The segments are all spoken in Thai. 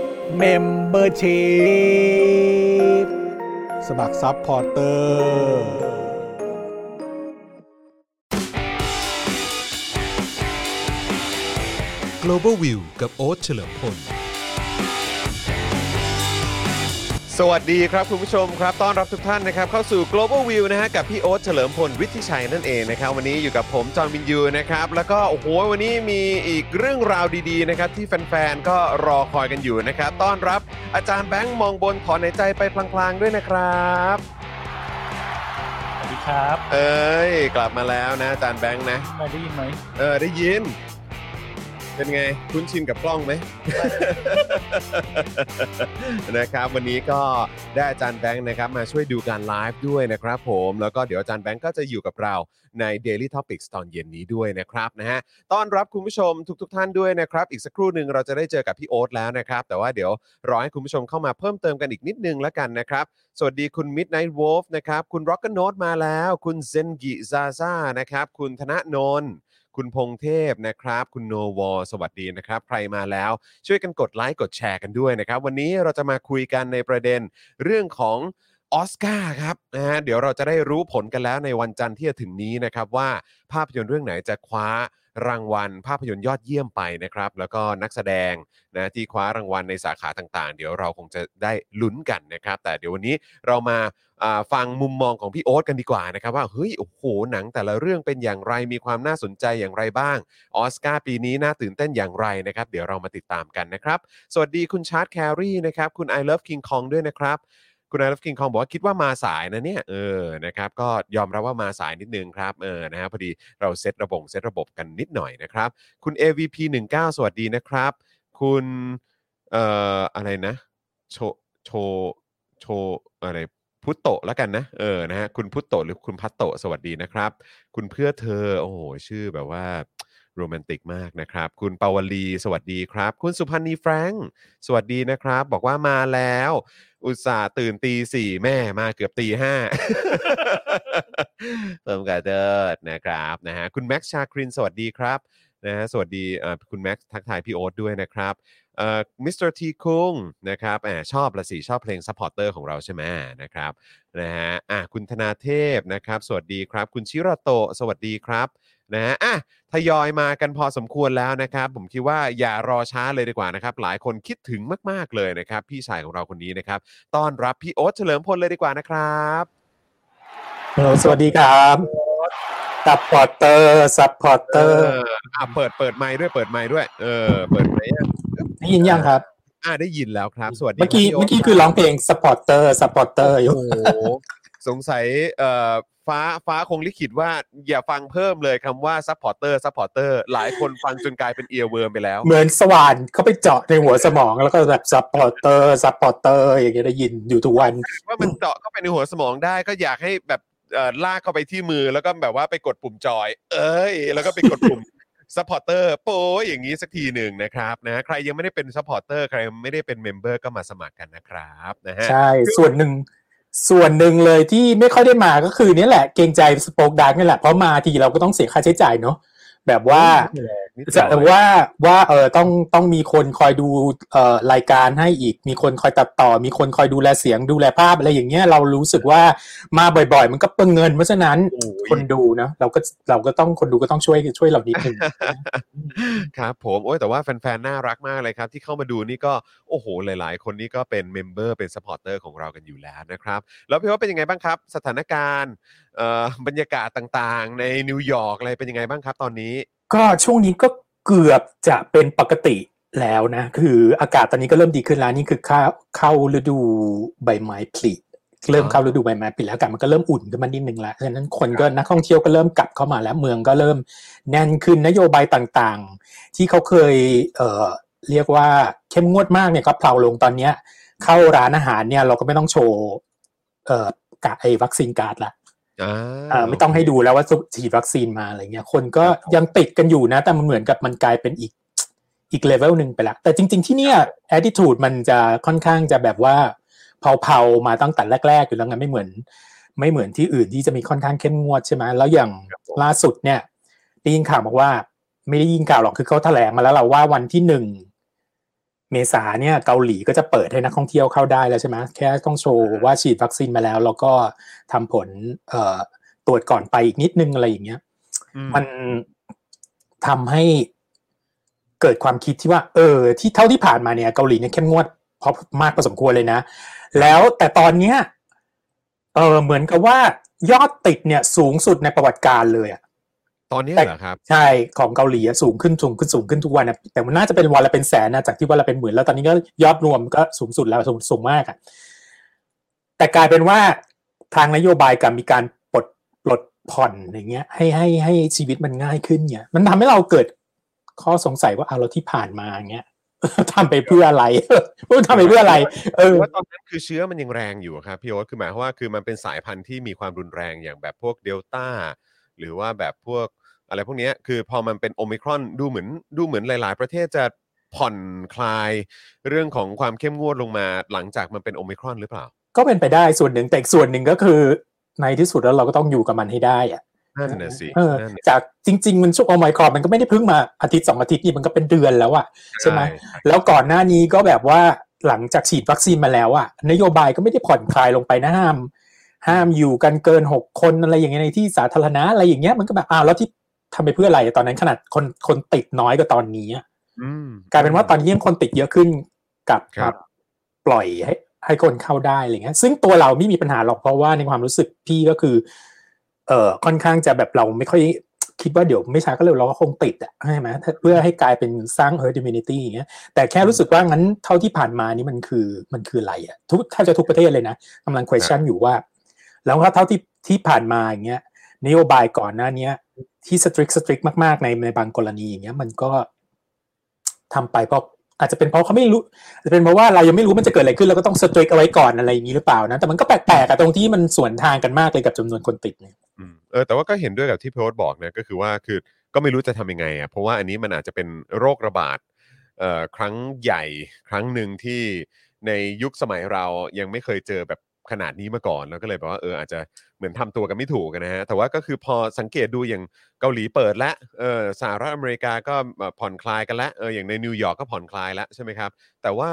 membership สมัคร supporter Global View กับโอ๊ตเฉลิมพล สวัสดีครับคุณผู้ชมครับต้อนรับทุกท่านนะครับเข้าสู่ global view นะฮะกับพี่โอ๊ตเฉลิมพลวิทิชัยนั่นเองนะครับวันนี้อยู่กับผมจอห์นวิญญูนะครับแล้วก็โอ้โหวันนี้มีอีกเรื่องราวดีๆนะครับที่แฟนๆก็รอคอยกันอยู่นะครับต้อนรับอาจารย์แบงค์มองบนถอนในใจไปพลางๆด้วยนะครับสวัสดีครับ เอ้ยกลับมาแล้วนะอาจารย์แบงค์นะมาได้ยินไหมเออได้ยิน เป็นไงคุ้นชินกับกล้องไหม นะครับวันนี้ก็ได้อาจารย์แบงค์นะครับมาช่วยดูการไลฟ์ด้วยนะครับผมแล้วก็เดี๋ยวอาจารย์แบงค์ก็จะอยู่กับเราใน Daily Topics ตอนเย็นนี้ด้วยนะครับนะฮะต้อนรับคุณผู้ชมทุกๆทท่านด้วยนะครับ อีกสักครู่หนึ่งเราจะได้เจอกับพี่โอ๊ตแล้วนะครับ แต่ว่าเดี๋ยวรอให้คุณผู้ชมเข้ามาเพิ่มเติมกันอีกนิดนึงแล้วกันนะครับ สวัสดีคุณ Midnight Wolf นะครับคุณ Rock n o t e มาแล้ว คุณเซนกิซาซานะครับคุณธนนนท์ คุณพงเทพนะครับ คุณโนวอสวัสดีนะครับ ใครมาแล้วช่วยกันกดไลค์กดแชร์กันด้วยนะครับ วันนี้เราจะมาคุยกันในประเด็นเรื่องของออสการ์ครับนะฮะเดี๋ยวเราจะได้รู้ผลกันแล้วในวันจันทร์ที่จะถึงนี้นะครับว่าภาพยนตร์เรื่องไหนจะคว้า รางวัลภาพยนตร์ยอดเยี่ยมไปนะครับ แล้วก็นักแสดงนะที่คว้ารางวัลในสาขาต่างๆ เดี๋ยวเราคงจะได้ลุ้นกันนะครับ แต่เดี๋ยววันนี้เรามาอ่าฟังมุมมองของพี่โอ๊ตกันดีกว่านะครับ ว่าเฮ้ยโอ้โหหนังแต่ละเรื่องเป็นอย่างไรมีความน่าสนใจอย่างไรบ้างออสการ์ปีนี้น่าตื่นเต้นอย่างไรนะครับ เดี๋ยวเรามาติดตามกันนะครับ สวัสดีคุณชาร์ตแครีนะครับคุณ I love King Kong ด้วยนะครับ คุณ I love King Kong บอกว่าคิดว่ามาสายนะเนี่ยเออนะครับก็ยอมรับว่ามาสายนิดนึงครับเออนะฮะพอดีเราเซตระบบเซตระบบกันนิดหน่อยนะครับ คุณ AVP 19 สวัสดีนะครับ คุณเอ่ออะไรนะโชโชโชอะไรพุตโตแล้วกันนะเออนะฮะคุณพุตโตหรือคุณพัตโตสวัสดีนะครับ คุณเพื่อเธอ โอ้โหชื่อแบบว่า โรแมนติกมากนะครับ คุณปาวลี สวัสดีครับ คุณสุพันธ์นีแฟรงค์สวัสดีนะครับ บอกว่ามาแล้ว อุตส่าห์ตื่นตีสี่แม่มาเกือบตีห้าเติมกับเดิดนะครับนะฮะคุณแม็กซ์ชาคริน สวัสดีครับนะฮะสวัสดีคุณแม็กซ์ทักทายพี่โอ๊ตด้วยนะครับเอ่อมิสเตอร์ทีคุงนะครับแหมชอบละสิ ชอบเพลง supporter ของเราใช่ไหมนะครับนะฮะอะคุณธนาเทพนะครับ สวัสดีครับ คุณชิระโต สวัสดีครับ นะฮะอะทยอยมากันพอสมควรแล้วนะครับ ผมคิดว่าอย่ารอช้าเลยดีกว่านะครับ หลายคนคิดถึงมาก ๆ เลยนะครับ พี่ชายของเราคนนี้นะครับต้อนรับพี่โอ๊ตเฉลิมพลเลยดีกว่านะครับฮัลโหลสวัสดีครับ supporter supporter อะเปิดเปิดไมค์ด้วยเปิดไมค์ด้วย เออ เปิดไมค์ยังได้ยินยังครับ อะได้ยินแล้วครับ สวัสดีเมื่อกี้รับเมื่อกี้พี่โตคือร้องเพลง supporter supporter อยู่โอ้โหสงสัยเอ่อ ฟ้าฟ้าคงลิขิตว่าอย่าฟังเพิ่มเลยคำว่า supporter supporter หลายคนฟังจนกลายเป็น earworm ไปแล้ว เหมือนสว่านเข้าไปเจาะในหัวสมองแล้วก็แบบ supporter supporter อย่างเงี้ยได้ยินอยู่ทุกวัน ว่ามันเจาะเข้าไปในหัวสมองได้ก็อยากให้แบบเอ่อลากเข้าไปที่มือแล้วก็แบบว่าไปกดปุ่มจอย เอ้ย แล้วก็ไปกดปุ่ม supporter โป้ยอย่างนี้สักทีหนึ่งนะครับนะใครยังไม่ได้เป็น supporter ใครไม่ได้เป็น member ก็มาสมัครกันนะครับนะฮะใช่ส่วนหนึ่ง ส่วนหนึ่งเลยที่ไม่ค่อยได้มาก็คือนี่แหละเกรงใจสปอคดักนี่แหละเพราะมาทีเราก็ต้องเสียค่าใช้จ่ายเนาะแบบว่า นิดหจะน่อยว่าว่าเออต้องต้องมีคนคอยดูเอ่อรายการให้อีก มีคนคอยตัดต่อ มีคนคอยดูแลเสียงดูแลภาพอะไรอย่างเงี้ยเรารู้สึกว่ามาบ่อยๆ มันก็เปลืองเงินเพราะฉะนั้นโอ้ยคนดูนะเราก็เราก็ต้องคนดูก็ต้องช่วยช่วยเรานิดนึงครับผมโอ้ยแต่ว่าแฟนๆน่ารักมากเลยครับ ที่เข้ามาดูนี่ก็โอ้โหหลายๆ คนนี่ก็เป็น member เป็น supporter ของเรากันอยู่แล้วนะครับ แล้วพี่ว่าเป็นยังไงบ้างครับ สถานการณ์เอ่อบรรยากาศต่างๆ ในนิวยอร์กอะไรเป็นยังไงบ้างครับตอนนี้ ก็ช่วงนี้ก็เกือบจะเป็นปกติแล้วนะ คืออากาศตอนนี้ก็เริ่มดีขึ้นแล้วนี่คือเข้าเข้าฤดูใบไม้ผลิเริ่มเข้าฤดูใบไม้ผลิแล้วอากาศมันก็เริ่มอุ่นขึ้นมานิดนึงแล้วฉะนั้นคนก็นักท่องเที่ยวก็เริ่มกลับเข้ามาแล้วเมืองก็เริ่มแน่นขึ้นนโยบายต่างๆ ที่เขาเคยเอ่อเรียกว่าเข้มงวดมากเนี่ยก็เพลาลงตอนเนี้ย เข้าร้านอาหารเนี่ยเราก็ไม่ต้องโชว์เอ่อกะไอ้วัคซีนการ์ดละ ไม่ต้องให้ดูแล้วว่าฉีดวัคซีนมาอะไรเงี้ย คนก็ยังติดกันอยู่นะ แต่มันเหมือนกับมันกลายเป็นอีกอีกเลเวลหนึ่งไปละ แต่จริง ๆ ที่เนี่ย attitude มันจะค่อนข้างจะแบบว่าเผาๆมาตั้งแต่แรก ๆ อยู่แล้วไงไม่เหมือน ไม่เหมือนที่อื่นที่จะมีค่อนข้างเข้มงวดใช่ไหมแล้วอย่างล่าสุดเนี่ยได้ยินข่าวบอกว่า ไม่ได้ยินข่าวหรอกคือเขาแถลงมาแล้วเราว่าวันที่หนึ่ง เมษาเนี่ยเกาหลีก็จะเปิดให้นักท่องเที่ยวเข้าได้แล้วใช่ไหมแค่ต้องโชว์ว่าฉีดวัคซีนมาแล้ว แล้วก็ทำผลเอ่อตรวจก่อนไปอีกนิดนึงอะไรอย่างเงี้ยอืมมันทำให้เกิดความคิดที่ว่า เออ ที่เท่าที่ผ่านมาเนี่ยเกาหลีเนี่ยเข้มงวดพอมากพอสมควรเลยนะ แล้วแต่ตอนเนี้ยเออเหมือนกับว่ายอดติดเนี่ยสูงสุดในประวัติการเลยอะ ตอนนี้เหรอครับ ใช่ของเกาหลีอะสูงขึ้นสูงขึ้นสูงขึ้นทุกวันนะแต่มันน่าจะเป็นวันละเป็นแสนนะจากที่วันละเป็นหมื่นแล้วตอนนี้ก็ยอดรวมก็สูงสุดแล้วสูงสูงมากอะแต่กลายเป็นว่าทางนโยบายกับมีการปลดปลดผ่อนอย่างเงี้ย ให้ให้ให้ชีวิตมันง่ายขึ้นเนี่ย มันทำให้เราเกิดข้อสงสัยว่าเอาเราที่ผ่านมาอย่างเงี้ยทำไปเพื่ออะไรทำไปเพื่ออะไร เออว่าตอนนั้นคือเชื้อมันยังแรงอยู่ครับพี่โอ๊ตคือหมายความว่าคือมันเป็นสายพันธุ์ที่มีความรุนแรงอย่างแบบพวกเดลต้าหรือว่าแบบพวก อะไรพวกเนี้ยคือพอมันเป็นโอมิครอนดูเหมือนดูเหมือนหลาย ๆ ประเทศจะผ่อนคลายเรื่องของความเข้มงวดลงมาหลังจากมันเป็นโอมิครอนหรือเปล่า ก็เป็นไปได้ส่วนหนึ่งแต่อีกส่วนหนึ่งก็คือในที่สุดแล้วเราก็ต้องอยู่กับมันให้ได้อะนั่นน่ะสิเออนั่นน่ะจากจริง ๆ มันช่วงโอไมครอนมันก็ไม่ได้เพิ่งมาอาทิตย์สองอาทิตย์นี่มันก็เป็นเดือนแล้วอะใช่ไหมแล้วก่อนหน้านี้ก็แบบว่าหลังจากฉีดวัคซีนมาแล้วอะนโยบายก็ไม่ได้ผ่อนคลายลงไปนะห้าม ห้ามอยู่กันเกินหกคนอะไรอย่างเงี้ยในที่สาธารณะอะไรอย่างเงี้ยมันก็แบบอ้าวแล้วที่ ทำไปเพื่ออะไรตอนนั้นขนาดคนคนติดน้อยกว่าตอนนี้อะอืมกลายเป็นว่าตอนนี้ยังคนติดเยอะขึ้นกับครับปล่อยให้ให้คนเข้าได้อะไรเงี้ย ซึ่งตัวเราไม่มีปัญหาหรอกเพราะว่าในความรู้สึกพี่ก็คือ เอ่อค่อนข้างจะแบบเราไม่ค่อยคิดว่าเดี๋ยวไม่ช้าก็เร็วเราก็คงติดอะใช่ไหมถ้าเพื่อให้กลายเป็นสร้าง herd immunity อย่างเงี้ยแต่แค่รู้สึกว่างั้นเท่าที่ผ่านมานี่มันคือมันคืออะไรอะทุกถ้าจะทุกประเทศเลยนะกำลัง question อยู่ว่า แล้วถ้าเท่าที่ที่ผ่านมาอย่างเงี้ยนโยบายก่อนหน้าเนี้ย ที่ strict strict มากๆในในบางกรณีอย่างเงี้ย มันก็ทำไปเพราะอาจจะเป็นเพราะเขาไม่รู้อาจจะเป็นเพราะว่าเรายังไม่รู้มันจะเกิดอะไรขึ้นเราก็ต้อง strict เอาไว้ก่อนอะไรอย่างนี้หรือเปล่านะแต่มันก็แปลกๆอะตรงที่มันสวนทางกันมากเลยกับจำนวนคนติดเนี่ยเออแต่ว่าก็เห็นด้วยกับที่พี่โอ๊ตบอกนะก็คือว่าคือก็ไม่รู้จะทำยังไงอะเพราะว่าอันนี้มันอาจจะเป็นโรคระบาดเอ่อครั้งใหญ่ครั้งหนึ่งที่ในยุคสมัยเรายังไม่เคยเจอแบบ ขนาดนี้มาก่อน แล้วก็เลยแบบว่าเอออาจจะเหมือนทำตัวกันไม่ถูกกันนะฮะ แต่ว่าก็คือพอสังเกตดูอย่างเกาหลีเปิดแล้วเออสหรัฐอเมริกาก็ผ่อนคลายกันแล้วเอออย่างในนิวยอร์กก็ผ่อนคลายแล้วใช่ไหมครับ แต่ว่า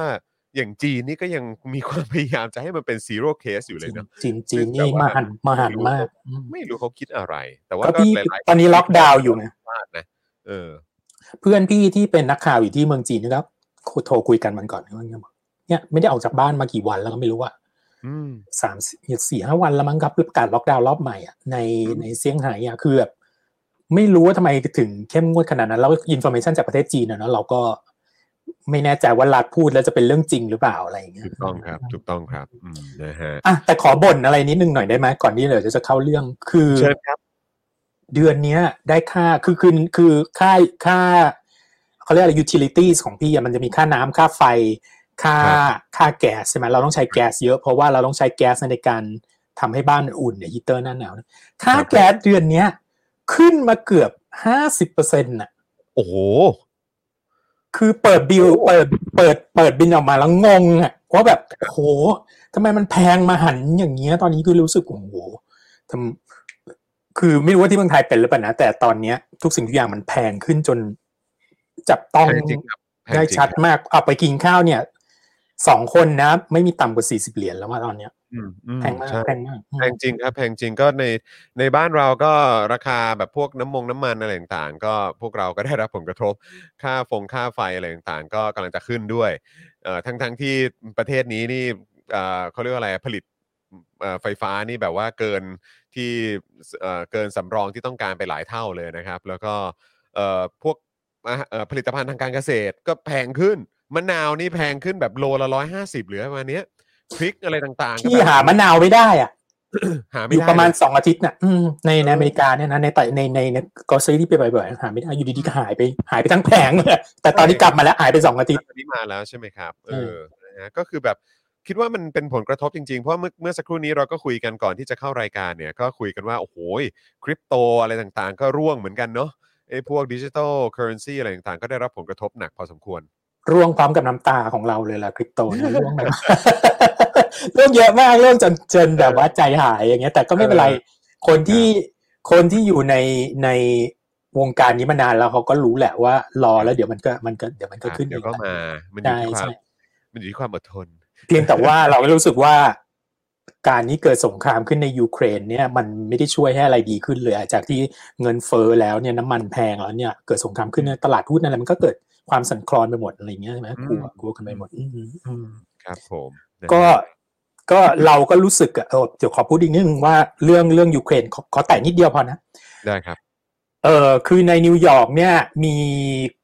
อย่างจีนนี่ก็ยังมีความพยายามจะให้มันเป็นซีโร่เคสอยู่เลยเนาะจีนจีนซึ่งนี่แบบว่ามาหนักมาหนักมากอืมไม่รู้เขาคิดอะไร แต่ว่าก็ก็พี่หลายๆตอนนี้ล็อกดาวน์อยู่ไงพลาดนะเออ เพื่อนพี่ที่เป็นนักข่าวอยู่ที่เมืองจีนนะครับโทรคุยกันมันก่อนว่าเนี่ยไม่ได้ออกจากบ้านมากี่วันแล้วก็ไม่รู้ว่าอืม สามสี่ห้าวันแล้วมั้งครับประกาศล็อกดาวน์รอบใหม่อะในอืมในเซี่ยงไฮ้อะคือแบบไม่รู้ว่าทำไมถึงเข้มงวดขนาดนั้น แล้ว information จากประเทศจีนอะเนาะเราก็ไม่แน่ใจว่ารัฐพูดแล้วจะเป็นเรื่องจริงหรือเปล่าอะไรอย่างเงี้ยถูกต้องครับถูกต้องครับอืมนะฮะอะแต่ขอบ่นอะไรนิดนึงหน่อยได้ไหมก่อนที่เดี๋ยวจะเข้าเรื่องคือเชิญครับ เดือนเนี้ย ได้ค่าคือคือคือค่าค่าเขาเรียกอะไร utilities ของพี่อะมันจะมีค่าน้ำค่าไฟ ค่าครับค่าแก๊สใช่ไหมเราต้องใช้แก๊สเยอะเพราะว่าเราต้องใช้แก๊สในการทำให้บ้านอุ่นเนี่ยฮีเตอร์หน้าหนาวนะค่าแก๊สเดือนเนี้ยขึ้นมาเกือบห้าสิบเปอร์เซ็นต์น่ะ โอ้โห คือเปิดบิลเปิดเปิดเปิดบินออกมาแล้วงงอะว่าแบบโหทำไมมันแพงมาหันอย่างเงี้ย ตอนนี้คือรู้สึกโอ้โหทำคือไม่รู้ว่าที่เมืองไทยเป็นหรือเปล่านะแต่ตอนเนี้ย ทุกสิ่งทุกอย่างมันแพงขึ้นจนจับต้องแพงจริงครับแพงได้จริงชัดครับมากเอาไปกินข้าวเนี่ย สองคนนะ ไม่มีต่ำกว่าสี่สิบเหรียญแล้วว่าตอนเนี้ยอืมอืมแพงมากใช่แพงมากอืมแพงจริงครับแพงจริงก็ในในบ้านเราก็ราคาแบบพวกน้ำมงน้ำมันอะไรต่างๆ ก็พวกเราก็ได้รับผลกระทบค่าฟงค่าไฟอะไรต่างๆ ก็กำลังจะขึ้นด้วยเอ่อทั้งทั้งที่ประเทศนี้นี่เอ่อเขาเรียกว่าอะไรผลิตเอ่อไฟฟ้านี่แบบว่าเกินที่เอ่อเกินสำรองที่ต้องการไปหลายเท่าเลยนะครับ แล้วก็เอ่อพวกอะเอ่อผลิตภัณฑ์ทางการเกษตรก็แพงขึ้น มะนาวนี่แพงขึ้นแบบโลละร้อยห้าสิบหรือประมาณเนี้ยพริกอะไรต่างๆก็ที่แบบ หามะนาวไม่ได้อะ หาอไม่ยู่ได้ประมาณเลยสองอาทิตย์น่ะอืมในในอเมริกาเนี่ยนะในแต่ในในในกอซีที่ไปบ่อยๆหาไม่ได้อยู่ดีๆก็หายไปหายไปทั้งแผงเลยแต่ตอนนี้กลับมาแล้วหายไปสองอาทิตย์ตอนนี้มาแล้วใช่ไหมครับเอเอออนะฮะก็คือแบบคิดว่ามันเป็นผลกระทบจริงๆ เพราะเมื่อเมื่อสักครู่นี้เราก็คุยกันก่อนที่จะเข้ารายการเนี่ยก็คุยกันว่า โอ้โหคริปโตอะไรต่างๆ ก็ร่วงเหมือนกันเนาะไอ้พวกดิจิทัลเคอร์เรนซีอะไรต่างๆ ก็ได้รับผลกระทบหนักพอสมควร ร่วงพร้อมกับน้ำตาของเราเลยล่ะคริปโตเนี่ยร่วงแบบร่วงเยอะมากร่วงจนจนแบบว่าใจหายอย่างเงี้ย แต่ก็ไม่เป็นไรคนที่คนที่อยู่ในในวงการนี้มานานแล้วเขาก็รู้แหละว่ารอแล้วเดี๋ยวมันก็มันก็เดี๋ยวมันก็ขึ้นเดี๋ยวก็อีแหละมามันอยู่ใช่ที่ความใช่มันอยู่ที่ความอดทน เพียงแต่ว่าเรารู้สึกว่าการนี้เกิดสงครามขึ้นในยูเครนเนี่ยมันไม่ได้ช่วยให้อะไรดีขึ้นเลยอะจากที่เงินเฟ้อแล้วเนี่ยน้ำมันแพงแล้วเนี่ยเกิดสงครามขึ้นในตลาดหุ้นอะไรมันก็เกิด ความสั่นคลอนไปหมดอะไรอย่างเงี้ยใช่ไหมกลัวอืมกลัวกันไปหมดอืมอืมครับผมนะฮะก็ก็เราก็รู้สึกอะเออเดี๋ยวขอพูดอีกนิดนึงว่าเรื่องเรื่องยูเครนขอขอแต่นิดเดียวพอนะ ได้ครับเออคือในนิวยอร์กเนี่ยมี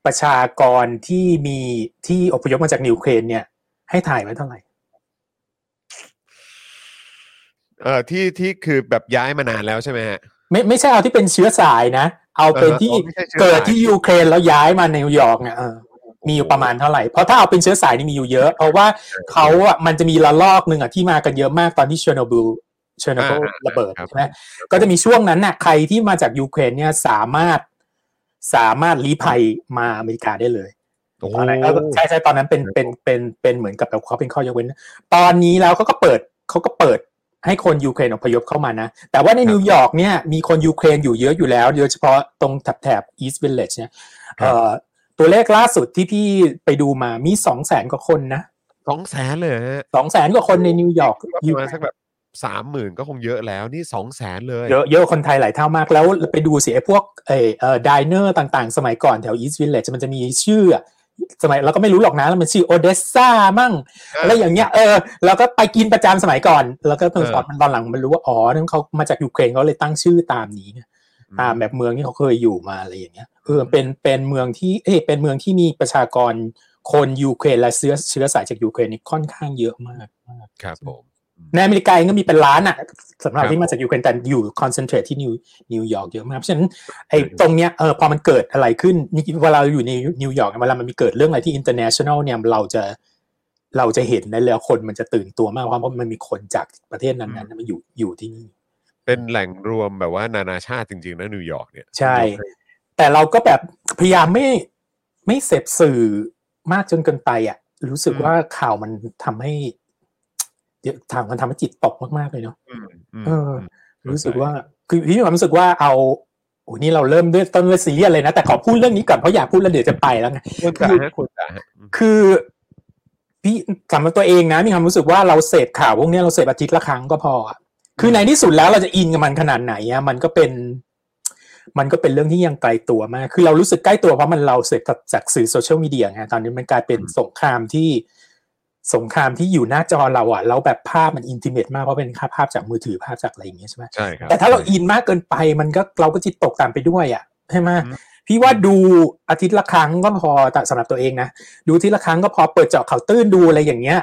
ประชากรที่มีที่อพยพมาจากยูเครนเนี่ย ให้ทายว่าเท่าไหร่เอ่อที่ที่คือแบบย้ายมานานแล้วใช่ไหมฮะไม่ไม่ใช่เอาที่เป็นเชื้อสายนะ เอาเป็นที่อ๋อไม่ใช่เชื้อสายเกิดที่ยูเครนแล้วย้ายมานิวยอร์กเนี่ยเออมีอยู่ประมาณเท่าไหร่ เพราะถ้าเอาเป็นเชื้อสายนี่มีอยู่เยอะ เพราะว่าเขาอะมันจะมีระลอกหนึ่งอะที่มากันเยอะมากตอนที่เชอร์โนบิลเชอร์โนบิลอ่าระเบิดครับใช่ไหมก็จะมีช่วงนั้นน่ะใครที่มาจากยูเครนเนี่ยสามารถสามารถลี้ภัยมาอเมริกาได้เลยโอ้โหตอนนั้นเออใช่ใช่ตอนนั้นเป็นเป็นเป็นเป็นเหมือนกับแบบเขาเป็นข้อยกเว้น ตอนนี้แล้วเขาก็เปิดเขาก็เปิด ให้คนยูเครนอพยพเข้ามานะ แต่ว่าในนิวยอร์กเนี่ยมีคนยูเครนอยู่เยอะอยู่แล้ว โดยเฉพาะตรงแถบแถบอีสต์วิลเลจเนี่ยเอ่อตัวเลขล่าสุดที่พี่ไปดูมามีสองแสนกว่าคนนะสองแสนเลยฮะสองแสนกว่าคนในนิวยอร์กก็ประมาณสักแบบสามหมื่นก็คงเยอะแล้วนี่สองแสนเลย เยอะเยอะกว่าคนไทยหลายเท่ามากแล้วไปดูสิไอ้พวกเออเอ่อ diner ต่างๆ สมัยก่อนแถวอีสต์วิลเลจมันจะมีชื่ออะ สมัยเราก็ไม่รู้หรอกนะแล้วมันชื่อโอเดสซามั่งอะไรอย่างเงี้ยเออแล้วก็ไปกินประจำสมัยก่อน แล้วก็ตอนเออตอนหลังมันรู้ว่าอ๋อนั่นเขามาจากยูเครนเขาเลยตั้งชื่อตามนี้ไงตามแบบเมืองที่เขาเคยอยู่มาอะไรอย่างเงี้ยเออเป็นเป็นเมืองที่เอ้ยเป็นเมืองที่มีประชากรคนยูเครนและเชื้อเชื้อสายจากยูเครนนี่ค่อนข้างเยอะมากมากครับผม ในอเมริกาเองก็มีเป็นล้านอะสำหรับครับที่มาจากยูเครนแต่อยู่ concentrate ที่นิวนิวยอร์กเยอะมากเพราะฉะนั้นไอ้ตรงเนี้ยเออพอมันเกิดอะไรขึ้นนี่เวลาเราอยู่ในนิวยอร์กเวลามันมีเกิดเรื่องอะไรที่ international เนี่ยเราจะเราจะเห็นได้เลยว่าคนมันจะตื่นตัวมากเพราะมันมีคนจากประเทศนั้นๆมาอยู่อยู่ที่นี่ เป็นแหล่งรวมแบบว่านานาชาติจริงๆนะนิวยอร์กเนี่ยใช่ แต่เราก็แบบพยายามไม่ไม่เสพสื่อมากจนเกินไปอะ รู้สึกว่าข่าวมันทำให้ เดี๋ยวทางมันทำให้จิตตกมากๆเลยเนาะอืมอืมเออมรู้สึกว่า คือพี่มีความรู้สึกว่าเอาโอ้นี่เราเริ่มด้วยต้นด้วยซีเรียสเลยนะแต่ขอพูดเรื่องนี้ก่อนเพราะอยากพูดแล้วเดี๋ยวจะไปแล้วไงควรจะฮะควรจะฮะอืมคือพี่สำหรับตัวเองนะมีความรู้สึกว่าเราเสพข่าวพวกเนี้ยเราเสพอาทิตย์ละครั้งก็พออะคือในที่สุดแล้วเราจะอินกับมันขนาดไหนอะมันก็เป็น มันก็เป็นเรื่องที่ยังไกลตัวมาก คือเรารู้สึกใกล้ตัวเพราะมันเราเสพจากจากสื่อโซเชียลมีเดียไงตอนนี้มันกลายเป็นสงครามที่ สงครามที่อยู่หน้าจอเราอะแล้วแบบภาพมันอินทิเมตมากเพราะเป็นภาพจากมือถือภาพจากอะไรอย่างเงี้ยใช่ไหมใช่ครับแต่ถ้าเราอินมากเกินไปมันก็เราก็จิตตกตามไปด้วยอะใช่ไหมอืมพี่ว่าดูอาทิตย์ละครั้งก็พอแต่สำหรับตัวเองนะดูอาทิตย์ละครั้งก็พอเปิดเจาะข่าวตื้นดูอะไรอย่างเงี้ย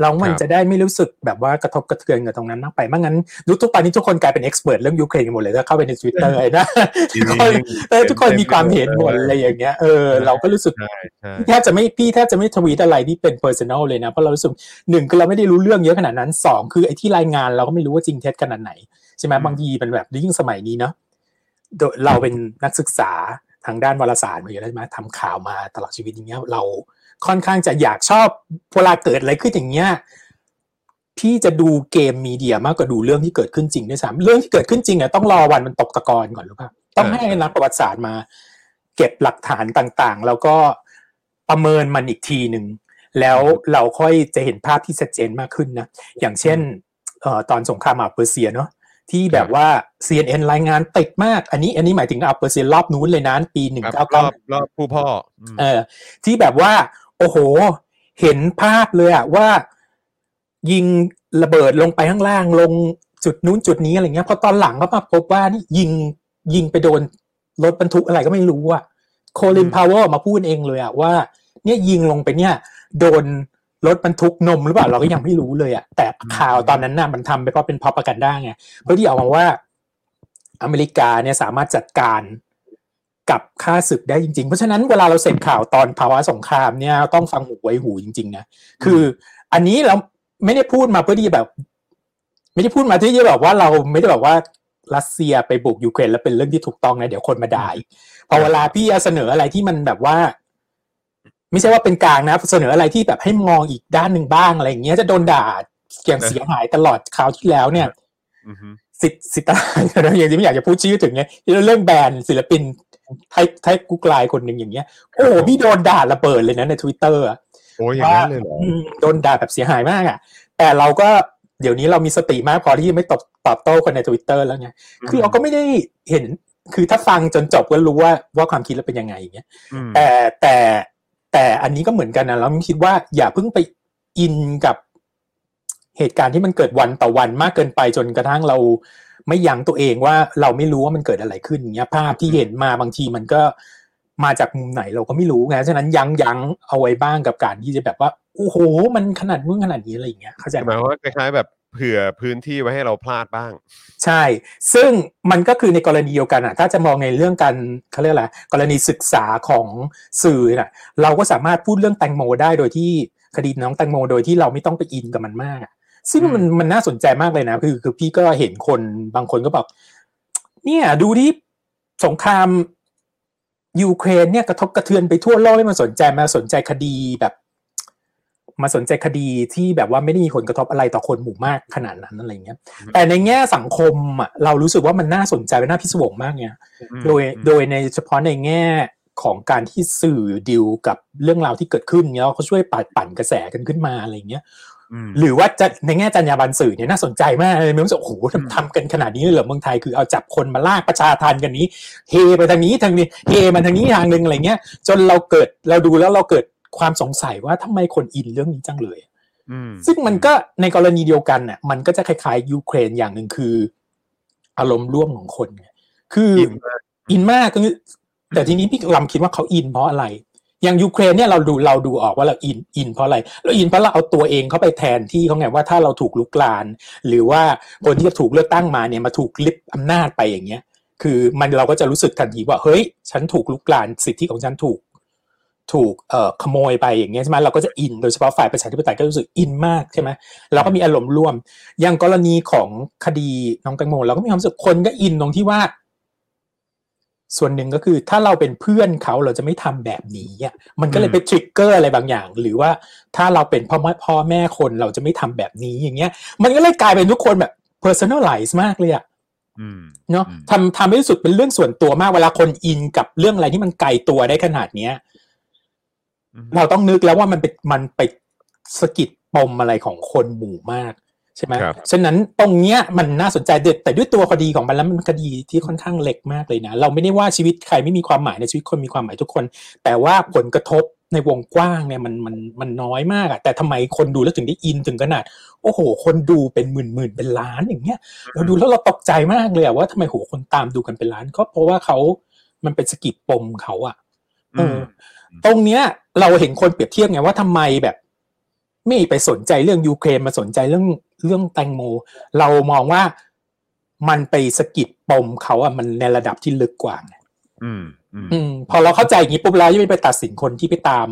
แล้วมันครับจะได้ไม่รู้สึกแบบว่ากระทบกระเทือนกับตรงนั้นมากไปไม่งั้นดูทุกตอนนี้ทุกคนกลายเป็นเอ็กซ์เพรสเรื่องยูเครนกันหมดเลยถ้าเข้าไปในทวิตเตอร์นะทุกคนเออทุกคนมีความเห็นหมดอะไรอย่างเงี้ยเออเราก็รู้สึกใช่ใช่แทบจะไม่พี่แทบจะไม่ทวีตอะไรที่เป็น personal เลยนะ เพราะเรารู้สึกหนึ่งคือเราไม่ได้รู้เรื่องเยอะขนาดนั้นสองคือไอ้ที่รายงานเราก็ไม่รู้ว่าจริงเท็จขนาดไหนใช่ไหมบางทีเป็นแบบยิ่งสมัยนี้เนาะโดยเราเป็นนักศึกษาทางด้านวารสารมาอยู่แล้วใช่ไหมทำข่าวมาตลอดชีวิตอย่างเงี้ยเรา ค่อนข้างจะอยากชอบเวลาเกิดอะไรขึ้นอย่างเงี้ยพี่จะดูเกมมีเดียมากกว่าดูเรื่องที่เกิดขึ้นจริงด้วยซ้ำเรื่องที่เกิดขึ้นจริงอะต้องรอวันมันตกตะกอนก่อนหรือเปล่าต้องให้นักประวัติศาสตร์มา เก็บหลักฐานต่างๆ แล้วก็ประเมินมันอีกทีหนึ่งแล้วเราค่อยจะเห็นภาพที่ชัดเจนมากขึ้นนะอย่างเช่นเอ่อตอนสงครามอาบเปอร์เซียเนาะที่แบบว่า CNN รายงานติดมาก อันนี้อันนี้หมายถึงอาบเปอร์เซียรอบนู้นเลยนะปีหนึ่งครับเก้ารเก้าอบรอบผู้พ่ออืมเออที่แบบว่า โอ้โห เห็นภาพเลยอะว่า ยิงระเบิดลงไปข้างล่างลงจุดนู้นจุดนี้อะไรเงี้ยพอตอนหลังก็มาพบว่านี่ยิงยิงไปโดนรถบรรทุกอะไรก็ไม่รู้อะโคลินพาวเวอร์มาพูดเองเลยอะว่า เนี่ยยิงลงไปเนี่ย โดนรถบรรทุกนมหรือเปล่าเราก็ยังไม่รู้เลยอะแต่ข่าวตอนนั้นน่ะมันทำไปเพราะเป็นพอประกันได้ไงเพื่อที่ออกมาว่า อเมริกาเนี่ยสามารถจัดการ กับค่าศึกได้จริง ๆ เพราะฉะนั้นเวลาเราเสพข่าวตอนภาวะสงครามเนี่ยต้องฟังหูไว้หูจริง ๆ นะ คืออันนี้เราไม่ได้พูดมาเพื่อที่จะแบบ ไม่ได้พูดมาที่จะแบบว่าเราไม่ได้แบบว่ารัสเซียไปบุกยูเครนแล้วเป็นเรื่องที่ถูกต้องนะเดี๋ยวคนมาด่าอีกพอเวลาพี่จะเสนออะไรที่มันแบบว่า ไม่ใช่ว่าเป็นกลางนะ เสนออะไรที่แบบให้มองอีกด้านหนึ่งบ้างอะไรอย่างเงี้ยจะโดนด่าอย่างเสียหายตลอดคราวที่แล้วเนี่ยอือฮึสิทธิ์สิทธิ์อะไรอย่างที่ไม่อยากจะพูดชื่อถึงเนี่ยที่เรื่องแบนศิลปิน ไทยไทยกูกลายคนหนึ่งอย่างเงี้ย โอ้โหพี่โดนด่าระเบิดเลยนะในทวิตเตอร์โอ้ยอย่างนั้นเลยเหรอโดนด่าแบบเสียหายมากอะ แต่เราก็เดี๋ยวนี้เรามีสติมากพอที่จะไม่ตอบตอบโต้คนในทวิตเตอร์แล้วไงคือเราก็ไม่ได้เห็นคือถ้าฟังจนจบก็รู้ว่าว่าความคิดเราเป็นยังไงอย่างเงี้ยอืมแต่แต่แต่อันนี้ก็เหมือนกันนะเราคิดว่าอย่าเพิ่งไปอินกับเหตุการณ์ที่มันเกิดวันต่อวันมากเกินไปจนกระทั่งเรา ไม่ยั้งตัวเองว่าเราไม่รู้ว่ามันเกิดอะไรขึ้นอย่างเงี้ยภาพที่เห็นมาบางทีมันก็มาจากมุมไหนเราก็ไม่รู้ไงฉะนั้นยั้งยั้งเอาไว้บ้างกับการที่จะแบบว่าโอ้โห มันขนาดนู้นขนาดนี้อะไรอย่างเงี้ยเข้าใจหไหมมายความว่าคล้ายๆแบบเผื่อพื้นที่ไว้ให้เราพลาดบ้าง ใช่ ซึ่งมันก็คือในกรณีเดียวกันอะ ถ้าจะมองในเรื่องการเขาเรียกอะไรกรณีศึกษาของสื่อน่ะ เราก็สามารถพูดเรื่องแตงโมได้โดยที่คดีน้องแตงโมโดยที่เราไม่ต้องไปอินกับมันมากอะ ซึ่งมันมันน่าสนใจมากเลยนะ คือคือพี่ก็เห็นคนบางคนก็บอกเนี่ย ดูที่สงครามยูเครนเนี่ยกระทบกระเทือนไปทั่วโลกให้มันสนใจมาสนใจคดีแบบ มาสนใจคดีที่แบบว่าไม่ได้มีผลกระทบอะไรต่อคนหมู่มากขนาดนั้นอะไรเงี้ย แต่ในแง่สังคมอะเรารู้สึกว่ามันน่าสนใจและน่าพิศวงมากเนี่ยอืมโดยโดยในเฉพาะในแง่ของการที่สื่อดิวกับเรื่องราวที่เกิดขึ้นเนี้ยเขาช่วยปัดปั่นกระแสกันขึ้นมาอะไรเงี้ยอืม หรือว่าจะในแง่จรรยาบรรณสื่อเนี่ยน่าสนใจมากเลยมันรู้สึกโอ้โหทำทำกันขนาดนี้เลยเหรอเมืองไทยคือเอาจับคนมาลากประชาทันกันนี้เฮไปทางนี้ทางนี้เฮมาทางนี้ทางหนึ่งอะไรเงี้ย จนเราเกิดเราดูแล้วเราเกิดความสงสัยว่าทำไมคนอินเรื่องนี้จังเลยอืมซึ่งมันก็ในกรณีเดียวกันน่ะมันก็จะคล้ายๆยูเครนอย่างหนึ่งคือ อารมณ์ร่วมของคนไงคือออินมากอินมากก็คือแต่ทีนี้พี่ลำคิดว่าเขาอินเพราะอะไร อย่างยูเครนเนี่ยเราดูเราดูออกว่าเราอินอินเพราะอะไรเราอินเพราะเราเอาตัวเองเข้าไปแทนที่เขาไงว่าถ้าเราถูกลุกลาน หรือว่าคนที่จะถูกเลือกตั้งมาเนี่ยมาถูกริบอำนาจไปอย่างเงี้ย คือมันเราก็จะรู้สึกทันทีว่าเฮ้ย ฉันถูกรุกรานสิทธิของฉันถูกถูกเอ่อขโมยไปอย่างเงี้ยใช่ไหมเราก็จะอินโดยเฉพาะฝ่ายประชาธิปไตยก็รู้สึกอินมากใช่ไหมเราก็มีอารมณ์ร่วม อย่างกรณีของคดีน้องแตงโมเราก็มีความรู้สึกคนก็อินตรงที่ว่า ส่วนหนึ่งก็คือถ้าเราเป็นเพื่อนเขาเราจะไม่ทำแบบนี้อะมันก็เลยไป trigger อะไรบางอย่าง หรือว่าถ้าเราเป็นพ่อแม่พ่อแม่คนเราจะไม่ทำแบบนี้อย่างเงี้ย มันก็เลยกลายเป็นทุกคนแบบ personalize มากเลยอะอืมเนาะอืมทำทำให้รู้สึกเป็นเรื่องส่วนตัวมากเวลาคนอินกับเรื่องอะไรที่มันไกลตัวได้ขนาดเนี้ยอืมเราต้องนึกแล้วว่ามันไปมันไปสะกิดปมอะไรของคนหมู่มาก ใช่ไหมครับฉะนั้นตรงเนี้ยมันน่าสนใจเด็ดแต่ด้วยตัวคดีของมันแล้วมันคดีที่ค่อนข้างเล็กมากเลยนะ เราไม่ได้ว่าชีวิตใครไม่มีความหมายในชีวิตคนมีความหมายทุกคน แต่ว่าผลกระทบในวงกว้างเนี่ยมันมันมันน้อยมากอะแต่ทำไมคนดูแล้วถึงได้อินถึงขนาด โอ้โห คนดูเป็นหมื่นหมื่นเป็นล้านอย่างเงี้ยเราดูแล้วเราตกใจมากเลยอะว่าทำไมโหคนตามดูกันเป็นล้านก็เพราะว่าเขามันเป็นสะกิดปมเขาอะเอออตรงเนี้ยเราเห็นคนเปรียบเทียบไงว่าทำไมแบบ ไม่ไปสนใจเรื่องยูเครนมาสนใจเรื่องเรื่องแตงโม เรามองว่ามันไปสะกิดปมเขาอะมันในระดับที่ลึกกว่าไงอืมอืมอืมพอเราเข้าใจอย่างนี้ปุ๊บเราจะไม่ไปตัดสินคนที่ไปตาม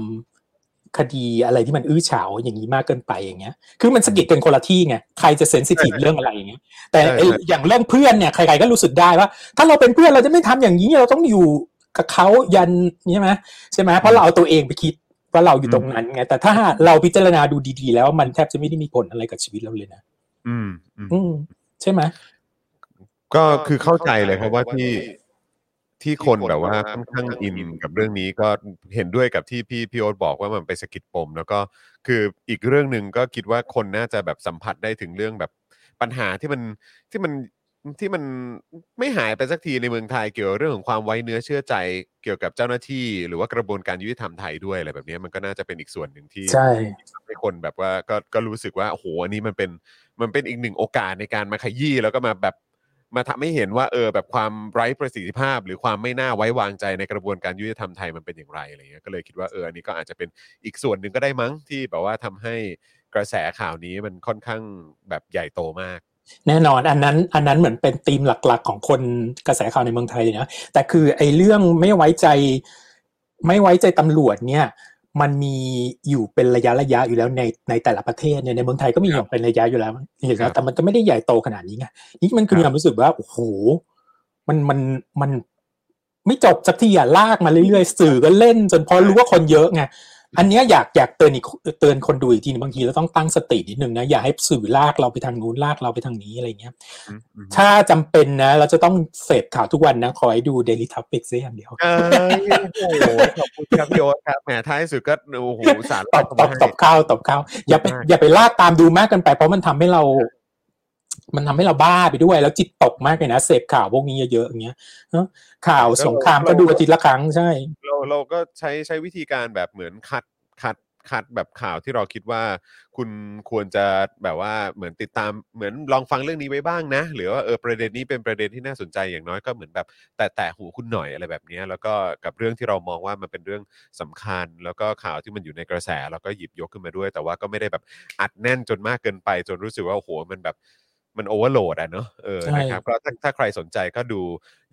คดีอะไรที่มันอื้อฉาวอย่างนี้มากเกินไปอย่างเงี้ย คือมันสะกิดกันคนละที่ไง ใครจะเซนซิทีฟเรื่องอะไรอย่างเงี้ย แต่ไอ้อย่างเรื่องเพื่อนเนี่ยใครๆก็รู้สึกได้ว่า ถ้าเราเป็นเพื่อนเราจะไม่ทำอย่างนี้เราต้องอยู่กับเขายันใช่ไหมใช่ไหมเพราะเราเอาตัวเองไปคิด ว่าเราอยู่ตรงนั้นไงแต่ถ้าเราพิจารณาดูดีๆ แล้วมันแทบจะไม่ได้มีผลอะไรกับชีวิตเราเลยนะอืมอืม อืมใช่ไหมก็คือเข้าใจเลยครับว่าที่ที่คนแบบว่าค่อนข้างอินกับเรื่องนี้ก็เห็นด้วยกับที่พี่พี่โอ๊ตบอกว่ามันไปสะกิดปม แล้วก็คืออีกเรื่องหนึ่งก็คิดว่าคนน่าจะแบบสัมผัสได้ถึงเรื่องแบบปัญหาที่มันที่มัน ที่มันไม่หายไปสักทีในเมืองไทยเกี่ยวกับเรื่องของความไว้เนื้อเชื่อใจเกี่ยวกับเจ้าหน้าที่ หรือว่ากระบวนการยุติธรรมไทยด้วยอะไรแบบนี้มันก็น่าจะเป็นอีกส่วนหนึ่งที่ใช่ทำให้คนแบบว่าก็ก็รู้สึกว่าโอ้โหอันนี้มันเป็นมันเป็นอีกหนึ่งโอกาสในการมาขยี้แล้วก็มาแบบมาทำให้เห็นว่าเออแบบความไร้ประสิทธิภาพ หรือความไม่น่าไว้วางใจในกระบวนการยุติธรรมไทยมันเป็นอย่างไรอะไรเงี้ยก็เลยคิดว่าเอออันนี้ก็อาจจะเป็นอีกส่วนหนึ่งก็ได้มั้งที่แบบว่าทำให้กระแสข่าวนี้มันค่อนข้างแบบใหญ่โตมาก แน่นอนอันนั้นอันนั้นเหมือนเป็นธีมหลัก ๆ ของคนกระแสข่าวในเมืองไทยเลยนะแต่คือไอ้เรื่องไม่ไว้ใจ ไม่ไว้ใจตำรวจเนี่ย มันมีอยู่เป็นระยะระยะอยู่แล้วในในแต่ละประเทศเนี่ยในเมืองไทยก็มีอย่างเป็นระยะอยู่แล้วเห็นครันะบแต่มันก็ไม่ได้ใหญ่โตขนาดนี้ไงนี่มันคือครับมีความรู้สึกว่าโอ้โหมันมันมันไม่จบสักทีอะลากมาเรื่อยๆสื่อก็เล่น จนพอรู้ว่าคนเยอะไง อันเนี้ยอยากอยากเตือนอีกเตือนคนดูอีกทีนึงบางทีเราต้องตั้งสตินิดนึงนะอย่าให้สื่อลากเราไปทางนู้นลากเราไปทางนี้อะไรเงี้ยอืมอืมถ้าจำเป็นนะ เราจะต้องเสพข่าวทุกวันนะ ขอให้ดู Daily Topic ซะอย่างเดียวเอยโอ้โหขอบคุณครับพี่โอ๊ตครับแหมท้ายสุดก็โอ้โหสารตบตบตบเข้าตบเข้าอย่าไปมากอย่าไปลากตามดูมากเกินไป เพราะมันทำให้เรา มันทำให้เราบ้าไปด้วย แล้วจิตตกมากเลยนะเสพข่าวพวกนี้เยอะๆอย่างเงี้ยเนอะข่าวสงครามก็ดูอาทิตย์ละครั้งใช่ เราเราก็ใช้ใช้วิธีการแบบเหมือนคัดคัดคัดแบบข่าวที่เราคิดว่า คุณควรจะแบบว่าเหมือนติดตามเหมือนลองฟังเรื่องนี้ไว้บ้างนะ หรือว่าเออประเด็นนี้เป็นประเด็นที่น่าสนใจอย่างน้อยก็เหมือนแบบ แต่แต่หูคุณหน่อยอะไรแบบนี้แล้วก็กับเรื่องที่เรามองว่ามันเป็นเรื่องสำคัญ แล้วก็ข่าวที่มันอยู่ในกระแสเราก็หยิบยกขึ้นมาด้วย แต่ว่าก็ไม่ได้แบบอัดแน่นจนมากเกินไป จนรู้สึกว่าโอ้โหมันแบบ มันโอเวอร์โหลดอะเนอะเออใช่นะครับก็ถ้าถ้าใครสนใจก็ดู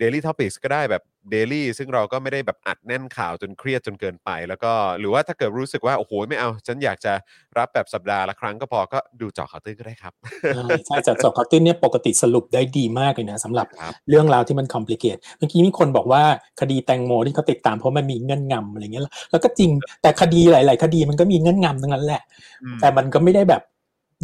Daily Topics ก็ได้แบบ Daily ซึ่งเราก็ไม่ได้แบบอัดแน่นข่าวจนเครียดจนเกินไป แล้วก็หรือว่าถ้าเกิดรู้สึกว่า โอ้โห ไม่เอา ฉันอยากจะรับแบบสัปดาห์ละครั้งก็พอก็ดูเจาะข่าวตื้นก็ได้ครับใช่ใช่จากสอบคาติ้นเนี่ยปกติสรุปได้ดีมากเลยนะสำหรับครับเรื่องราวที่มัน complicate เมื่อกี้มีคนบอกว่าคดีแตงโมที่เขาติดตามเพราะมันมีเงื่อนงำอะไรเงี้ยแล้วก็จริงแต่คดีหลาย ๆ คดีมันก็มีเงื่อนงำทั้งนั้นแหละอืมแต่มันก็ไม่ได้แบบ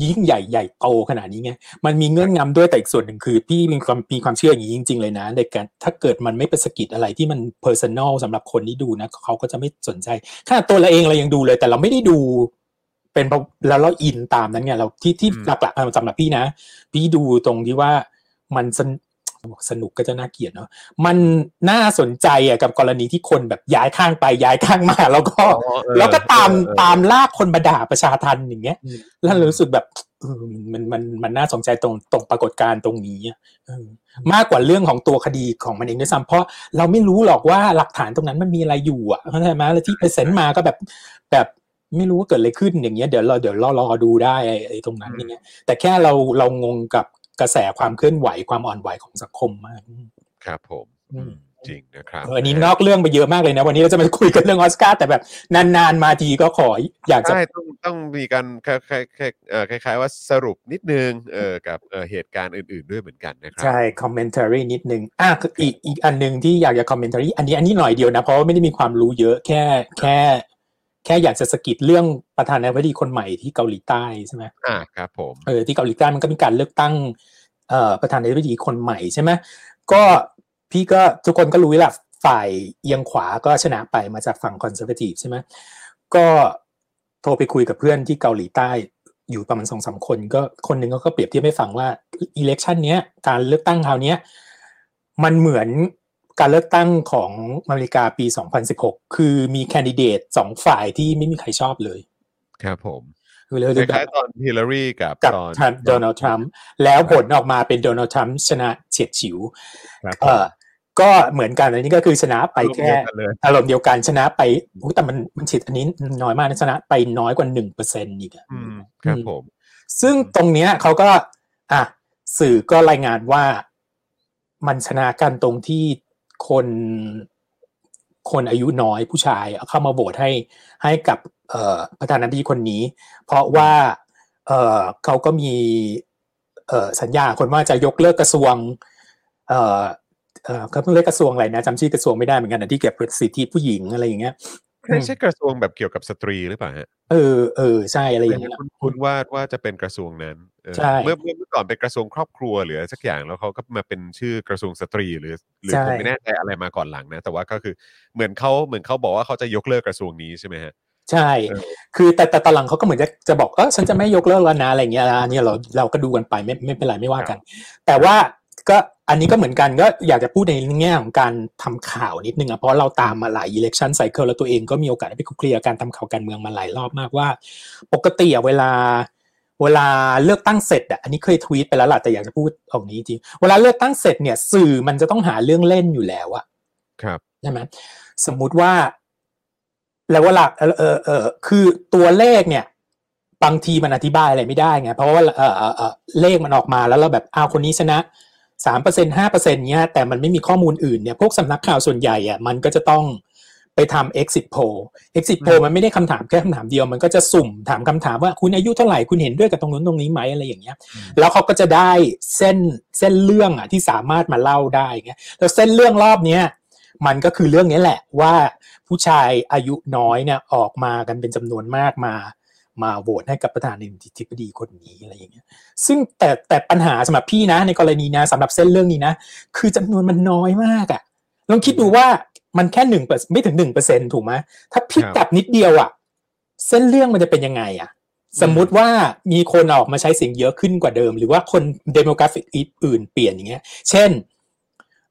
ยิ่งใหญ่ใหญ่โตขนาดนี้ไงมันมีเงื่อนงำด้วยแต่อีกส่วนหนึ่งคือพี่มีความมีความเชื่ออย่างนี้จริง ๆ เลยนะในการถ้าเกิดมันไม่เป็นสะกิดอะไรที่มัน personal สำหรับคนที่ดูนะเขาก็จะไม่สนใจขนาดตัวเราเองเรายังดูเลย แต่เราไม่ได้ดูเป็นเพราะแล้วเราอินตามนั้นไงเราที่ที่อืมหลักๆสำหรับพี่นะ พี่ดูตรงที่ว่ามันสน บอกสนุกก็จะน่าเกลียดเนาะมันน่าสนใจอะกับกรณีที่คนแบบย้ายข้างไปย้ายข้างมา แล้วก็อ๋อเออแล้วก็ตามเออเออตามลากคนมาด่าประชาทันอย่างเงี้ยอืมแล้วเรารู้สึกแบบเออมันมันมันน่าสนใจตรงตรงปรากฏการณ์ตรงนี้อะเออมากกว่าเรื่องของตัวคดีของมันเองด้วยซ้ำเพราะเราไม่รู้หรอกว่าหลักฐานตรงนั้นมันมีอะไรอยู่อะเข้าใจไหมแล้วที่ไปเซ็นมาก็แบบแบบไม่รู้ว่าเกิดอะไรขึ้นอย่างเงี้ยเดี๋ยวเราเดี๋ยวเรารอดูได้ไอ้ไอ้ตรงนั้นอย่างเงี้ยแต่แค่เราเรางงกับ กระแสความเคลื่อนไหวความอ่อนไหวของสังคมมาก ครับผมอืมจริงนะครับเอออันนี้นอกเรื่องไปเยอะมากเลยนะ วันนี้เราจะมาคุยกันเรื่องออสการ์แต่แบบนานๆมาทีก็ขออยากจะใช่ต้องต้องมีการคล้ายคล้ายคล้ายเอ่อคล้ายๆว่าสรุปนิดนึงเออกับเอ่อเหตุการณ์อื่นๆด้วยเหมือนกันนะครัใช่คอมเมนต์ r y นิดนึงอะอีกอีกอันหนึ่งที่อยากจะคอมเมนต์ r y อันนี้อันนี้หน่อยเดียวนะ เพราะว่าไม่ได้มีความรู้เยอะแค่แค่ แค่อยากจะสะกิดเรื่องประธานาธิบดีคนใหม่ที่เกาหลีใต้ใช่ไหมอ่าครับผมเออที่เกาหลีใต้มันก็มีการเลือกตั้งเอ่อประธานาธิบดีคนใหม่ใช่ไหมก็พี่ก็ทุกคนก็รู้แหละฝ่ายเอียงขวาก็ชนะไปมาจากฝั่งคอนเซอร์เวทีฟใช่ไหมก็โทรไปคุยกับเพื่อนที่เกาหลีใต้อยู่ประมาณสองสามคน ก็คนหนึ่งก็เปรียบเทียบให้ฟังว่าอิเล็กชันเนี้ยการเลือกตั้งคราวเนี้ยมันเหมือน การเลือกตั้งของอเมริกาปี 2016 คือมีแคนดิเดตสองฝ่ายที่ไม่มีใครชอบเลย ครับผมคือเลยคแบบล้ายๆตอนฮิลลารีกับกับตอนทรัมป์โดนัลด์ทรัมป์แล้วผลออกมาเป็นโดนัลด์ทรัมป์ชนะเฉียดฉิวครับเออก็เหมือนกันอันนี้ก็คือชนะไปแค่รวมกันเลยอารมณ์เดียวกันชนะไปอุ๊ยแต่มันมันฉีดอันนี้น้อยมากนะชนะไปน้อยกว่าหนึ่งเปอร์เซ็นต์อีกอะอืมครับผม ซึ่งตรงเนี้ยเขาก็ อะสื่อก็รายงานว่ามันชนะกันตรงที่ คนคนอายุน้อยผู้ชายเข้ามาโหวตให้ให้กับประธานาธิบดีคนนี้ เพราะว่าเขาก็มีสัญญาคนว่าจะยกเลิกกระทรวงเอ่อเอ่อเขาเพิ่งเลิกกระทรวงอะไรนะจำชื่อกระทรวงไม่ได้เหมือนกันนะที่เก็บสิทธิผู้หญิงอะไรอย่างเงี้ย ใช่ใช่กระทรวงแบบเกี่ยวกับสตรีหรือเปล่าฮะเออเออใช่อะไรอย่างเงี้ยคุณคุณว่าว่าจะเป็นกระทรวงนั้นเออใช่เมื่อเมื่อเมื่อก่อนเป็นกระทรวงครอบครัวหรืออะไรสักอย่างแล้วเขาก็มาเป็นชื่อกระทรวงสตรีหรือ หรือใช่ผมไม่แน่ใจอะไรมาก่อนหลังนะ แต่ว่าก็คือเหมือนเขาเหมือนเขาบอกว่าเขาจะยกเลิกกระทรวงนี้ใช่ไหมฮะใช่เออคือแต่แต่ตอนหลังเขาก็เหมือนจะจะบอกเออฉันจะไม่ยกเลิกแล้วนะอะไรเงี้ยอันนี้เราเราก็ดูกันไปไม่ไม่เป็นไรไม่ว่ากัน แต่ว่า ก็อันนี้ก็เหมือนกันก็อยากจะพูดในแง่ของการทำข่าวนิดนึงอะเพราะเราตามมาหลาย election cycle แล้วตัวเองก็มีโอกาสได้ไปคลุกคลีกับการทำข่าวการเมืองมาหลายรอบมากว่า ปกติอะเวลา เวลาเลือกตั้งเสร็จอะอันนี้เคยทวีตไปแล้วล่ะแต่อยากจะพูดออกนี้จริงเวลาเลือกตั้งเสร็จเนี่ย สื่อมันจะต้องหาเรื่องเล่นอยู่แล้วอะครับใช่ไหมสมมุติว่า แล้วเวลาเออเออเออคือตัวเลขเนี่ยบางทีมันอธิบายอะไรไม่ได้ไงเพราะว่าเออเออเออเลขมันออกมาแล้วเราแบบอ้าวคนนี้ชนะ สามเปอร์เซ็นห้าเปอร์เซ็นเนี้ยแต่มันไม่มีข้อมูลอื่นเนี่ยพวกสำนักข่าวส่วนใหญ่อะมันก็จะต้องไปทำ exit poll exit poll มันไม่ได้คำถามแค่คำถามเดียว มันก็จะสุ่มถามคำถามว่าคุณอายุเท่าไหร่คุณเห็นด้วยกับตรงนู้นตรงนี้ไหมอะไรอย่างเงี้ย แล้วเขาก็จะได้เส้นเส้นเรื่องอะที่สามารถมาเล่าได้เงี้ยแล้วเส้นเรื่องรอบเนี้ยมันก็คือเรื่องนี้แหละว่าผู้ชายอายุน้อยเนี่ยออกมากันเป็นจำนวนมากมา มาโหวตให้กับประธานาธิบดีคนนี้อะไรอย่างเงี้ย ซึ่งแต่แต่ปัญหาสำหรับพี่นะ ในกรณีนะสำหรับเส้นเรื่องนี้นะ คือจำนวนมันน้อยมากอะลองคิดดูว่ามันแค่หนึ่งไม่ถึงหนึ่งเปอร์เซ็นถูกไหมถ้าพลิกครับกลับนิดเดียวอะเส้นเรื่องมันจะเป็นยังไงอะสมมุติว่ามีคนออกมาใช้เสียงเยอะขึ้นกว่าเดิม หรือว่าคน demographic อื่นเปลี่ยนอย่างเงี้ย เช่น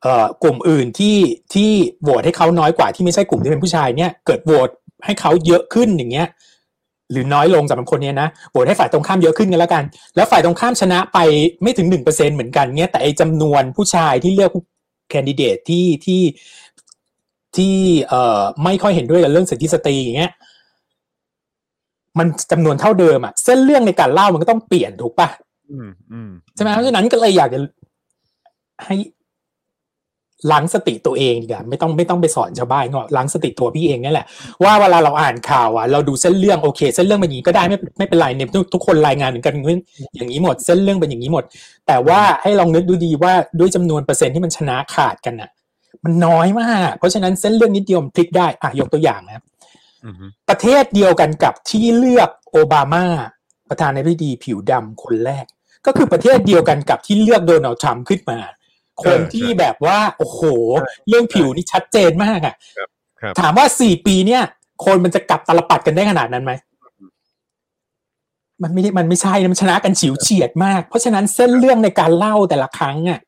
เอ่อกลุ่มอื่นที่ที่โหวตให้เขาน้อยกว่าที่ไม่ใช่กลุ่มที่เป็นผู้ชายเนี่ย เกิดโหวตให้เขาเยอะขึ้นอย่างเงี้ย หรือน้อยลงสำหรับคนเนี้ยนะโหวตให้ฝ่ายตรงข้ามเยอะขึ้นกันแล้วกัน แล้วฝ่ายตรงข้ามชนะไปไม่ถึงหนึ่งเปอร์เซ็นเหมือนกันเงี้ยแต่ไอจำนวนผู้ชายที่เลือกแคนดิเดตที่ที่ที่เอ่อไม่ค่อยเห็นด้วยกับเรื่องสิทธิสตรีอย่างเงี้ยมันจำนวนเท่าเดิมอะเส้นเรื่องในการเล่ามันก็ต้องเปลี่ยนถูกปะอืมอืมใช่ไหมเพราะฉะนั้นก็เลยอยากจะให้ ล้างสติตัวเองดีกว่าไม่ต้องไม่ต้องไปสอนชาวบ้านก็ล้างสติตัวพี่เองนี่แหละว่าเวลาเราอ่านข่าวอะเราดูเส้นเรื่องโอเค เส้นเรื่องเป็นอย่างนี้ก็ได้ไม่ไม่เป็นไรเนี่ยทุกทุกคนรายงานเหมือนกันอย่างนี้หมด เส้นเรื่องเป็นอย่างนี้หมด แต่ว่าให้ลองนึกดูดีว่าด้วยจำนวนเปอร์เซ็นต์ที่มันชนะขาดกันอะ มันน้อยมาก เพราะฉะนั้นเส้นเรื่องนิดเดียวมันพลิกได้อะยกตัวอย่างนะอืมประเทศเดียวกันกับที่เลือกโอบามาประธานาธิบดีผิวดำคนแรก ก็คือประเทศเดียวกันกับที่เลือกโดนัลด์ทรัมป์ขึ้นมา คนที่แบบว่า โอ้โห เรื่องผิวนี่ชัดเจนมากอะครับถามว่าสี่ปีเนี่ย คนมันจะกลับตลปัดกันได้ขนาดนั้นไหมมันไม่ได้มันไม่ใช่นะมันชนะกันฉิวเฉียดมาก เพราะฉะนั้นเส้นเรื่องในการเล่าแต่ละครั้งอะ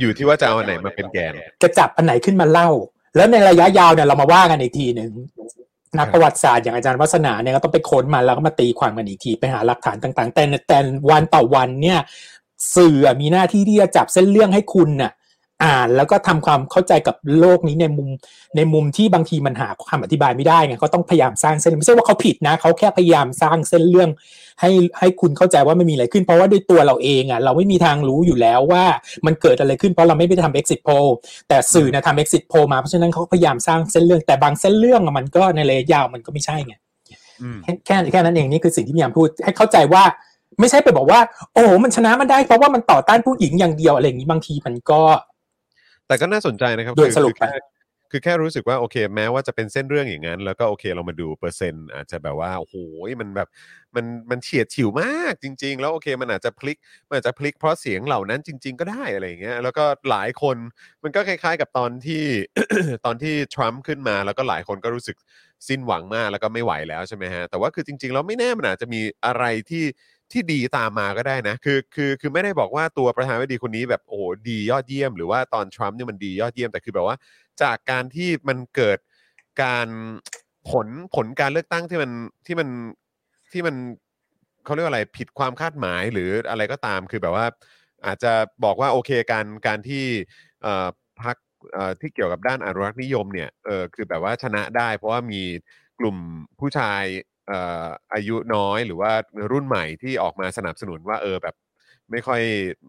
อยู่ที่ว่าจะเอาอันไหนมาเป็นแกนจะจับอันไหนขึ้นมาเล่า แล้วในระยะยาวเนี่ยเรามาว่ากันอีกทีหนึ่งนักประวัติศาสตร์อย่างอาจารย์วัฒนาเนี่ยก็ต้องไปค้นมาแล้วก็มาตีความกันอีกทีไปหาหลักฐานต่าง ๆ แต่แต่วันต่อวันเนี่ย สื่อมีหน้าที่ที่จะจับเส้นเรื่องให้คุณน่ะอ่านแล้วก็ทำความเข้าใจกับโลกนี้ในมุมในมุมที่บางทีมันหาคำอธิบายไม่ได้ไงก็ต้องพยายามสร้างเส้นไม่ใช่ว่าเขาผิดนะเขาแค่พยายามสร้างเส้นเรื่อง ให้ให้คุณเข้าใจว่าไม่มีอะไรขึ้นเพราะว่าด้วยตัวเราเองอะเราไม่มีทางรู้อยู่แล้วว่ามันเกิดอะไรขึ้นเพราะเราไม่ไปทำ exit poll แต่สื่อนะทำ exit poll มาเพราะฉะนั้นเขาก็พยายามสร้างเส้นเรื่อง แต่บางเส้นเรื่องอะมันก็ในระยะยาวมันก็ไม่ใช่ไงอืมแค่แค่แค่นั้นเองนี่คือสิ่งที่พยายามพูดให้เข้าใจว่า ไม่ใช่ไปบอกว่า โอ้โหมันชนะมันได้เพราะว่ามันต่อต้านผู้หญิงอย่างเดียวอะไรอย่างนี้บางทีมันก็ แต่ก็น่าสนใจนะครับโดยคือสรุปคือแค่คือแค่รู้สึกว่าโอเค แม้ว่าจะเป็นเส้นเรื่องอย่างนั้น แล้วก็โอเคเรามาดูเปอร์เซ็นต์อาจจะแบบว่าโอ้โหมันแบบมันมันเฉียดฉิวมากจริง ๆ แล้วโอเค มันอาจจะพลิกมันอาจจะพลิกเพราะเสียงเหล่านั้นจริง ๆ ก็ได้อะไรอย่างเงี้ยแล้วก็หลายคนมันก็คล้าย ๆ กับตอนที่ ตอนที่ทรัมป์ขึ้นมา แล้วก็หลายคนก็รู้สึกสิ้นหวังมากแล้วก็ไม่ไหวแล้วใช่ไหมฮะแต่ว่าคือจริง ๆ แล้วไม่แน่มันอาจจะมีอะไรที่ ที่ดีตามมาก็ได้นะ คือคือคือไม่ได้บอกว่าตัวประธานาธิบดีคนนี้แบบโอ้โหดียอดเยี่ยม หรือว่าตอนทรัมป์เนี่ยมันดียอดเยี่ยมแต่คือแบบว่า จากการที่มันเกิดการผลผลการเลือกตั้งที่มันที่มันที่มันเขาเรียกว่าอะไรผิดความคาดหมายหรืออะไรก็ตาม คือแบบว่า อาจจะบอกว่าโอเคการการที่อ่อพักอ่อที่เกี่ยวกับด้านอนุรักษ์นิยมเนี่ยเออคือแบบว่าชนะได้ เพราะว่ามีกลุ่มผู้ชาย อายุน้อยหรือว่ารุ่นใหม่ที่ออกมาสนับสนุนว่าเออแบบไม่ค่อย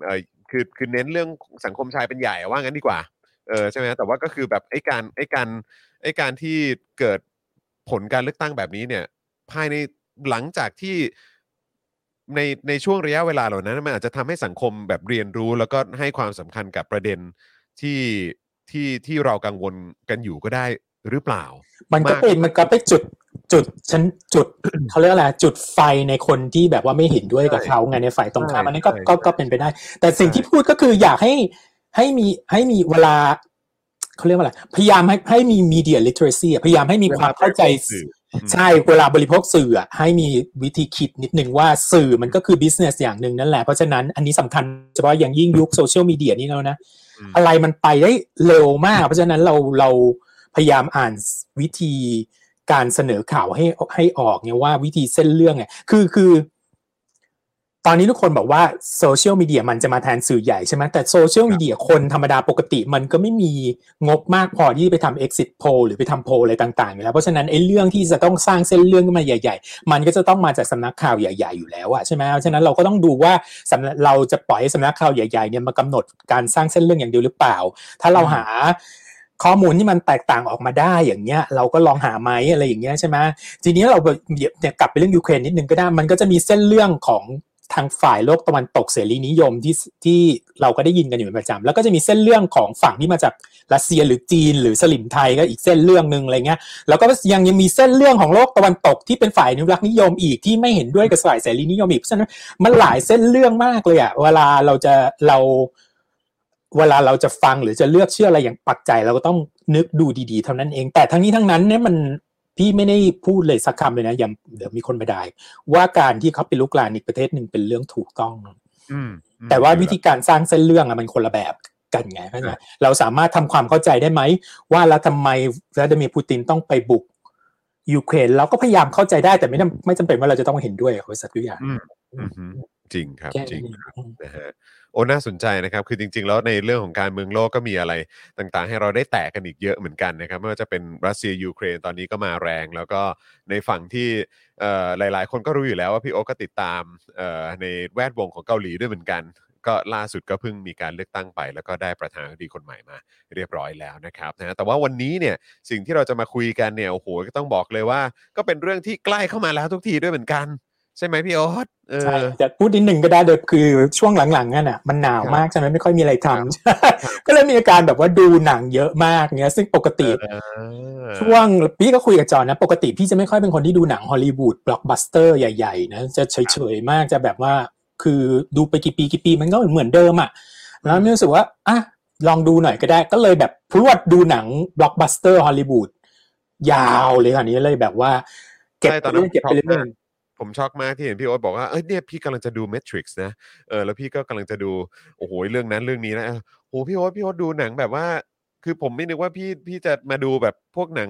เออคือคือเน้นเรื่องสังคมชายเป็นใหญ่ว่างั้นดีกว่าเออใช่ไหมแต่ว่าก็คือแบบไอ้การไอ้การไอ้การที่เกิดผลการเลือกตั้งแบบนี้เนี่ย ภายในหลังจากที่ในในช่วงระยะเวลาเหล่านั้นมันอาจจะทำให้สังคมแบบเรียนรู้ แล้วก็ให้ความสำคัญกับประเด็นที่ที่ที่เรากังวลกันอยู่ก็ได้หรือเปล่า มันก็เป็นมันก็ไปจุด จุดฉันจุดเขาเรียกอะไรจุดไฟในคนที่แบบว่าไม่เห็นด้วยกับใช่เขาไงในฝ่ายตรงข้ามใช่อันนี้ก็ใช่ก็ใช่ก็เป็นไปได้ แต่สิ่งที่พูดก็คืออยากให้ให้มีให้มีเวลาเขาเรียกว่าอะไรพยายามให้ให้มี media literacy อะพยายามให้มีความเข้าใจสื่อใช่เวลาบริโภคสื่ออะให้มีวิธีคิดนิดนึงว่าสื่อมันก็คือ business อย่างหนึ่งนั่นแหละเพราะฉะนั้นอันนี้สำคัญเฉพาะอย่างยิ่งยุคโซเชียลมีเดียนี่แล้วนะอืมอะไรมันไปได้เร็วมาก เพราะฉะนั้นเราเราพยายามอ่านวิธี การเสนอข่าวให้ให้ออกเนี่ยว่าวิธีเส้นเรื่องไงคือคือ ตอนนี้ทุกคนบอกว่าโซเชียลมีเดียมันจะมาแทนสื่อใหญ่ใช่ไหมแต่โซเชียลมีเดียคนธรรมดาปกติมันก็ไม่มีงบมากพอที่ไปทำ exit poll หรือไปทำโพลอะไรต่างๆอยู่แล้วเพราะฉะนั้นไอ้เรื่องที่จะต้องสร้างเส้นเรื่องขึ้นมาใหญ่ ๆ มันก็จะต้องมาจากสำนักข่าวใหญ่ ๆ อยู่แล้วอะใช่ไหมเพราะฉะนั้นเราก็ต้องดูว่าสำนักเราจะปล่อยให้สำนักข่าวใหญ่ๆเนี่ยมากำหนดการสร้างเส้นเรื่องอย่างเดียวหรือเปล่า ถ้าเราหา ข้อมูลที่มันแตกต่างออกมาได้อย่างเงี้ย เราก็ลองหาไหมอะไรอย่างเงี้ยใช่ไหมทีนี้เราแบบเนี่ยกลับไปเรื่องยูเครนนิดนึงก็ได้มันก็จะมีเส้นเรื่องของทางฝ่ายโลกตะวันตกเสรีนิยมที่ที่เราก็ได้ยินกันอยู่เป็นประจำแล้วก็จะมีเส้นเรื่องของฝั่งที่มาจากรัสเซียหรือจีน หรือสลิมไทยก็อีกเส้นเรื่องหนึ่งอะไรเงี้ยแล้วก็ยังยังมีเส้นเรื่องของโลกตะวันตกที่เป็นฝ่ายอนุรักษ์นิยมอีกที่ไม่เห็นด้วยกับฝ่ายเสรีนิยมอีกเพราะฉะนั้นมันหลายเส้นเรื่องมากเลยอะเวลาเราจะเรา เวลาเราจะฟังหรือจะเลือกเชื่ออะไรอย่างปักใจเราก็ต้องนึกดูดีๆเท่านั้นเอง แต่ทั้งนี้ทั้งนั้นเนี่ยมันพี่ไม่ได้พูดเลยสักคำเลยนะยังเดี๋ยวมีคนมาได้ว่าการที่เขาไปลุกลานอีกประเทศหนึ่งเป็นเรื่องถูกต้องอืมอืมแต่ว่าวิธีการสร้างเส้นเรื่องอะมันคนละแบบกันไงเข้าใจไหมเราสามารถทำความเข้าใจได้ไหม ว่าแล้วทำไมวลาดิเมียร์ปูตินต้องไปบุกยูเครนเราก็พยายามเข้าใจได้แต่ไม่จำไม่จำเป็นว่าเราจะต้องเห็นด้วยกับเขาสักทุกอย่างอืมอืมจริงครับแค่จริงนี้นะฮะ โอ้น่าสนใจนะครับคือจริง ๆ แล้วในเรื่องของการเมืองโลกก็มีอะไรต่างๆ ให้เราได้แตะกันอีกเยอะเหมือนกันนะครับไม่ว่าจะเป็นรัสเซียยูเครนตอนนี้ก็มาแรง แล้วก็ในฝั่งที่เอ่อหลาย ๆ คนก็รู้อยู่แล้วว่าพี่โอ๊ก็ติดตามเอ่อในแวดวงของเกาหลีด้วยเหมือนกันก็ล่าสุดก็เพิ่งมีการเลือกตั้งไป แล้วก็ได้ประธานาธิบดีคนใหม่มาเรียบร้อยแล้วนะครับนะแต่ว่าวันนี้เนี่ยสิ่งที่เราจะมาคุยกันเนี่ยโอ้โหก็ต้องบอกเลยว่า ก็เป็นเรื่องที่ใกล้เข้ามาแล้วทุกทีด้วยเหมือนกัน ใช่ไหมพี่โอ๊ตเอใช่อจะพูดนิดหนึ่งก็ได้โดยคือช่วงหลังๆนั่นอะมันหนาวมากใช่ไหมไม่ค่อยมีอะไรทำก็เลยมีอาการแบบว่าดูหนังเยอะมากเนี้ย ซึ่งปกติเออช่วงพี่ก็คุยกับจอห์นนะ ปกติพี่จะไม่ค่อยเป็นคนที่ดูหนังฮอลลีวูดบล็อกบัสเตอร์ใหญ่ๆนะจะเฉยๆมากจะแบบว่าคือดูไปกี่ปีกี่ปีมันก็เหมือนเดิมอะแล้วมีรู้สึกว่าอะลองดูหน่อยก็ได้ ก็เลยแบบพรวดดูหนังบล็อกบัสเตอร์ฮอลลีวูดยาวเลยค่ะนี้เลยแบบว่า เก็บใช่ตไปอนนั้นเรื่อยๆเก็บไปผมช็อกเรื่อมายก ผมช็อกมากที่เห็นพี่โอ๊ตบอกว่าเอ้ยเนี่ยพี่กำลังจะดู Matrix นะเออแล้วพี่ก็กำลังจะดูโอ้โหเรื่องนั้นเรื่องนี้นะเออโหพี่โอ๊ตพี่โอ๊ตดูหนังแบบว่า คือผมไม่นึกว่าพี่พี่จะมาดูแบบพวกหนัง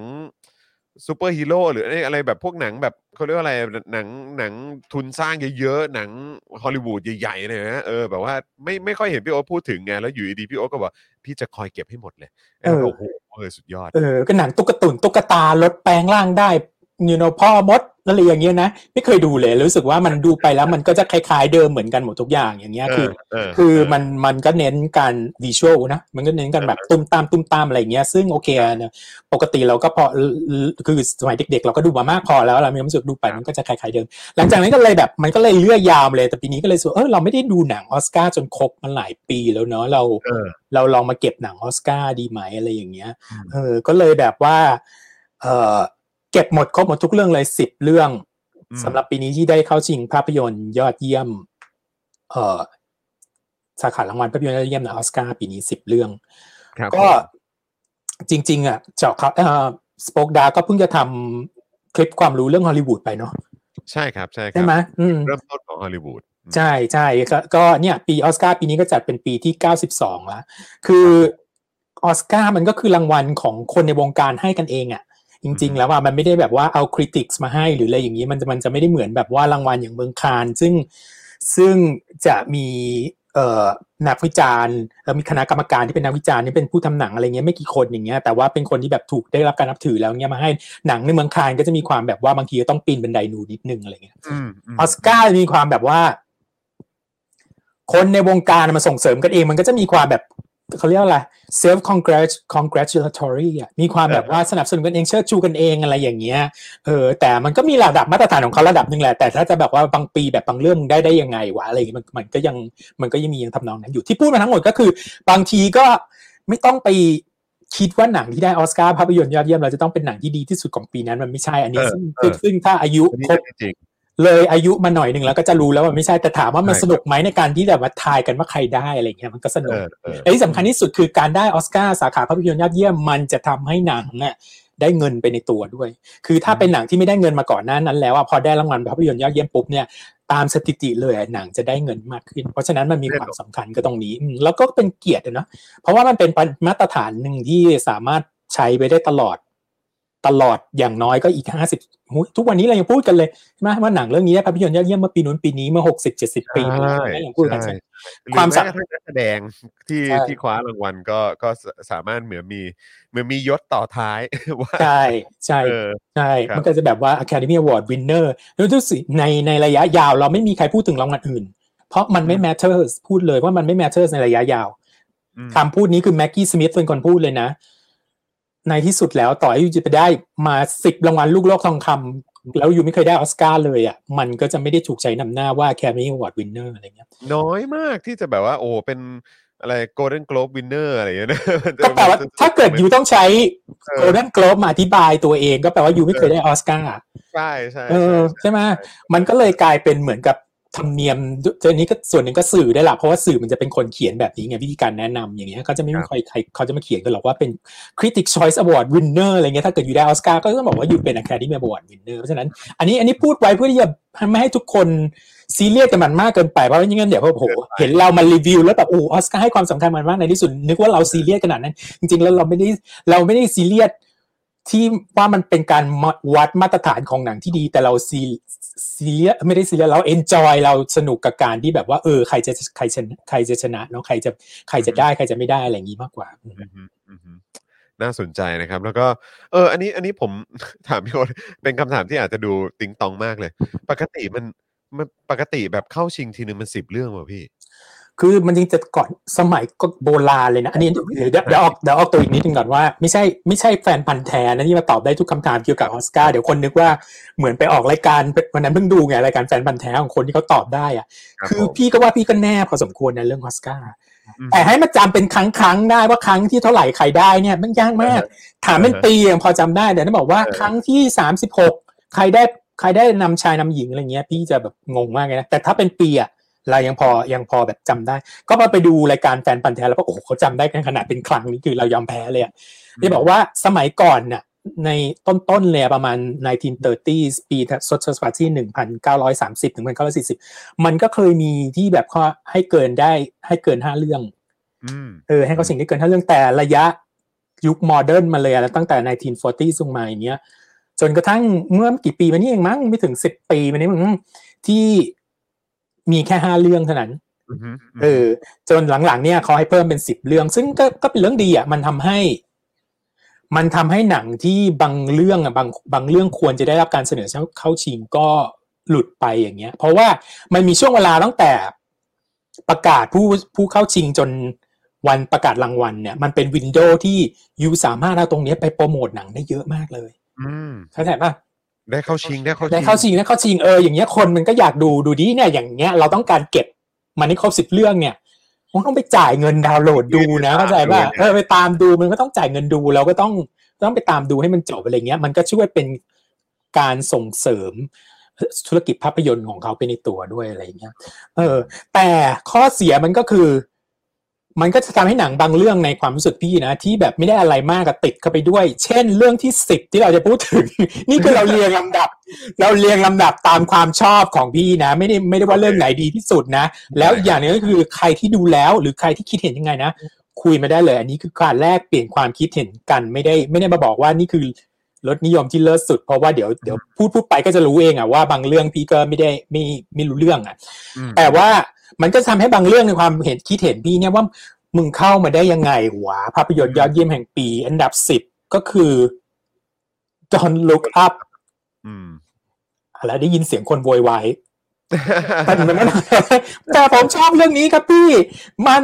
ซูเปอร์ฮีโร่หรืออะไรแบบพวกหนังแบบเขาเรียกว่าอะไรหนังหนังทุนสร้างเยอะๆหนังฮอลลีวูดใหญ่ๆเลยนะเออแบบว่าไม่ไม่ค่อยเห็นพี่โอ๊ตพูดถึงไงแล้วอยู่ดีๆพี่โอ๊ตก็บอกพี่จะคอยเก็บให้หมดเลยเออโอ้โหเออสุดยอดเออก็หนังตุ๊กตุนตุ๊กตารถแปลงร่างได้ยูโนพ่อมด อะไรอย่างเงี้ยนะไม่เคยดูเลยรู้สึกว่ามันดูไปแล้วมันก็จะคล้ายๆเดิมเหมือนกันหมดทุกอย่างอย่างเงี้ยคือเออคือมันมันก็เน้นการวิชวลนะมันก็เน้นกันแบบตุ้มตามตุ้มตามอะไรอย่างเงี้ยซึ่งโอเคนะปกติเราก็พอคือสมัยเด็ก ๆ เราก็ดูมามากพอแล้วเรามีความรู้สึกดูไปมันก็จะคล้ายๆเดิม หลังจากนั้นก็เลยแบบมันก็เลยเลื่อยยาวเลยแต่ปีนี้ก็เลยรู้สึกว่าเออเราไม่ได้ดูหนังออสการ์จนครบมันหลายปีแล้วเนาะเราเออเราลองมาเก็บหนังออสการ์ดีไหมอะไรอย่างเงี้ยอืมเออก็เลยแบบว่า เออ เก็บหมดครบหมดทุกเรื่องเลยสิบเรื่องอืมสำหรับปีนี้ที่ได้เข้าชิงภาพยนตร์ยอดเยี่ยม เอ่อสาขารางวัลภาพยนตร์ยอดเยี่ยมในออสการ์ปีนี้สิบเรื่องครับก็จริง ๆ อะ เจาะครับเอ่อสปอคดาก็เพิ่งจะทำคลิปความรู้เรื่องฮอลลีวูดไปเนาะใช่ครับ ใช่คใช่รัไหมอืมเริ่มต้นของฮอลลีวูดใช่ใช่ก็ก็เนี่ย ปีออสการ์ปีนี้ก็จัดเป็นปีที่เก้าสิบสองแล้วคือออสการ์มันก็คือรางวัลของคนในวงการให้กันเองอะ่ะ จริง ๆ แล้วว่ามันไม่ได้แบบว่าเอาคริติกส์มาให้หรืออะไรอย่างนี้มันจะมันจะไม่ได้เหมือนแบบว่ารางวัลอย่างเมืองคานซึ่งซึ่งจะมีเอ่อนักวิจารณ์แล้วมีคณะกรรมการที่เป็นนักวิจารณ์ที่เป็นผู้ทำหนังอะไรเงี้ยไม่กี่คนอย่างเงี้ยแต่ว่าเป็นคนที่แบบถูกได้รับการนับถือแล้วเงี้ยมาให้หนังในเมืองคานก็จะมีความแบบว่าบางทีก็ต้องปีนบันไดหนูนิดนึงอะไรเงี้ยอืมมออสการ์มีความแบบว่า คนในวงการมาส่งเสริมกันเอง มันก็จะมีความแบบ เขาเรียกว่าอะไร self congratulatory อะมีความแบบว่าสนับสนุนกันเองเชิดชูกันเองอะไรอย่างเงี้ยเออแต่มันก็มีระดับมาตรฐานของเขาระดับหนึ่งแหละ แต่ถ้าจะแบบว่าบางปีแบบบางเรื่องได้ได้ยังไงวะอะไรอย่างเงี้ยมันมันก็ยังมันก็ยังมียังทำนองนั้นอยู่ที่พูดมาทั้งหมดก็คือ บางทีก็ไม่ต้องไปคิดว่าหนังที่ได้ออสการ์ภาพยนตร์ยอดเยี่ยมเราจะต้องเป็นหนังที่ดีที่สุดของปีนั้นมันไม่ใช่อันนี้เออซึ่งเออซึ่งถ้าอายุอันนี้ครบจริง เลยอายุมาหน่อยหนึ่งแล้วก็จะรู้แล้วว่าไม่ใช่แต่ถามว่ามันใช่สนุกไหมในการที่แบบว่าทายกันว่าใครได้อะไรเงี้ยมันก็สๆนุเอกอเออและที่สำคัญที่สุดคือการได้ออสการ์สาขาภาพยนตร์ยอดเยี่ยมมันจะทำให้หนังน่ะได้เงินไปในตัวด้วย คือถ้าเป็นหนังที่ไม่ได้เงินมาก่อนหน้านั้น แล้วอะพอได้รางวัลภาพยนตร์ยอดเยี่ยมปุ๊บเนี่ยตามสถิติเลยอะหนังจะได้เงินมากขึ้น เพราะฉะนั้นมันมีความสำคัญก็ตรงนี้อืมแล้วก็เป็นเกียรติอะเนาะเพราะว่ามันเป็นมาตรฐานหนึ่งที่สามารถใช้ไปได้ตลอด ตลอดอย่างน้อยก็อีกห้าสิบทุกวันนี้เรายังพูดกันเลยใช่ไหมว่าหนังเรื่องนี้ได้ภาพยนตร์ยอดเยี่ยมเมื่อปีนู้นปีนี้เมื่อหกสิบเจ็ดสิบปีมาแล้วใช่ยังพูดกันใช่ใช่หรือความแม้สักระทั่งนักแสดงที่ใช่ที่คว้ารางวัลก็ก็สสามารถเหมือนมีเหมือนมียศต่อท้ายว่าใช่ใช่เออใช่ครับมันก็จะแบบว่า Academy Award Winner แล้วดูสิในในระยะยาวเราไม่มีใครพูดถึงรางวัลอื่น เพราะมันไม่ matters พูดเลยว่ามันไม่ matters ในระยะยาวอืมคำพูดนี้คือแม็กกี้สมิธเป็นคนพูดเลยนะ ในที่สุดแล้วต่อให้ยูจะไปได้มาสิบรางวัลลูกโลกทองคำแล้วยูไม่เคยได้ออสการ์เลยอะมันก็จะไม่ได้ถูกใช้นำหน้าว่า Academy Award Winner อะไรเงี้ยน้อยมากที่จะแบบว่า โอ้เป็นอะไร Golden Globe Winner อะไรอย่างเงี้ยนะมันจะก็แปลว่ามันจะถ้าเกิดยูต้องใช้เออ Golden Globe มาอธิบายตัวเอง ก็แปลว่ายูไม่เคยได้ออสการ์ใช่ใช่เออใช่ไหมมันก็เลยกลายเป็นเหมือนกับ ธรรมเนียมเจอนี้ก็ส่วนหนึ่งก็สื่อได้วยละเพราะว่าสื่อมันจะเป็นคนเขียนแบบนี้ไงวิธีการแนะนำอย่างเงี้ยเขาจะไม่มีใครใครเขาจะมาเขียนกันหรอกว่าเป็น Critic Choice Award Winner อะไรเงี้ยถ้าเกิดอยู่ได้ออสการ์ก็ต้องบอกว่าอยู่เป็น Academy Award Winner เพราะฉะนั้นอันนี้อันนี้พูดไว้เพื่อที่จะไม่ให้ทุกคนซีเรียสกับมันมากเกินไปเพราะไม่งั้นเดี๋ยวโอ้โหเห็นเรามารีวิวแล้วแบบโอ้ออสการ์ให้ความสำคัญมันมากในที่สุดนึกว่าเราซีเรียสขนาดนั้น จริงๆแล้วเราไม่ได้เราไม่ได้ซีเรียส ที่ว่ามันเป็นการวัดมาตรฐานของหนังที่ดี แต่เราซีซีเรียสไม่ได้ซีเรียสเรา enjoy เราสนุกกับการที่แบบว่าเออใครจะใครชนะใครจะชนะเนาะใครจะใครจะได้ใครจะไม่ได้อะไรอย่างนี้มากกว่าอืมฮึอืมฮึน่าสนใจนะครับ แล้วก็เออ อันนี้อันนี้ผมถามพี่โอ๊ตเป็นคำถามที่อาจจะดูติงตองมากเลย ปกติมันมันปกติแบบเข้าชิงทีนึงมันสิบเรื่องว่ะพี่ คือมันจริงจะก่อนสมัยก็โบราณเลยนะ อันนี้เดี๋ยวเดี๋ยวเดี๋ยวออกเดี๋ยวออกตัวอีกนิดนึงก่อนว่าไม่ใช่ไม่ใช่แฟนพันธ์แท้นะที่มาตอบได้ทุกคำถามเกี่ยวกับออสการ์เดี๋ยวคนนึกว่าเหมือนไปออกรายการวันนั้นเพิ่งดูไงรายการแฟนพันธ์แท้ของคนที่เขาตอบได้อะครับคือผมพี่ก็ว่าพี่ก็แน่พอสมควรในเรื่องออสการ์อืมแต่ให้มาจำเป็นครั้งครั้งๆได้ว่าครั้งที่เท่าไหร่ใครได้เนี่ยมันยากมาก ถามเป็นปียังพอจำได้แต่ถ้าบอกว่าเออครั้งที่สามสิบหกใครได้ใครได้นำชายนำหญิงอะไรเงี้ย พี่จะแบบงงมากเลยนะแต่ถ้าเป็นปีอะ เรายังพอยังพอแบบจำได้ ก็มาไปดูรายการแฟนพันธ์แท้แล้วก็โอ้โหเขาจำได้กันขนาดเป็นครั้งนี้คือเรายอมแพ้เลยอะที่บอกว่าสมัยก่อนน่ะในต้นๆเลยอะประมาณ 1930ปีทศวรรษที่ 1930 ถึง 1940 มันก็เคยมีที่แบบข้อให้เกินได้ให้เกิน5เรื่องอืมเออให้เขาสิ่งที่เกินห้าเรื่องแต่ระยะยุค modern มาเลยอะแล้วตั้งแต่ 1940ส่งมาอย่างเงี้ยจนกระทั่งเมื่อกี่ปีมานี้เองมั้งไม่ถึงสิบปีมานี้มั้งที่ มีแค่ห้าเรื่องเท่านั้นอืมฮึเออจนหลังๆเนี่ยเขาให้เพิ่มเป็นสิบเรื่อง ซึ่งก็ก็เป็นเรื่องดีอะมันทำให้ มันทำให้หนังที่บางเรื่องอะบางบางเรื่องควรจะได้รับการเสนอเข้าชิงก็หลุดไปอย่างเงี้ย เพราะว่ามันมีช่วงเวลาตั้งแต่ประกาศผู้ผู้เข้าชิงจนวันประกาศรางวัลเนี่ย มันเป็นวินโดว์ที่ยูสามารถเอาตรงเนี้ยไปโปรโมทหนังได้เยอะมากเลยอืมเข้าใจป่ะ ได้เข้าชิงได้เข้าชิงได้เข้าชิงได้เข้าชิงเอออย่างเงี้ยคนมันก็อยากดูดูดีเนี่ยอย่างเงี้ยเราต้องการเก็บมันให้ครบสิบเรื่องเนี่ยมันต้องไปจ่ายเงินดาวน์โหลดดูนะเข้าใจป่ะเออไปตามดูมันก็ต้องจ่ายเงินดูเราก็ต้องต้องไปตามดูให้มันจบอะไรเงี้ย มันก็ช่วยเป็นการส่งเสริมธุรกิจภาพยนตร์ของเขาไปในตัวด้วยอะไรเงี้ย เออ แต่ข้อเสียมันก็คือ มันก็จะทำให้หนังบางเรื่องในความรู้สึกพี่นะ ที่แบบไม่ได้อะไรมากกับติดเข้าไปด้วย เช่น เรื่องที่สิบที่เราจะพูดถึง นี่คือเราเรียงลำดับ เราเรียงลำดับตามความชอบของพี่นะ ไม่ได้ไม่ได้ว่าเรื่องไหนดีที่สุดนะ แล้วอีกอย่างหนึงก็คือใครที่ดูแล้ว หรือใครที่คิดเห็นยังไงนะคุยมาได้เลย อันนี้คือการแลกเปลี่ยนความคิดเห็นกันไม่ได้ ไม่ได้มาบอกว่านี่คือรสนิยมที่เลิศสุด เพราะว่าเดี๋ยวเดี๋ยวพูดพูดไปก็จะรู้เองอะว่าบางเรื่องพี่ก็ไม่ได้ไม่ไม่รู้เรื่องอะอืมแต่ว่า มันก็ทำให้บางเรื่องในความเห็นคิดเห็นพี่เนี่ยว่ามึงเข้ามาได้ยังไงวะภาพยนตร์ยอดเยี่ยมแห่งปี อันดับสิบก็คือ Don't Look Up อืมอะไรได้ยินเสียงคนโวยวายแต่มันไม่แต่ผมชอบเรื่องนี้ครับพี่ มัน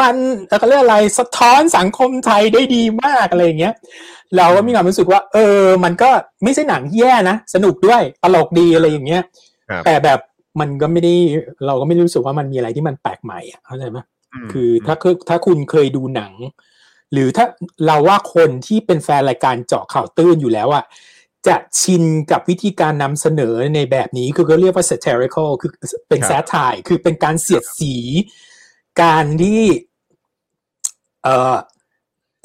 มันเขาเรียกอะไรสะท้อนสังคมไทยได้ดีมากอะไรอย่างเงี้ย เราก็มีความรู้สึกว่า เออ มันก็ไม่ใช่หนังแย่นะ สนุกด้วยตลกดีอะไรอย่างเงี้ยครับแต่แบบ มันก็ไม่ได้เราก็ไม่รู้สึกว่ามันมีอะไรที่มันแปลกใหม่อะเข้าใจไหมมคือถ้าคือถ้าคุณเคยดูหนัง หรือถ้าเราว่าคนที่เป็นแฟนรายการเจาะข่าวตื้นอยู่แล้วอะจะชินกับวิธีการนำเสนอในแบบนี้คือเขาเรียกว่า satirical คือเป็นครับ satire คือเป็นการเสียดสี การที่เอ่อ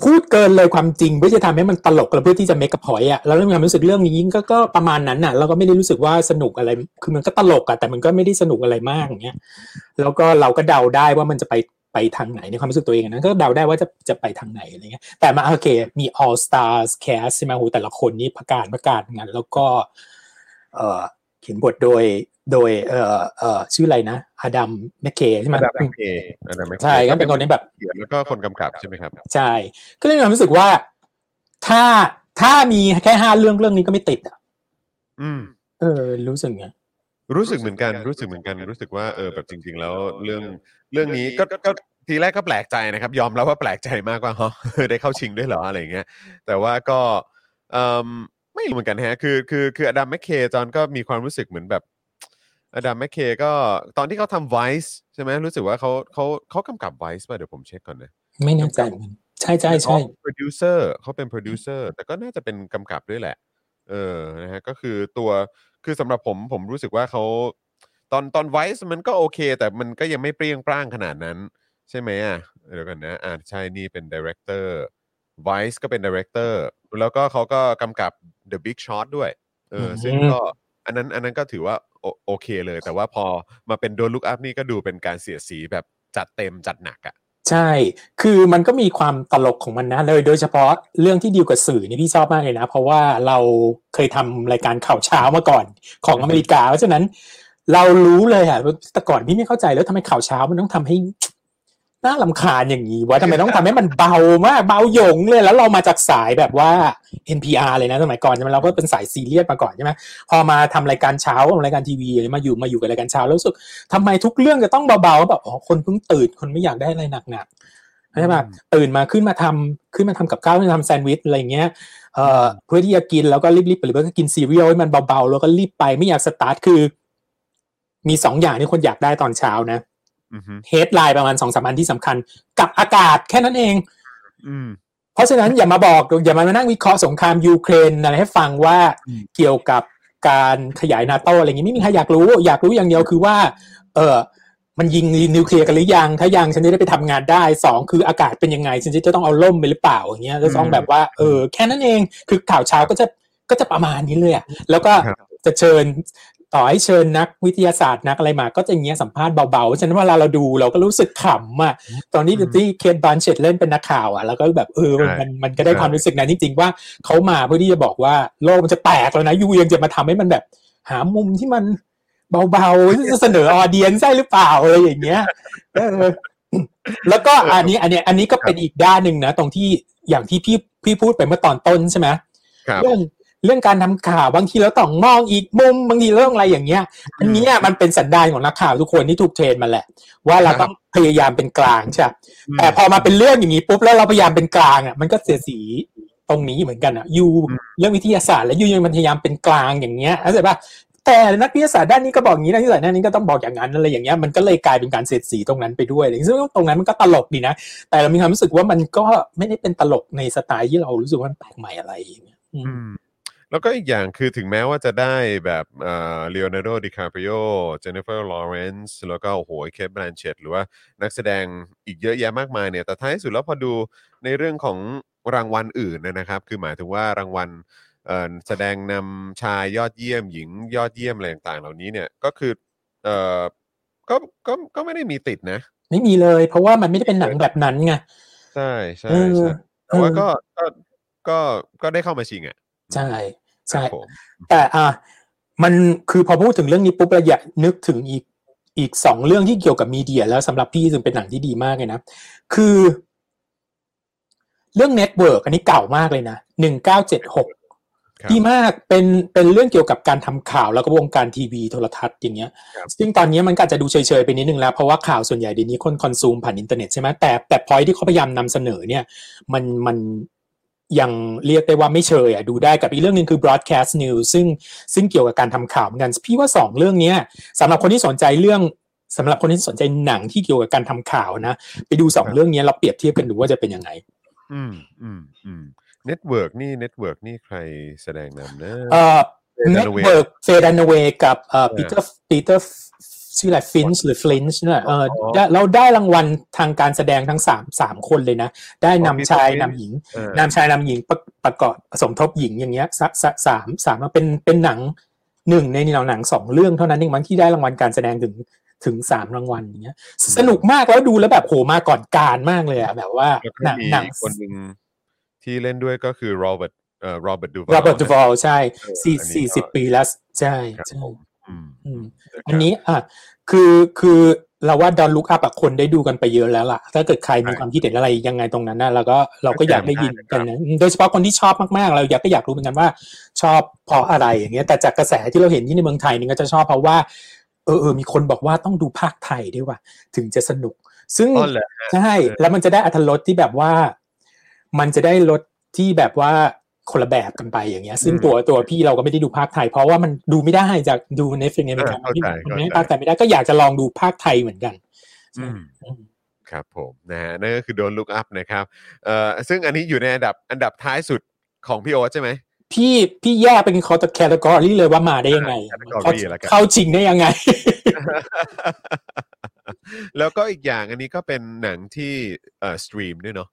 พูดเกินเลยความจริงเพื่อจะทำให้มันตลกแล้วเพื่อที่จะ make a point อะแล้วเรามีความรู้สึกเรื่องนี้ก็ก็ประมาณนั้นน่ะ เราก็ไม่ได้รู้สึกว่าสนุกอะไร คือมันก็ตลกอะแต่มันก็ไม่ได้สนุกอะไรมากอย่างเงี้ยแล้วก็เราก็เดาได้ว่ามันจะไปไปทางไหนในความรู้สึกตัวเองนะก็เดาได้ว่าจะจะไปทางไหนอะไรเงี้ยแต่มาโอเค มี all stars cast ใช่ไหมโหแต่ละคนนี่ประกาศประกาศงานแล้วก็ เออเขียนบทโดย โดยเอ่อเอ่อชื่ออะไรนะอดัมแมคเคใช่ไหมอันดับแมคเคอันดับแมคเคใช่ก็เป็นคนที่แบบเขียนแล้วก็คนกำกับใช่ไหมครับ ใช่ ก็เลยมีความรู้สึกว่า ถ้าถ้ามีแค่ห้าเรื่องเรื่องนี้ก็ไม่ติดอะอืม เออ รู้สึกไงรู้สึกเหมือนกันรู้สึกเหมือนกันรู้สึกว่าเออแบบจริง ๆ แล้วเรื่องเรื่องนี้ก็ก็ทีแรกก็แปลกใจนะครับ ยอมรับว่าแปลกใจมากว่าฮะได้เข้าชิงด้วยเหรออะไรอย่างเงี้ย แต่ว่าก็เอิ่มไม่รู้เหมือนกันฮะคือคือคืออดัมแมคเคจอนก็มีความรู้สึกเหมือนแบบ อดัมแมคเคก็ตอนที่เขาทำ Vice ใช่ไหมรู้สึกว่าเขาเขาเขากำกับ Vice ป่ะเดี๋ยวผมเช็คก่อนนะ ไม่แน่ใจเหมือนกันใช่ใช่ใช่โปรดิวเซอร์เขาเป็นโปรดิวเซอร์แต่ก็น่าจะเป็นกำกับด้วยแหละ เออนะฮะก็คือตัวคือสำหรับผมผมรู้สึกว่าเขาตอนตอน Vice มันก็โอเค แต่มันก็ยังไม่เปรี้ยงปร้างขนาดนั้น ใช่ไหมอะเดี๋ยวกันนะอ่าใช่นี่เป็น director Vice ก็เป็น director แล้วก็เขาก็กำกับ The Big Short ด้วยเออซึ่งก็อันนั้นอันนั้นก็ถือว่า โอโอเคเลย แต่ว่าพอมาเป็นโดนลุกอัพนี่ก็ดูเป็นการเสียสีแบบจัดเต็มจัดหนักอะใช่ คือมันก็มีความตลกของมันนะเลยโดยเฉพาะเรื่องที่ดีวกับสื่อนี่พี่ชอบมากเลยนะ เพราะว่าเราเคยทำรายการข่าวเช้ามาก่อนของอเมริกา เพราะฉะนั้นเรารู้เลยอะแต่ก่อนพี่ไม่เข้าใจแล้วทำไมข่าวเช้ามันต้องทำให้ น่าลำคาญอย่างนี้วะทำไมต้องทำให้มันเบามากเบาหยงเลย แล้วเรามาจากสายแบบว่า NPR เลยนะสมัยก่อนใช่ไหมเราก็เป็นสายซีเรียสมาก่อนใช่ไหมพอมาทำรายการเช้ารายการทีวีมาอยู่มาอยู่กับรายการเช้าแล้วรู้สึกทำไมทุกเรื่องจะต้องเบาๆแบบอ๋อคนเพิ่งตื่นคนไม่อยากได้อะไรหนักๆใช่ป่ะตื่นมาขึ้นมาทำขึ้นมาทำกับข้าวขึ้นมาทำแซนด์วิชอะไรเงี้ยเอ่อเพื่อที่จะกินแล้วก็รีบๆไปหรือว่าก็กินซีเรียลให้มันเบาๆแล้วก็รีบไปไม่อยากสตาร์ทคือ มีสองอย่างที่คนอยากได้ตอนเช้านะอือฮึ headline ประมาณสองสามอันที่สำคัญ กับอากาศแค่นั้นเอง อืมเพราะฉะนั้นอย่ามาบอกอย่ามานั่งวิเคราะห์สงครามยูเครนอะไรให้ฟังว่าอืมเกี่ยวกับการขยายนาโตอะไรอย่างนี้ไม่มีใครอยากรู้ อยากรู้อย่างเดียวคือว่า เออมันยิงนิวเคลียร์กันหรือยัง ถ้ายังฉันจะได้ไปทำงานได้สองคืออากาศเป็นยังไง ฉันจะต้องเอาล่มไปหรือเปล่าอย่างเงี้ยแล้วต้องแบบว่าเออแค่นั้นเองคือข่าวเช้าก็จะก็จะประมาณนี้เลยอะแล้วก็ครับจะเชิญ ต่อให้เชิญนักวิทยาศาสตร์นักอะไรมา ก็จะอย่างเงี้ยสัมภาษณ์เบาๆฉะนั้นเวลาเราดูเราก็รู้สึกขำอะตอนนี้ที่เคทบันเชตเล่นเป็นนักข่าวอะแล้วก็แบบเออมันมันมันก็ได้ความรู้สึกนั้นจริงๆว่าเขามาเพื่อที่จะบอกว่าโลกมันจะแตกแล้วนะยูยังจะมาทำให้มันแบบ หามุมที่มันเบาๆจะเสนอออเดียนใช่หรือเปล่าอะไรอย่างเงี้ยเออแล้วก็อันนี้อันนี้อันนี้ก็เป็นอีกด้านหนึ่งนะ ตรงที่อย่างที่พี่พี่พูดไปเมื่อตอนต้นใช่ไหมครับเรื่อง เรื่องการทำข่าวบางทีเราต้องมองอีกมุมบางทีเรื่องอะไรอย่างเงี้ย อันเนี้ยมันเป็นสันดานของนักข่าวทุกคนที่ถูกเทรนมาแหละ ว่าเราต้องพยายามเป็นกลางใช่ปะแต่พอมาเป็นเรื่องอย่างนี้ปุ๊บแล้วเราพยายามเป็นกลางอะมันก็เสียสีตรงนี้เหมือนกันอะยูอืมเรื่องวิทยาศาสตร์แล้วยูยังพยายามเป็นกลางอย่างเงี้ยเข้าใจปะแต่นักวิทยาศาสตร์ด้านนี้ก็บอกอย่างนี้นักวิทยาศาสตร์ด้านนี้ก็ต้องบอกอย่างนั้นอะไรอย่างเงี้ยมันก็เลยกลายเป็นการเสียดสีตรงนั้นไปด้วยอะไรอย่างเงี้ยซึ่งตรงนั้นมันก็ตลกดีนะ แต่เรามีความรู้สึกว่ามันก็ไม่ได้เป็นตลกในสไตล์ที่เรารู้สึกว่ามันแปลกใหม่อะไรอย่างเงี้ยอืมอืม แล้วก็อีกอย่างคือถึงแม้ว่าจะได้แบบเอ่อเลโอนาร์โดดิคาปริโอเจนนิเฟอร์ลอเรนซ์แล้วก็โอ้โหเคทแบลนเชตหรือว่านักแสดงอีกเยอะแยะมากมายเนี่ยแต่ท้ายสุดแล้วพอดูในเรื่องของรางวัลอื่นเนยนะครับ คือหมายถึงว่ารางวัลเอ่อแสดงนำชายยอดเยี่ยมหญิงยอดเยี่ยมอะไรต่างๆ เหล่านี้เนี่ยก็คือเอ่อก็ก็ก็ไม่ได้มีติดนะ ไม่มีเลย เพราะว่ามันไม่ได้เป็นหนังแบบนั้นไงใช่ใช่เออใช่แต่ว่าเออก็ก็ก็ก็ได้เข้ามาชิงอะใช่ค ใช่รับผมแต่อะมันคือพอพูดถึงเรื่องนี้ปุ๊บเราอยากนึกถึงอีกอีกสองเรื่องที่เกี่ยวกับ media แล้วสำหรับพี่ซึ่งเป็นหนังที่ดีมากเลยนะ คือ เรื่อง Network อันนี้เก่ามากเลยนะหนึ่งเก้าเจ็ดหกครับดีมากเป็นเป็นเรื่องเกี่ยวกับการทำข่าวแล้วก็วงการทีวีโทรทัศน์อย่างเงี้ยครับซึ่งตอนนี้มันก็อาจจะดูเฉยๆไปนิดนึงแล้วเพราะว่าข่าวส่วนใหญ่เดี๋ยวนี้คน consume ผ่านอินเทอร์เน็ตใช่ไหมแต่แต่พอยที่เขาพยายามนำเสนอเนี่ย มันมัน ยังเรียกได้ว่าไม่เชยอะดูได้กับอีกเรื่องหนึ่งคือ Broadcast News ซึ่งซึ่งเกี่ยวกับการทำข่าวเหมือนกันพี่ว่าสองเรื่องเนี้ยสำหรับคนที่สนใจเรื่องสำหรับคนที่สนใจหนังที่เกี่ยวกับการทำข่าวนะ ไปดูสองเรื่องเนี้ยเราเปรียบเทียบกันดูว่าจะเป็นยังไง อืมอืมอืม Network นี่ Network นี่ใครแสดงนำนะเอ่อ Faye เน็ต Dunaway เวิร์ก Faye Dunaway กับเอ่อเออปีเตอร์ปีเตอร์ ชื่ออะไรฟินช์หรือฟลินช์เนี่ยเอออ๋อได้เราได้รางวัลทางการแสดงทั้งสามสามคนเลยนะ ได้อ๋อนำชาย Peter นำ Finch หญิงเออนำชายนำหญิงประประกอบสมทบหญิงอย่างเงี้ยสสสามสามเป็นเป็นหนังหนึ่งในหนังหนังสองเรื่องเท่านั้นเองมั้งที่ได้รางวัลการแสดงถึงถึงสามรางวัลอย่างเงี้ย สนุกมากแล้วดูแล้วแบบโหมาก่อนการมากเลยอะแบบว่าแล้วก็หนังมีหนังคนหนึ่งที่เล่นด้วยก็คือโรเบิร์ตเอ่อโรเบิร์ตดูโรเบิร์ตดูวอลใช่เออสี่อันนี้สี่ก็สิบปีแล้วใช่ครับใช่ผม อืมอืมนะครับอันนี้อะคือคือเราว่าดอนลุกอัพคนได้ดูกันไปเยอะแล้วล่ะ ถ้าเกิดใครมีความคิดเห็นอะไรยังไงตรงนั้นนะเราก็เราก็อยากได้ยินกันนะโดยเฉพาะคนที่ชอบมากๆ เราอยากก็อยากรู้เหมือนกันว่า ชอบเพราะอะไรอย่างเงี้ยแต่จากกระแสที่เราเห็นที่ในเมืองไทยนี่ก็จะชอบเพราะว่าเออเออมีคนบอกว่าต้องดูภาคไทยด้วยว่ะถึงจะสนุก ซึ่งอ๋อเหรอใช่แล้วมันจะได้อัธรสที่แบบว่า มันจะได้รสที่แบบว่า คนละแบบกันไปอย่างเงี้ย ซึ่งตัวตัวพี่เราก็ไม่ได้ดูภาคไทย เพราะว่ามันดูไม่ได้จากดูในฟิล์มในเมืองไทยเข้าใจมันไม่เข้าใจภาคไทยไม่ได้ก็อยากจะลองดูภาคไทยเหมือนกันอืมอืมครับผมนะฮะนั่นก็คือ Don't Look Up นะครับเอ่อซึ่งอันนี้อยู่ในอันดับอันดับท้ายสุดของพี่โอ๊ตใช่ไหมพี่พี่แยกเป็นคอร์ต category เลยว่ามาได้ยังไงอ่า category แล้วกันเข้าชิงได้ยังไง แล้วก็อีกอย่างอันนี้ก็เป็นหนังที่เอ่อ stream ด้วยเนาะ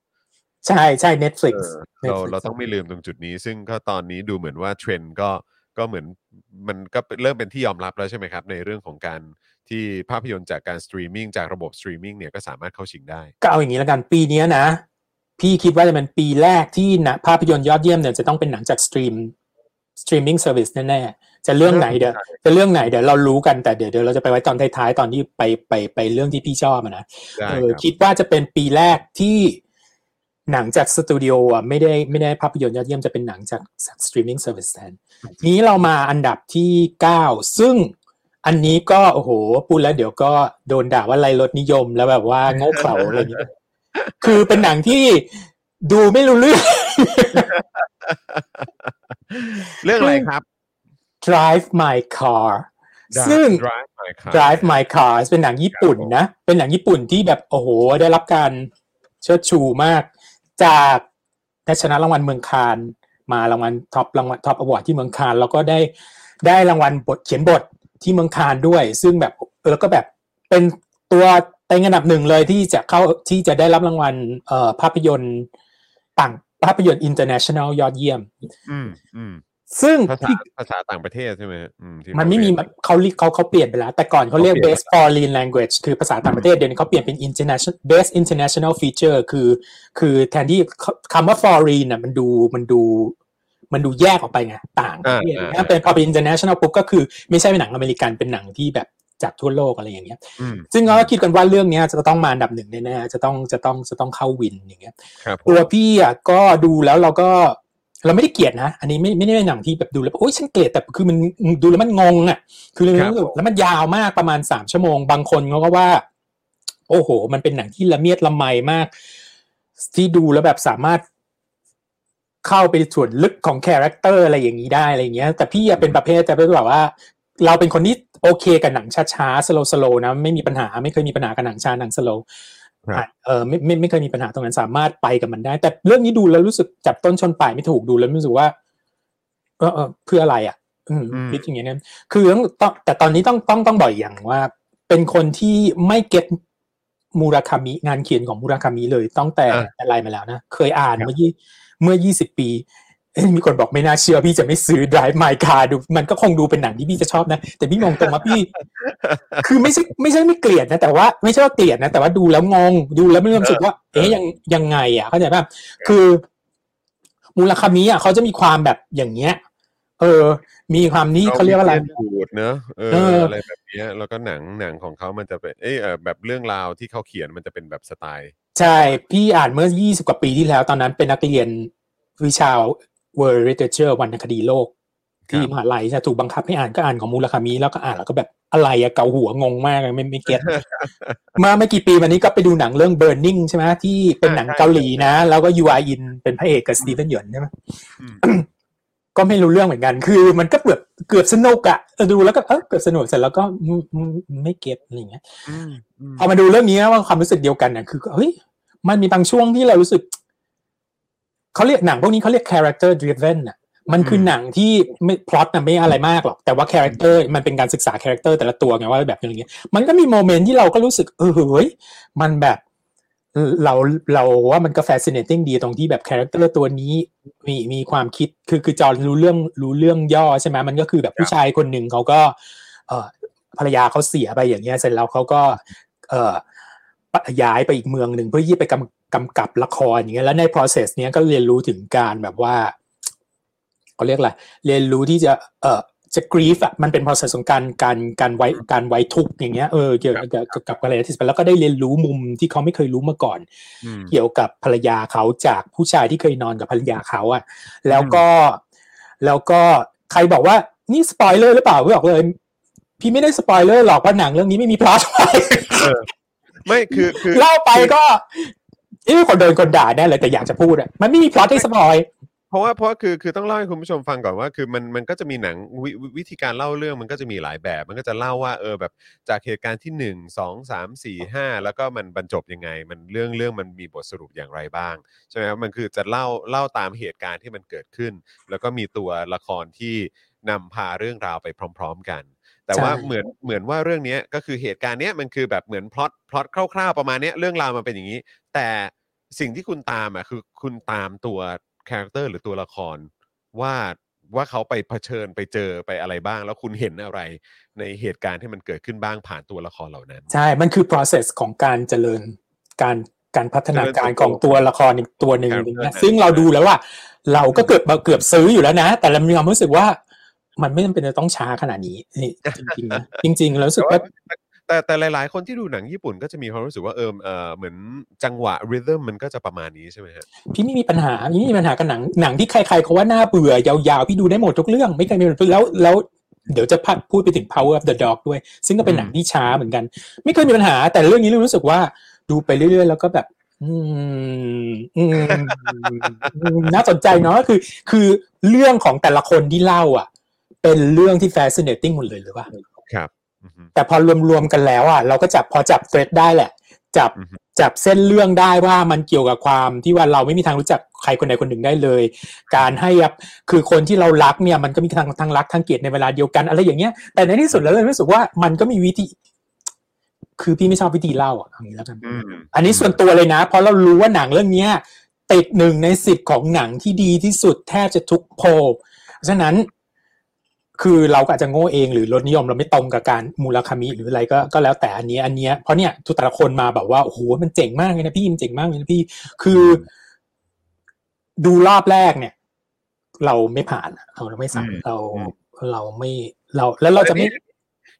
ใช่ใช่ Netflix เออเรา Netflix เราต้องไม่ลืมตรงจุดนี้ ซึ่งก็ตอนนี้ดูเหมือนว่าเทรนด์ก็ก็เหมือนมันก็เริ่มเป็นที่ยอมรับแล้วใช่ไหมครับ ในเรื่องของการที่ภาพยนตร์จากการสตรีมมิ่งจากระบบสตรีมมิ่งเนี่ยก็สามารถเข้าชิงได้ ก็เอาอย่างนี้แล้วกันปีเนี้ยนะ พี่คิดว่าจะเป็นปีแรกที่ชนะภาพยนตร์ยอดเยี่ยมเนี่ยจะต้องเป็นหนังจาก stream streaming service แน่ๆจะเรื่องไหนเดี๋ยวจะเรื่องไหนเดี๋ยวเรารู้กันแต่เดี๋ยวเดี๋ยวเราจะไปไว้ตอนท้ายๆตอนที่ไปไปไปเรื่องที่พี่ชอบอะนะได้เอคอรับคิดว่าจะเป็นปีแรกที่ หนังจากสตูดิโออะไม่ได้ไม่ได้ภาพยนตร์ยอดเยี่ยมจะเป็นหนังจาก streaming service แทนนี้เรามาอันดับที่เก้าซึ่งอันนี้ก็โอ้โหพูดแล้วเดี๋ยวก็โดนด่าว่าไรลดนิยมแล้วแบบว่าโง่เขลาอะไรอย่างเงี้ยคือเป็นหนังที่ดูไม่รู้เรื่อง เรื่องอะไรครับ Drive My Car ซึ่ง Drive My Car Drive My Car เป็นหนังญี่ปุ่นนะ เป็นหนังญี่ปุ่นที่แบบโอ้โหได้รับการเชิดชูมาก จากได้ชนะรางวัลเมืองคานมารางวัล top รางวัล top award ที่เมืองคานแล้วก็ได้ได้รางวัลบทเขียนบทที่เมืองคานด้วย ซึ่งแบบแล้วก็แบบเป็นตัวเต็งอันดับหนึ่งเลยที่จะเข้าที่จะได้รับรางวัลเอ่อภาพยนตร์ต่างภาพยนตร์ international ยอดเยี่ยม อืมอืม ซึ่งภาษาที่ภาษาต่างประเทศใช่ไหมอืมที่มันไม่มีเขาเรียกเขาเรียกเขาเขาเปลี่ยนไปแล้ว แต่ก่อนเขาเรียกเขาเปลี่ยน best foreign language คือภาษาต่างประเทศเดี๋ยวนี้เขาเปลี่ยนเป็น international best international feature คือ คือแทนที่คำว่า foreign น่ะมันดูมันดู มันดูแยกออกไปไงต่างประเทศอ่าอ่าถ้าเป็นพอเป็น international ปุ๊บก็คือไม่ใช่เป็นหนังอเมริกันเป็นหนังที่แบบจากทั่วโลกอะไรอย่างเงี้ยอืมซึ่งเราก็คิดกันว่าเรื่องเนี้ยจะต้องมาอันดับหนึ่งแน่ๆจะต้องจะต้องจะต้องเข้าวินอย่างเงี้ยครับผมตัวพี่อะก็ดูแล้วเราก็ เราไม่ได้เกลียดนะ อันนี้ไม่ไม่ได้เป็นหนังที่แบบดูแล้วโอ้ยฉันเกลียดแต่คือมันดูแล้วมันงงอะ คือเรื่องแล้วมันยาวมากประมาณสามชั่วโมง บางคนเขาก็ว่า โอ้โห มันเป็นหนังที่ละเมียดละไมมาก ที่ดูแล้วแบบสามารถเข้าไปส่วนลึกของคาแรคเตอร์อะไรอย่างนี้ได้อะไรอย่างเงี้ย แต่พี่อะเป็นประเภทแต่เป็นแบบว่า เราเป็นคนที่โอเคกับหนังช้าๆ slow slow นะไม่มีปัญหาไม่เคยมีปัญหากับหนังช้าหนัง slow ครับ เออไม่ไม่ไม่เคยมีปัญหาตรงนั้นสามารถไปกับมันได้ แต่เรื่องนี้ดูแล้วรู้สึกจับต้นชนปลายไม่ถูกดูแล้วรู้สึกว่าเออเออเพื่ออะไรอะอืมอืมคิดอย่างเงี้ยนะคือต้องต้องแต่ตอนนี้ต้องต้องต้องบอกอีกอย่างว่า เป็นคนที่ไม่เก็ตมูราคามิงานเขียนของมูราคามิเลยตั้งแต่อะไรมาแล้วนะ เคยอ่านเมื่อยี่เมื่อยี่สิบปีเอ้ย มีคนบอกไม่น่าเชื่อพี่จะไม่ซื้อ Drive My Car ดูมันก็คงดูเป็นหนังที่พี่จะชอบนะ แต่พี่มองตรงว่าพี่ คือไม่ใช่ไม่ใช่ไม่เกลียดนะ แต่ว่าไม่ใช่ว่าเกลียดนะ แต่ว่าดูแล้วงงดูแล้วไม่รู้สึกว่า เอ๊ยยังยังไง อะเข้าใจป่ะคือ มูราคามิอะเขาจะมีความแบบอย่างเงี้ย เออ มีความนี้เขาเรียกว่าอะไรมีพูดเนอะเออเออออะไรแบบเนี้ยแล้วก็หนังหนังของเขามันจะเป็นเอยเออแบบเรื่องราวที่เขาเขียนมันจะเป็นแบบสไตล์ ใช่ พี่อ่านเมื่อ 20 กว่าปีที่แล้ว ตอนนั้นเป็นนักเรียนวิชา World Literature วรรณคดีโลก ที่มหาลัยจะถูกบังคับให้อ่านก็อ่านของมูราคามิแล้วก็อ่านแล้วก็แบบอะไรอะเกาหัวงงมากเลยไม่ไม่ get มาไม่กี่ปีมานี้ก็ไปดูหนังเรื่อง Burning ใช่ไหมที่เป็นหนังเกาหลีนะ แล้วก็ยูอาอินเป็นพระเอกกับสตีเวน ยอนใช่ไหมก็ไม่รู้เรื่องเหมือนกัน คือ มันก็เกือบเกือบสนุกอะเออดูแล้วก็เออเกือบสนุกเสร็จแล้วก็อืมอืมไม่ get อะไรอย่างเงี้ยอืมอืมพอมาดูเรื่องนี้นะว่าความรู้สึกเดียวกันเนี่ยคือเฮ้ยมันมีบางช่วงที่เรารู้สึก เขาเรียกหนังพวกนี้เขาเรียก character driven อะมันคือหนังที่ไม่พล็อตนะไม่อะไรมากหรอก แต่ว่าคาแรคเตอร์มันเป็นการศึกษาคาแรคเตอร์แต่ละตัวไงว่าแบบอย่างเงี้ยมันก็มีโมเมนต์ที่เราก็รู้สึกเออเฮ้ยมันแบบเราเราว่ามันก็ fascinating ดีตรงที่แบบคาแรคเตอร์ตัวนี้มีมีความคิดคือคือจอรู้เรื่องรู้เรื่องย่อใช่ไหมมันก็คือแบบผู้ชายคนหนึ่งเขาก็ เออภรรยาเขาเสียไปอย่างเงี้ยเสร็จแล้วเขาก็ เออ ย้ายไปอีกเมืองหนึ่งเพื่อที่ไปกำกำกับละครอย่างเงี้ยแล้วใน process เนี้ยก็เรียนรู้ถึงการแบบว่าเขาเรียกอะไรเรียนรู้ที่จะเออจะ grieve อะมันเป็น process ของการการการไว้การไว้ทุกข์อย่างเงี้ยเออเกี่ยวกับกับอะไรที่แล้วก็ได้เรียนรู้มุมที่เขาไม่เคยรู้มาก่อนอืมเกี่ยวกับภรรยาเขาจากผู้ชายที่เคยนอนกับภรรยาเขาอะแล้วก็แล้วก็ใครบอกว่านี่สปอยเลอร์หรือเปล่าพี่บอกเลย พี่ไม่ได้สปอยเลอร์หรอกว่าหนังเรื่องนี้ไม่มีพล็อตไม่คือคือเล่าไปก็เอ้ยคนเดินคนด่าแน่เลยแต่อยากจะพูดอะมันไม่มีพล็อตให้สปอยเพราะว่าเพราะว่าคือคือต้องเล่าให้คุณผู้ชมฟังก่อนว่าคือมันมันก็จะมีหนังวววิธีการเล่าเรื่องมันก็จะมีหลายแบบ มันก็จะเล่าว่าเออแบบจากเหตุการณ์ที่หนึ่งสองสามสี่ห้าแล้วก็มันบรรจบยังไง มันเรื่องเรื่องมันมีบทสรุปอย่างไรบ้างใช่ไหมครับมันคือจะเล่าเล่าตามเหตุการณ์ที่มันเกิดขึ้น แล้วก็มีตัวละครที่นำพาเรื่องราวไปพร้อม ๆ กัน แต่ว่าใช่เหมือนเหมือนว่าเรื่องเนี้ยก็คือเหตุการณ์เนี้ยมันคือแบบเหมือนพล็อตพล็อตคร่าวๆประมาณเนี้ยเรื่องราวมันเป็นอย่างนี้ แต่สิ่งที่คุณตามอะคือคุณตามตัวคาแรคเตอร์หรือตัวละครว่าว่าเขาไปเผชิญไปเจอไปอะไรบ้าง แล้วคุณเห็นอะไรในเหตุการณ์ที่มันเกิดขึ้นบ้างผ่านตัวละครเหล่านั้น ใช่ มันคือ process ของการเจริญการการพัฒนาการเจริญเติบโตของตัวละครอีกตัวหนึ่งครับอย่างเงี้ยใช่ซึ่งเราดูแล้วว่า เราก็เกือบเกือบซื้ออยู่แล้วนะ แต่เรามีความรู้สึกว่า มันไม่จำเป็นจะต้องช้าขนาดนี้นี่จริงๆนะจริง ๆ แล้วรู้สึกว่าแต่แต่หลาย ๆ คนที่ดูหนังญี่ปุ่นก็จะมีความรู้สึกว่าเออเออเหมือนจังหวะริทึมมันก็จะประมาณนี้ใช่ไหมฮะพี่ไม่มีปัญหาพี่ไม่มีปัญหากับหนังหนังที่ใคร ๆเขาว่าน่าเบื่อยาวๆ พี่ดูได้หมดทุกเรื่องไม่เคยมีปัญหาแล้วแล้วเดี๋ยวจะพัดพูดไปถึง power of the dog ด้วย ซึ่งก็เป็นหนังที่ช้าเหมือนกัน ไม่เคยมีปัญหา แต่เรื่องนี้รู้สึกว่าดูไปเรื่อย ๆ แล้วก็แบบ อืมอืมอืมน่าสนใจเนาะคือ คือเรื่องของแต่ละคนที่เล่า อะ เป็นเรื่องที่ fascinating หมดเลยหรือว่าครับอือฮึแต่พอรวมๆกันแล้วอะเราก็จับพอจับเทรดได้แหละ จับอือฮึจับเส้นเรื่องได้ว่ามันเกี่ยวกับความที่ว่าเราไม่มีทางรู้จักใครคนใดคนหนึ่งได้เลย การให้อัพคือคนที่เรารักเนี่ยมันก็มีทางทางรักทางเกลียดในเวลาเดียวกันอะไรอย่างเงี้ย แต่ในที่สุดแล้วเรารู้สึกว่ามันก็มีวิธี คือพี่ไม่ชอบวิธีเล่าอะเอางี้แล้วกันอืมอันนี้ส่วนตัวเลยนะ เพราะเรารู้ว่าหนังเรื่องเนี้ยติดหนึ่งในสิบของหนังที่ดีที่สุดแทบจะทุกโพลเพราะฉะนั้น คือเราก็อาจจะโง่เองหรือรสนิยมเราไม่ตรงกับการมูลคามิหรืออะไรก็ก็แล้วแต่อันเนี้ยอันเนี้ยเพราะเนี่ยทุกแต่ละคนมาแบบว่าโอ้โหมันเจ๋งมากเลยนะพี่มันเจ๋งมากเลยนะพี่ คือ ดูรอบแรกเนี่ย เราไม่ผ่านอะเราเราไม่สั่งอืมเราอืมเราไม่เราแล้วเราจะไม่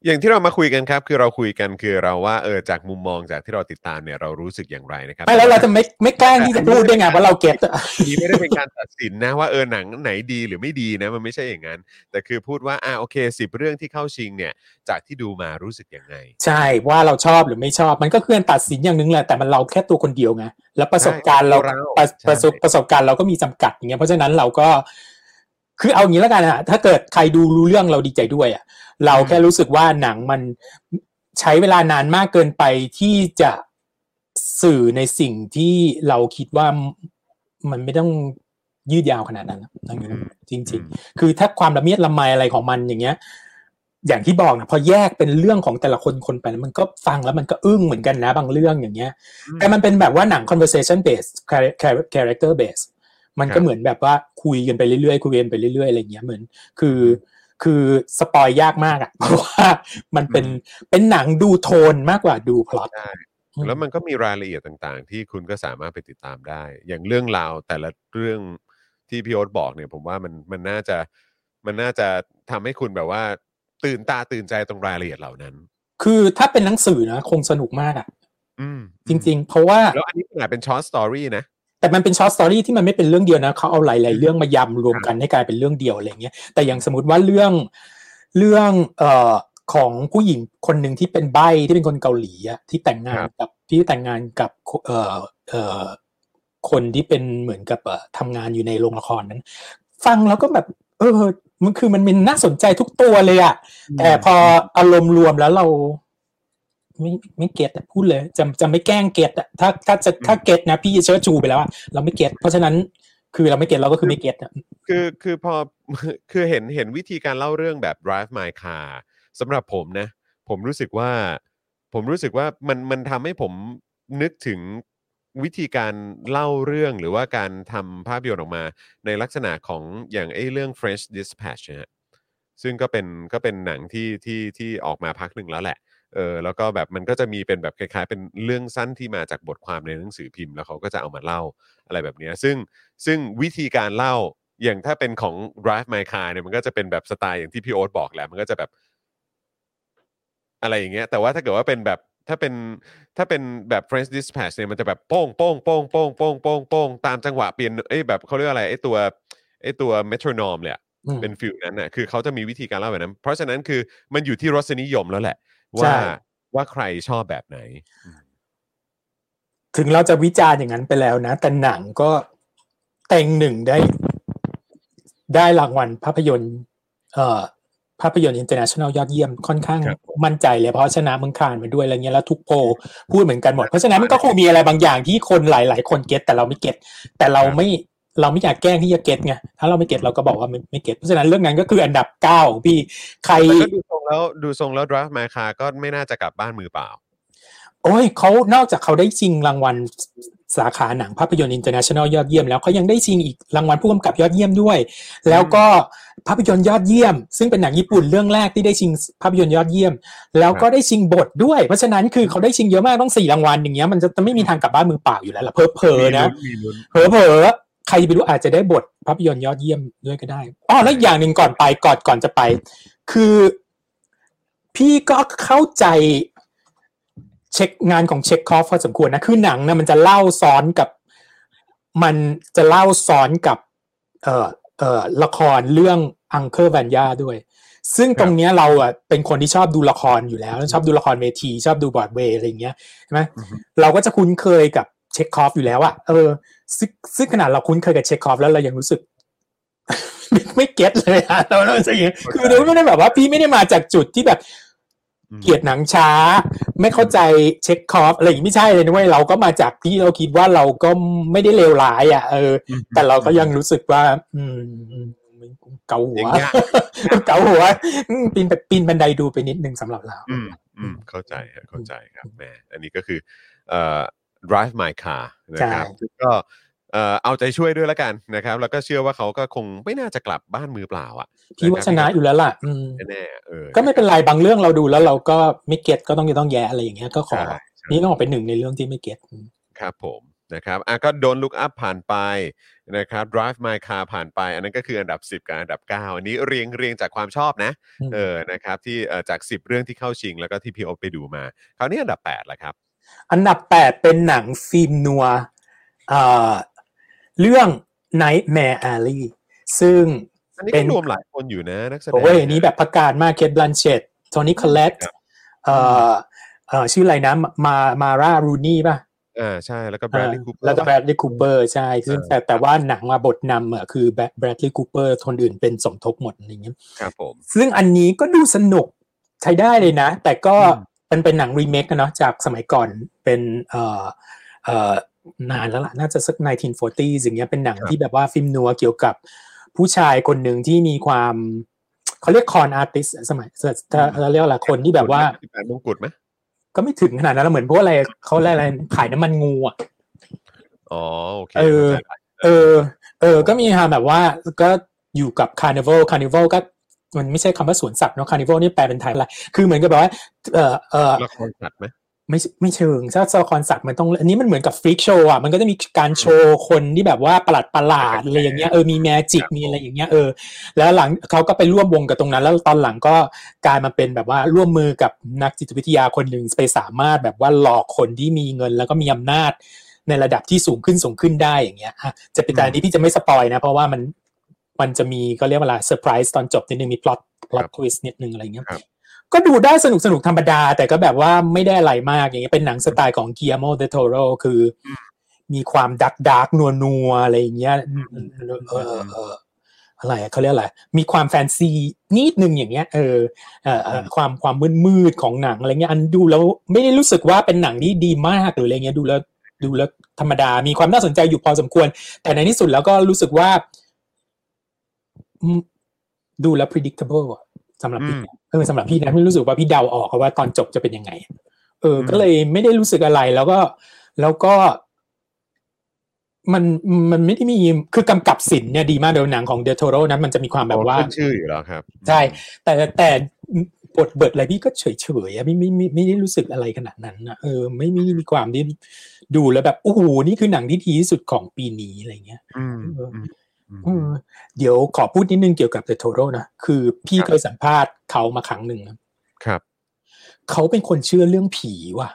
อย่างที่เรามาคุยกันครับ คือเราคุยกันคือเราว่าเออจากมุมมองจากที่เราติดตามเนี่ยเรารู้สึกอย่างไรนะครับไม่แล้วเราจะไม่ไม่แกล้งที่จะพูดได้ไงว่าเราเก็ตอะนี่ไม่ได้เป็นการตัดสินนะว่าเออหนังไหนดีหรือไม่ดีนะมันไม่ใช่อย่างนั้น แต่คือพูดว่าอ่าโอเคสิบเรื่องที่เข้าชิงเนี่ย จากที่ดูมารู้สึกยังไง ใช่ว่าเราชอบหรือไม่ชอบ มันก็คือการตัดสินอย่างหนึงแหละแต่มันเราแค่ตัวคนเดียวไงแล้วประสบการณ์เราใช่ประใช่ประสบประสบการณ์เราก็มีจำกัดอย่างเงี้ยเพราะฉะนั้นเราก็ คือเอางี้แล้วกันอะถ้าเกิดใครดูรู้เรื่องเราดีใจด้วยอะเราแค่รู้สึกว่าหนังมันใช้เวลานานมากเกินไปที่จะสื่อในสิ่งที่เราคิดว่ามันไม่ต้องยืดยาวขนาดนั้นนะจริง ๆ คือถ้าความละเมียดละไมอะไรของมันอย่างเงี้ย อย่างที่บอกนะพอแยกเป็นเรื่องของแต่ละคนคนไปแล้วมันก็ฟังแล้วมันก็อึ้งเหมือนกันนะบางเรื่องอย่างเงี้ย แต่มันเป็นแบบว่าหนัง conversation based char- char- character based มันก็ครับเหมือนแบบว่าคุยกันไปเรื่อยๆคุยกันไปเรื่อยๆอะไรอย่างเงี้ยเหมือน คือ คือสปอยยากมากอะเพราะว่ามันเป็นเป็นหนังดูโทนมากกว่าดูพล็อตใช่แล้วมันก็มีรายละเอียดต่างๆ ที่คุณก็สามารถไปติดตามได้ อย่างเรื่องราวแต่ละเรื่องที่พี่โอ๊ตบอกเนี่ยผมว่ามันมันน่าจะมันน่าจะทำให้คุณแบบว่า ตื่นตาตื่นใจตรงรายละเอียดเหล่านั้น คือถ้าเป็นหนังสือนะคงสนุกมากอะอืมจริง ๆ เพราะว่าแล้วอันนี้ขนาดเป็น short story นะ แต่มันเป็น short story ที่มันไม่เป็นเรื่องเดียวนะเขาเอาหลาย ๆ เรื่องมายำรวมกันให้กลายเป็นเรื่องเดียวอะไรเงี้ยแต่อย่างสมมติว่าเรื่องเรื่องเอ่อของผู้หญิงคนหนึ่งที่เป็นใบ้ที่เป็นคนเกาหลีอะที่แต่งงานครับกับที่แต่งงานกับเอ่อเอ่อคนที่เป็นเหมือนกับเอ่อทำงานอยู่ในโรงละครนั้น ฟังแล้วก็แบบ เออ มันคือมันมันน่าสนใจทุกตัวเลยอะแต่พออารมณ์รวมแล้วเรา ไม่ไม่เก็ตอะพูดเลยจะจะไม่แกล้งเก็ตอะถ้าถ้าจะถ้าเก็ตนะพี่จะเชิดชูไปแล้วอะเราไม่เก็ตเพราะฉะนั้นคือเราไม่เก็ตเราก็คือไม่เก็ตอะคือคือพอคือเห็นเห็นวิธีการเล่าเรื่องแบบ drive my car สำหรับผมนะ ผมรู้สึกว่า ผมรู้สึกว่ามันมันทำให้ผมนึกถึงวิธีการเล่าเรื่องหรือว่าการทำภาพยนตร์ออกมา ในลักษณะของอย่างไอ้เรื่อง French Dispatch นะฮะซึ่งก็เป็นก็เป็นหนังที่ที่ที่ออกมาพักหนึ่งแล้วแหละ เออแล้วก็แบบมันก็จะมีเป็นแบบคล้ายๆ เป็นเรื่องสั้นที่มาจากบทความในหนังสือพิมพ์แล้วเขาก็จะเอามาเล่าอะไรแบบเนี้ยซึ่งซึ่งวิธีการเล่าอย่างถ้าเป็นของ Drive My Car เนี่ยมันก็จะเป็นแบบสไตล์อย่างที่พี่โอ๊ตบอกแหละมันก็จะแบบ อะไรอย่างเงี้ย แต่ว่าถ้าเกิดว่าเป็นแบบถ้าเป็นถ้าเป็นแบบ French Dispatch เนี่ยมันจะแบบโป้งโป้งโป้งโป้งโป้งโป้งโป้งตามจังหวะเปลี่ยนเอ้ยแบบเขาเรียกว่าอะไรไอ้ตัวไอ้ตัว metronome เลยอะอืมเป็น feel นั้นน่ะคือเขาจะมีวิธีการเล่าแบบนั้น เพราะฉะนั้นคือมันอยู่ที่รสนิยมแล้วแหละใช่ ว่าว่าใครชอบแบบไหน ถึงเราจะวิจารณ์อย่างนั้นไปแล้วนะ แต่หนังก็เต็งหนึ่งได้ ได้รางวัลภาพยนตร์เอ่อภาพยนตร์ international ยอดเยี่ยมค่อนข้างครับมั่นใจเลยเพราะชนะเมืองคานมาด้วยอะไรเงี้ยแล้วทุกโพลพูดเหมือนกันหมด เพราะฉะนั้นมันก็คงมีอะไรบางอย่างที่คนหลาย ๆ คน get แต่เราไม่ get แต่เราไม่ เราไม่อยากแกล้งที่จะ get ไงถ้าเราไม่ get เราก็บอกว่าไม่ไม่ get เพราะฉะนั้นเรื่องนั้นก็คืออันดับเก้าของพี่ใครแต่ก็ดูทรงแล้วดูทรงแล้ว Drive My Car ก็ไม่น่าจะกลับบ้านมือเปล่า โอ้ยเขานอกจากเขาได้ชิงรางวัลสาขาหนังภาพยนตร์ international ยอดเยี่ยมแล้วเขายังได้ชิงอีกรางวัลผู้กำกับยอดเยี่ยมด้วย แล้วก็ภาพยนตร์ยอดเยี่ยม ซึ่งเป็นหนังญี่ปุ่นเรื่องแรกที่ได้ชิงภาพยนตร์ยอดเยี่ยม แล้วก็ได้ชิงบทด้วย เพราะฉะนั้นคือเขาได้ชิงเยอะมากต้องสี่รางวัลอย่างเงี้ยมันจะไม่มีทางกลับบ้านมือเปล่าอยู่แล้วล่ะเพอเพอๆนะมีลุ้นเผลอเผลอๆ ใครจะไปรู้อาจจะได้บทภาพยนตร์ยอดเยี่ยมด้วยก็ได้อ๋อแล้วอีกอย่างหนึ่งก่อนไปก่อนก่อนจะไป คือ พี่ก็เข้าใจเช็คงานของเช็คคอฟพอสมควรนะคือหนังนะมันจะเล่าซ้อนกับ มันจะเล่าซ้อนกับ เอ่อเอ่อละครเรื่อง Uncle Vanya ด้วย ซึ่งตรงเนี้ยเราอะเป็นคนที่ชอบดูละครอยู่แล้ว ชอบดูละครเวที ชอบดูบรอดเวย์อะไรอย่างเงี้ยใช่ไหมเราก็จะคุ้นเคยกับ Chekhov อยู่แล้วอะเออ ซึ่งซึ่งขนาดเราคุ้นเคยกับ Chekhov แล้วเรายังรู้สึกไม่ไม่ get เลยอะเราเราจะอย่างเงี้ยคือเราไม่ได้แบบว่าพี่ไม่ได้มาจากจุดที่แบบอืมเกลียดหนังช้า ไม่เข้าใจเช็คคอฟอะไรอย่างงี้ไม่ใช่เลยนะเว้ยเราก็มาจากที่เราคิดว่าเราก็ไม่ได้เลวร้าย อะ เออ แต่เราก็ยังรู้สึกว่า อืมเกาหัวยังยากเกาหัวอืมปีนแบบปีนบันไดดูไปนิดนึงสำหรับเรา อืมอืมเข้าใจฮะเข้าใจครับแหมอันนี้ก็คือ เอ่อ drive my car นะครับใช่ซึ่งก็เอ่อเอาใจช่วยด้วยแล้วกันนะครับ แล้วก็เชื่อว่าเขาก็คงไม่น่าจะกลับบ้านมือเปล่าอะพี่ว่าชนะอยู่แล้วล่ะอืมแน่ๆเออก็ไม่เป็นไรบางเรื่องเราดูแล้วเราก็ไม่เก็ตก็ต้องต้องแย่อะไรอย่างเงี้ยก็ขอใช่ใช่นี่ก็ออกเป็นหนึ่งในเรื่องที่ไม่เก็ตครับผมนะครับอะก็โดน look up ผ่านไปนะครับ drive my car ผ่านไป อันนั้นก็คืออันดับ 10 กับอันดับ 9 อันนี้เรียงเรียงจากความชอบนะอืมเออนะครับที่เอ่อจาก 10 เรื่องที่เข้าชิง แล้วก็ที่พี่โอ๊ตไปดูมาคราวนี้อันดับ8ละครับ อันดับแปดเป็นหนังฟิล์มนัวเอ่อเรื่อง Nightmare Alley ซึ่งอันนี้ก็เป็ก็นรวมหลายคนอยู่นะนักแสดงโอ้ยนี่แบบประกาศมาก Cate Blanchett Toni Collette ครับเอ่อเอ่อชื่ออะไรนะมา Mara Rooney ป่ะอ่าใช่แล้วก็ Bradley Cooper แล้วก็ Bradley Cooper ใช่ซึ่งเออแต่แต่ว่าหนังมาบทนำอะคือ Bradley Cooper คนอื่นเป็นสมทบหมดอะไรเงี้ยครับผมซึ่งอันนี้ก็ดูสนุกใช้ได้เลยนะ แต่ก็ อืมมันเป็นหนังรีเมคกันเนาะจากสมัยก่อนเป็นเอ่อเอ่อนานแล้วล่ะน่าจะสัก 1940อย่างเงี้ยเป็นหนังที่แบบว่า film noir เกี่ยวกับผู้ชายคนหนึ่งที่มีความเขาเรียก con artist สมัยถ้าเราเรียกอะไรคนที่แบบว่าที่แปดมงกุฎไหมก็ไม่ถึงขนาดนั้นแล้วเหมือนพวกอะไรเขาเรียกอะไรขายน้ำมันงูอะอ๋อโอเคเออเข้าใจละเออ เออ ก็มีฮะแบบว่าก็อยู่กับ carnival carnival ก็ มันไม่ใช่คำว่าสวนสัตว์เนาะ carnival นี่แปลเป็นไทยอะไรคือเหมือนกับแบบว่าเออเออละครสัตว์ไหมไม่ไม่เชิงถ้าละครสัตว์มันต้องอันนี้มันเหมือนกับฟรีคโชว์อะมันก็จะมีการโชว์คนที่แบบว่าประหลาดประหลาดอะไรอย่างเงี้ยเออมีแมจิกมีอะไรอย่างเงี้ยเออแล้วหลังเขาก็ไปร่วมวงกับตรงนั้น แล้วตอนหลังก็กลายมาเป็นแบบว่าร่วมมือกับนักจิตวิทยาคนหนึ่งไปสามารถแบบว่าหลอกคนที่มีเงิน แล้วก็มีอำนาจในระดับที่สูงขึ้นสูงขึ้นได้อย่างเงี้ยอะจะเป็นแต่อันนี้พี่จะไม่สปอยนะ เพราะว่ามัน มันจะมีก็เรียกว่าอะไรเซอร์ไพรส์ตอนจบนิดนึงมี plot plot twist นิดนึงอะไรเงี้ยครับก็ดูได้สนุกสนุกธรรมดา แต่ก็แบบว่าไม่ได้อะไรมากอย่างเงี้ยเป็นหนังสไตล์ของ Guillermo del Toro คืออมีความ dark dark noir noir ๆอะไรอย่างเงี้ยเออเออเอออะไรอะเขาเรียกอะไรมีความแฟนซีนิดนึงอย่างเงี้ยเออเออเออความความมืดมืดๆของหนังอะไรเงี้ยอันดูแล้วไม่ได้รู้สึกว่าเป็นหนังที่ดีมากหรืออะไรเงี้ยดูแล้วดูแล้วธรรมดา มีความน่าสนใจอยู่พอสมควร แต่ในที่สุดแล้วก็รู้สึกว่าอืม ดูแล้ว predictable อะสำหรับพี่นะเออสำหรับพี่นะพี่รู้สึกว่าพี่เดาออกว่าตอนจบจะเป็นยังไง เออ ก็เลยไม่ได้รู้สึกอะไรแล้วก็แล้วก็ มันมันไม่ได้มีคือกำกับสินเนี่ยดีมากเดี๋ยวหนังของเดโทโรนะมันจะมีความแบบว่าขึ้นชื่ออยู่แล้วครับ ใช่ แต่แต่บทเบิดอะไรพี่ก็เฉยเฉยๆอะไม่ไม่ไม่ไม่ได้รู้สึกอะไรขนาดนั้นนะเออ ไม่ไม่มีความที่ดูแล้วแบบโอ้โหนี่คือหนังที่ดีที่สุดของปีนี้อะไรเงี้ยอืม เอออืมเออเดี๋ยวขอพูดนิดนึงเกี่ยวกับ The Toro นะคือพี่ครับเคยสัมภาษณ์เขามาครั้งหนึ่งนะครับ เขาเป็นคนเชื่อเรื่องผีว่ะ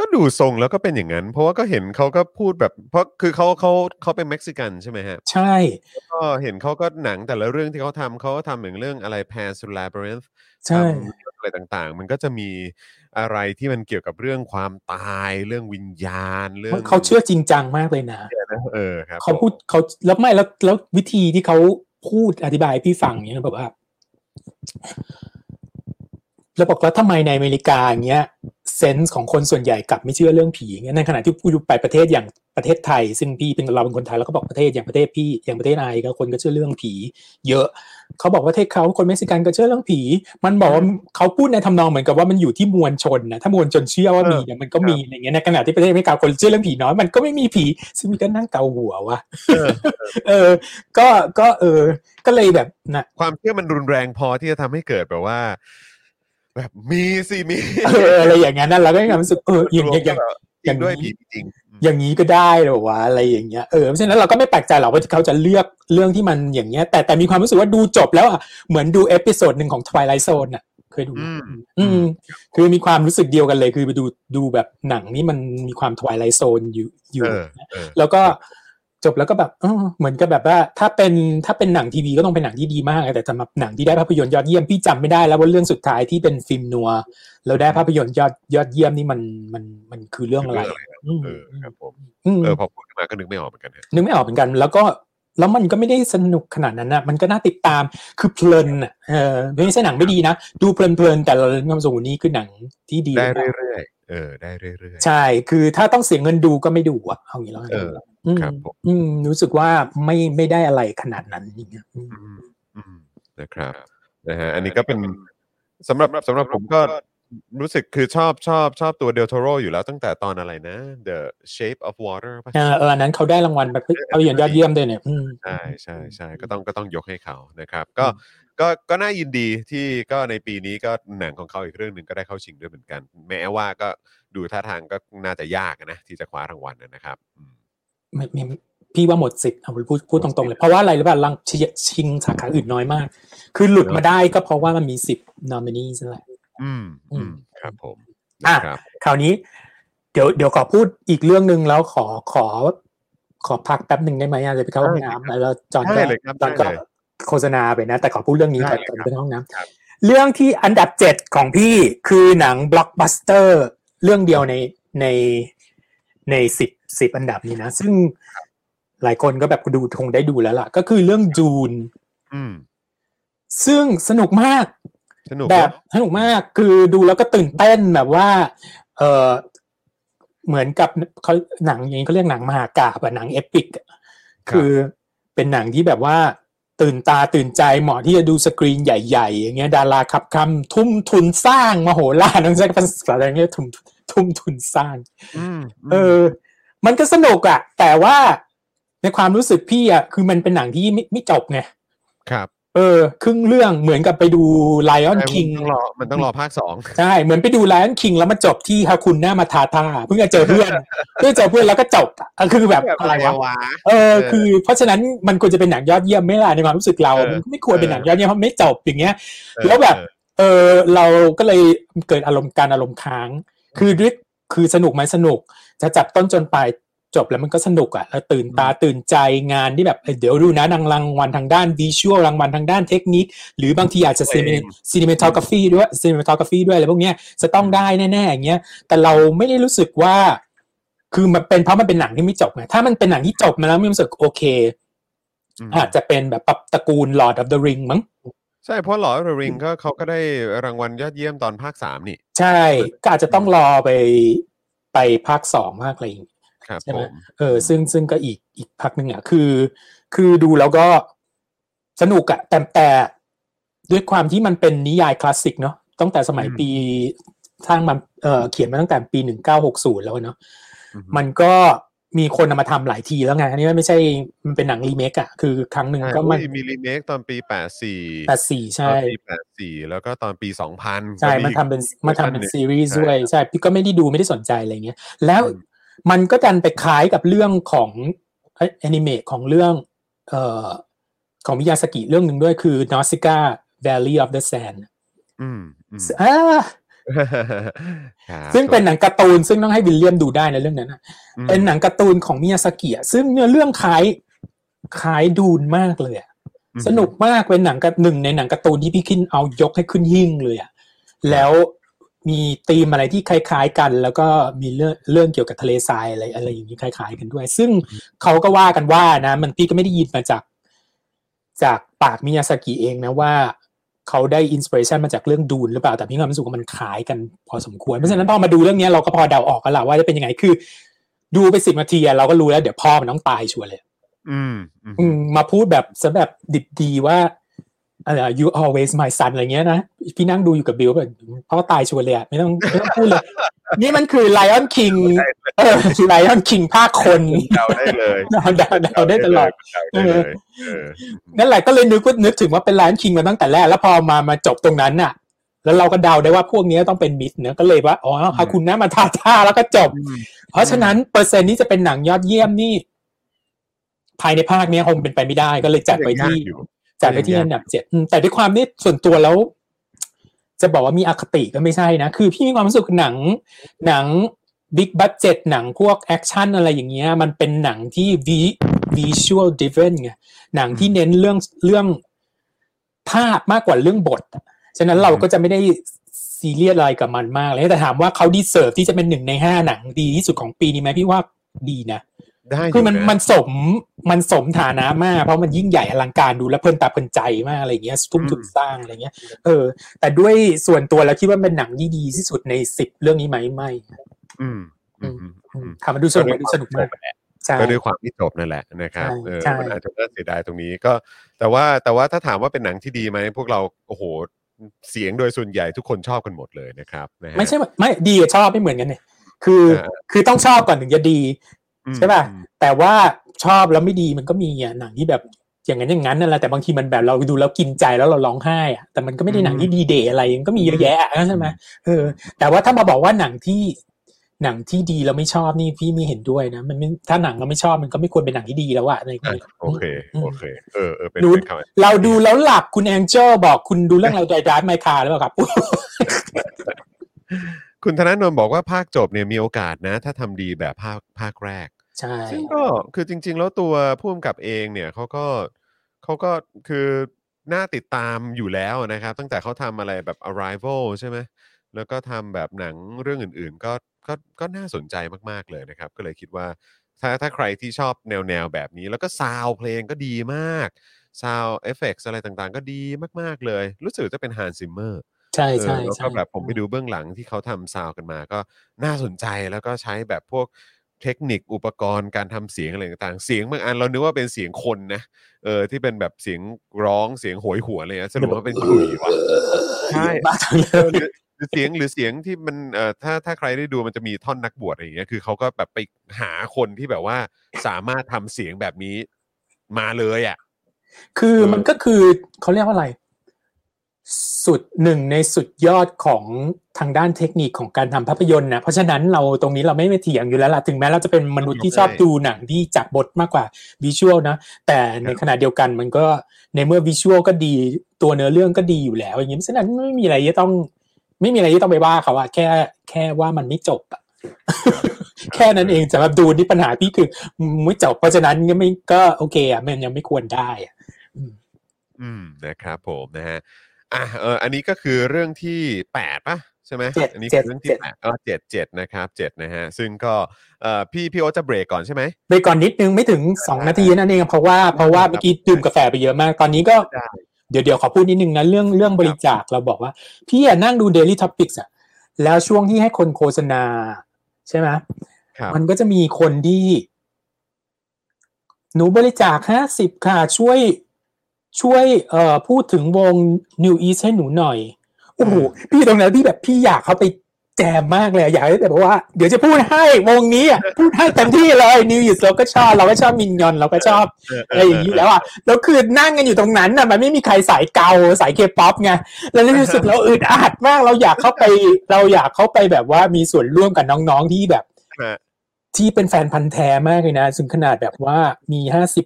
ก็ดูทรงแล้วก็เป็นอย่างนั้น เพราะว่าก็เห็นเขาก็พูดแบบ เพราะคือเขาเขาเขาเป็นเม็กซิกันใช่ไหมฮะ ใช่ก็เห็นเขาก็หนังแต่ละเรื่องที่เขาทำเขาก็ทำอย่างเรื่องอะไร Pan s u l a b y r i n t h ใช่ทำอะไรต่างๆ มันก็จะมีอะไรที่มันเกี่ยวกับเรื่องความตายเรื่องวิญญาณเรื่องเขาเชื่อจริงจังมากเลยนะนะเออครับเขาพูดเขาแล้วไม่แล้วแล้ววิธีที่เขาพูดอธิบายให้พี่ฟังเนี่ยแบบว่าแล้วบอกว่าทำไมในอเมริกาอย่างเงี้ย เซนส์ของคนส่วนใหญ่กลับไม่เชื่อเรื่องผีอย่างเงี้ยในขณะที่ผู้ไปประเทศอย่างประเทศไทย ซึ่งพี่เป็นเราเป็นคนไทยแล้วก็บอกประเทศอย่างประเทศพี่อย่างประเทศไทยก็คนก็เชื่อเรื่องผี เยอะ เขาบอกว่าประเทศเขาคนเม็กซิกันก็เชื่อเรื่องผี มันบอกว่าเขาพูดในทำนองเหมือนกับว่ามันอยู่ที่มวลชนนะถ้ามวลชนเชื่อว่ามีเนี่ยมันก็มีอย่างเงี้ยในขณะที่ประเทศอเมริกาคนเชื่อเรื่องผีน้อยมันก็ไม่มีผีซึ่งมีก็นั่งเกาหัวว่ะเออเออ ก็ก็เออ ก็เลยแบบนะความเชื่อมันรุนแรงพอที่จะทำให้เกิดแบบว่า แบบมีสิมีเอออะไรอย่างเงี้ยนั่นเราก็มีความรู้สึกเอออย่างอย่างอย่างจริงด้วยอย่างนี้ผีจริงอืมอย่างนี้ก็ได้เหรอวะอะไรอย่างเงี้ยเออเพราะฉะนั้นเราก็ไม่แปลกใจหรอกว่าเขาจะเลือกเรื่องที่มันอย่างเงี้ย แต่แต่มีความรู้สึกว่าดูจบแล้วอะเหมือนดู episode หนึ่งของ Twilight Zone อะเคยดูไหมอืมอืมคือมีความรู้สึกเดียวกันเลย คือไปดูดูแบบหนังนี่มันมีความ Twilight Zone อยู่อยู่เออเออแล้วก็ จบแล้วก็แบบเออเหมือนกับแบบว่า ถ้าเป็นถ้าเป็นหนังทีวีก็ต้องเป็นหนังที่ดีมากแต่สำหรับหนังที่ได้ภาพยนตร์ยอดเยี่ยมพี่จำไม่ได้แล้วว่าเรื่องสุดท้ายที่เป็น film noir แล้วได้ภาพยนตร์ยอดยอดเยี่ยมนี่มันมันมันคือเรื่องอะไรอืมเออครับผมอืมเออพอพูดขึ้นมาก็นึกไม่ออกเหมือนกันฮะนึกไม่ออกเหมือนกัน แล้วก็ แล้วมันก็ไม่ได้สนุกขนาดนั้นนะมันก็น่าติดตามคือเพลินอะเออไม่ใช่หนังไม่ดีนะ ดูเพลินๆแต่เราเล่นความสูงนี้คือหนังที่ดีได้มากเรื่อยๆเออได้เรื่อยใช่ คือถ้าต้องเสียเงินดูก็ไม่ดูอะเอางี้แล้วกันเอออืมครับผมอืมรู้สึกว่าไม่ไม่ได้อะไรขนาดนั้นอย่างเงี้ยอืมๆอืมอืมนะครับนะฮะอันนี้ก็เป็นสำหรับสำหรับผมก็ รู้สึกคือชอบชอบชอบตัวเดลโทโรอยู่แล้วตั้งแต่ตอนอะไรนะ The Shape of Water ป่ะเออเอออันนั้นเขาได้รางวัลแบบภาพยนตร์ยอดเยี่ยมด้วยเนี่ยอืมใช่ใช่ใช่ก็ต้องก็ต้องยกให้เขานะครับ ก็ก็ก็น่ายินดีที่ก็ในปีนี้ก็หนังของเขาอีกเรื่องหนึ่งก็ได้เข้าชิงด้วยเหมือนกัน แม้ว่าก็ดูท่าทางก็น่าจะยากนะ ที่จะคว้ารางวัลนะครับอืมไม่ไม่พี่ว่าหมดสิทธิ์เอาพูดพูดตรงๆเลย เพราะว่าอะไรหรือเปล่าลังชิงสาขาอื่นน้อยมาก คือหลุดมาได้ก็เพราะว่ามันมีสิบนอมินีนั่นแหละ อืมอือืมมครับผมอะนะครับคราวนี้เดี๋ยวเดี๋ยวขอพูดอีกเรื่องหนึ่งแล้วขอขอ ขอพักแป๊บหนึ่งได้ไหมอาจจะไปเข้าห้องน้ำแล้วจอนก็ได้เลยครับจอนก็ได้เลยโฆษณาไปนะ แต่ขอพูดเรื่องนี้ก่อนได้เลยก่อนครับไปเข้าห้องน้ครับำเรื่องที่อันดับเจ็ดของพี่คือหนังบล็อกบัสเตอร์ เรื่องเดียวในในในสิบสิบอันดับนี้นะ ซึ่งหลายคนก็แบบดูคงได้ดูแล้วล่ะ ก็คือเรื่องจูนอืมซึ่งสนุกมาก สนุกแบบเนอะสนุกมากคือดูแล้วก็ตื่นเต้นแบบว่า เออเหมือนกับเขาหนังอย่างนี้เขาเรียกหนังมหากาบอะหนังเอปิกอะคือเป็นหนังที่แบบว่า ตื่นตาตื่นใจเหมาะที่จะดูสกรีนใหญ่ ๆ อย่างเงี้ย ดาราขับคำทุ่มทุนสร้างมโหฬารต้องใช้ภาษาอะไรเงี้ยทุ่มทุ่มทุนสร้างอืมเออ มันก็สนุกอะแต่ว่าในความรู้สึกพี่อะคือมันเป็นหนังที่ไม่ไม่จบไงครับ เออ ครึ่งเรื่องเหมือนกับไปดู Lion แต่ King มันต้องรอมันต้องรอภาคสองใช่เหมือนไปดู Lion King แล้วมาจบที่ฮาคุณหน้ามาทาทาเพิ่งจะเจอเพื่อนเพิ่งเจอเพื่อนแล้วก็จบอะอะคือแบบอะไรวะวะเออคือ เพราะฉะนั้นมันควรจะเป็นหนังยอดเยี่ยมไหม่ล่ะในความรู้สึกเราเออมันก็ไม่ควรเป็นหนังยอดเยี่ยมเพราะไม่จบอย่างเงี้ยเออแล้วแบบ เออเราก็เลยเกิดอารมณ์การอารมณ์ค้าง คือด้วยคือสนุกไหมสนุกจะจับต้นจนปลาย จบแล้วมันก็สนุกอะแล้วตื่นตาตื่นใจงานที่แบบเอ้ยเดี๋ยวดูนะรางรางวัลทางด้าน visual รางวัลทางด้านเทคนิค หรือบางทีอาจจะ cinematography ด้วย cinematography ด้วยอะไรพวกเนี้ยจะต้องได้แน่ๆอย่างเงี้ยแต่เราไม่ได้รู้สึกว่า คือมันเป็นเพราะมันเป็นหนังที่ไม่จบไงถ้ามันเป็นหนังที่จบมาแล้วมีความรู้สึกโอเคมอาจจะเป็นแบบตระกูล Lord of the Ring มั้งใช่เพราะหลอดริงก็เขาก็ได้รางวัลยอดเยี่ยมตอนภาคสามนี่ ใช่ก็อาจจะต้องรอไปไปภาคสองภาคอะไรอย่างเงี้ยครับ ใช่ไหผมมเออซึ่งซึ่งก็อีกอีกพักหนึ่งอะคือ คือดูแล้วก็สนุกอะแต่แต่ด้วยความที่มันเป็นนิยายคลาสสิกเนาะตั้งแต่สมัยปีสร้างมาเอ่อเขียนมาตั้งแต่ปีหนึ่งเก้าหกศูนย์แล้วเนาะอืมมันก็มีคนนำมาทำหลายทีแล้วไงอันนี้ไม่ใช่มันเป็นหนังรีเมคอะคือครั้งหนึ่งอ่าก็มันอุ้ยมีรีเมคตอนปี84แปดสี่ตอใช่นปี84แล้วก็ตอนปี2000ใช่ก็มันทำเป็นอีกมันทำเป็นวอร์ชัหงซีรีส์ใช่ด้วยใช่พี่ก็ไม่ได้ดูไม่ได้สนใจอะไรเงี้ยแล้วอื มมันก็ดันไปคล้ายกับเรื่องของแอนิเมตของเรื่องเอ่อของมิยาสกิเรื่องหนึ่งด้วยคือ Nausicaa Valley of the Sand อืมอืมอ่าครับซึ่งเป็นหนังการ์ตูนซึ่งต้องให้วิลเลียมดูได้นะเรื่องนั้นนะอืมเป็นหนังการ์ตูนของมิยาสกิอะซึ่งเนื้อเรื่องคล้ายคล้ายดูนมากเลยอะสนุกมากเป็นหนังกับหนึ่งในหนังการ์ตูนที่พี่คินเอายกให้ขึ้นหิ้งเลยอะแล้ว มีธีมอะไรที่คล้าย ๆ กัน แล้วก็มีเรื่องเรื่องเกี่ยวกับทะเลทรายอะไรอะไรอย่างนี้คล้าย ๆ กันด้วย ซึ่งเขาก็ว่ากันว่านะ มันพี่ก็ไม่ได้ยินมาจาก จากปากมิยาสกิเองนะว่าเขาได้ inspiration มาจากเรื่อง Dune หรือเปล่าแต่พี่ก็รู้สึกว่ามันคล้ายกันพอสมควรเพราะฉะนั้นพอมาดูเรื่องนี้เราก็พอเดาออกกันแหละว่าจะเป็นยังไงคือ ดูไปสิบนาทีอะเราก็รู้แล้วเดี๋ยวพ่อมันต้องตายชัวร์เลย อืม อืมอืมมาพูดแบบซะแบบดิบดีว่า อะไรอะ you always my son อะไรเงี้ยนะพี่นั่งดูอยู่กับบิลแบบพ่อตายชัวร์เลยอะไม่ต้องไม่ต้องพูดเลย นี่มันคือ Lion King เออ Lion King ภาคคนเดาได้เลยเดาเดาเดาได้ตลอดเดาได้เลยเออนั่นแหละก็เลยนึกว่านึกถึงว่าเป็น Lion King มาตั้งแต่แรก แล้วพอมามาจบตรงนั้นน่ะ แล้วเราก็เดาได้ว่าพวกนี้ต้องเป็นมิดเนะก็เลยว่าอ๋อฮาคุณนะมาทาท่าแล้วก็จบ เพราะฉะนั้นเปอร์เซ็นต์ที่จะเป็นหนังยอดเยี่ยมนี่ภายในภาคเนี้ยคงเป็นไปไม่ได้ก็เลยจัดไปที่ยังยากอยู่ จัดไปที่อันดับเจ็ดอืมแต่ด้วยความนี่ส่วนตัวแล้ว จะบอกว่ามีอคติก็ไม่ใช่นะ คือพี่มีความรู้สึกหนัง หนังบิ๊กบั d เจ็ตหนังพวก action อะไรอย่างเงี้ย มันเป็นหนังที่ vi- visual driven ไงหนังที่เน้นเรื่องเรื่องภาพมากกว่าเรื่องบท ฉะนั้นเราก็จะไม่ได้ซีเรียสอะไรกับมันมากเลยแต่ถามว่าเขา deserve ที่จะเป็นหนึ่งในห้าหนังดีที่สุดของปีนี้ไหมพี่ว่าดีนะ ได้อยู่คือมันนะมันสมมันสมฐานะมาก เพราะมันยิ่งใหญ่อลังการดูแล้วเพลินตาเพลินใจมากอะไรเงี้ยทุ่มทุนสร้างอะไรเงี้ย เออ แต่ด้วยส่วนตัวแล้วคิดว่าเป็นหนังที่ดีที่สุดในสิบเรื่องนี้ไหมไม่อืมอืมอือืมทำมาดูสนุกดูสนุกมากใช่ก็ด้วยความที่จบนั่นแหละนะครับใช่เออใช่มันอาจจะน่าเสียดายตรงนี้ก็ แต่ว่าแต่ว่าถ้าถามว่าเป็นหนังที่ดีไหมพวกเราโอ้โหเสียงโดยส่วนใหญ่ทุกคนชอบกันหมดเลยนะครับนะฮะไม่ใช่ว่าไม่ดีกับชอบไม่เหมือนกันเนี่ยคือเออคือต้องชอบก่อนถึงจะดีอืม ใช่ป่ะอืมแต่ว่าชอบแล้วไม่ดีมันก็มีอะหนังที่แบบอย่างนั้นอย่างนั้นนั่นแหละแต่บางทีมันแบบเราดูแล้วกินใจแล้วเราร้องไห้อะแต่มันก็ไม่ได้หนังที่ดีเดย์อะไรมันก็มีเยอะแยะอะใช่ไหมเออ แต่ว่าถ้ามาบอกว่าหนังที่หนังที่ดีเราไม่ชอบนี่พี่ไม่เห็นด้วยนะ มันไม่ถ้าหนังเราไม่ชอบมันก็ไม่ควรเป็นหนังที่ดีแล้วอะอะไรอย่างอะเงี้ยโอเคโอเคเออเออเป็นดูเป็นคำเราดูแล้วหลับคุณแองเจลบอกคุณดูเรื่องอะไรไดดาร์ไมคาหรือเปล่าครับ คุณธนาโนนบอกว่าภาคจบเนี่ยมีโอกาสนะ ถ้าทำดีแบบภาคภาคแรก ใช่ ซึ่งก็คือจริง ๆ แล้วตัวผู้กำกับเองเนี่ยเขาก็เขาก็คือน่าติดตามอยู่แล้วนะครับ ตั้งแต่เขาทำอะไรแบบ Arrival ใช่ไหมแล้วก็ทำแบบหนังเรื่องอื่น ๆ ก็ก็ก็น่าสนใจมากๆเลยนะครับ ก็เลยคิดว่าถ้าถ้าใครที่ชอบแนวแนวแบบนี้ แล้วก็ซาวเพลงก็ดีมาก sound effect อะไรต่างๆ ก็ดีมากๆเลย รู้สึกจะเป็น Hans Zimmer ใช่เออใช่แล้วใช่ก็แบบผมไปดูเบื้องหลังที่เขาทำ sound กันมา ก็น่าสนใจแล้วก็ใช้แบบพวกเทคนิคอุปกรณ์การทำเสียงอะไรต่างๆ เสียงบางอันเรานึกว่าเป็นเสียงคนนะ เออที่เป็นแบบเสียงร้องเสียงโหยหวนอะไรเลยสรุปว่าเป็นขลุ่ยว่ะใช่บ้าจังเลเออยหรือหรือเสียงหรือเสียงที่มันเอ่อถ้าถ้าใครได้ดูมันจะมีท่อนนักบวชอะไรอย่างเงี้ยคือเขาก็แบบไปหาคนที่แบบว่าสามารถทำเสียงแบบนี้มาเลยอะคือเออมันก็คือเขาเรียกว่าอะไร สุดหนึ่งในสุดยอดของทางด้านเทคนิคของการทำภาพยนตร์นะเพราะฉะนั้นเราตรงนี้เราไม่ไปเถียงอยู่แล้วล่ะถึงแม้เราจะเป็นมนุษย์ที่ชอบดูหนังที่จับบทมากกว่าวิชวลนะแต่ในขณะเดียวกันมันก็ในเมื่อวิชวลก็ดีตัวเนื้อเรื่องก็ดีอยู่แล้ว อย่างนี้เพราะฉะนั้นไม่มีอะไรที่ต้อง ไม่มีอะไรที่ต้องไปว่าเขาอะแค่แค่ว่ามันไม่จบอะแค่นั้นเองสำหรับดูนี่ปัญหาพี่คือไม่จบเพราะฉะนั้นก็ไม่ก็โอเคอะมันยังไม่ควรได้อะอืมนะครับผมนะฮะ อะเอออันนี้ก็คือเรื่องที่แปดป่ะใช่ไหมเจ็ดอันนี้เจ็คืดอเรื่องที่เจ็ด แปดอ๋อเจ็ดเจ็ดนะครับเจ็ดนะฮะซึ่งก็เอ่อพี่พี่โอ๊ตจะเบรกก่อนใช่ไหม ไปก่อนนิดนึงไม่ถึงสองได้นาทีนั่นเองเพราะว่าเพราะว่าเมื่อกี้ดื่มกาแฟไปเยอะมาก ตอนนี้ก็ได้ เดี๋ยวเดี๋ยวขอพูดนิดนึงนะเรื่องเรื่องบริจาคเราบอกว่า พี่อะนั่งดู Daily Topics อะแล้วช่วงที่ให้คนโฆษณา ใช่ไหมครับ มันก็จะมีคนที่ หนูบริจาคห้าสิบค่ะช่วย ช่วยเอ่อพูดถึงวง New East ให้หนูหน่อยโอ้โหพี่ตรงนั้นพี่แบบพี่อยากเขาไปแจมมากเลยอะอยากให้แบบว่า เดี๋ยวจะพูดให้วงนี้อะพูดให้เต็มที่เลย New East เราก็ชอบเราก็ชอบมินยอนเราก็ชอบอะไรอย่างนี้แล้วอะแล้วคือนั่งกันอยู่ตรงนั้นน่ะมันไม่มีใครสายเกาสายเคป๊อปไงแล้วรู้สึกเราอึดอัดมาก เราอยากเข้าไป เราอยากเข้าไปแบบว่ามีส่วนร่วมกับน้องๆที่แบบฮะที่เป็นแฟนพันธ์แท้มากเลยนะถึงขนาดแบบว่ามีห้าสิบ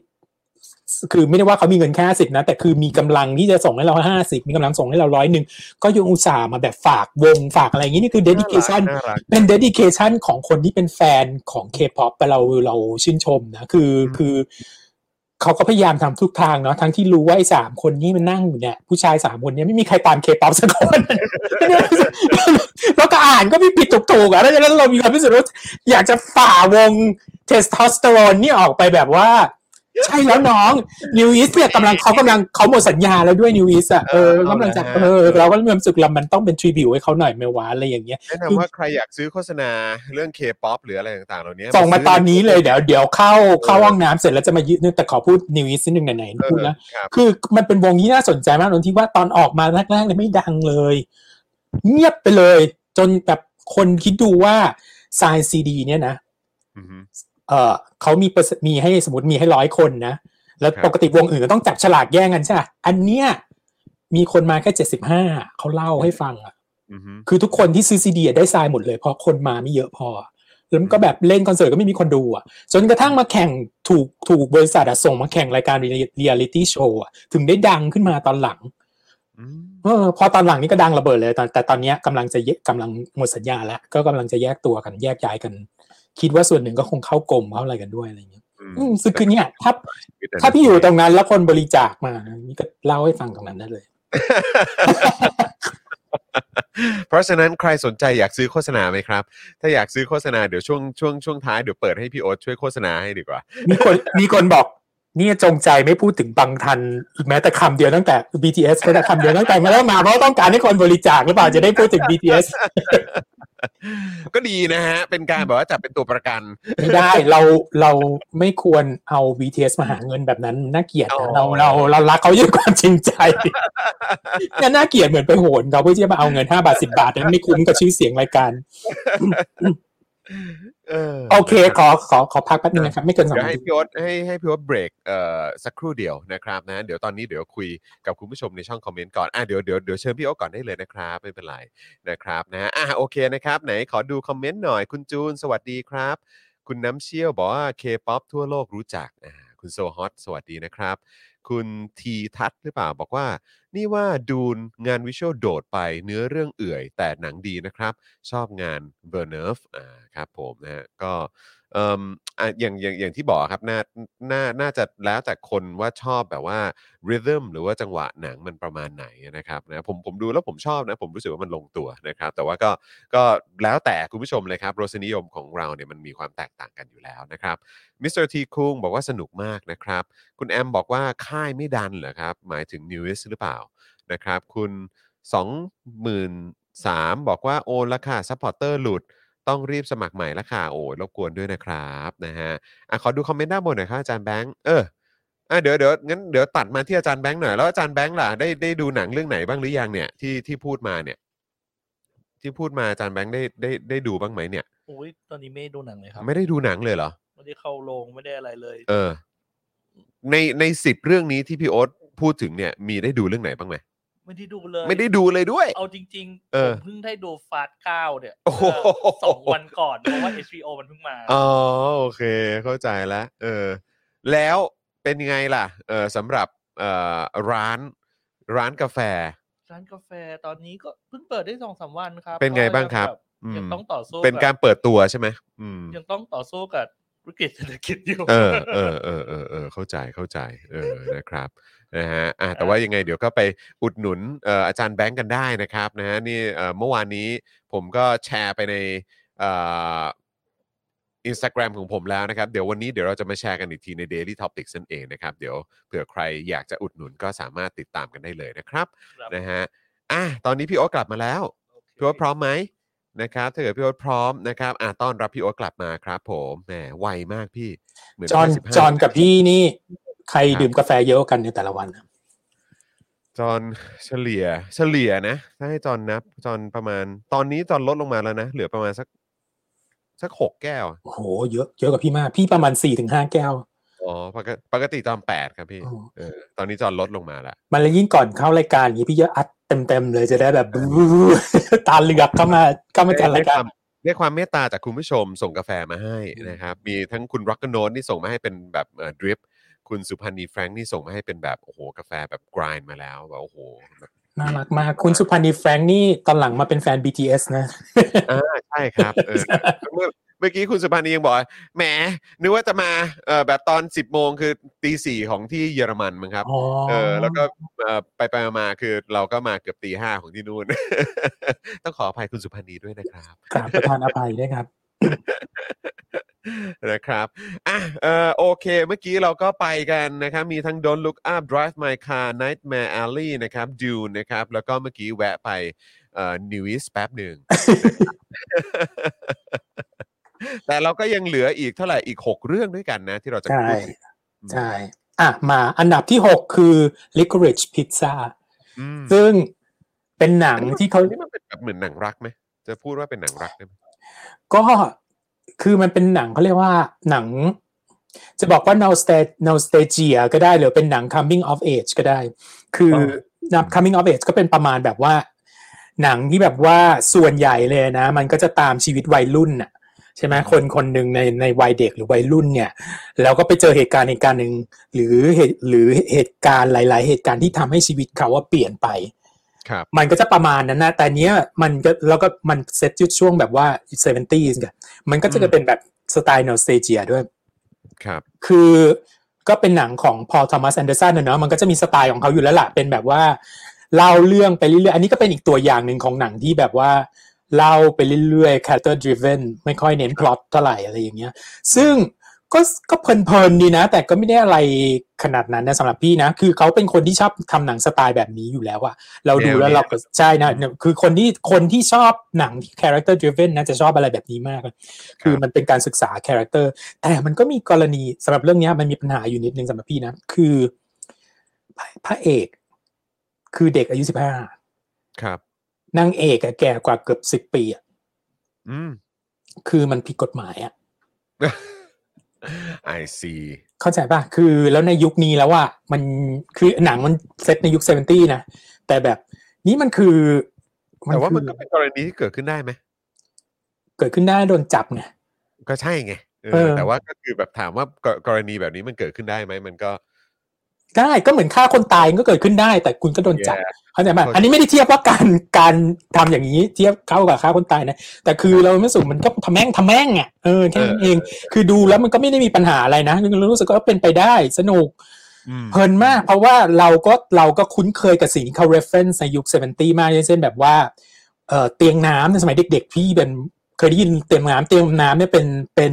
คือไม่ได้ว่าเขามีเงินแค่สิบนะ แต่คือมีกำลังที่จะส่งให้เราห้าสิบมีกำลังส่งให้เราร้อยหนึ่งก็ยังอุตส่าห์มาแบบฝากวงฝากอะไรอย่างนี้นี่คือ dedication น่ารักเป็น dedication ของคนที่เป็นแฟนของ K-pop แต่เราเราชื่นชมนะคือคือเขาก็พยายามทำทุกทางเนาะทั้งที่รู้ว่าไอ้สามคนนี้มันนั่งอยู่เนี่ยผู้ชายสามคนเนี้ไม่มีใครตาม K-pop สักคนแล้วก็อ่านก็ไม่ผิดถูกๆอะแล้วฉะนั้นเรามีความรู้สึกว่าอยากจะฝ่าวงเทสโทสเตอโรนนี่ออกไปแบบว่า ใช่แล้วน้องนิวอิสเนี่ยกำลังเขากำลังเขาหมดสัญญาแล้วด้วยนิวอิสอะเออกำลังจะเออเราก็มีความรู้สึกเรามันต้องเป็นทริบิวให้เขาหน่อยไหมวะอะไรอย่างเงี้ยแนะนำว่าใครอยากซื้อโฆษณาเรื่อง K-POP หรืออะไรต่างๆเหล่านี้ส่งมาซื้ตอนนี้เลยเดี๋ยวเดี๋ยวเข้าเข้าห้องน้ำเสร็จแล้วจะมายืดแต่ขอพูดนิวอิสนิดนึงไหนเอๆพูดอนะครับคือมันเป็นวงที่น่าสนใจมากตรงที่ว่าตอนออกมาแรกๆเลยไม่ดังเลย เงียบไปเลย จนแบบคนคิดดูว่าไซน์ซีดี เนี่ยนะอือฮึ เออเขามีเปอร์เซ็นต์มีให้สมมติมีให้ร้อยคนนะ แล้วครับปกติวงอื่นก็ต้องจับฉลากแย่งกันใช่ปะอันเนี้ยมีคนมาแค่เจ็ดสิบห้าเขาเล่าให้ฟังอะอือฮึคือทุกคนที่ซื้อซีดีได้ทรายหมดเลยเพราะคนมาไม่เยอะพอแล้วมันก็แบบเล่นคอนเสิร์ตก็ไม่มีคนดูอะจนกระทั่งมาแข่งถูกถูกบริษัทอะส่งมาแข่งรายการเรียลิตี้โชว์ถึงได้ดังขึ้นมาตอนหลังอืมเออพอตอนหลังนี่ก็ดังระเบิดเลยตอนแต่ตอนเนี้ยกำลังจะแยกกำลังหมดสัญญาแล้ว ก็กำลังจะแยกตัวกันแยกย้ายกัน คิดว่าส่วนหนึ่งก็คงเข้ากรมเข้าอะไรกันด้วยอะไรอย่างเงี้ยอืมอืมซึ่งคือเนี่ยถ้าชีวิตะถ้าพี่อยู่ตรงนั้นแล้วคนบริจาคมานะนี่ก็เล่าให้ฟังตรงนั้นได้เลย เพราะฉะนั้นใครสนใจอยากซื้อโฆษณาไหมครับ ถ้าอยากซื้อโฆษณาเดี๋ยวช่วงช่วงช่วงท้ายเดี๋ยวเปิดให้พี่โอ๊ตช่วยโฆษณาให้ดีกว่า มีคนมีคนบอกเนี่ยจงใจไม่พูดถึงบังทันแม้แต่คำเดียวตั้งแต่ BTS แม้แต่คำเดียวตั้งแต่มาแล้วมาเพราะต้องการให้คนบริจาคหรือเปล่าจะได้พูดถึง BTS ก็ดีนะฮะ เป็นการแบบว่าจับเป็นตัวประกัน ไม่ได้เราเราไม่ควรเอา BTS มาหาเงินแบบนั้นน่าเกลียดอ๋อนะเราเราเรารักเขาด้วยความจริงใจเนี่ยน่าเกลียดเหมือนไปโหนเขาเพื่อที่จะมาเอาเงินห้าบาทสิบาทนั้นไม่คุ้มกับชื่อเสียงรายการเออ โอเค ขอขอขอพักแป๊บนึงนะครับ ไม่เกินสองเดี๋ยวนาให้ทีพี่โอ๊ตให้ให้พี่โอ๊ตเบรกเอ่อสักครู่เดียวนะครับนะเดี๋ยวตอนนี้เดี๋ยวคุยกับคุณผู้ชมในช่องคอมเมนต์ก่อนอะเดี๋ยวเดี๋ยวเดี๋ยวเชิญพี่โอ๊ตก่อนได้เลยนะครับ ไม่เป็นไรนะครับนะฮะอะโอเคนะครับ ไหนขอดูคอมเมนต์หน่อยคุณจูน สวัสดีครับ คุณน้ำเชี่ยวบอกว่าเคป๊อปทั่วโลกรู้จักอ่าคุณโซฮอตสวัสดีนะครับ คุณทีทัศน์หรือเปล่าบอกว่า นี่ว่า Dune งาน visual โดดไปเนื้อเรื่องเอื่อย แต่หนังดีนะครับ ชอบงาน Villeneuve อ่าครับผมนะฮะก็ เอ่มอะอย่างอย่างอย่างที่บอกครับน่าน่าน่าจะแล้วแต่คนว่าชอบแบบว่า rhythm หรือว่าจังหวะหนังมันประมาณไหนนะครับนะผมผมดูแล้วผมชอบนะผมรู้สึกว่ามันลงตัวนะครับ แต่ว่าก็ก็แล้วแต่คุณผู้ชมเลยครับรสนิยมของเราเนี่ยมันมีความแตกต่างกันอยู่แล้วนะครับมิสเตอร์ทีคุงบอกว่าสนุกมากนะครับ คุณแอมบอกว่าค่ายไม่ดันเหรอครับ หมายถึง n e w s หรือเปล่านะครับ คุณ 23,000บอกว่าโอนราคา supporter หลุด ต้องรีบสมัครใหม่ละค่ะโอ้ยรบกวนด้วยนะครับนะฮะอะขอดูคอมเมนต์ด้านบนหน่อยครับอาจารย์แบงค์เอออะเดี๋ยวเดี๋ยวงั้นเดี๋ยวตัดมาที่อาจารย์แบงค์หน่อยแล้วอาจารย์แบงค์ล่ะได้ได้ดูหนังเรื่องไหนบ้างหรือยังเนี่ยที่ที่พูดมาเนี่ย ที่พูดมาอาจารย์แบงค์ได้ได้ได้ดูบ้างไหมเนี่ยโอ้ยตอนนี้ไม่ได้ดูหนังเลยครับ ไม่ได้ดูหนังเลยเหรอไม่ได้เข้าโรงไม่ได้อะไรเลย เออ ในในสิบเรื่องนี้ที่พี่โอ๊ตพูดถึงเนี่ย มีได้ดูเรื่องไหนบ้างไหม ไม่ได้ดูเลย ไม่ได้ดูเลยด้วย เอาจริงเอๆอผมเพิ่งได้ดูฟาสเก้าเนี่ยโอ้โหเมื่อสองวันก่อนเพราะว่า HBO มันเพิ่งมาอ๋อโอเค เข้าใจแล้วเออ แล้วเป็นยังไงล่ะ เออสำหรับเอ่อร้านร้านกาแฟ ร้านกาแฟตอนนี้ก็เพิ่งเปิดได้สองสามวันครับเป็นไงบ้างครับก็อืม ยังต้องต่อสู้เป็นการเปิดตัวใช่ไหมอืม ยังต้องต่อสู้กับวิกฤตเศรษฐกิจอยู่ เออเออเออเออเออเข้าใจเข้าใจ เออนะครับ นะฮะอะแต่ว่ายังไงเดี๋ยวก็ไปอุดหนุนเอ่ออาจารย์แบงค์กันได้นะครับนะฮะนี่เอ่อเมื่อวานนี้ผมก็แชร์ไปในเอ่ออินสตาแกรมของผมแล้วนะครับ เดี๋ยววันนี้เดี๋ยวเราจะมาแชร์กันอีกทีใน Daily Topics นั่นเองนะครับ เดี๋ยวเผื่อใครอยากจะอุดหนุนก็สามารถติดตามกันได้เลยนะครับครับ นะฮะอะตอนนี้พี่โอ๊ตกลับมาแล้วโอเคพี่โอ๊ตพร้อมไหมนะครับถ้าเกิดพี่โอ๊ตพร้อมนะครับอะต้อนรับพี่โอ๊ตกลับมาครับ ผมแหมไวมากพี่เหมือนจอห์นแค่15จอห์นกับพี่นี่ ใครครับดื่มกาแฟเยอะกว่ากันในแต่ละวันนะจอห์นเฉลี่ย เฉลี่ยนะถ้าให้จอห์นนับจอห์นประมาณ ตอนนี้จอห์นลดลงมาแล้วนะเหลือประมาณสักสักหกแก้วโอ้โหเยอะเยอะกว่าพี่มาก พี่ประมาณสี่ถึงห้าแก้วอ๋อปกติปกติจอห์นแปดครับพี่อ๋อเออตอนนี้จอห์นลดลงมาละมันเลยยิ่งก่อนเข้ารายการอย่างนี้พี่จะอัดเต็มๆเลยจะได้แบบตาเหลือกเข้ามาเข้ามาจัดรายการเรียกความเมตตาจากคุณผู้ชมส่งกาแฟมาให้นะครับ มีทั้งคุณร็อกเกอร์โนนี่ส่งมาให้เป็นแบบเอ่อดริป คุณสุพันธ์นีแฟรงค์นี่ส่งมาให้เป็นแบบโอ้โหกาแฟแบบกรายมาแล้วแบบโอ้โหแบบน่ารักมาก คุณสุพันธ์นีแฟรงค์นี่ตอนหลังมาเป็นแฟน BTS นะอ่าใช่ครับเออเมื่อเมื่อกี้คุณสุพันธ์นียังบอกว่าแหมนึกว่าจะมาเอ่อแบบตอน 10บโมงคือตีสี่ของที่เยอรมันมั้งครับอ๋อเออแล้วก็เอ่อไปไปมาๆคือเราก็มาเกือบตีห้าของที่นู่น ต้องขออภัยคุณสุพันธ์นีด้วยนะครับกราบประทานอภัยด้วยครับ นะครับอะเออโอเค เมื่อกี้เราก็ไปกันนะครับ มีทั้ง Don't Look Up Drive My Car Nightmare Alley นะครับ Dune นะครับ แล้วก็เมื่อกี้แวะไปเอ่อ Newish แป๊บหนึ่ง แต่เราก็ยังเหลืออีกเท่าไหร่อีก 6 เรื่องด้วยกันนะ ที่เราจะใช่พูดถึงใช่อะมาอันดับที่หกคือ Licorice Pizza อืมซึ่งเป็นหนังที่เขาอันนี้มันเป็นแบบเหมือนหนังรักไหมจะพูดว่าเป็นหนังรักได้ไหมก็ คือมันเป็นหนังเขาเรียกว่าหนัง จะบอกว่า nostalgia nostalgia ก็ได้หรือเป็นหนัง coming of age ก็ได้ คือนับ coming of age ก็เป็นประมาณแบบว่า หนังที่แบบว่าส่วนใหญ่เลยนะ มันก็จะตามชีวิตวัยรุ่นน่ะใช่ไหมคนคนหนึ่งในในวัยเด็กหรือวัยรุ่นเนี่ย แล้วก็ไปเจอเหตุการณ์เหตุการณ์หนึ่งหรือเหตุหรือเหตุการณ์หลาย ๆ เหตุการณ์ที่ทำให้ชีวิตเขาว่าเปลี่ยนไปครับ มันก็จะประมาณนั้นนะ แต่เนี้ยมันก็แล้วก็มันเซตยู่ช่วงแบบว่า 70s กันมันก็จะเป็นแบบสไตล์ nostalgia ด้วย ครับ คือก็เป็นหนังของพอลทอมัสแอนเดอร์สันนะเนาะมันก็จะมีสไตล์ของเขาอยู่แล้วล่ะ เป็นแบบว่าเล่าเรื่องไปเรื่อยๆ อันนี้ก็เป็นอีกตัวอย่างหนึ่งของหนังที่แบบว่าเล่าไปเรื่อยๆ character driven ไม่ค่อยเน้นพล็อตเท่าไหร่อะไรอย่างเงี้ย ซึ่ง ก็ก็เพลินๆดีนะ แต่ก็ไม่ได้อะไรขนาดนั้นนะสำหรับพี่นะ คือเขาเป็นคนที่ชอบทำหนังสไตล์แบบนี้อยู่แล้วอะเราดูแล้วเราก็ใช่นะคือคนที่คนที่ชอบหนังที่ character driven นะจะชอบอะไรแบบนี้มาก คือมันเป็นการศึกษา character แต่มันก็มีกรณีสำหรับเรื่องเนี้ยมันมีปัญหาอยู่นิดนึงสำหรับพี่นะ คือพระพระเอก คือเด็กอายุสิบห้าครับนางเอกอะแก่กว่าเกือบสิบ10ปีอะอืมคือมันผิดกฎหมายอะ I see เข้าใจป่ะ คือแล้วในยุคนี้แล้วว่ามันคือหนังมันเซตในยุคเซเวนตี้นะ แต่แบบนี้มันคือ แต่ว่ามันคือก็เป็นกรณีที่เกิดขึ้นได้ไหม เกิดขึ้นได้โดนจับไง ก็ใช่ไงเออเออแต่ว่าก็คือแบบถามว่ากรกรณีแบบนี้มันเกิดขึ้นได้ไหม มันก็ ได้ก็เหมือนฆ่าคนตายก็เกิดขึ้นได้ แต่คุณก็โดนจับแย่เข้าใจไหมเข้าใจอันนี้ไม่ได้เทียบว่าการการทำอย่างนี้เทียบเข้ากับฆ่าคนตายนะแต่คือเราไม่สูงมันก็ทำแม่งทำแม่งอะเออแค่นั้นเอง คือดูแล้วมันก็ไม่ได้มีปัญหาอะไรนะรู้สึกว่าเป็นไปได้สนุกอืมเพลินมาก เพราะว่าเราก็เราก็คุ้นเคยกับสิ่งที่เขา reference ในยุค 70 มากอย่างเช่นแบบว่าเอ่อเตียงน้ำในสมัยเด็ก ๆ พี่เป็นเคยได้ยินเตียงน้ำเตียงน้ำเนี่ยเป็นเป็น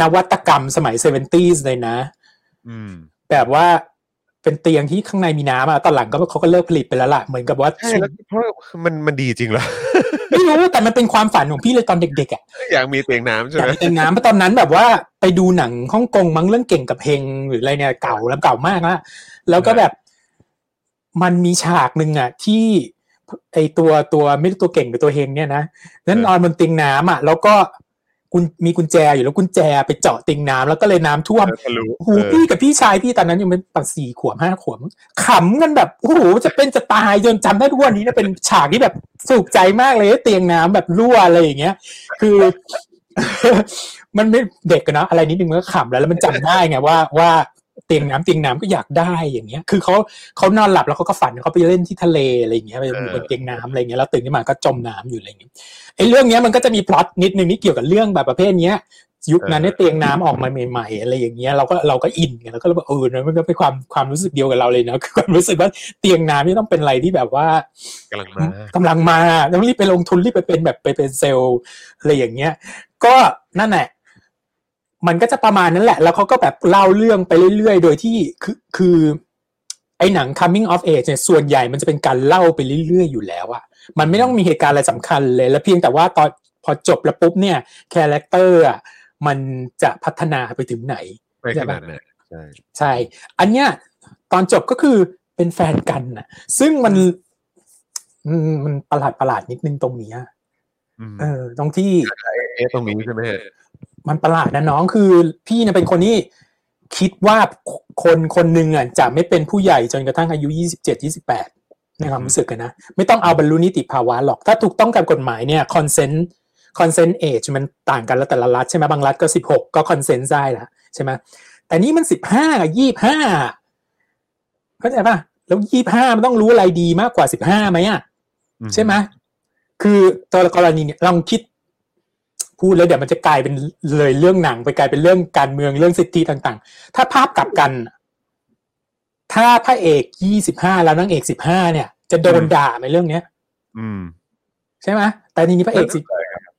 นวัตกรรมสมัย 70s เลยนะอืม แบบว่าเป็นเตียงที่ข้างในมีน้ำอะตอนหลังก็เขาก็เลิกผลิตไปแล้วล่ะเหมือนกับว่าใช่แล้วเพราะมันมันดีจริงเหรอไม่รู้แต่มันเป็นความฝันของพี่เลยตอนเด็กๆอะอยากมีเตียงน้ำใช่อยากไหมมีเตียงน้ำเพราะตอนนั้นแบบว่าไปดูหนังฮ่องกงมั้งเรื่องเก่งกับเฮงหรืออะไรเนี่ยเก่าแล้วเก่ามากแล้วแล้วก็แบบมันมีฉากหนึ่งอะ ที่ไอตัวตัวไม่รู้ตัวเก่งหรือตัวเฮงเนี่ยนะนั้นนอนบนเตียงน้ำอะ แล้วก็ กุญมีกุญแจอยู่แล้วกุญแจไปเจาะเตียงน้ำแล้วก็เลยน้ำท่วมทะลุโอ้โหเออพี่กับพี่ชายพี่ตอนนั้นยังเป็นปันสี่ขวบห้าขวบขำกันแบบโอ้โหจะเป็นจะตายจนจำได้ทุกวันนี้นะเป็นฉากที่แบบสุขใจมากเลยเตียงน้ำแบบรั่วอะไรอย่างเงี้ย คือ มันไม่เด็กกันเนอะอะไรนิดนึงมันก็ขำแล้วแล้วมันจำได้ไงว่าว่า เตียงน้ำเตียงน้ำก็อยากได้อย่างเงี้ย คือเขาเขานอนหลับแล้วเขาก็ฝันเขาไปเล่นที่ทะเลอะไรอย่างเงี้ยไปอยู่บนเตียงน้ำอะไรเงี้ยแล้วตื่นขึ้นมาก็จมน้ำอยู่อะไรอย่างเงี้ยไอ้เรื่องเนี้ยมันก็จะมีพล็อตนิดนึงที่เกี่ยวกับเรื่องแบบประเภทเนี้ยยุคนั้นเนี่ยเตียงน้ำออกมาใหม่ๆอะไรอย่างเงี้ยเราก็เราก็อินไงเราก็เลยบอกเออนะมันก็เป็นความความรู้สึกเดียวกับเราเลยนะคือความรู้สึกว่าเตียงน้ำนี่ต้องเป็นอะไรที่แบบว่ากำลังมากำลังมาต้องรีบไปลงทุนรีบไปเป็นแบบไปเป็นเซลล์อะไรอย่างเงี้ย ก็นั่นแหละ มันก็จะประมาณนั้นแหละ แล้วเขาก็แบบเล่าเรื่องไปเรื่อยๆ โดยที่คือคือไอ้หนัง coming of age เนี่ยส่วนใหญ่มันจะเป็นการเล่าไปเรื่อยๆ อยู่แล้วอะมันไม่ต้องมีเหตุการณ์อะไรสำคัญเลย แล้วเพียงแต่ว่าตอนพอจบแล้วปุ๊บเนี่ย character อะมันจะพัฒนาไปถึงไหนไม่ขนาดนั้นใช่ใช่ อันเนี้ยตอนจบก็คือเป็นแฟนกันนะซึ่งมันอืมมันประหลาดประหลาดๆนิดนึงตรงเนี้ยอืมเออตรงที่ เอ๊ะตรงนี้ใช่ไหมฮะ มันประหลาดนะน้องคือพี่เนี่ยเป็นคนที่คิดว่าคนคนหนึ่งอะจะไม่เป็นผู้ใหญ่จนกระทั่งอายุยี่สิบเจ็ดยี่สิบแปดในความรู้สึกกันนะไม่ต้องเอาบรรลุนิติภาวะหรอก ถ้าถูกต้องกับกฎหมายเนี่ย consent consent age มันต่างกันแล้วแต่ละรัฐใช่ไหมบางรัฐก็สิบหกก็ consent ได้ละใช่ไหมแต่นี่มันสิบห้ากับยี่ห้าเข้าใจป่ะแล้วยี่ห้ามันต้องรู้อะไรดีมากกว่าสิบห้าไหมอะใช่ไหมคือตัวกรณีเนี่ยลองคิด พูดแล้วเดี๋ยวมันจะกลายเป็นเลยเรื่องหนังไปกลายเป็นเรื่องการเมืองเรื่องสิทธิต่าง ๆ ถ้าภาพกลับกัน ถ้าพระเอกยี่สิบห้าแล้วนางเอกสิบห้าเนี่ย จะโดนด่าไหมเรื่องเนี้ย อืม ใช่ไหมแต่ทีนี้พระเอกสิ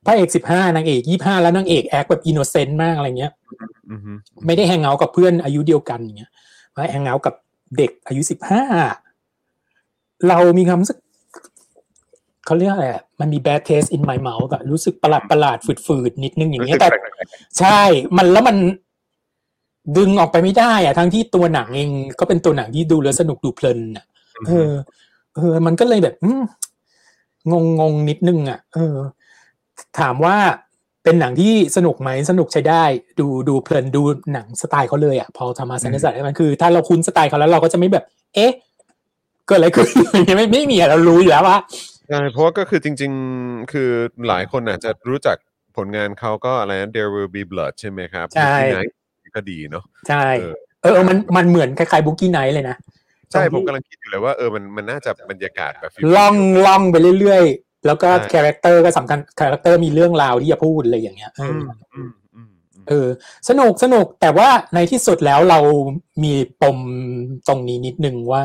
พระเอกสิบห้านางเอกยี่ห้าแล้วนางเอก act แบบ innocent มากอะไรเงี้ยอืมไม่ได้ hang out กับเพื่อนอายุเดียวกันอย่างเงี้ยมา hang out กับเด็กอายุสิบห้าเรามีความรู้สึก เขาเรียกอะไรอะมันมี bad taste in my mouth อะรู้สึกประหลาดประหลาดฝืดฝืดๆนิดนึงอย่างเงี้ยแต่ ใช่มันแล้วมันดึงออกไปไม่ได้อะทั้งที่ตัวหนังเองก็เป็นตัวหนังที่ดูแล้วสนุกดูเพลินอะเออ เออ มันก็เลยแบบอืมงงงงๆนิดนึงอะเออ ถามว่าเป็นหนังที่สนุกไหมสนุกใช้ได้ ดูดูเพลินดูหนังสไตล์เขาเลยอะพอทำมาแซนด์สันมันคือ ถ้าเราคุ้นสไตล์เขาแล้วเราก็จะไม่แบบ เอ๊ะ เกิดอะไรขึ้นไม่ไม่มีอะเรารู้อยู่แล้วว่า ใช่เพราะว่าก็คือจริง ๆ คือหลายคนอาจจะรู้จักผลงานเขาก็อะไรนะ There Will Be Blood ใช่ไหมครับใช่ที่ไหนก็ดีเนาะใช่เออเออเออมันมันเหมือนคล้ายๆ Boogie Nights เลยนะใช่ตรงที่ผมกำลังคิดอยู่เลยว่าเออมันมันน่าจะบรรยากาศแบบล่องล่องไปเรื่อยๆ แล้วก็ใช่ character ก็สำคัญ character มีเรื่องราวที่จะพูดอะไรอย่างเงี้ยเออือมออืมอืมอืมเออสนุกสนุกแต่ว่าในที่สุดแล้วเรามีปมตรงนี้นิดนึงว่า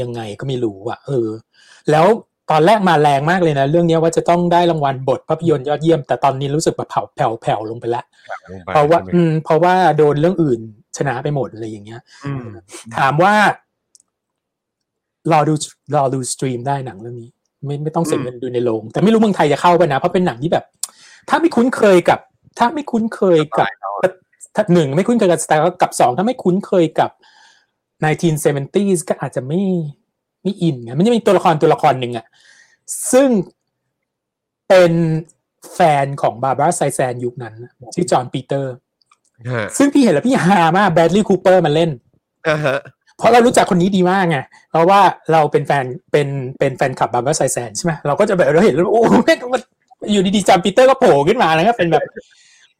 ยังไงก็ไม่รู้อะเออ แล้ว ตอนแรกมาแรงมากเลยนะ เรื่องเนี้ยว่าจะต้องได้รางวัลบทภาพยนตร์ยอดเยี่ยม แต่ตอนนี้รู้สึกแบบเผาแผ่วแผ่วลงไปแล้วลงไปเพราะว่าใช่ไหมอืม เพราะว่าโดนเรื่องอื่นชนะไปหมดอะไรอย่างเงี้ยอืมถามว่ารอดูรอดูสตรีมได้หนังเรื่องนี้ ไม่ไม่ต้องเสียเงินดูในโรงแต่ไม่รู้เมืองไทยจะเข้าไปนะ เพราะเป็นหนังที่แบบ ถ้าไม่คุ้นเคยกับ ถ้าไม่คุ้นเคยกับถ้าหนึ่งไม่คุ้นเคยกับสไตล์เขากับสองถ้าไม่คุ้นเคยกับ 1970s ก็อาจจะไม่ ไม่อินไงมันจะมีตัวละครตัวละครหนึ่งอะซึ่งเป็นแฟนของบาร์บรา สไตรแซนด์ยุคนั้นน่ะชื่อจอห์นปีเตอร์ฮะซึ่งพี่เห็นแล้วพี่ฮามากแบรดลีย์ คูเปอร์มาเล่นอ่าฮะเพราะเรารู้จักคนนี้ดีมากไงเพราะว่าเราเป็นแฟนเป็นเป็นแฟนคลับบาร์บาไซแซนใช่ไหมเราก็จะแบบเราเห็นแล้วโอ้แม่งมันอยู่ดีๆจำปีเตอร์ก็โผล่ขึ้นมาแล้วก็เป็นแบบ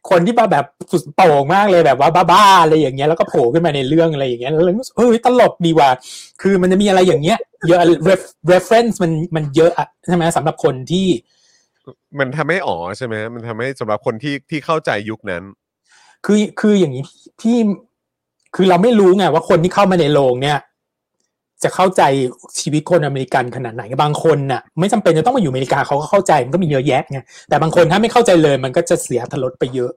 คนที่มาแบบสุดโต่งมากเลยแบบว่าบ้าๆอะไรอย่างเงี้ยแล้วก็โผล่ขึ้นมาในเรื่องอะไรอย่างเงี้ยแล้วเราก็รู้สึกเฮ้ยตลกดีว่ะคือมันจะมีอะไรอย่างเงี้ยเยอะ ref- reference มันมันเยอะอะใช่ไหมสำหรับคนที่ มันทำให้อ๋อใช่ไหมมันทำให้สำหรับคนที่ที่เข้าใจยุคนั้น คือคืออย่างนี้พี่คือเราไม่รู้ไงว่าคนที่เข้ามาในโรงเนี่ย จะเข้าใจชีวิตคนอเมริกันขนาดไหนบางคนน่ะไม่จำเป็นจะต้องมาอยู่อเมริกาเขาก็เข้าใจมันก็มีเยอะแยะไงแต่บางคนถ้าไม่เข้าใจเลยมันก็จะเสียทรสไปเยอะ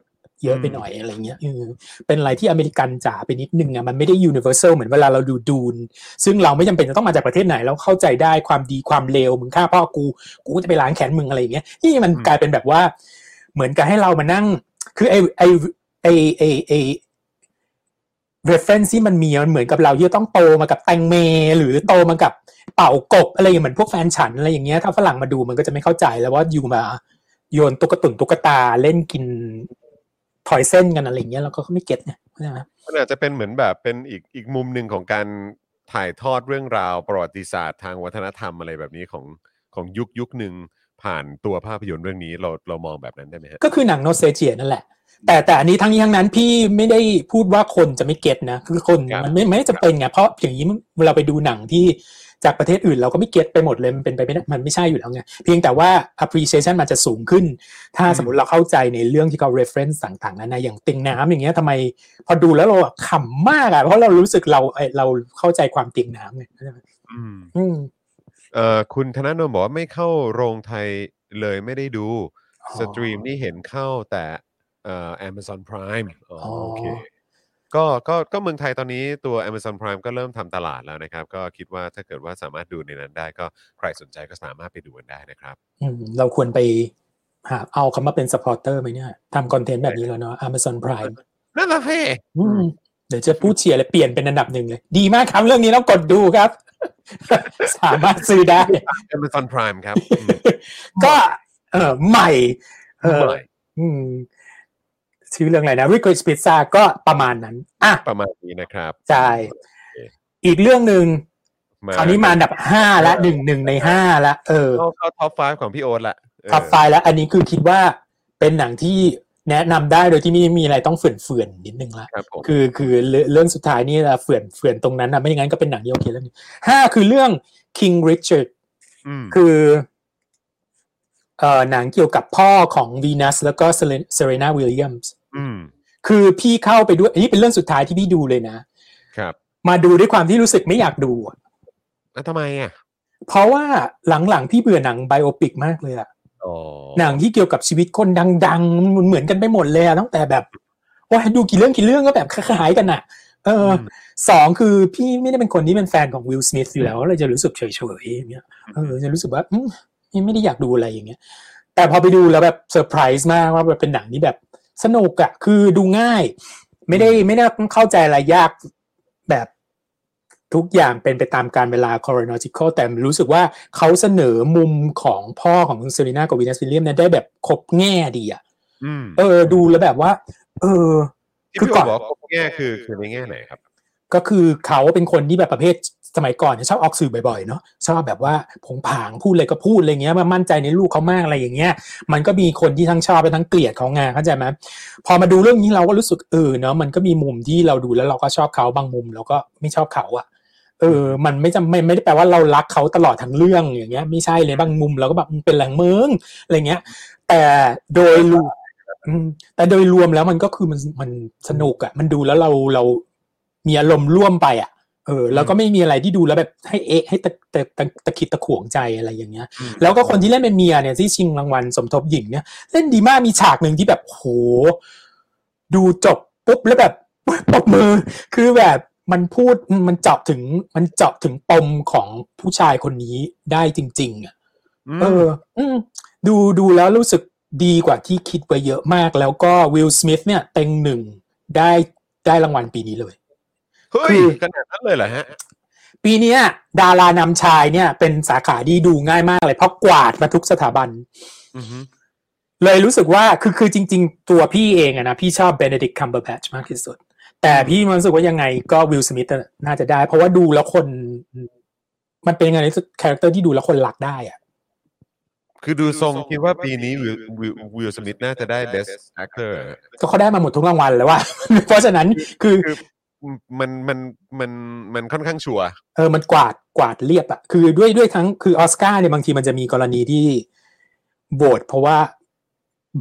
เยอะไปหน่อยอะไรเงี้ยเป็นอะไรที่อเมริกันจ๋าไปนิดนึงอะมันไม่ได้ universal เหมือนเวลาเราดูดูน ซึ่งเราไม่จำเป็นจะต้องมาจากประเทศไหนแล้วเข้าใจได้ความดีความเลวมึงฆ่าพ่อกูกูจะไปล้างแขนมึงอะไรอย่างเงี้ยนี่มันกลายเป็นแบบว่า เหมือนกับให้เรามานั่ง คือไอไอไอไอไอ reference ที่มันมีมันเหมือนกับเราที่จะต้องโตมากับแตงเม หรือโตมากับเป่ากบอะไรอย่างเหมือนพวกแฟนฉันอะไรอย่างเงี้ยถ้าฝรั่งมาดูมันก็จะไม่เข้าใจแล้วว่าอยู่มาโยนตุ๊กตุนตุ๊กตาเล่นกินถอยเส้นกันอะไรอย่างเงี้ยเราก็ไม่เก็ตเนี่ยเข้าใจไหมมันอาจจะเป็นเหมือนแบบเป็นอีกอีกมุมหนึ่งของการถ่ายทอดเรื่องราวประวัติศาสตร์ทางวัฒนธรรมอะไรแบบนี้ของของยุคยุคหนึ่งผ่านตัวภาพยนตร์เรื่องนี้เราเรามองแบบนั้นได้ไหมฮะก็คือหนังโนเซเจียนั่นแหละ แต่แต่อันนี้ทั้งนี้ทั้งนั้นพี่ไม่ได้พูดว่าคนจะไม่เก็ตนะคือคนครับมันไม่ไม่จะเป็นไงเพราะอย่างนี้เวลาไปดูหนังที่จากประเทศอื่นเราก็ไม่เก็ตไปหมดเลยมันเป็นไปไม่ได้มันไม่ใช่อยู่แล้วไงเพียงแต่ว่า appreciation มันจะสูงขึ้น ถ้าสมมติเราเข้าใจในเรื่องที่เขา reference ต่างๆนานาอย่างติงน้ำอย่างเงี้ยทำไมพอดูแล้วเราอะขำมากอะเพราะเรารู้สึกเราเอ้ยเราเข้าใจความติงน้ำไงเข้าใจไหมอืมอืมเอ่อคุณธนาโนมบอกว่าไม่เข้าโรงไทยเลยไม่ได้ดูอ๋อ stream นี่เห็นเข้าแต่ เอ่อ Amazon Prime อ๋อโอเคก็ก็ก็เมืองไทยตอนนี้ตัว Amazon Prime ก็เริ่มทำตลาดแล้วนะครับ ก็คิดว่าถ้าเกิดว่าสามารถดูในนั้นได้ก็ใครสนใจก็สามารถไปดูกันได้นะครับอืมเราควรไปหาเอาคำว่าเป็น supporter ไหมเนี่ยทำคอนเทนต์แบบนี้แล้วเนาะ Amazon Prime นั่นแหละเพ่อืมเดี๋ยวจะพูดเชียร์เลยเปลี่ยนเป็นอันดับหนึ่งเลย ดีมากครับเรื่องนี้แล้วกดดูครับ สามารถซื้อได้ Amazon Prime ครับอืมก็เออใหม่ เออใหม่อืม ชื่อเรื่องอะไรนะ r i c o i s Pizza ก็ประมาณนั้นอะประมาณนี้นะครับใช่อีกเรื่องหนึ่งมาคราวนี้มาอันดับห้าละหนึ่งหนึ่งในห้าละเออเข้าเข้า top 5ของพี่โอ๊ตละ top five แล้ว อันนี้คือคิดว่าเป็นหนังที่แนะนำได้โดยที่ไม่มีอะไรต้องเฝื่อนๆนิดนึงละครับผมคือคือเรื่องเรื่องสุดท้ายนี่ละเฝื่อนเฝื่อนตรงนั้นนะไม่อย่างนั้นก็เป็นหนังที่โอเคเรื่องนี้ห้าคือเรื่อง King Richard มคือเอ่อหนังเกี่ยวกับพ่อของวีนัสแล้วก็เซเรนาวิลเลียมส์ อืมคือพี่เข้าไปด้วยอันนี้เป็นเรื่องสุดท้ายที่พี่ดูเลยนะครับ มาดูด้วยความที่รู้สึกไม่อยากดูอะแล้วทำไมอะ เพราะว่าหลังๆพี่เบื่อหนังไบโอปิกมากเลยอะอ๋อหนังที่เกี่ยวกับชีวิตคนดังๆมันเหมือนกันไปหมดเลยอะตั้งแต่แบบว่าดูกี่เรื่องกี่เรื่องก็แบบคล้ายๆกันอะเอออสองคือพี่ไม่ได้เป็นคนที่เป็นแฟนของวิลสมิธอยู่แล้วเลยจะรู้สึกเฉยๆอย่างเงี้ยเออจะรู้สึกว่าอืมไม่ได้อยากดูอะไรอย่างเงี้ย แต่พอไปดูแล้วแบบเซอร์ไพรส์มากว่าแบบเป็นหนังที่แบบ สนุกอะคือดูง่าย ไม่ได้ไม่ได้เข้าใจอะไรยากแบบทุกอย่างเป็นไปตามกาลเวลา chronological แต่รู้สึกว่าเขาเสนอมุมของพ่อของคุณเซรีนากับวีนัสวิลเลียมเนี่ยได้แบบครบแง่ดีอะอืมเออ ดูแล้วแบบว่า เออที่คือพี่ก่โอ๊อนตบอกว่าแง่คือคือในแง่ไหนครับ ก็คือเขาเป็นคนที่แบบประเภท สมัยก่อนเนี่ยชอบออกสื่อบ่อยๆเนาะชอบแบบว่าผงผางพูดอะไรก็พูดอะไรเงี้ยมามั่นใจในลูกเขามากอะไรอย่างเงี้ย มันก็มีคนที่ทั้งชอบและทั้งเกลียดเขาไงเข้าใจไหมพอมาดูเรื่องนี้เราก็รู้สึกเออเนาะมันก็มีมุมที่เราดูแล้วเราก็ชอบเขาบางมุมเราก็ไม่ชอบเขาอะเออ มันไม่จำไม่ไม่ได้แปลว่าเรารักเขาตลอดทั้งเรื่องอย่างเงี้ย ไม่ใช่เลยบางมุมเราก็แบบมึงเป็นแหล่งเมืองอะไรเงี้ย แต่โดยรวมอืมแต่โดยรวมแล้วมันก็คือมันมันสนุกอะมันดูแล้วเราเรามีอารมณ์ร่วมไปอะ เออแล้วก็ไม่มีอะไรที่ดูแล้วแบบให้เอะให้ตะตะตะตะคิดตะขวงใจอะไรอย่างเงี้ยอืมแล้วก็คนที่เล่นเป็นเมียเนี่ยที่ชิงรางวัลสมทบหญิงเนี่ยเล่นดีมากมีฉากหนึ่งที่แบบโหดูจบปุ๊บแล้วแบบปรบมือ คือแบบมันพูดมันเจาะถึงมันเจาะถึงปมของผู้ชายคนนี้ได้จริง ๆอะมเอออืมดูดูแล้วรู้สึกดีกว่าที่คิดไว้เยอะมาก แล้วก็วิลสมิธเนี่ยเต็งหนึ่งได้ได้รางวัลปีนี้เลย เฮ้คืยอขนาดนั้นเลยเหรอฮะ ปีเนี้ย ดารานำชายเนี่ย เป็นสาขาที่ดูง่ายมากเลย เพราะกวาดมาทุกสถาบันอือฮึเลยรู้สึกว่าคือคือจริง ๆ ตัวพี่เองอะนะ พี่ชอบเบ n เดดิกคัมเบอร์แพชมากที่สุด แต่พี่มันรู้สึกว่ายังไงก็วิลสมิธน่าจะได้ เพราะว่าดูแล้วคน มันเป็นยังไง character ที่ดูแล้วคนรักได้อะคือดูทรงคิดว่าปีนี้วิลวิลวิลสมิธน่าจะได้ best actor ก็เขาได้มาหมดทุกรางวัลแล้วว่า เพราะฉะนั้นคือคือ มันมันมันมันค่อนข้างชัวร์เออมันกวาดกวาดเรียบอะคือด้วยด้วยทั้งคือออสการ์เนี่ยบางทีมันจะมีกรณีที่โหวตเพราะว่า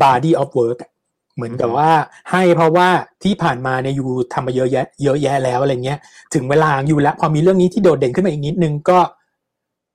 body of work อะเหมือนกับว่าให้เพราะว่าที่ผ่านมาเนี่ยอยู่ทำมาเยอะแยะ เยอะแยะแล้วอะไรเงี้ย ถึงเวลาอยู่แล้ว พอมีเรื่องนี้ที่โดดเด่นขึ้นมาอีกนิดนึงก็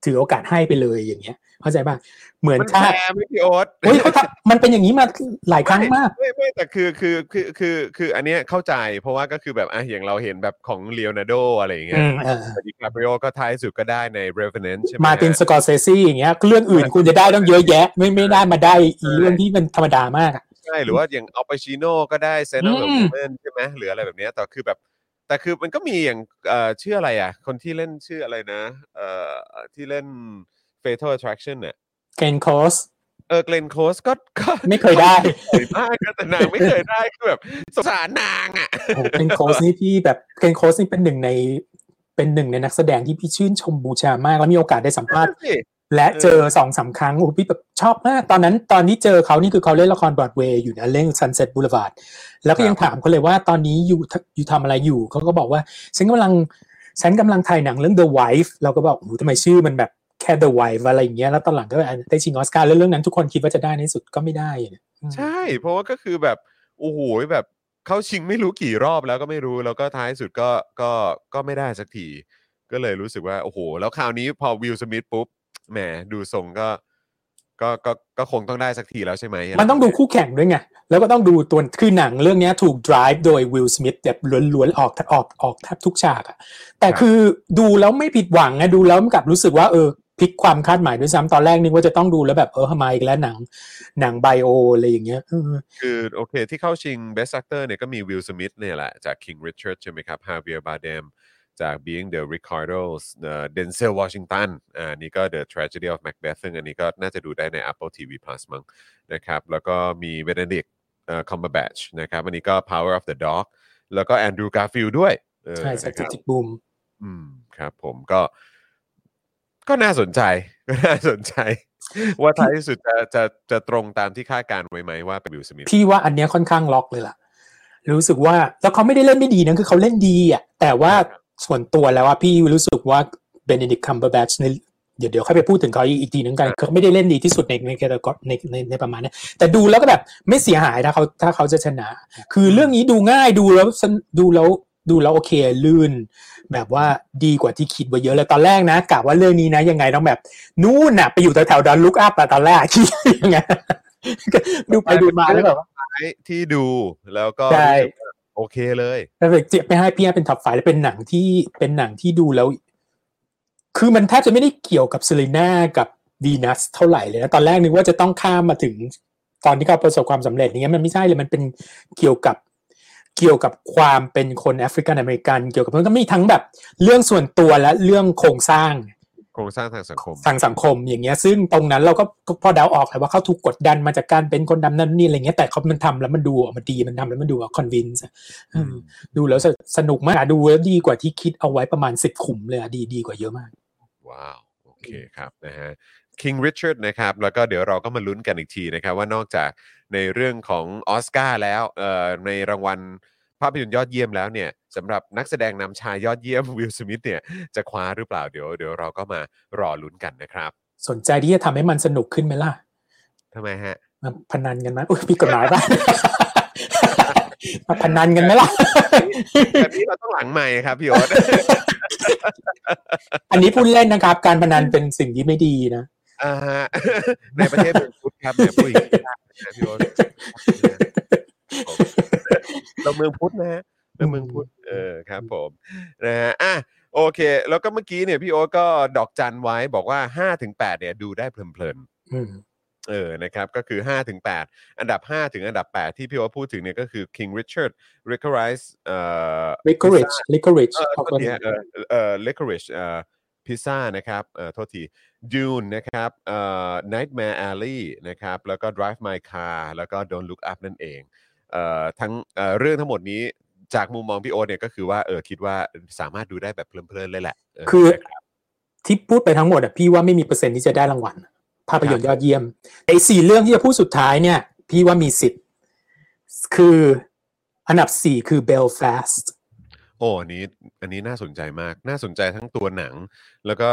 ถือโอกาสให้ไปเลยอย่างเงี้ย เข้าใจป่ะ เหมือนมันถ้าแฟร์ไหมพี่โอ๊ตเฮ้ยเขาทำมันเป็นอย่างนี้มาหลายครั้งมากไม่ไม่แต่คือคือคือคือคืออันเนี้ยเข้าใจเพราะว่าก็คือแบบอะอย่างเราเห็นแบบของเล o n นา r d โดอะไรอย่างเงี้อืยมเออดิคาปริโอก็ท้ายสุดก็ได้ใน Revenant ใช่ไหมมาตินฮะสกอร์เซซีอย่างเงี้ยเรื่องอื่นคุณจะได้ต้องเยอะแยะ ไม่ไม่ได้มาได้อีเรื่องที่มันธรรมดามากอะใช่หรือว่าอย่างอัลปาชิโนก็ได้เซนต์อือมฟเมนใช่ไหมหรืออะไรแบบเนี้ยแต่คือแบบแต่คือมันก็มีอย่างเอ่อชื่ออะไรอะ คนที่เล่นชื่ออะไรนะเอ่อที่เล่น Fatal Attraction เนี่ย เคนโคสเออเกรนโคสก็ก็ไม่เคยได้สวยมากนะแต่นางไม่เคยได้คือแบบสงสารนางอะโอ้โหเคนโคสนี่พี่แบบเคนโคสนี่เป็นหนึ่งใน เป็นหนึ่งในนักแสดงที่พี่ชื่นชมบูชามากแล้วมีโอกาสได้สัมภาษณ์และเจอสองสามครั้งโอ้โหพี่แบบชอบมาก ตอนนั้นตอนที่เจอเขานี่คือเขาเล่นละครบรอดเวย์อยู่นะเล่น Sunset Boulevard แล้วก็ยังถามเขาเลยว่าตอนนี้อยู่อยู่ทำอะไรอยู่เขาก็บอกว่าฉันกำลังฉันกำลังถ่ายหนังเรื่อง The Wife เราก็บอกโอ้โหทำไมชื่อมันแบบ แค่ The Wife อะไรอย่างเงี้ยแล้วตอนหลังก็ได้ชิงออสการ์แล้วเรื่องนั้นทุกคนคิดว่าจะได้ในที่สุดก็ไม่ได้เนี่ยอืมใช่ เพราะว่าก็คือแบบโอ้โหแบบเขาชิงไม่รู้กี่รอบแล้วก็ไม่รู้แล้วก็ท้ายสุดก็ก็ก็ไม่ได้สักที ก็เลยรู้สึกว่าโอ้โห แล้วคราวนี้พอวิลสมิธปุ๊บแหมดูทรงก็ก็ก็ก็คงต้องได้สักทีแล้วใช่ไหม มันต้องดูคู่แข่งด้วยไง แล้วก็ต้องดูตัว คือหนังเรื่องเนี้ยถูก drive โดยวิลสมิธแบบล้วนๆออกออกออกแทบทุกฉากอะแต่คือดูแล้วไม่ผิดหวังไงดูแล้วมันกลับรู้สึกว่าเออพ ลิกความคาดหมายด้วยซ้ำตอนแรกนึกว่าจะต้องดูแล้วแบบเออทำไมอีกแล้วหนังหนังไบโออะไรอย่างเงี้ยเออคือโอเคที่เข้าชิง Best Actor เนี่ยก็มีวิลสมิธเนี่ยแหละจาก King Richard ใช่ไหมครับ Javier Bardem จาก Being the Ricardos เอ่อ Denzel Washington อ่านี่ก็ The Tragedy of Macbeth ซึ่งอันนี้ก็น่าจะดูได้ใน Apple TV Plus มั้งนะครับแล้วก็มี Benedict เอ่อ Cumberbatch นะครับอันนี้ก็ Power of the Dog แล้วก็ Andrew Garfield ด้วยเออใช่สนะคถิรับติบูมอืมครับผมก็ ก็น่าสนใจก็น่าสนใจ ว่าท้ายที่สุดจะจะจะตรงตามที่คาดการณ์ไว้ไหมว่าเป็นวิลสมิธพี่ว่าอันเนี้ยค่อนข้างล็อกเลยล่ะ รู้สึกว่าแล้วเขาไม่ได้เล่นไม่ดีนะคือเขาเล่นดีอะแต่ว่าครับส่วนตัวแล้วว่าพี่รู้สึกว่า Benedict Cumberbatch ในเดี๋ยวเดี๋ยวค่อยไปพูดถึงเขาอีกทีนึงกันเขาไม่ได้เล่นดีที่สุดในในในในในประมาณเนี้ยแต่ดูแล้วก็แบบไม่เสียหายถ้าเขาถ้าเขาจะชนะ คือเรื่องนี้ดูง่ายดูแล้วสนดูแล้ว ดูแล้วโอเคลื่น แบบว่าดีกว่าที่คิดไว้เยอะเลยตอนแรกนะกะว่าเรื่องนี้นะ ยังไงต้องแบบนู่นน่ะ ไปอยู่แถวๆ Don't Look Up อะตอนแรกคิดยังไงดูไปดูมาแล้วแบบว่าที่ดูแล้วก็ใช่รู้สึกว่าโอเคเลยแล้วเจ็บไม่ให้พี่ให้เป็น top five แล้วเป็นหนังที่เป็นหนังที่ดูแล้ว คือมันแทบจะไม่ได้เกี่ยวกับเซเรน่ากับวีนัสเท่าไหร่เลยนะตอนแรกนึกว่าจะต้องข้ามมาถึงตอนที่เขาประสบความสำเร็จอย่างเงี้ยมันไม่ใช่เลยมันเป็นเกี่ยวกับ เกี่ยวกับความเป็นคนแอฟริกันอเมริกัน เกี่ยวกับมันก็มีทั้งแบบเรื่องส่วนตัวและเรื่องโครงสร้าง โครงสร้างทางสังคมทางสังคมอย่างเงี้ย ซึ่งตรงนั้นเราก็ก็พอเดาออกแหละว่าเขาถูกกดดันมาจากการเป็นคนดำนั่นนี่อะไรเงี้ยแต่เขามันทำแล้วมันดูออกมาดีมันทำแล้วมันดู convince ดูแล้วสนุกมากอะดูแล้วดีกว่าที่คิดเอาไว้ประมาณสิบขุมเลยอะดีดีกว่าเยอะมาก ว้าวโอเคครับนะฮะ King Richard นะครับแล้วก็เดี๋ยวเราก็มาลุ้นกันอีกทีนะครับ ว่านอกจากในเรื่องของออสการ์แล้วเอ่อในรางวัลภาพยนตร์ยอดเยี่ยมแล้วเนี่ยสำหรับนักแสดงนำชายยอดเยี่ยมวิลสมิธเนี่ยจะคว้าหรือเปล่าเดี๋ยวเดี๋ยวเราก็มารอลุ้นกันนะครับ สนใจที่จะทำให้มันสนุกขึ้นไหมล่ะทำไมฮะมาพนันกันไหมอุ้ยพี่กฎหมายป่ะมาพนันกันไหมล่ะแบบนี้เราต้องหลังใหม่ครับพี่โอ๊ตอันนี้พูดเล่นนะครับ การพนันเป็นสิ่งที่ไม่ดีนะ อ่าฮะในประเทศเมืองพุทธครับเนี่ยผู้หญิงนะพี่โอ๊ตเราเมืองพุทธนะฮะเราเมืองพุทธเออครับผมนะฮะอะโอเค แล้วก็เมื่อกี้เนี่ยพี่โอ๊ตก็ดอกจันไว้บอกว่า5ถึง8เนี่ยดูได้เพลินๆอืมเออนะครับก็คือ5ถึง8อันดับ 5 ถึงอันดับ 8 ที่พี่ว่าพูดถึงเนี่ยก็คือ King Richard r i c o r i c e เอ่อ licorice licorice เออขอบโทคุษณทีฮะเออเอ่อ licorice เอ่อ พิซซ่านะครับเอ่อโทษที Dune นะครับเอ่อ Nightmare Alley นะครับ แล้วก็ Drive My Car แล้วก็ Don't Look Up นั่นเองเอ่อทั้งเอ่อเรื่องทั้งหมดนี้จากมุมมองพี่โอ๊ตเนี่ยก็คือว่าเออคิดว่าสามารถดูได้แบบเพลินๆเลยแหละเคือนะครับที่พูดไปทั้งหมดอะพี่ว่าไม่มีเปอร์เซ็นต์ที่จะได้รางวัลภาพยนตร์ยอดเยี่ยมไอ้สี่เรื่องที่จะพูดสุดท้ายเนี่ย พี่ว่ามีสิทธิ์คืออันดับสี่คือ Belfast โอ้อันนี้อันนี้น่าสนใจมาก น่าสนใจทั้งตัวหนัง แล้วก็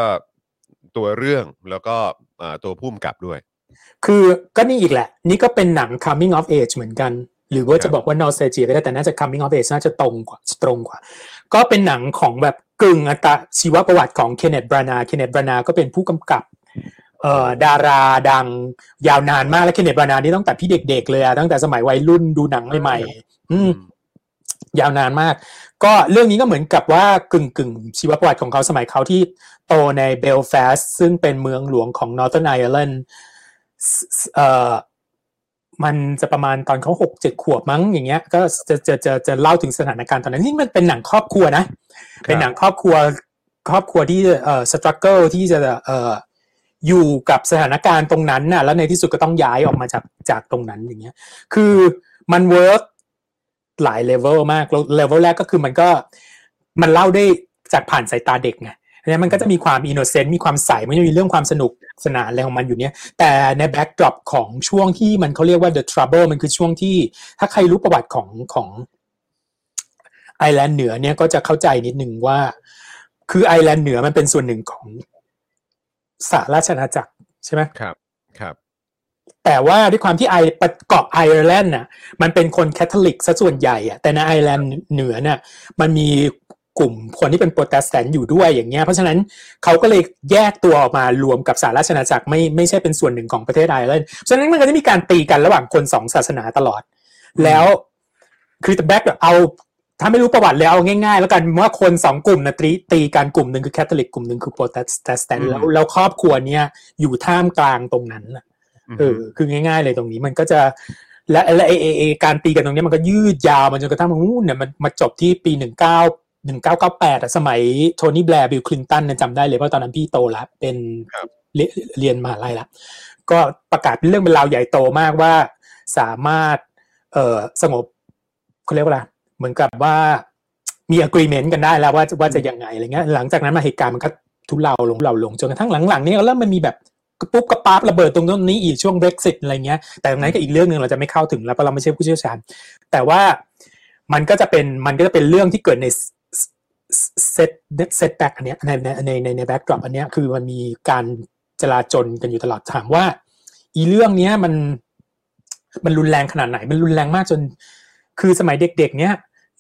ตัวเรื่องแล้วก็เอ่อตัวพุ่มกับด้วย คือก็นี่อีกแหละ นี่ก็เป็นหนัง coming of age เหมือนกัน หรือว่าครัจะบบอกว่า nostalgia ก็ได้แต่น่าจะ coming of age น่าจะตรงกว่าตรงกว่า ก็เป็นหนังของแบบกึ่งอัตชีวประวัติของเคนเนตบรานาเคนเนตบรานาก็เป็นผู้กำกับเอ่อดาราดังยาวนานมากและเคนเนตบรานานี่ตั้งแต่พี่เด็กๆเลยอะตั้งแต่สมัยวัยรุ่นดูหนังใหม่ๆอืม ยาวนานมาก ก็เรื่องนี้ก็เหมือนกับว่ากึ่งกึ่งๆชีวประวัติของเขาสมัยเขาที่โตในเบลฟาสต์ซึ่งเป็นเมืองหลวงของ Northern Ireland สเอ่อมันจะประมาณตอนเขาหกเจ็ดขวบมั้งอย่างเงี้ย ก็จะจะจะจะเล่าถึงสถานการณ์ตอนนั้นนี่มันเป็นหนังครอบครัวนะ เป็นหนังครอบครัวครอบครัวที่เอ่อสตรัคเกิลที่จะเอ่ออยู่กับสถานการณ์ตรงนั้นน่ะแล้วในที่สุดก็ต้องย้ายออกมาจากจากตรงนั้นอย่างเงี้ย คือมัน work หลายเลเวลมากเลเวลแรกก็คือมันก็มันเล่าได้จากผ่านสายตาเด็กไงเนั้นมันก็จะมีความ innocent มีความใสมันจะมีเรื่องความสนุกสนานอะไรของมันอยู่เนี่ยแต่ใน backdrop ของช่วงที่มันเขาเรียกว่า the trouble มันคือช่วงที่ ถ้าใครรู้ประวัติของของไอร์แลนด์เหนือเนี่ยก็จะเข้าใจนิดนึงว่า คือไอร์แลนด์เหนือมันเป็นส่วนหนึ่งของสหราชอาณาจักรใช่ไหมครับ ครับ แต่ว่าด้วยความที่ไอเกาะไอร์แลนด์น่ะมันเป็นคนแคทอลิกซะส่วนใหญ่อะแต่ในไอร์แลนด์เหนือน่ะมันมีกลุ่มคนที่เป็นโปรเตสแตนต์อยู่ด้วยอย่างเงี้ยเพราะฉะนั้นเขาก็เลยแยกตัวออกมารวมกับสหราชอาณาจักรไม่ไม่ใช่เป็นส่วนหนึ่งของประเทศไอร์แลนด์ฉะนั้นมันก็จะมีการตีกันระหว่างคนสองศาสนาตลอด แล้วคือแต่ back เอาถ้าไม่รู้ประวัติเลยเอาง่ายๆ แล้วกันว่าคนสองกลุ่มนะตีตีกันกลุ่มหนึ่งคือแคทอลิกกลุ่มหนึ่งคือโปรเตสแตนต์แล้วแล้วครอบครัวเนี้ยอยู่ท่ามกลางตรงนั้นน่ะ เออคือง่ายๆเลยตรงนี้มันก็จะและและไอไอ้ไอการตีกันตรงนี้มันก็ยืดยาวมันจนกระทั่งอู้เนี่ยมันมาจบที่ปีหนึ่งเก้าหนึ่งเก้าเก้าแปดสมัยโทนี่แบลร์บิลคลินตันเนี่ยจำได้เลยเพราะตอนนั้นพี่โตแล้วเป็นครับเรียเรียนมหาลัยละก็ประกาศเป็นเรื่องเป็นราวใหญ่โตมากว่าสามารถ เอ่อสงบเขาเรียกว่าอะไรเหมือนกับว่ามี agreement กันได้แล้วว่าว่าจะยังไงอะไรเงี้ยหลังจากนั้นมาเหตุการณ์มันก็ทุเลาลงทุเลาลงจนกระทั่งหลังๆนี้ก็เริ่มมันมีแบบกระ ปุ๊บกระปั๊บระเบิดตรงนู้นนี้อีกช่วง Brexit อะไรเงี้ย แต่ตรงนั้นก็อีกเรื่องหนึ่งเราจะไม่เข้าถึงแล้วเพราะเราไม่ใช่ผู้เชี่ยวชาญ แต่ว่ามันก็จะเป็นมันก็จะเป็นเรื่องที่เกิดในเซตเซตแบ็กอันเนี้ยในในในใน backdrop อันเนี้ยคือมันมีการจลาจลกันอยู่ตลอดถามว่า อีเรื่องเนี้ยมันมันรุนแรงขนาดไหน มันรุนแรงมากจน คือสมัยเด็ก ๆ เนี้ย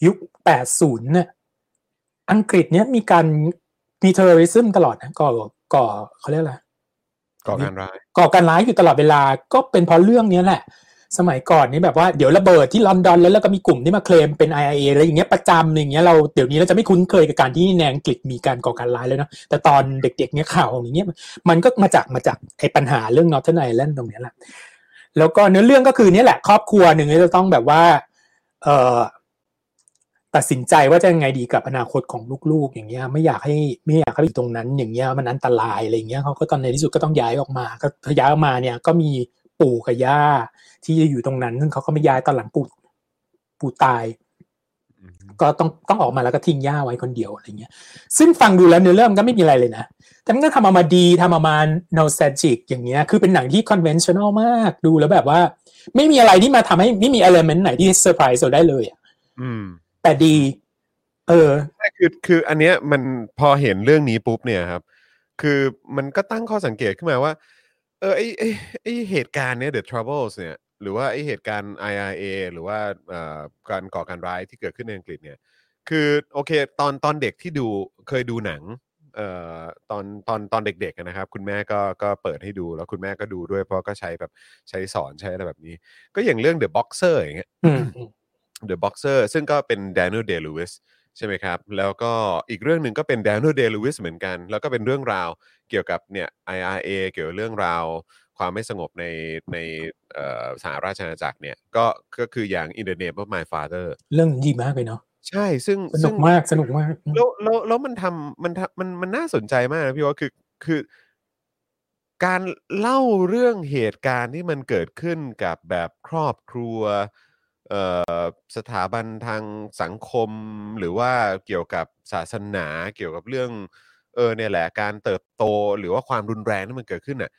ยุค80เนี่ยอังกฤษเนี้ยมีการมี terrorism ตลอดนะก่อก่อเขาเรียกอะไร ก่อการร้ายก่อการร้ายอยู่ตลอดเวลาก็เป็นเพราะเรื่องเนี้ยแหละ สมัยก่อนนี่แบบว่าเดี๋ยวระเบิดที่ลอนดอนแล้วแล้วก็มีกลุ่มที่มาเคลมเป็น IRA อะไรอย่างเงี้ยประจำอย่างเงี้ยเราเดี๋ยวนี้เราจะไม่คุ้นเคยกับการที่ในอังกฤษมีการก่อการร้ายเลยนะแต่ตอนเด็ก ๆ เนี้ยข่าวอย่างเงี้ยมันก็มาจากมาจากไอ้ปัญหาเรื่อง Northern Ireland ตรงเนี้ยแหละแล้วก็เนื้อเรื่องก็คือเนี่ยแหละ ครอบครัวหนึ่งจะต้องแบบว่า เอ่อ ตัดสินใจว่าจะยังไงดีกับอนาคตของลูกๆ อย่างเงี้ยไม่อยากให้ไม่อยากให้อยู่ตรงนั้น อย่างเงี้ยมันอันตรายอะไรอย่างเงี้ยเขาก็ตอนในที่สุดก็ต้องย้ายออกมา ก็พอย้ายออกมาเนี่ยก็มีปู่กับย่าที่จะอยู่ตรงนั้นซึ่งเขาก็ไม่ย้ายตอนหลังปู่ปู่ตาย ก็ต้องต้องออกมาแล้วก็ทิ้งย่าไว้คนเดียวอะไรเงี้ย ซึ่งฟังดูแล้วเนื้อเรื่องก็ไม่มีอะไรเลยนะ แต่มันก็ทำออกมาดีทำออกมา nostalgic อย่างเงี้ยคือเป็นหนังที่ conventional มากดูแล้วแบบว่า ไม่มีอะไรที่มาทำให้ไม่มี element ไหนที่เซอร์ไพรส์เราได้เลยอะอืม แต่ดี เออใช่คือคืออันเนี้ยมันพอเห็นเรื่องนี้ปุ๊บเนี่ยครับ คือมันก็ตั้งข้อสังเกตขึ้นมาว่า เออไอไอไอเหตุการณ์เนี้ย The Troubles เนี่ยหรือว่าไอเหตุการณ์ IRA หรือว่าเอ่อการก่อการร้ายที่เกิดขึ้นในอังกฤษเนี่ย คือโอเค ตอนตอนเด็กที่ดูเคยดูหนังเอ่อตอนตอนตอนเด็กๆอะนะครับ คุณแม่ก็ก็เปิดให้ดูแล้วคุณแม่ก็ดูด้วยเพราะก็ใช้แบบใช้สอนใช้อะไรแบบนี้ ก็อย่างเรื่อง The Boxer อย่างเงี้ยอืม The Boxer ซึ่งก็เป็น Daniel Day Lewis ใช่ไหมครับ แล้วก็อีกเรื่องหนึ่งก็เป็น Daniel Day Lewis เหมือนกัน แล้วก็เป็นเรื่องราวเกี่ยวกับเนี่ย IRA เกี่ยวกับเรื่องราวความไม่สงบในในเอ่อสหราชอาณาจักรเนี่ยก็ก็คืออย่าง In the Name of My Father เรื่องดีมากเลยเนาะใช่ซึ่งสนุซึ่กงมากสนุกมากแล้วแล้วแล้วมันทำมันทำมันมันน่าสนใจมากนะพี่ว่าคือคือการเล่าเรื่องเหตุการณ์ที่มันเกิดขึ้นกับแบบครอบครัวเอ่อ สถาบันทางสังคมหรือว่าเกี่ยวกับศาสนาเกี่ยวกับเรื่องเออเนี่ยแหละการเติบโตหรือว่าความรุนแรงที่มันเกิดขึ้นน่ะ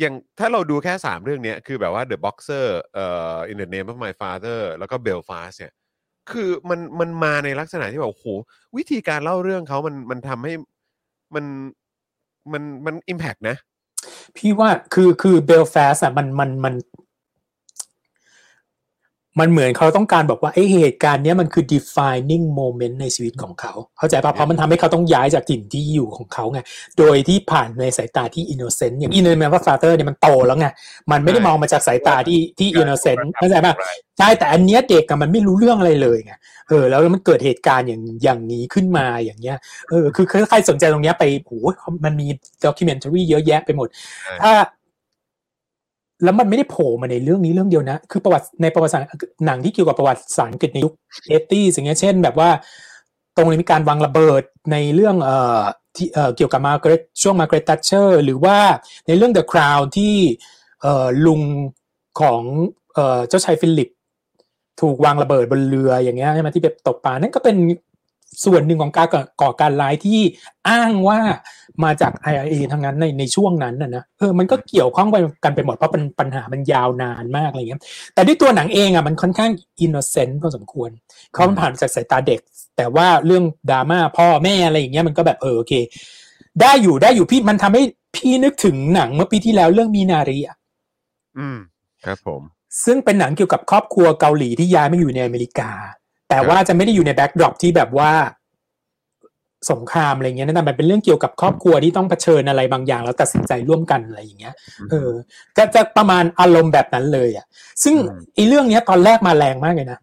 อย่างถ้าเราดูแค่ 3 เรื่องเนี้ยคือแบบว่า The Boxer เอ่อ In the Name of My Father แล้วก็ Belfast เนี่ยคือมันมันมาในลักษณะที่แบบโอ้โหวิธีการเล่าเรื่องเขามันมันทำให้มันมันมันอิมแพกนะ พี่ว่าคือคือเบลฟาสอะมันมันมัน มันเหมือนเขาต้องการบอกว่าไอ้เหตุการณ์เนี้ยมันคือ defining moment ในชีวิตของเขา เข้าใจปะเพราะมันทำให้เขาต้องย้ายจากถิ่นที่อยู่ของเขาไง โดยที่ผ่านในสายตาที่ innocent อย่าง innocent ว่า father เนี่ยมันโตแล้วไง มันไม่ได้ใช่มองมาจากสายตาที่ที่ innocent เข้าใจปะไรใช่แต่อันเนี้ยเด็กอะมันไม่รู้เรื่องอะไรเลยไง เออ แล้วมันเกิดเหตุการณ์อย่างอย่างนี้ขึ้นมาอย่างเงี้ย เออ คือคือใครสนใจตรงเนี้ยไปโอ้โหมันมีด็อกิเมนทารีเยอะแยะไปหมดใช่ถ้า แล้วมันไม่ได้โผล่มาในเรื่องนี้เรื่องเดียวนะ คือประวัติในประวัติศาสตร์หนังที่เกี่ยวกับประวัติศาสตร์อังกฤษในยุค eighty อย่างเงี้ยเช่น แบบว่า ตรงนี้มีการวางระเบิดในเรื่องเอ่อที่เอ่อเกี่ยวกับมาเกรตช่วงมาเกรต t ัชเชอร์หรือว่าในเรื่อง The Crown ที่เอ่อลุงของเอ่อเจ้าชายฟิลิป ถูกวางระเบิดบนเรืออย่างเงี้ยใช่ไหมที่แบบตกปลานั่นก็เป็น ส่วนหนึ่งของการก่อก่อการร้ายที่อ้างว่ามาจาก IRA ทั้งนั้นในในช่วงนั้นน่ะนะเออมันก็เกี่ยวข้องไปกันไปหมดเพราะเป็นปัญหามันยาวนานมากอะไรเงี้ย แต่ด้วยตัวหนังเองอะมันค่อนข้าง innocent พอสมควรเขามันผ่านมาจากสายตาเด็ก แต่ว่าเรื่องดราม่าพ่อแม่อะไรอย่างเงี้ยมันก็แบบเออโอเค ได้อยู่ได้อยู่พี่มันทำให้พี่นึกถึงหนังเมื่อปีที่แล้วเรื่อง Minari อะอืมครับผม ซึ่งเป็นหนังเกี่ยวกับครอบครัวเกาหลีที่ย้ายมาอยู่ในอเมริกา แต่ว่าจะไม่ได้อยู่ใน backdrop ที่แบบว่าสงครามอะไรเงี้ยนั่นแต่มันเป็นเรื่องเกี่ยวกับครอบครัวที่ต้องเผชิญอะไรบางอย่าง แล้วตัดสินใจร่วมกันอะไรอย่างเงี้ย เออ ก็จะประมาณอารมณ์แบบนั้นเลยอะ ซึ่งอืมไอีเรื่องเนี้ยตอนแรกมาแรงมากเลยนะ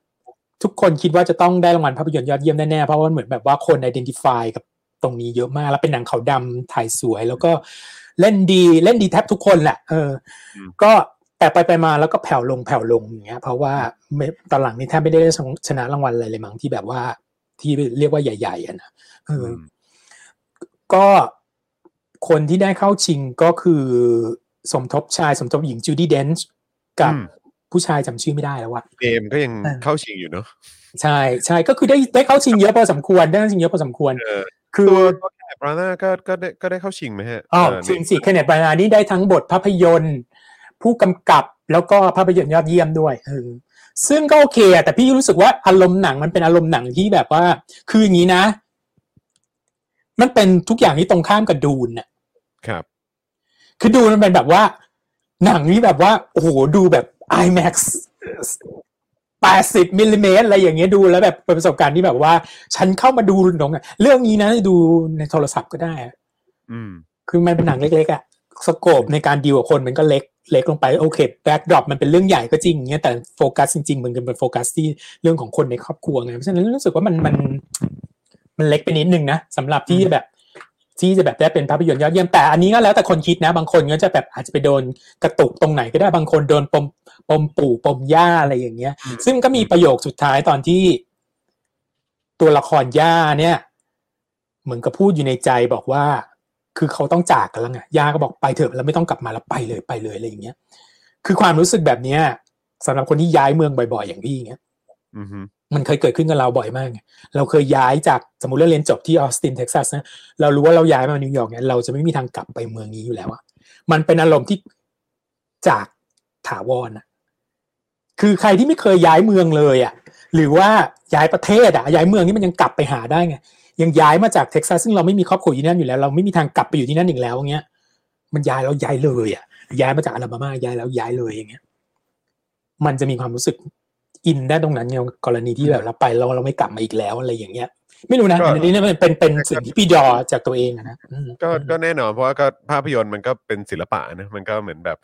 ทุกคนคิดว่าจะต้องได้รางวัลภาพยนตร์ยอดเยี่ยมแน่ๆ เพราะว่าเหมือนแบบว่าคน identify กับตรงนี้เยอะมาก แล้วเป็นหนังขาวดำถ่ายสวย แล้วก็เล่นดี เล่นดีแทบทุกคนแหละ เอออมก็ แต่ไปไปๆมาแล้วก็แผ่วลงแผ่วลงอย่างเงี้ยเพราะว่าไม่ตอนหลังนี่แทบไม่ได้ชนะรางวัลอะไรเลยมั้งที่แบบว่าที่เรียกว่าใหญ่ๆอะนะเอออมก็คนที่ได้เข้าชิงก็คือสมทบชายสมทบหญิงจูดี้เดนช์กับอืมผู้ชายจำชื่อไม่ได้แล้วว่าเกมก็ยังอ่าเข้าชิงอยู่เนาะใช่ใช่ก็คือได้ได้เข้าชิงเยอะพอสมควรได้เข้าชิงเยอะพอสมควรเออคือตัวตัวแคปบราน่าก็ก็ได้ก็ได้เข้าชิงไหมฮะอ๋อเออชิงสิเคนเนตบรานานี่ได้ทั้งบทภาพยนตร์ ผู้กำกับแล้วก็ภาพยนตร์ยอดเยี่ยมด้วยเออซึ่งก็โอเคอะแต่พี่รู้สึกว่าอารมณ์หนังมันเป็นอารมณ์หนังที่แบบว่า คืออย่างนี้นะ มันเป็นทุกอย่างที่ตรงข้ามกับ Dune น่ะ ครับ คือ Dune มันเป็นแบบว่า หนังนี้แบบว่าโอ้โหดูแบบ IMAX 80มิลลิเมตรอะไรอย่างเงี้ยดูแล้วแบบเป็นประสบการณ์ที่แบบว่า ฉันเข้ามาดูหนังอะเรื่องนี้นะดูในโทรศัพท์ก็ได้อะอืม คือมันเป็นหนังเล็กๆอะ scope ในการดีลกับคนมันก็เล็ก เล็กลงไปโอเค backdrop มันเป็นเรื่องใหญ่ก็จริงเงี้ยแต่โฟกัสจริงๆมันเป็นโฟกัสที่เรื่องของคนในครอบครัวไงเพราะฉะนั้นรู้สึกว่ามันมันมันเล็กไปนิดนึงนะสำหรับที่แบบที่จะแบบได้เป็นภาพยนตร์ยอดเยี่ยมแต่อันนี้ก็แล้วแต่คนคิดนะ บางคนก็จะแบบอาจจะไปโดนกระตุกตรงไหนก็ได้บางคนโดนปมปมปู่ปมย่าอะไรอย่างเงี้ยอืมซึ่งก็มีประโยคสุดท้ายตอนที่ ตัวละครย่าเนี่ย เหมือนกับพูดอยู่ในใจบอกว่า คือเขาต้องจากกันแล้วไงย่าก็บอกไปเถอะแล้วไม่ต้องกลับมาแล้วไปเลยไปเลยอะไรอย่างเงี้ย คือความรู้สึกแบบเนี้ยสำหรับคนที่ย้ายเมืองบ่อยๆ อย่างพี่อย่างเงี้ยอือฮึมันเคยเกิดขึ้นกับเราบ่อยมากไงเราเคยย้ายจากสมมติเราเรียนจบที่ออสตินเท็กซัสนะเรารู้ว่าเราย้ายมานิวยอร์กเนี่ยเราจะไม่มีทางกลับไปเมืองนี้อยู่แล้วอะมันเป็นอารมณ์ที่จากถาวรอะคือใครที่ไม่เคยย้ายเมืองเลยอะหรือว่าย้ายประเทศอะย้ายเมืองนี่มันยังกลับไปหาได้ไง ยังย้ายมาจากเท็กซัสซึ่งเราไม่มีครอบครัวอยู่ที่นั่นอยู่แล้ว เราไม่มีทางกลับไปอยู่ที่นั่นอีกแล้วอย่างเงี้ยมันย้ายแล้วย้ายเลยอะย้ายมาจากอลาบามาย้ายแล้วย้ายเลยอย่างเงี้ยมันจะมีความรู้สึกอินได้ตรงนั้นไงกรณีที่แบบเราไปแล้วเราไม่กลับมาอีกแล้วอะไรอย่างเงี้ย ไม่รู้นะอันนี้เนี่ยมันเป็นเป็นสิ่งที่พี่ดอจากตัวเองอะนะอืมก็ก็แน่นอนเพราะว่าก็ภาพยนตร์มันก็เป็นศิลปะนะมันก็เหมือนแบบ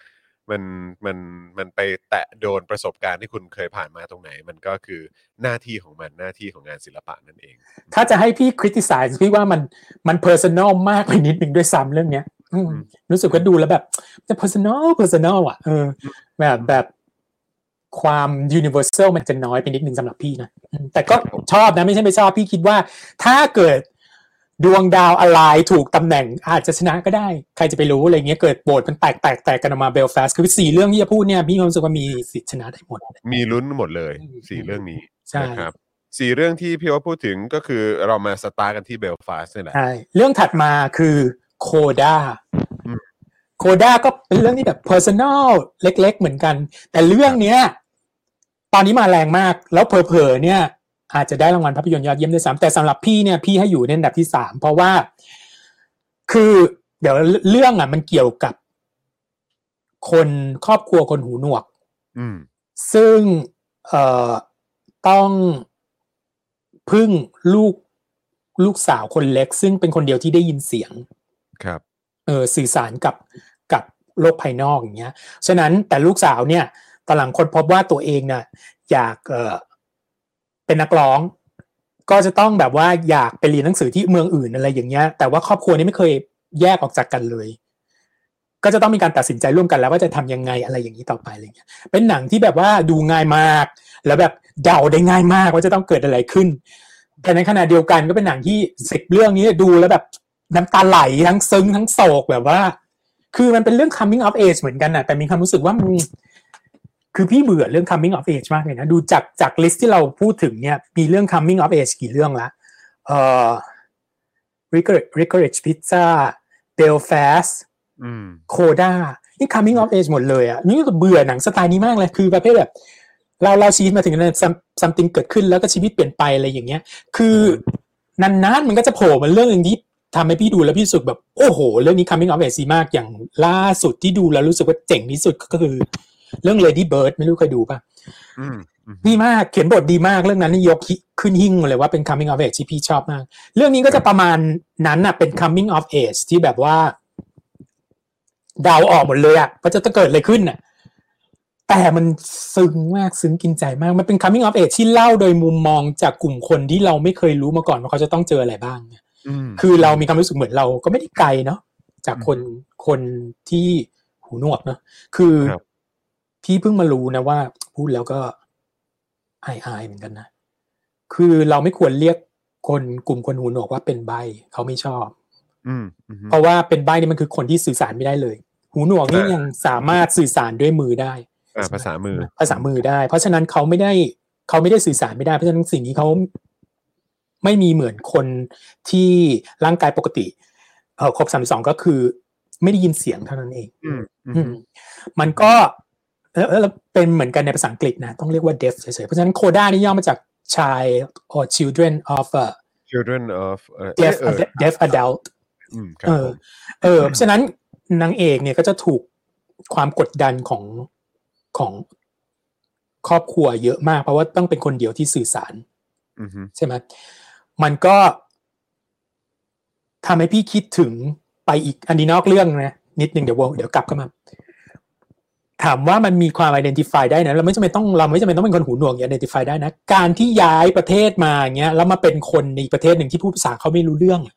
มันมันมันไปแตะโดนประสบการณ์ที่คุณเคยผ่านมาตรงไหน มันก็คือหน้าที่ของมันหน้าที่ของงานศิลปะนั่นเอง ถ้าจะให้พี่คริติไซส์พี่ว่ามันมัน personal มากไปนิดนึงด้วยซ้ำเรื่องเนี้ยอืมรู้สึกว่าดูแล้วแบบจะ personal personal อะเออแบบแบบความ universal มันจะน้อยไปนิดนึงสำหรับพี่นะอืมแต่ก็ชอบนะไม่ใช่ไม่ชอบพี่คิดว่า ถ้าเกิด ดวงดาวอะไรถูกตำแหน่งอาจจะชนะก็ได้ ใครจะไปรู้อะไรเงี้ยเกิดโหวตมันแตกแตกแตกกันออกมาเบลฟาสคือสี่เรื่องที่จะพูดเนี่ยพี่รู้สึกว่ามีสิทธิ์ชนะได้หมด มีลุ้นหมดเลยอืมสี่เรื่องนี้ใช่นะครับสี่เรื่องที่พี่ว่าพูดถึงก็คือเรามาสตาร์ทกันที่เบลฟาสนี่แหละใช่เรื่องถัดมาคือโคด้าอืมโคด้าก็เป็นเรื่องที่แบบ personal เล็ก ๆ เหมือนกัน แต่เรื่องเนี้ย ตอนนี้มาแรงมาก แล้วเผลอๆเนี่ย อาจจะได้รางวัลภาพยนตร์ยอดเยี่ยมด้วยซ้ำแต่สำหรับพี่เนี่ยพี่ให้อยู่ในอันดับที่สามเพราะว่า คือเดี๋ยวเรื่องอะ มันเกี่ยวกับ คนครอบครัวคนหูหนวกอืมซึ่งเอ่อต้องพึ่งลูกลูกสาวคนเล็ก ซึ่งเป็นคนเดียวที่ได้ยินเสียง ครับ เออสื่อสารกับกับโลกภายนอกอย่างเงี้ย ฉะนั้นแต่ลูกสาวเนี่ยตอนหลังคนพบว่าตัวเองเนี่ยอยากเออ เป็นนักร้อง ก็จะต้องแบบว่าอยากไปเรียนหนังสือที่เมืองอื่นอะไรอย่างเงี้ย แต่ว่าครอบครัวนี้ไม่เคยแยกออกจากกันเลย ก็จะต้องมีการตัดสินใจร่วมกันแล้วว่าจะทำยังไงอะไรอย่างนี้ต่อไปอะไรเงี้ย เป็นหนังที่แบบว่าดูง่ายมาก แล้วแบบเดาได้ง่ายมากว่าจะต้องเกิดอะไรขึ้น แต่ในขณะเดียวกันก็เป็นหนังที่สิบเรื่องนี้ดูแล้วแบบน้ำตาไหลทั้งซึ้งทั้งโศกแบบว่า คือมันเป็นเรื่อง coming of age เหมือนกันนะแต่มีความรู้สึกว่ามัน คือพี่เบื่อเรื่อง coming of age มากเลยนะ ดูจากจากลิสต์ที่เราพูดถึงเนี่ย มีเรื่อง coming of age กี่เรื่องละเอ่อ Ricourage Pizza Belfast อืมโคด้านี่ coming of age หมดเลยอะ นี่ก็เบื่อหนังสไตล์นี้มากเลย คือประเภทแบบ เราเราชีวิตมาถึงนั้น some- something เกิดขึ้นแล้วก็ชีวิตเปลี่ยนไปอะไรอย่างเงี้ย คือนานๆมันก็จะโผล่มาเรื่องหนึ่งที่ทำให้พี่ดูแล้วพี่รู้สึกแบบ โอ้โห เรื่องนี้ coming of age ดีมากอย่างล่าสุดที่ดูแล้วรู้สึกว่าเจ๋งที่สุดก็คือ เรื่อง Lady Bird ไม่รู้เคยดูป่ะอืมอืมดีมากเขียนบทดีมากเรื่องนั้นนี่ยกฮิขึ้นหิ้งมาเลยว่าเป็น coming of age ที่พี่ชอบมาก เรื่องนี้ก็จะประมาณนั้นอะเป็น coming of age ที่แบบว่าเดาออกหมดเลยอะว่าจะต้องเกิดอะไรขึ้นอะ แต่มันซึ้งมากซึ้งกินใจมาก มันเป็น coming of age ที่เล่าโดยมุมมองจากกลุ่มคนที่เราไม่เคยรู้มาก่อนว่าเขาจะต้องเจออะไรบ้างเนี่ยอืมคือเรามีความรู้สึกเหมือนเราก็ไม่ได้ไกลเนาะจากคนคนที่หูหนวกเนาะคือครับ พี่เพิ่งมารู้นะว่า พูดแล้วก็อายอายเหมือนกันนะ คือเราไม่ควรเรียกคนกลุ่มคนหูหนวกว่าเป็นใบเขาไม่ชอบอืมอืมเพราะว่าเป็นใบนี่มันคือคนที่สื่อสารไม่ได้เลย หูหนวกนี่อ่ายัยังสามารถสื่อสารด้วยมือได้อ่าภาษามือ ภาษามือได้ เพราะฉะนั้นเขาไม่ได้เขาไม่ได้สื่อสารไม่ได้เพราะฉะนั้นสิ่งนี้เขาไม่มีเหมือนคนที่ร่างกายปกติเออครบสามสองก็คือ ไม่ได้ยินเสียงเท่านั้นเองอืมอืมอืมมันก็เออเออ แล้วเป็นเหมือนกันในภาษาอังกฤษนะต้องเรียกว่า deaf เฉยๆเพราะฉะนั้นโคด้านี่ย่อมาจาก child or children of a children of เอ่อ deaf เออ deaf adult อืมครับเออผมเออเพราะฉะนั้นนางเอกเนี่ยก็จะถูกความกดดันของของครอบครัวเยอะมาก เพราะว่าต้องเป็นคนเดียวที่สื่อสารอืมฮึใช่ไหมมันก็ทำให้พี่คิดถึงไปอีกอันนี้นอกเรื่องนะนิดนึงเดี๋ยววนเดี๋ยวกลับเข้ามา ถามว่ามันมีความ identify ได้นะเราไม่จำเป็นต้องเราไม่จำเป็นต้องเป็นคนหูหนวกอย่าง identify ได้นะ การที่ย้ายประเทศมาอย่างเงี้ยแล้วมาเป็นคนในประเทศหนึ่งที่พูดภาษาเขาไม่รู้เรื่องอะ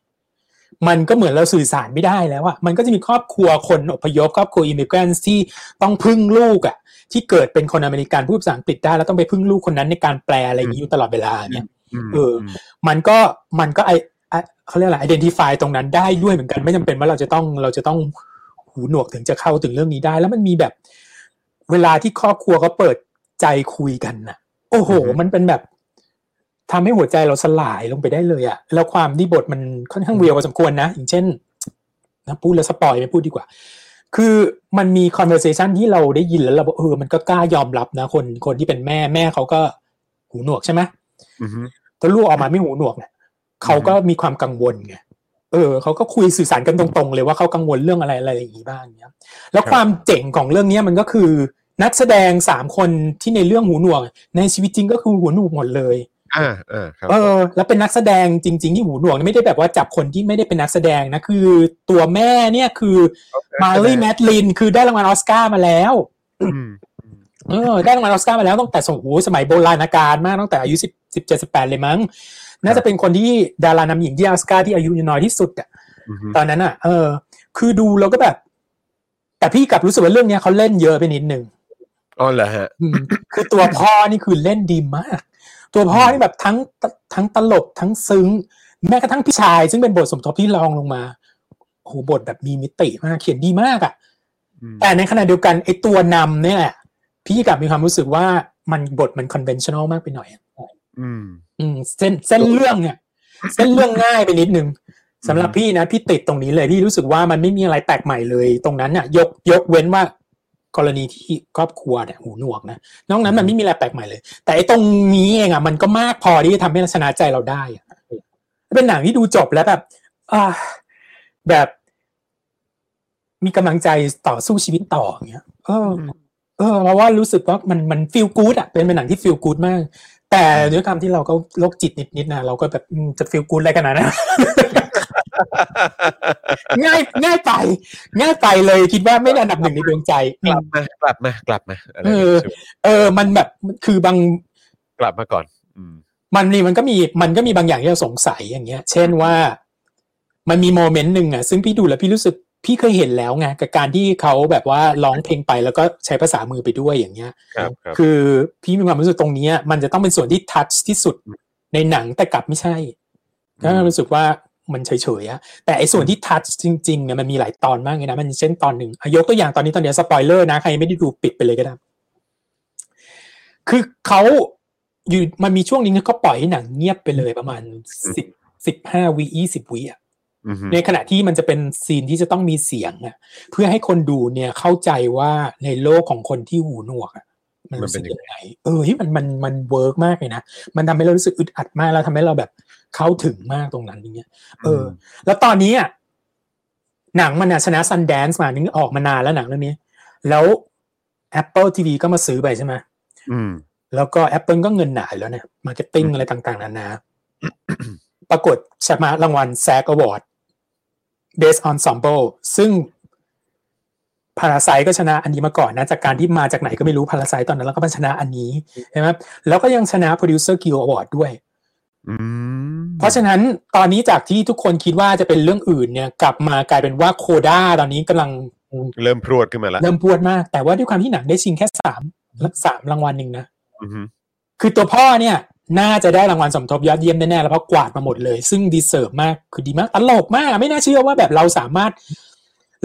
มันก็เหมือนเราสื่อสารไม่ได้แล้วอะมันก็จะมีครอบครัวคนอพยพครอบครัวอิมิเกรนที่ต้องพึ่งลูกอะที่เกิดเป็นคนอเมริกันพูดภาษาอังกฤษได้แล้วต้องไปพึ่งลูกคนนั้นในการแปลอะไรอย่างนี้อยู่ตลอดเวลาเนี่ยมเออมันก็มันก็ไอไอ้เขาเรียกอะไร identify ตรงนั้นได้ด้วยเหมือนกันไม่จำเป็นว่าเราจะต้องเราจะต้องหูหนวกถึงจะเข้าถึงเรื่องนี้ได้ แล้วมันมีแบบ เวลาที่ครอบครัวเขาเปิดใจคุยกันน่ะโอ้โห มันเป็นแบบทำให้หัวใจเราสลายลงไปได้เลยอะแล้วความที่บทมันค่อนข้างเวียวพอสมควรนะ อย่างเช่นนะพูดแล้วสปอยไม่พูดดีกว่า คือมันมี conversation ที่เราได้ยินแล้วเราบอกเออมันก็กล้ายอมรับนะ คนคนที่เป็นแม่แม่เขาก็หูหนวกใช่ไหมอืมฮึถ้าลูกออกมาไม่หูหนวกเนี่ยเขาก็มีความกังวลไง เออเขาก็คุยสื่อสารกันตรงๆ เลยว่าเขากังวลเรื่องอะไรอะไรอย่างนี้บ้างเนี้ย แล้วความเจ๋งของเรื่องเนี้ยมันก็คือ นักแสดงสามคนที่ในเรื่องหูหนวก ในชีวิตจริงก็คือหูหนวกหมดเลยอ่าอ่าครับเออ แล้วเป็นนักแสดงจริง ๆ ที่หูหนวกไม่ได้แบบว่าจับคนที่ไม่ได้เป็นนักแสดงนะคือ ตัวแม่เนี่ยคือมารีแมดลินคือได้รางวัลออสการ์มาแล้วอืมเออได้รางวัลออสการ์มาแล้วตั้งแต่สมโหสมัยโบราณกาลมากตั้งแต่อายุสิบสิบเจ็ดสิบแปดเลยมั้ง น่าจะเป็นคนที่ดารานำหญิงที่ออสการ์ที่อายุน้อยที่สุดอะอืมฮึตอนนั้นอะ เออ คือดูแล้วก็แบบ แต่พี่กลับรู้สึกว่าเรื่องเนี้ยเขาเล่นเยอะไปนิดนึงอ๋อเหรอฮะอืมคือตัวพ่อนี่คือเล่นดีมาก ตัวพ่อนี่แบบทั้งทั้งตลกทั้งซึ้ง แม้กระทั่งพี่ชาย ซึ่งเป็นบทสมทบที่รองลงมาโอ้โหบทแบบมีมิติมากเขียนดีมากอะอืมแต่ในขณะเดียวกันไอ้ตัวนำเนี่ยแหละพี่กลับมีความรู้สึกว่ามันบทมัน conventional มากไปหน่อยอะอืม อืมเส้นเส้นเรื่องเนี่ยเส้นเรื่องง่ายไปนิดนึงสำหรับพี่นะพี่ติดตรงนี้เลยพี่รู้สึกว่ามันไม่มีอะไรแปลกใหม่เลย ตรงนั้นน่ะยกยกเว้นว่ากรณีที่ครอบครัวเนี่ยหูหนวกนะนอกนั้นมันไม่มีอะไรแปลกใหม่เลย แต่ไอ้ตรงนี้เองอะมันก็มากพอที่จะทำให้ชนะใจเราได้อะเป็นหนังที่ดูจบแล้วแบบอ่าแบบ มีกำลังใจต่อสู้ชีวิตต่ออย่างเงี้ยเออ เออเพราะว่ารู้สึกว่ามันมันฟีลกู๊ดอะเป็นเป็นหนังที่ฟีลกู๊ดมาก แต่ด้วยความที่เราก็โรคจิตนิดๆนะเราก็แบบอืมจะฟีลกู๊ดอะไรขนาดนั้นง่ายง่ายไป ง่ายไปเลยคิดว่าไม่ได้อันดับหนึ่งในดวงใจกลับมากลับมากลับมาอะไรเออย่างอเงี้ยใช่ไหมเออ มันแบบคือบางกลับมาก่อนอืมมันนี่มันก็มีมันก็มีบางอย่างที่เราสงสัยอย่างเงี้ย เช่นว่า มันมีโมเมนต์หนึ่งอะ ซึ่งพี่ดูแล้วพี่รู้สึก พี่เคยเห็นแล้วไงกับการที่เขาแบบว่าร้องเพลงไปแล้วก็ใช้ภาษามือไปด้วยอย่างเงี้ยครับครับคือพี่มีความรู้สึกตรงเนี้ยมันจะต้องเป็นส่วนที่ทัชที่สุดในหนังแต่กลับไม่ใช่ก็รู้สึกว่ามันเฉยๆอะแต่ไอ้ส่วนที่ touch จริงๆเนี่ยมันมีหลายตอนมากเลยนะ มันเช่นตอนหนึ่งอะยกตัวอย่างตอนนี้ตอนเดียวสปอยเลอร์นะใครยังไม่ได้ดูปิดไปเลยก็ได้ คือเขาอยู่มันมีช่วงหนึงที่เขาปล่อยให้หนังเงียบไปเลยประมาณสิบสิบห้าวิยี่สิบวิอะอืมฮึ ในขณะที่มันจะเป็น scene ที่จะต้องมีเสียงอะเพื่อให้คนดูเนี่ยเข้าใจว่าในโลกของคนที่หูหนวกอะมันรู้สึกยังไงเออที่มันมันมัน work มากเลยนะมันทำให้เรารู้สึกอึดอัดมากแล้วทำให้เราแบบเข้าถึงมากตรงนั้นอย่างเงี้ย เออ แล้วตอนนี้อะหนังมันอะชนะ Sundance มานี่ออกมานานแล้วหนังเรื่องนี้ แล้ว Apple TV ก็มาซื้อไปใช่ไหมอืมแล้วก็ Apple ก็เงินหนาอยู่แล้วเนี่ย marketing อะไรต่าง ๆนานาปรากฏชนะรางวัล SAG Award Best Ensemble ซึ่ง Parasite ก็ชนะอันนี้มาก่อนนะจากการที่มาจากไหนก็ไม่รู้ Parasite ตอนนั้นแล้วก็มาชนะอันนี้ใช่ไหมแล้วก็ยังชนะ Producer Guild Award ด้วยอืมเพราะฉะนั้นตอนนี้จากที่ทุกคนคิดว่าจะเป็นเรื่องอื่นเนี่ย กลับมากลายเป็นว่าโคด้าตอนนี้กำลังเริ่มพรวดขึ้นมาแล้ว เริ่มพรวดมาก แต่ว่าด้วยความที่หนังได้ชิงแค่สามสามรางวัลหนึ่งนะอือฮึคือตัวพ่อเนี่ย น่าจะได้รางวัลสมทบยอดเยี่ยมแน่ๆแล้วเพราะกวาดมาหมดเลย ซึ่งดีเซิร์ฟมากคือดีมากตลกมาก ไม่น่าเชื่อว่าแบบเราสามารถ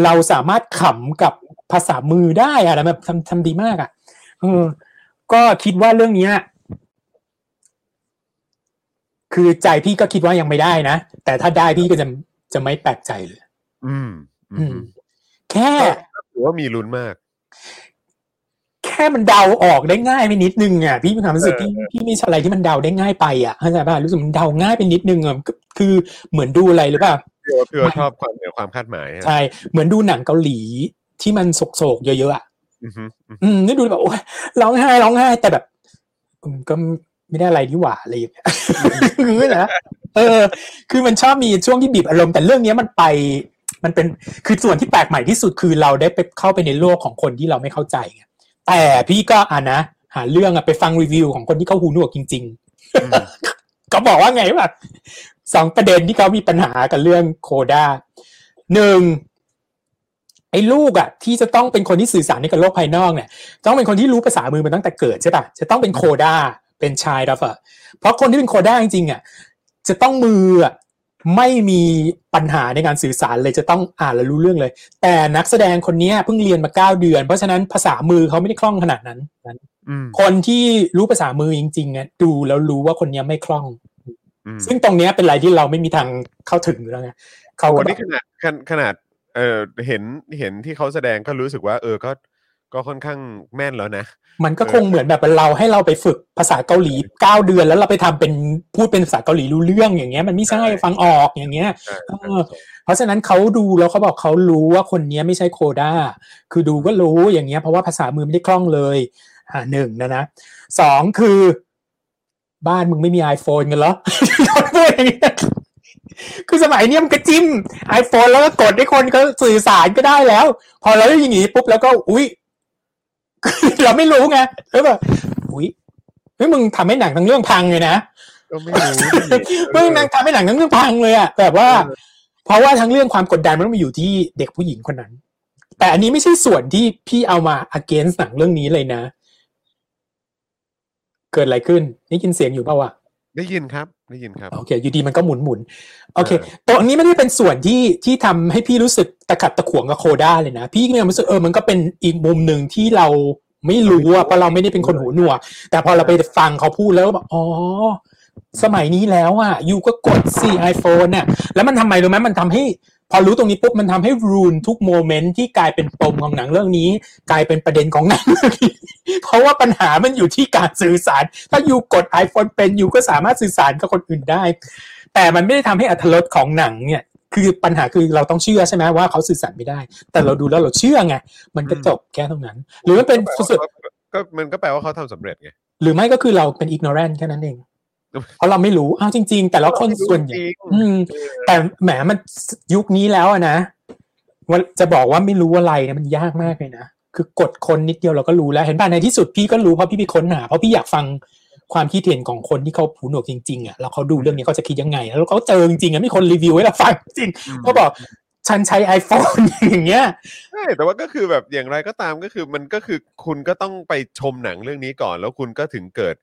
เราสามารถขำกับภาษามือได้อะแล้วแบบทำทำดีมากอะเออ ก็คิดว่าเรื่องเนี้ยคือใจพี่ก็คิดว่ายังไม่ได้นะ แต่ถ้าได้พี่ก็จะจะไม่แปลกใจเลย อืม อืม แค่ถือว่ามีลุ้นมากแค่มันเดาออกได้ง่ายไปนิดนึงอะพี่มีความรู้สึกเออพี่พี่มีอะไรที่มันเดาได้ง่ายไปอะเข้าใจป่ะรู้สึกมันเดาง่ายไปนิดนึงอะก็คือเหมือนดูอะไรหรือเปล่าพี่โอ๊ตพี่โอ๊ตชอบความเหนือความคาดหมายอะใช่เหมือนดูหนังเกาหลีที่มันโศกๆเยอะๆอะอือฮึอือฮึอืมนี่ดูแบบโอ้ยร้องไห้ร้องไห้แต่แบบอืมก็ไม่ได้อะไรที่หว่าอะไรอย่างเงี้ยคือนะเออ คือมันชอบมีช่วงที่บีบอารมณ์แต่เรื่องเนี้ยมันไป มันเป็นคือส่วนที่แปลกใหม่ที่สุดคือเราได้ไปเข้าไปในโลกของคนที่เราไม่เข้าใจไง แต่พี่ก็อะนะ หาเรื่องอะไปฟังรีวิวของคนที่เขาหูหนวกจริงๆก็บอกว่าไงว่าสองประเด็นที่เขามีปัญหากับเรื่องโคด้าหนึ่งไอ้ลูกอะที่จะต้องเป็นคนที่สื่อสารกับโลกภายนอกเนี่ย ต้องเป็นคนที่รู้ภาษามือมาตั้งแต่เกิดใช่ปะจะต้องเป็นโคด้าเป็นชายดัฟอะเพราะคนที่เป็นโคด้าจริงๆอะจะต้องมืออะ ไม่มีปัญหาในการสื่อสารเลยจะต้องอ่านแล้วรู้เรื่องเลย แต่นักแสดงคนเนี้ยเพิ่งเรียนมาเก้าเดือน เพราะฉะนั้นภาษามือเขาไม่ได้คล่องขนาดนั้นอืมคนที่รู้ภาษามือจริงๆอะดูแล้วรู้ว่าคนเนี้ยไม่คล่องอืมซึ่งตรงเนี้ยเป็นอะไรที่เราไม่มีทางเข้าถึงอยู่แล้วไงเขาวัก็นแบนี้บขนาดขนขนาดเออเห็นเห็นที่เขาแสดงก็รู้สึกว่า เออก็ ก็ค่อนข้างแม่นแล้วนะ มันก็คงเหมือนแบบเราให้เราไปฝึกภาษาเกาหลีเก้าเดือนแล้วเราไปทำเป็นพูดเป็นภาษาเกาหลีรู้เรื่องอย่างเงี้ย มันไม่ใช่ใช่ฟังออกอย่างเงี้ยใช่เออเพราะฉะนั้นเขาดูแล้วเขาบอกเขารู้ว่าคนเนี้ยไม่ใช่โคด้าคือดูก็รู้อย่างเงี้ยเพราะว่าภาษามือไม่ได้คล่องเลยอ่าหนึ่งนะนะสองคือ บ้านมึงไม่มี iPhone กันเหรอพูดอย่างเงี้ยคือสมัยเนี้ยมันก็จิ้ม iPhone แล้วก็กดให้คนเขาสื่อสารก็ได้แล้ว พอเราได้อย่างงี้ปุ๊บแล้วก็อุ้ย เราไม่รู้ไงแล้วแบบอุ้ยเฮ้ยมึงทำให้หนังทั้งเรื่องพังเลยนะก็ไม่รู้ดิมึงหนังทำให้หนังทั้งเรื่องพังเลยอะแบบว่า เพราะว่าทั้งเรื่องความกดดันมันต้องมาอยู่ที่เด็กผู้หญิงคนนั้น แต่อันนี้ไม่ใช่ส่วนที่พี่เอามา against หนังเรื่องนี้เลยนะ เกิดอะไรขึ้นได้ยินเสียงอยู่เปล่าวะ ได้ยินครับได้ยินครับโอเคอยู่ดีมันก็หมุนหมุนๆโอเคเออตรงนี้ไม่ได้เป็นส่วนที่ที่ทำให้พี่รู้สึกตะขัดตะขวงกับโคด้าเลยนะ พี่ก็ยังรู้สึกเออมันก็เป็นอีกมุมหนึ่งที่เราไม่รู้อะเพราะเราไม่ได้เป็นคนหูหนวกแต่พอเราไปฟังเขาพูดแล้วก็แบบอ๋อสมัยนี้แล้วอะยูก็กดสิไอโฟนน่ะแล้วมันทำไมรู้ไหมมันทำให้ พอรู้ตรงนี้ปุ๊บมันทำให้รูนทุกโมเมนต์ที่กลายเป็นปมของหนังเรื่องนี้ กลายเป็นประเด็นของหนังเรื่องนี้เพราะว่าปัญหามันอยู่ที่การสื่อสาร ถ้ายูกด iPhone เป็นยูก็สามารถสื่อสารกับคนอื่นได้ แต่มันไม่ได้ทำให้อัตรสของหนังเนี่ย คือปัญหาคือเราต้องเชื่อใช่ไหมว่าเขาสื่อสารไม่ได้ แต่เราดูแล้วเราเชื่อไงมันก็จบแค่ตรงนั้น หรือมันเป็นสุดก็มันก็แปลว่าเขาทำสำเร็จไงหรือไม่ก็คือเราเป็น ignorant แค่นั้นเอง เพราะเราไม่รู้อ้าวจริง ๆ แต่ละคนส่วนใหญ่จริงอืมแต่แหมมันยุคนี้แล้วอะนะว่าจะบอกว่าไม่รู้อะไรเนี่ยมันยากมากเลยนะคือกดคนนิดเดียวเราก็รู้แล้ว เห็นป่ะในที่สุดพี่ก็รู้เพราะพี่ไปค้นหาเพราะพี่อยากฟังความคิดเห็นของคนที่เขาผูหนวกจริงๆอะแล้วเขาดูเรื่องนี้เขาจะคิดยังไง แล้วเขาเจอจริงๆอะมีคนรีวิวให้เราฟังจริงเขาบอกฉันใช้ iPhone อย่างเงี้ยใช่แต่ว่าก็คือแบบอย่างไรก็ตามก็คือมันก็คือคุณก็ต้องไปชมหนังเรื่องนี้ก่อน แล้วคุณก็ถึงเกิด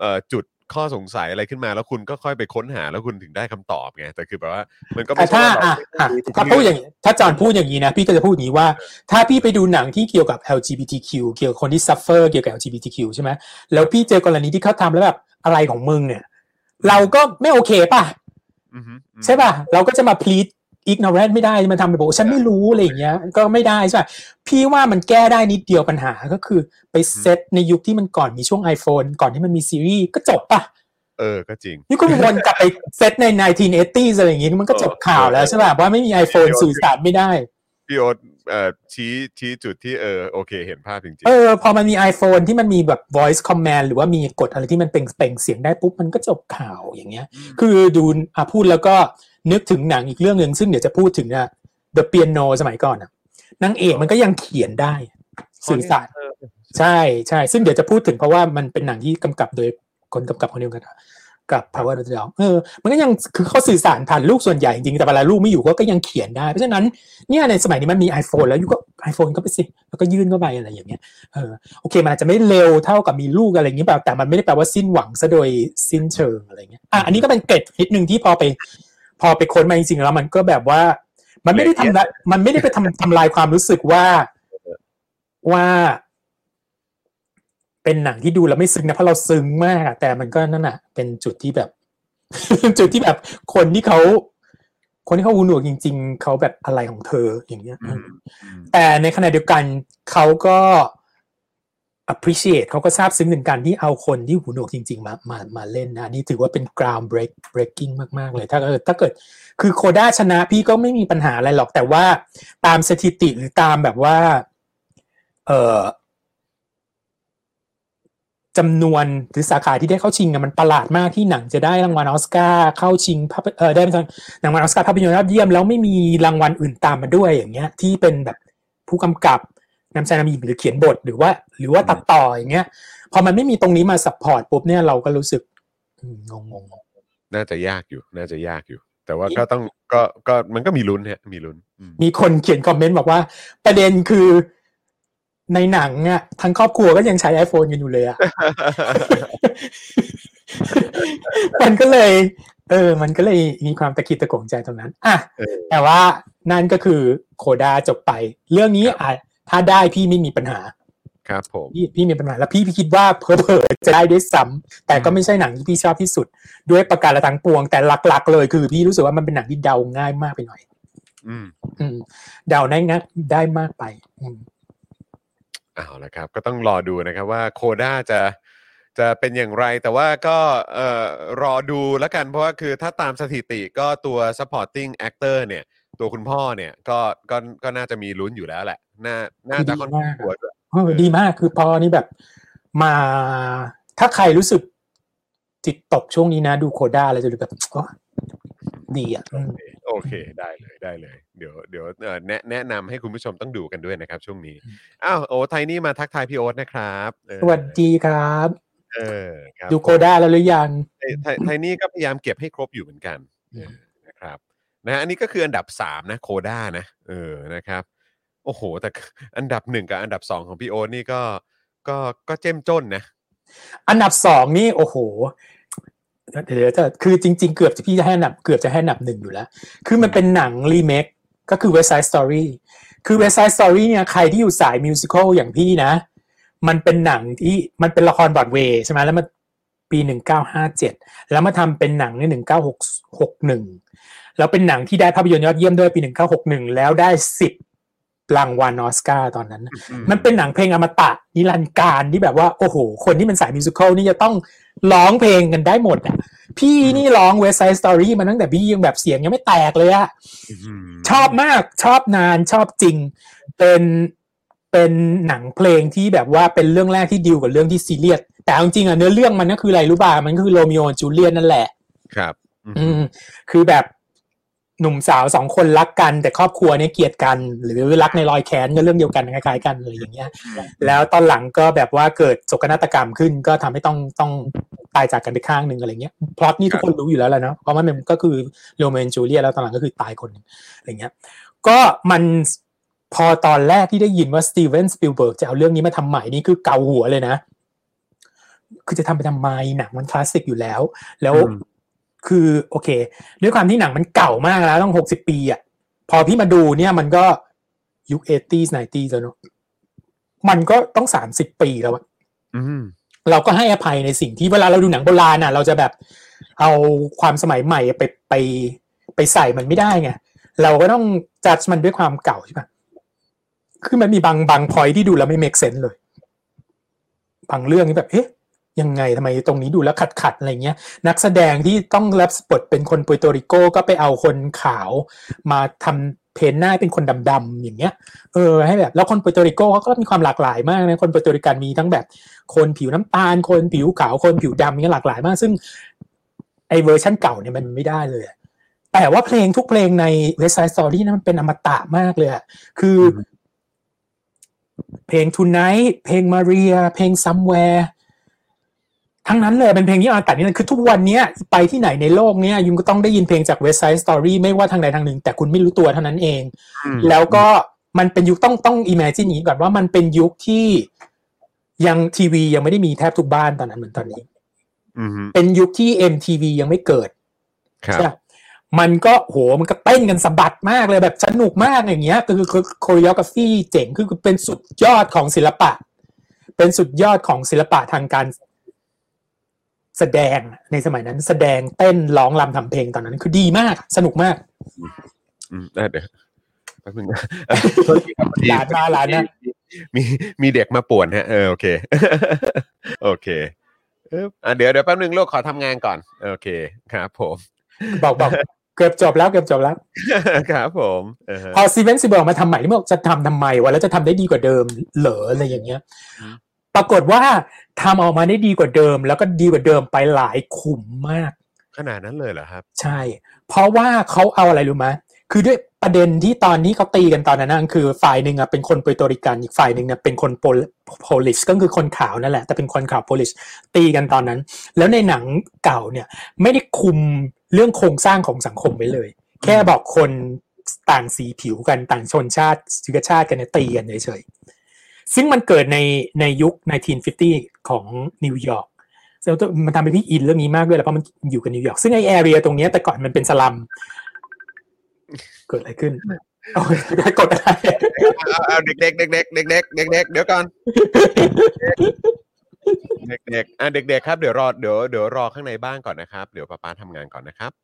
เอ่อจุด ข้อสงสัยอะไรขึ้นมาแล้วคุณก็ค่อยไปค้นหาแล้วคุณถึงได้คำตอบไงแต่คือแบบว่า มันก็แต่ไม่ใช่ถ้าว่าเราอะอะถ้าพูดอย่างนี้ถ้าจอห์นพูดอย่างนี้นะ พี่ก็จะพูดอย่างนี้ว่า ถ้าพี่ไปดูหนังที่เกี่ยวกับ LGBTQ เกี่ยวกับคนที่ suffer เกี่ยวกับ LGBTQ ใช่ไหมแล้วพี่เจอกรณีที่เขาทำแล้วแบบอะไรของมึงเนี่ย เราก็ไม่โอเคป่ะอือฮึอืมใช่ป่ะ เราก็จะมา plead ignorant ไม่ได้มันทำไปบอกว่าฉันไม่รู้อะไรอย่างเงี้ย ก็ไม่ได้ใช่ป่ะพี่ว่ามันแก้ได้นิดเดียวปัญหาก็คือไปเซตในยุคที่มันก่อนมีช่วง iPhone ก่อนที่มันมีซีรีส์ก็จบป่ะเออ ก็จริง นี่ก็วนกลับไปเซตใน 1980s อะไรอย่างงี้มันก็จบข่าวแล้วใช่ป่ะว่าไม่มี iPhone สื่อสารไม่ได้ พี่โอ๊ตเอ่อชี้ชี้จุดที่เออโอเค เห็นภาพจริงเออ พอมันมี iPhone ที่มันมีแบบ voice command หรือว่ามีกดอะไรที่มันเป็นเปล่งเสียงได้ปุ๊บ มันก็จบข่าวอย่างเงี้ย คือดูอะพูดแล้วก็ นึกถึงหนังอีกเรื่องหนึ่งซึ่งเดี๋ยวจะพูดถึงอะ The Piano สมัยก่อนอะนางเอกมันก็ยังเขียนได้สื่อสารเออใช่ใช่ซึ่งเดี๋ยวจะพูดถึงเพราะว่ามันเป็นหนังที่กำกับโดยคนกำกับคนเดียวกันอะกับ Power of the Dog เออมันก็ยังคือเขาสื่อสารผ่านลูกส่วนใหญ่จริงๆแต่เวลาลูกไม่อยู่ก็ก็ยังเขียนได้ เพราะฉะนั้นเนี่ยในสมัยนี้มันมี iPhone แล้วยูก็ iPhone ก็ไปสิ แล้วก็ยื่นเข้าไปอะไรอย่างเงี้ยเออโอเค มันอาจจะไม่เร็วเท่ากับมีลูกอะไรอย่างเงี้ยแบบแต่มันไม่ได้แปลว่าสิ้นหวังซะโดยสิ้นเชิงอะไรเงี้ยอะอันนี้ก็เป็นเกร็ดนิดนึงที่พอไปพ อไปค้นมาจริงๆแล้วมันก็แบบว่า มันไม่ได้ทำลายมันไม่ได้ไปทำทำลายความรู้สึกว่าว่า เป็นหนังที่ดูแล้วไม่ซึ้งนะเพราะเราซึ้งมากอะแต่มันก็นั่นแหะเป็นจุดที่แบบเป็นจุดที่แบบคนที่เขาคนที่เขาหูหนวกจริง ๆเขาแบบอะไรของเธออย่างเงี้ยอืมแต่ในขณะเดียวกันเขาก็ appreciate เขาก็ทราบซึ้งถึงการที่เอาคนที่หูหนวกจริง ๆ มามามาเล่นนะอันนี่ถือว่าเป็น ground break breaking มากๆ เลย ถ้าเกิดถ้าเกิดคือโคด้าชนะพี่ก็ไม่มีปัญหาอะไรหรอกแต่ว่าตามสถิติหรือตามแบบว่า เอ่อจำนวนหรือสาขาที่ได้เข้าชิงมันประหลาดมากที่หนังจะได้รางวัลออสการ์เข้าชิงภาพเออได้รางวัลออสการ์ภาพยนตร์ยอดเยี่ยมแล้วไม่มีรางวัลอื่นตามมาด้วยอย่างเงี้ย ที่เป็นแบบผู้กำกับ นำแสดงนำหญิงหรือเขียนบทหรือว่า หรือว่าตัดต่ออย่างเงี้ยพอมันไม่มีตรงนี้มา support ปุ๊บเนี่ยเราก็รู้สึกอืมงงๆน่าจะยากอยู่ น่าจะยากอยู่ แต่ว่าก็ต้องก็ก็มันก็มีลุ้นฮะมีลุ้นอืมมีคนเขียนคอมเมนต์บอกว่า ประเด็นคือในหนังอะทั้งครอบครัวก็ยังใช้ iPhone กันอยู่เลยอะมันก็เลย เออ มันก็เลยมีความตะขิดตะขวงใจตรงนั้น อะเออแต่ว่านั่นก็คือโคดาจบไป เรื่องนี้อะ ถ้าได้พี่ไม่มีปัญหา ครับผมพี่พี่มีปัญหาแล้วพี่พี่คิดว่าเพอเพอๆจะได้ด้วยซ้ำแต่ก็ไม่ใช่หนังที่พี่ชอบที่สุด ด้วยประการละทั้งปวง แต่หลัก ๆ เลยคือ พี่รู้สึกว่ามันเป็นหนังที่เดาง่ายมากไปหน่อย อืม อืม เดาได้ง่ายได้มากไปอืมเอาละครับ ก็ต้องรอดูนะครับว่าโคด้าจะจะเป็นอย่างไรแต่ว่าก็เอ่อรอดูแล้วกันเพราะว่าคือถ้าตามสถิติก็ตัว supporting actor เนี่ย ตัวคุณพ่อเนี่ยก็ก็ก็น่าจะมีลุ้นอยู่แล้วแหละ น่าน่าจะค่อนข้างหัวด้วยเออดีมากคือพอนี่แบบมาถ้าใครรู้สึกจิตตกช่วงนี้นะ ดูโคด้าอะไรจะรู้แบบโอ้ดีอะอืมโอเคได้เลยได้เลย เดี๋ยวเดี๋ยวเอ่อแนะแนะนำให้คุณผู้ชมต้องดูกันด้วยนะครับ ช่วงนี้อ้าวโอ้ไทนี่มาทักทายพี่โอ๊ตนะครับเออสวัสดีครับเออครับดูโคด้าแล้วหรือยังไทยไทยไทนี่ก็พยายามเก็บให้ครบอยู่เหมือนกันเออนะครับ นะฮะอันนี้ก็คืออันดับ 3 นะโคด้านะเออนะครับโอ้โห แต่อันดับ 1 กับอันดับ 2 ของพี่โอ๊ตนี่ก็ก็ก็เจ้มจนนะ อันดับ 2 นี่โอ้โหเดี๋ยวจะคือจริง ๆ เกือบจะพี่จะให้อันดับเกือบจะให้อันดับหนึ่งอยู่แล้ว คือมันเป็นหนังรีเมคก็คือเ West Side ตอรี่คือเ West Side ตอรี่เนี่ยใครที่อยู่สายมิวสิควลอย่างพี่นะ มันเป็นหนังที่มันเป็นละครบอดเวย์ใช่ไหมแล้วมันปีหนึ่งเก้าห้าเจ็ดแล้วมาทำเป็นหนังในหนึ่งเก้าหกหกหนึ่ง แล้วเป็นหนังที่ได้ภาพยนตร์ยอดเยี่ยมด้วยปีหนึ่งเก้าหกหนึ่งแล้วได้สิบรางวัลออสการ์ตอนนั้น มันเป็นหนังเพลงอมตะนิรันดร์การที่แบบว่า โอ้โห คนที่เป็นสายมิวสิควลนี่จะต้องร้องเพลงกันได้หมดอะ พี่นี่ร้อง West Side Story มาตั้งแต่พี่ยังแบบเสียงยังไม่แตกเลยอะมชอบมากชอบนานชอบจริง เป็นเป็นหนังเพลงที่แบบว่าเป็นเรื่องแรกที่ดิวกับเรื่องที่ซีเรียสแต่เอาจริงๆอะเนื้อเรื่องมันก็คืออะไรรู้ป่ะมันก็คือโรมิโอจูเลียตนั่นแหละ ครับ อืมอืมคือแบบ หนุ่มสาวสองคนรักกัน แต่ครอบครัวเนี่ยเกลียดกัน หรือรักในรอยแค้นก็เรื่องเดียวกันคล้ายๆกันอะไรอย่างเงี้ย แล้วตอนหลังก็แบบว่าเกิดโศกนาฏกรรมขึ้น ก็ทำให้ต้องต้องตายจากกันไปข้างหนึ่งอะไรเงี้ยพล็อตนี่ทุกคนรู้อยู่แล้วแหละเนาะเพราะว่ามันก็คือโรมิโอจูเลียตแล้วตอนหลังก็คือตายคนหนึ่งอะไรเงี้ย ก็มันพอตอนแรกที่ได้ยินว่าสตีเวนสปิลเบิร์กจะเอาเรื่องนี้มาทำใหม่นี่คือเกาหัวเลยนะ คือจะทำไปทำไมหนังมันคลาสสิกอยู่แล้ว แล้ว คือโอเค ด้วยความที่หนังมันเก่ามากแล้วต้องหกสิบปีอะพอพี่มาดูเนี่ยมันก็ยุค eighty ninety แล้วเนอะมันก็ต้องสามสิบปีแล้วอะอืมเราก็ให้อภัยในสิ่งที่เวลาเราดูหนังโบราณน่ะ เราจะแบบเอาความสมัยใหม่ไปไปไปใส่มันไม่ได้ไงเราก็ต้องจัดมันด้วยความเก่าใช่ปะคือมันมีบางบางพอยที่ดูแล้วไม่ make sense เลย บางเรื่องนี่แบบ เอ๊ะ ยังไงทำไมตรงนี้ดูแล้วขัดขัดๆอะไรเงี้ย นักแสดงที่ต้องรับบทเป็นคนปุยโตริโกก็ไปเอาคนขาวมาทเพนหน้าเป็นคนดำๆอย่างเงี้ยเออให้แบบแล้วคนเปอร์โตริโกเขาก็มีความหลากหลายมากนะคนเปอร์โตริกันมีทั้งแบบคนผิวน้ำตาล คนผิวขาวคนผิวดำเงี้ยหลากหลายมาก ซึ่งไอเวอร์ชันเก่าเนี่ยมันไม่ได้เลยอะแต่ว่าเพลงทุกเพลงใน West Side Story นั้นมันเป็นอมตะมากเลยอะคืออเพลง Tonight เพลง Maria เพลง Somewhere ทั้งนั้นเลยเป็นเพลงที่อมตะนี่นะคือทุกวันเนี้ยไปที่ไหนในโลกเนี้ยยุงก็ต้องได้ยินเพลงจาก West Side Story ไม่ว่าทางใดทางหนึ่ง แต่คุณไม่รู้ตัวเท่านั้นเอง แล้วก็มันเป็นยุคต้องต้อง imagine อย่างนี้ก่อนว่ามันเป็นยุคที่ยังทีวียังไม่ได้มีแทบทุกบ้านตอนนั้นเหมือนตอนนี้อืมเป็นยุคที่ MTV ยังไม่เกิดครับใช่ปะมันก็โหมันก็เต้นกันสะบัดมากเลยแบบสนุกมากอย่างเงี้ยคือคือโคโรกราฟีเจ๋งคือคือเป็นสุดยอดของศิลปะ เป็นสุดยอดของศิลปะทางการ แสดงในสมัยนั้น แสดงเต้นร้องรำทำเพลงตอนนั้น คือดีมาก สนุกมากอืมได้เดี๋ยวแป๊บนึงนะโทษทีครับพอดีหลานมาหลานนะมีมีเด็กมาป่วนฮะเออโอเค โอเคเอออะเดี๋ยวเดี๋ยวแป๊บนึงลูกขอทำงานก่อน โอเคครับผมบอกบอกเกือบจบแล้วเกือบจบแล้วครับผมเออฮะพอซีเวนซิเบิร์มาทำใหม่นี่บอกจะทำทำไมวะแล้วจะทำได้ดีกว่าเดิมเหรออะไรอย่างเงี้ยอืม ปรากฏว่าทำออกมาได้ดีกว่าเดิม แล้วก็ดีกว่าเดิมไปหลายขุมมาก ขนาดนั้นเลยเหรอครับ ใช่ เพราะว่าเขาเอาอะไรรู้ไหมคือด้วยประเด็นที่ตอนนี้เขาตีกันตอนนั้นนะคือฝ่ายหนึ่งอะเป็นคนเปอร์โตริกันอีกฝ่ายหนึ่งเนี่ยเป็นคนโพลิชก็คือคนขาวนั่นแหละ แต่เป็นคนขาวโพลิชตีกันตอนนั้น แล้วในหนังเก่าเนี่ยไม่ได้คุมเรื่องโครงสร้างของสังคมไว้เลย แค่บอกคนต่างสีผิวกันต่างชนชาติเชื้อชาติกันเนี่ยตีกันเฉยๆ ซึ่งมันเกิดในในยุค 1950 ของนิวยอร์กแล้วมันทำให้พี่อินเรื่องนี้มากด้วยแหละเพราะมันอยู่กับนิวยอร์กซึ่งไอแอเรียตรงเนี้ยแต่ก่อนมันเป็นสลัม เกิดอะไรขึ้นโอ้ยกดอะไรเอาเอาเด็กๆเด็กๆเด็กๆเด็กๆเดี๋ยวก่อนเด็กๆอะเด็กๆครับเดี๋ยวรอเดี๋ยวเดี๋ยวรอข้างในบ้านก่อนนะครับ เดี๋ยวป้าป้าทำงานก่อนนะครับอืม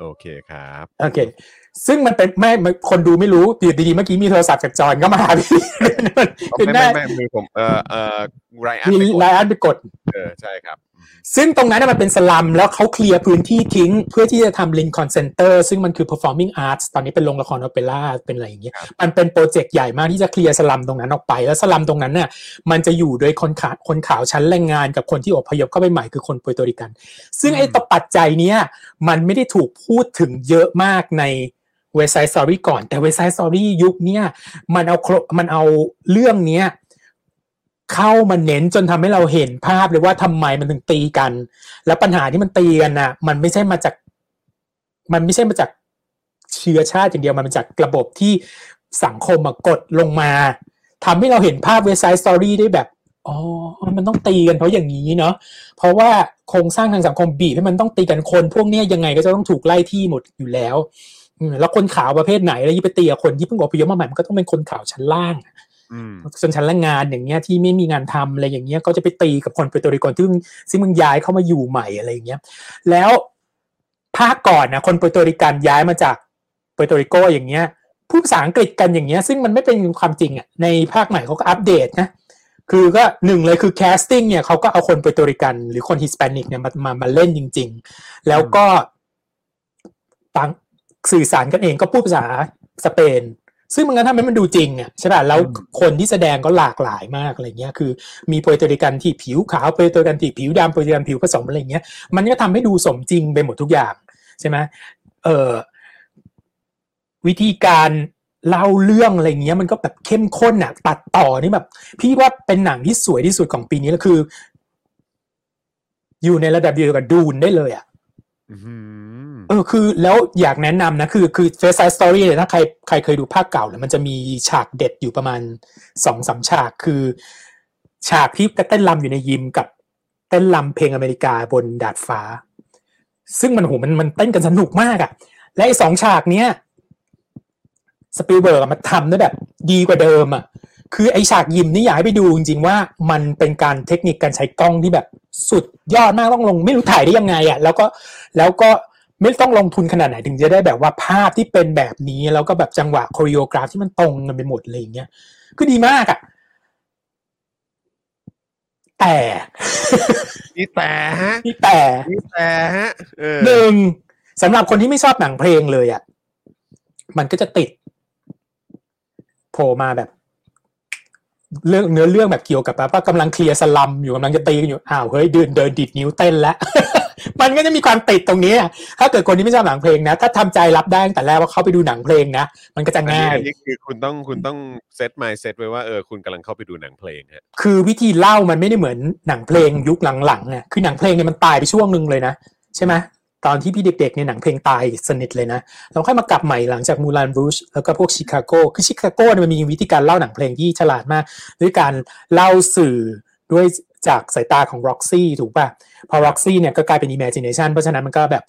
โอเคครับโอเค ซึ่งมันเป็นไม่ไม่คนดูไม่รู้อยู่ดีๆเมื่อกี้มีโทรศัพท์จากจอนก็มาหาพี่คือไม่หน้าไม่ไม่มือผมเออเออไรอันมีไปกดไลอันไปกดเออใช่ครับอืม ซึ่งตรงนั้นนะมันเป็นสลัมแล้วเขาเคลียร์พื้นที่ทิ้ง เพื่อที่จะทำลินคอนเซนเตอร์ซึ่งมันคือ performing arts ตอนนี้เป็นโรงละครโอเปร่าเป็นอะไรอย่างเงี้ยมันเป็นโปรเจกต์ใหญ่มากที่จะเคลียร์สลัมตรงนั้นออกไป แล้วสลัมตรงนั้นน่ะมันจะอยู่โดยคนขาวคนขาวชั้นแรงงานกับคนที่อพยพเข้าไปใหม่คือคนเปอร์โตริกัน ซึ่งไอ้ตัวปัจจัยเนี้ยมันไม่ได้ถูกพูดถึงเยอะมากในWest Side Story ก่อนแต่ West Side Story ยุคเนี้ยมันเอาโครมันเอาเรื่องเนี้ย เข้ามาเน้นจนทำให้เราเห็นภาพเลยว่าทำไมมันถึงตีกัน แล้วปัญหาที่มันตีกันน่ะ มันไม่ใช่มาจาก มันไม่ใช่มาจากเชื้อชาติอย่างเดียวมันมาจากระบบที่สังคมมากดลงมาทำให้เราเห็นภาพ West Side Story ได้แบบอ๋อ มันต้องตีกันเพราะอย่างนี้เนาะ เพราะว่าโครงสร้างทางสังคมบีบให้มันต้องตีกันคน พวกเนี้ยยังไงก็จะต้องถูกไล่ที่หมดอยู่แล้ว แล้วคนขาวประเภทไหนแล้วยิ่งไปตีกับคนที่เพิ่งอพยพมาใหม่มันก็ต้องเป็นคนขาวชั้นล่างอ ชนชั้นแรงงานอย่างเงี้ยที่ไม่มีงานทำอะไรอย่างเงี้ยก็จะไปตีกับคนเปอร์โตริโกซึ่งซึ่งมึงย้ายเข้ามาอยู่ใหม่อะไรอย่างเงี้ยแล้วภาคก่อนนะคน Puerto Rican ย้ายมาจากเปอร์โตริโกอย่างเงี้ยพูดภาษาอังกฤษกันอย่างเงี้ยซึ่งมันไม่เป็นความจริงอะในภาคใหม่เขาก็อัปเดตนะคือก็หนึ่งเลยคือ casting เนี่ยเขาก็เอาคน Puerto Rican หรือคน Hispanic เนี่ยมามามาเล่นจริง ๆ แล้วก็ต่างสื่อสารกันเองก็พูดภาษาสเปน ซึ่งมันก็ทำให้มันดูจริงอะใช่ป่ะแล้วคนที่แสดงก็หลากหลายมากอะไรเงี้ยคือมีโปรตุเกกันที่ผิวขาวโปรตุเกกันที่ผิวดำโปรตุเกกันผิวผสมอะไรเงี้ยมันก็ทำให้ดูสมจริงไปหมดทุกอย่างใช่ไหมเอ่อวิธีการเล่าเรื่องอะไรเงี้ยมันก็แบบเข้มข้นอะ ตัดต่อนี่แบบ พี่ว่าเป็นหนังที่สวยที่สุดของปีนี้แล้วคือ อยู่ในระดับเดียวกับ Dune ได้เลยอะ อืม เออคือแล้วอยากแนะนำนะคือคือ West Side Story เนี่ยถ้าใครใครเคยดูภาคเก่าเนี่ยมันจะมีฉากเด็ดอยู่ประมาณสองสามฉากคือ ฉากที่เต้นรำอยู่ในยิมกับเต้นรำเพลงอเมริกาบนดาดฟ้า ซึ่งมันโหมันมันเต้นกันสนุกมากอะ่ะ และไอ้สองฉากเนี้ยสปิลเบิร์กมันทำได้แบบดีกว่าเดิมอะ่ะคือไอ้ฉากยิมนี่อยากให้ไปดูจริงๆว่ามันเป็นการเทคนิคการใช้กล้องที่แบบสุดยอดมากต้องลง ไม่รู้ถ่ายได้ยังไงอะ่ะ แล้วก็แล้วก็ ไม่ต้องลงทุนขนาดไหนถึงจะได้แบบว่าภาพที่เป็นแบบนี้ แล้วก็แบบจังหวะโคริโอกราฟที่มันตรงกันไปหมดเลยอย่างเงี้ยคือดีมากอะ่ะแต่นี่แต่ฮะที่แต่นี่แต่ฮะเออหนึ่งสำหรับคนที่ไม่ชอบหนังเพลงเลยอะ่ะมันก็จะติดโผล่มาแบบเรื่องเนื้อเรื่องแบบเกี่ยวกับแบบว่ากำลังเคลียร์สลัมอยู่กำลังจะตีกันอยู่อ้าวเฮ้ยเดินเดินดิดนิ้วเต้นแล้ว มันก็จะมีความติดตรงนี้อะถ้าเกิดคนที่ไม่ชอบหนังเพลงนะ ถ้าทำใจรับได้ตั้งแต่แรกว่าเขาไปดูหนังเพลงนะ มันก็จะอันนี้ง่ายอันนี้คือคุณต้องคุณต้องเซต m ม n d เซตไว้ว่าเออคุณกำลังเข้าไปดูหนังเพลงฮะคือวิธีเล่ามันไม่ได้เหมือนหนังเพลงยุคหลังๆเนี่ยคือหนังเพลงเนี่ยมันตายไปช่วงหนึ่งเลยนะใช่ไหมตอนที่พี่เด็กๆเนี่ยหนังเพลงตายสนิทเลยนะเราค่อยมากลับใหม่หลังจากมู l าน r ูชแล้วก็พวก Chicago คือ Chicago เนี่ยมันมีวิธีการเล่าหนังเพลงที่ฉลาดมาก ด้วยการเล่าสื่อด้วย จากสายตาของ Roxie ถูกป่ะ พอ Roxy เนี่ยก็กลายเป็น imagination เพราะฉะนั้นมันก็แบบ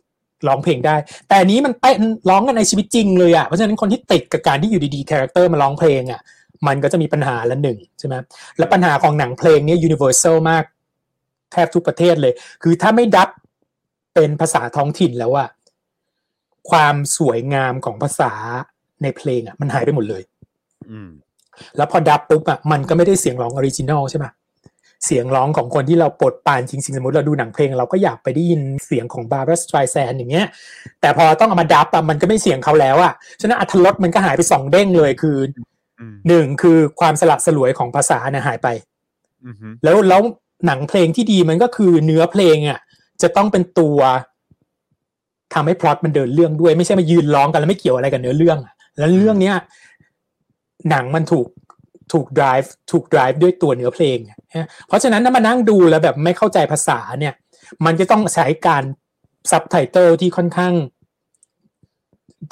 ร้องเพลงได้ แต่อันนี้มันเต้นร้องกันในชีวิตจริงเลยอะ เพราะฉะนั้นคนที่ติดกับการที่อยู่ดีๆ character มาร้องเพลงอะ มันก็จะมีปัญหาละหนึ่งใช่ไหมและปัญหาของหนังเพลงเนี่ย universal มากแทบทุกประเทศเลย คือถ้าไม่ dub เป็นภาษาท้องถิ่นแล้วอะความสวยงามของภาษาในเพลงอะมันหายไปหมดเลย อืมแล้วพอ dub ปุ๊บอะมันก็ไม่ได้เสียงร้อง original ใช่ไหม เสียงร้องของคนที่เราโปรดปรานจริงๆสมมติเราดูหนังเพลง เราก็อยากไปได้ยินเสียงของบาร์ a สไตรแซนอย่างเงี้ย แต่พอต้องเอามา dub อะมันก็ไม่เสียงเขาแล้วอะฉะนั้นอรรถรสมันก็หายไปสองเด้งเลยคืออืมหนึ่งคือความสละสลวยของภาษาเนี่ยหายไปอืมแล้วแล้วหนังเพลงที่ดีมันก็คือเนื้อเพลงอะจะต้องเป็นตัวทำให้พล็อตมันเดินเรื่องด้วยไม่ใช่มายืนร้องกันแล้วไม่เกี่ยวอะไรกับเนื้อเรื่องอะแล้วเรื่องเนี้ยหนังมันถูก ถูก drive ถูก drive ด้วยตัวเนื้อเพลงอะนะเพราะฉะนั้นถ้ามานั่งดูแล้วแบบไม่เข้าใจภาษาเนี่ย มันจะต้องใช้การซับไตเติลที่ค่อนข้าง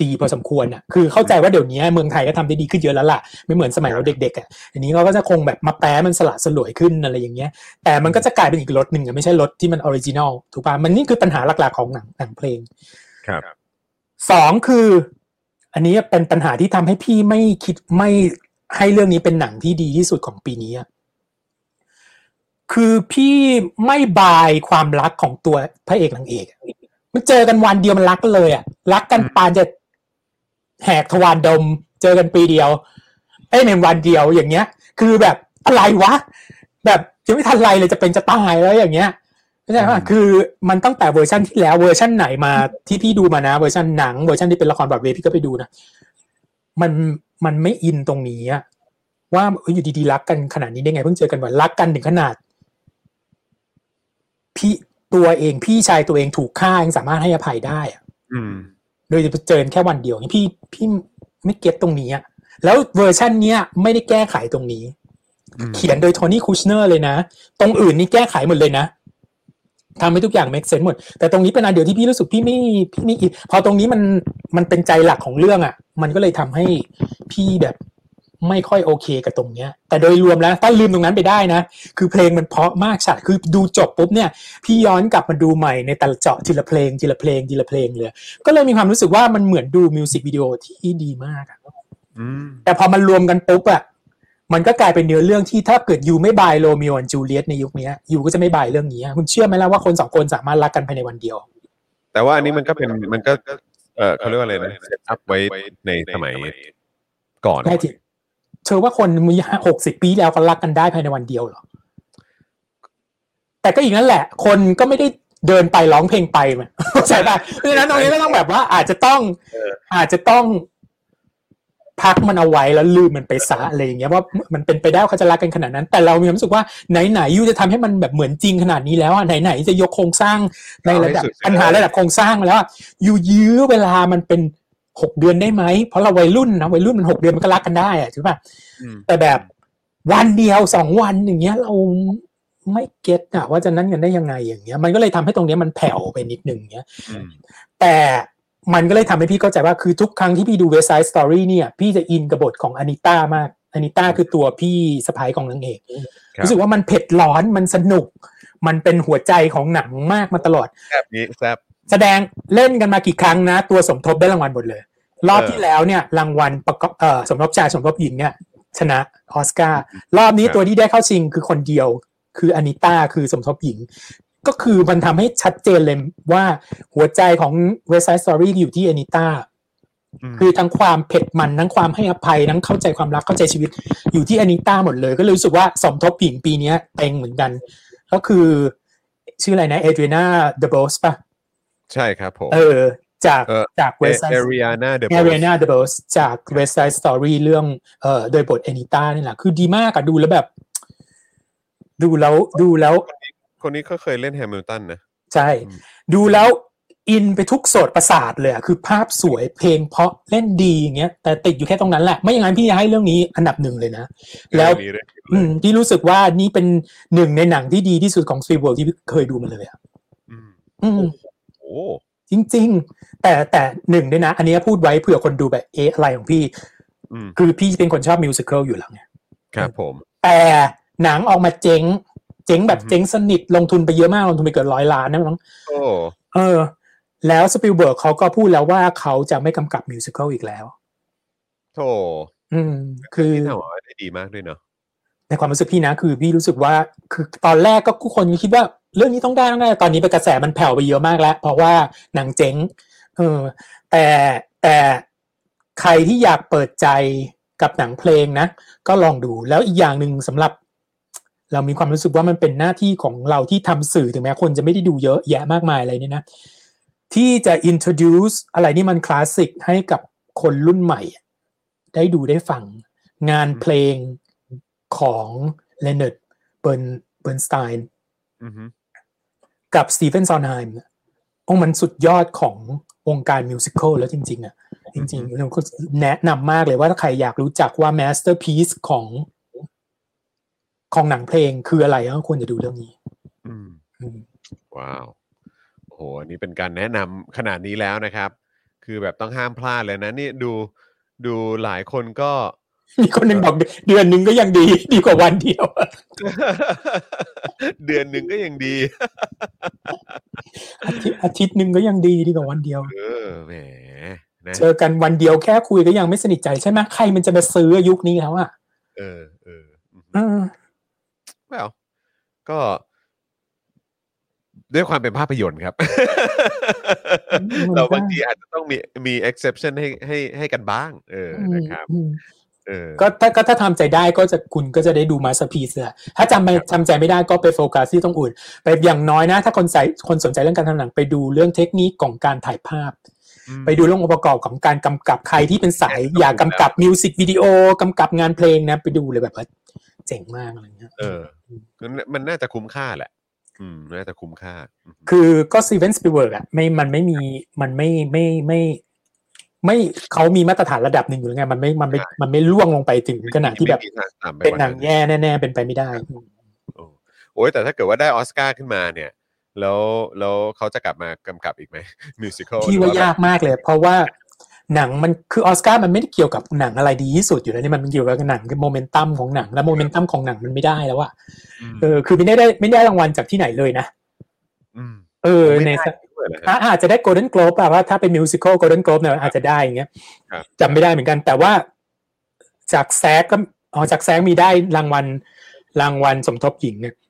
ดีพอสมควรอะ คือเข้าใจว่าเดี๋ยวนี้เมืองไทยก็ทำได้ดีขึ้นเยอะแล้วล่ะ ไม่เหมือนสมัยเราเด็กๆอะอันนี้เขาก็จะคงแบบมาแปลมันสละสลวยขึ้นอะไรอย่างเงี้ย แต่มันก็จะกลายเป็นอีกรสหนึ่งอะไม่ใช่รสที่มัน original ถูกป่ะ มันนี่คือปัญหาหลักๆของหนังหนังเพลง ครับ สองคือ อันนี้เป็นปัญหาที่ทำให้พี่ไม่คิดไม่ ให้เรื่องนี้เป็นหนังที่ดีที่สุดของปีนี้อะคือพี่ไม่ buy ความรักของตัวพระเอกนางเอกอะมันเจอกันวันเดียวมันรักกันเลยอะ รักกันปานจะแหกทวารดม เจอกันปีเดียวเอ้ยในวันเดียวอย่างเงี้ย คือแบบอะไรวะ แบบยังไม่ทันไรเลยจะเป็นจะตายแล้วอย่างเงี้ยเข้าใจป่ะคือมันตั้งแต่เวอร์ชันที่แล้วเวอร์ชันไหนมาที่พี่ดูมานะ เวอร์ชันหนังเวอร์ชันที่เป็นละครบรอดเวย์พี่ก็ไปดูนะ มันมันไม่อินตรงนี้อะว่าเอ้ยอยู่ดีๆรักกันขนาดนี้ได้ไงเพิ่งเจอกันวันรักกันถึงขนาด พี่ตัวเองพี่ชายตัวเองถูกฆ่ายังสามารถให้อภัยได้อะอืมโดยจะเจอกันแค่วันเดียวนี่พี่พี่ไม่ get ตรงนี้อะแล้วเวอร์ชันเนี้ยไม่ได้แก้ไขตรงนี้อืมเขียนโดย Tony Kushner เลยนะ ตรงอื่นนี่แก้ไขหมดเลยนะ ทำให้ทุกอย่าง make sense หมด แต่ตรงนี้เป็นอันเดียวที่พี่รู้สึกพี่ไม่พี่ไม่อินพอตรงนี้มันมันเป็นใจหลักของเรื่องอะ่ะ มันก็เลยทำให้พี่แบบไม่ค่อยโอเคกับตรงเนี้ย แต่โดยรวมแล้วถ้าลืมตรงนั้นไปได้นะ คือเพลงมันเพราะมากฉาดคือดูจบปุ๊บเนี่ย พี่ย้อนกลับมาดูใหม่ในแต่ละเจาะทีละเพลงทีละเพลงทีละเพลงเลย ก็เลยมีความรู้สึกว่ามันเหมือนดูมิวสิกวิดีโอที่ดีมากอะอืมแต่พอมันรวมกันปุ๊บอะ มันก็กลายเป็นเนื้อเรื่องที่ถ้าเกิดยูไม่บายโรมิโอและจูเลียตในยุคเนี้ยยูก็จะไม่บายเรื่องนี้อะคุณเชื่อไหมล่ะว่าคนสองคนสามารถรักกันภายในวันเดียว แต่ว่าอันนี้มันก็เป็นมันก็เออเขาเรียกว่าอะไรนะเซตอัพไว้ในสมัยก่อนได้ทีเธอว่าคนมีหกสิบปีแล้วก็รักกันได้ภายในวันเดียวเหรอแต่ก็อีกนั่นแหละ คนก็ไม่ได้เดินไปร้องเพลงไปมันใช่ป่ะเพราะฉะนั้นตรงนี้ก็ต้องแบบว่าอาจจะต้องอาจจะต้อง พักมันเอาไว้แล้วลืมมันไปซะอะไรอย่างเงี้ยว่ามันเป็นไปได้ว่าเขาจะรักกันขนาดนั้น แต่เรามีความรู้สึกว่าไหนๆยูจะทำให้มันแบบเหมือนจริงขนาดนี้แล้วอะไหนๆจะยกโครงสร้างในระดับปัญหาระดับโครงสร้างมาแล้วอะyou ยื้อเวลามันเป็นหกเดือนได้ไหมเพราะเราวัยรุ่นนะวัยรุ่นมันหกเดือนมันก็รักกันได้อะใช่ป่ะอืมแต่แบบวันเดียวสองวันอย่างเงี้ยเราไม่ get อะว่าจะนั่นกันได้ยังไงอย่างเงี้ย มันก็เลยทำให้ตรงเนี้ยมันแผ่วไปนิดนึงเงี้ยอืมแต่ มันก็เลยทำให้พี่เข้าใจว่าคือทุกครั้งที่พี่ดู West Side Story เนี่ย พี่จะอินกับบทของ Anita มาก Anita คือตัวพี่สะใภ้ของนางเอกครับรู้สึกว่ามันเผ็ดร้อนมันสนุก มันเป็นหัวใจของหนังมากมาตลอดแซบนี้แซบแสดงเล่นกันมากี่ครั้งนะ ตัวสมทบได้รางวัลหมดเลย รอบเออที่แล้วเนี่ย รางวัลประกอบเอ่อสมทบชายสมทบหญิงเนี่ยชนะออสการ์รอบนี้ครับตัวที่ได้เข้าชิงคือคนเดียว คืออานิต้าคือสมทบหญิง ก็คือมันทำให้ชัดเจนเลยว่าหัวใจของ West Side Story อยู่ที่อานิต้ามคือทั้งความเผ็ดมันทั้งความให้อภัยทั้งเข้าใจความรักเข้าใจชีวิต อยู่ที่ Anita หมดเลย ก็เลยรู้สึกว่าสมทบหญิงปีเนี้ยเต็งเหมือนกัน ก็คือ ชื่ออะไรนะ Ariana DeBose ป่ะ ใช่ครับผมเออจากเออจาก West Side Aria na De Ariana DeBose จาก West Side Story เรื่องเอ่อโดยบท Anita นี่แหละคือดีมากอะดูแล้วแบบ ดูแล้วดูแล้ว คนนี้ก็เคยเล่น Hamilton นะ ใช่อืมดูแล้วอินไปทุกโสดประสาทเลยอะคือภาพสวยเพลงเพราะเล่นดีอย่างเงี้ยแต่ติดอยู่แค่ตรงนั้นแหละ ไม่อย่างนั้นพี่จะให้เรื่องนี้อันดับหนึ่งเลยนะ แล้วเรื่องนี้เรื่องนี้อืมพี่รู้สึกว่านี่เป็นหนึ่งในหนังที่ดีที่สุดของซีเวิร์ที่เคยดูมาเลยอะอืมอืมโอ้จริง ๆ แต่แต่หนึ่งด้วยนะ อันนี้พูดไว้เผื่อคนดูแบบเอะอะไรของพี่อืมคือพี่เป็นคนชอบ musical อยู่แล้วไงครับผม แต่หนังออกมาเจ๊ง เจ๊งแบบอือฮึเจ๊งสนิทลงทุนไปเยอะมากลงทุนไปเกินร้อยล้านนะมั้งโอ้เออ แล้วสปิลเบิร์กเขาก็พูดแล้วว่าเขาจะไม่กำกับ musical อีกแล้วโถอืม คือที่ทำออกมาได้ดีมากด้วยเนาะในความรู้สึกพี่นะ คือพี่รู้สึกว่า คือตอนแรกก็ทุกคนคิดว่า เรื่องนี้ต้องได้ต้องได้ตอนนี้ไปกระแสมันแผ่วไปเยอะมากแล้ว เพราะว่าหนังเจ๊งเออ แต่แต่ใครที่อยากเปิดใจกับหนังเพลงนะ ก็ลองดูแล้วอีกอย่างหนึ่งสำหรับ เรามีความรู้สึกว่ามันเป็นหน้าที่ของเราที่ทำสื่อถึงแม้คนจะไม่ได้ดูเยอะแยะมากมายอะไรเนี่ยนะที่จะ introduce อะไรที่มันคลาสสิกให้กับคนรุ่นใหม่ ได้ดูได้ฟัง งานเพลงของเลน a r d เบิร์นเบิร์นสไตน์อือฮึกับ Stephen Sondheim โอ้มันสุดยอดของวงการ musical แล้วจริง ๆ อะ จริงๆเราก็แนะนำมากเลยว่าถ้าใครอยากรู้จักว่า masterpiece ของ ของหนังเพลงคืออะไรก็ควรจะดูเรื่องนี้ อืมอืมว้าวโอ้โหอันนี้เป็นการแนะนำขนาดนี้แล้วนะครับ คือแบบต้องห้ามพลาดเลยนะนี่ดูดูหลายคนก็มีคนหนึ่งบอกเดือนหนึ่งก็ยังดี ดีกว่าวันเดียว เดือนหนึ่งก็ยังดี อาทิตย์อาทิตย์หนึ่งก็ยังดีดีกว่าวันเดียว เออแหมนะเจอกันวันเดียวแค่คุยก็ยังไม่สนิทใจใช่ไหมใครมันจะมาซื้อยุคนี้แล้วอะเออเออ อืมเออ well ก็ด้วยความเป็นภาพยนตร์ครับ เราบางทีอาจจะต้องมีมี exception ให้ให้ให้กันบ้าง เออนะครับอืมเออก็ถ้าก็ถ้าทำใจได้ก็จะคุณก็จะได้ดูมาส t พี e อะถ้าจำไม่จำใจไม่ได้ก็ไปโฟกัสที่ตรงอื่น ไปอย่างน้อยนะ ถ้าคนใส่คนสนใจเรื่องการทำหนังไปดูเรื่องเทคนิคของการถ่ายภาพอืมไปดูเรื่ององค์ประกอบของการกำกับใครที่เป็นสายแน่นอนอยากกำกับมิวสิกวิดีโอกำกับงานเพลงนะ ไปดูเลยแบบว่า เจ๋งมากอะไรเงี้ยเออมันมันน่าจะคุ้มค่าแหละ อืมน่าจะคุ้มค่าอืมคือก็ Steven Spielberg อะไม่มันไม่มีมันไม่ไม่ไม่ ไม่เขามีมาตรฐานระดับหนึ่งอยู่แล้วไงมันไม่มันไม่มันไม่ร่วงลงไปถึงขนาดที่แบบไม่มีทางต่ำไปเป็นกว่าหนังแย่แน่ๆเป็นไปไม่ได้โอ้โอ้ยแต่ถ้าเกิดว่าได้ออสการ์ขึ้นมาเนี่ย แล้วแล้วเขาจะกลับมากำกับอีกไหม musical พี่ว่ายากมากเลย เพราะว่า หนังมันคือออสการ์มันไม่ได้เกี่ยวกับหนังอะไรดีที่สุดอยู่แล้วนี่มันเกี่ยวกับหนังคือโมเมนตัมของหนังแล้วโมเมนตัมของหนังมันไม่ได้แล้วอะเออคือไม่ได้ได้ไม่ได้รางวัลจากที่ไหนเลยนะมเออไม่ในได้ด้วยเหรอฮะอะอาจจะได้ Golden Globe อะว่าถ้าเป็น musical Golden Globe เนี่ยอาจจะได้อย่างเงี้ยครับจำไม่ได้เหมือนกัน แต่ว่าจาก SAG ก็อ๋อจาก SAG มีได้รางวัลรางวัลสมทบหญิงเนี่ยครับ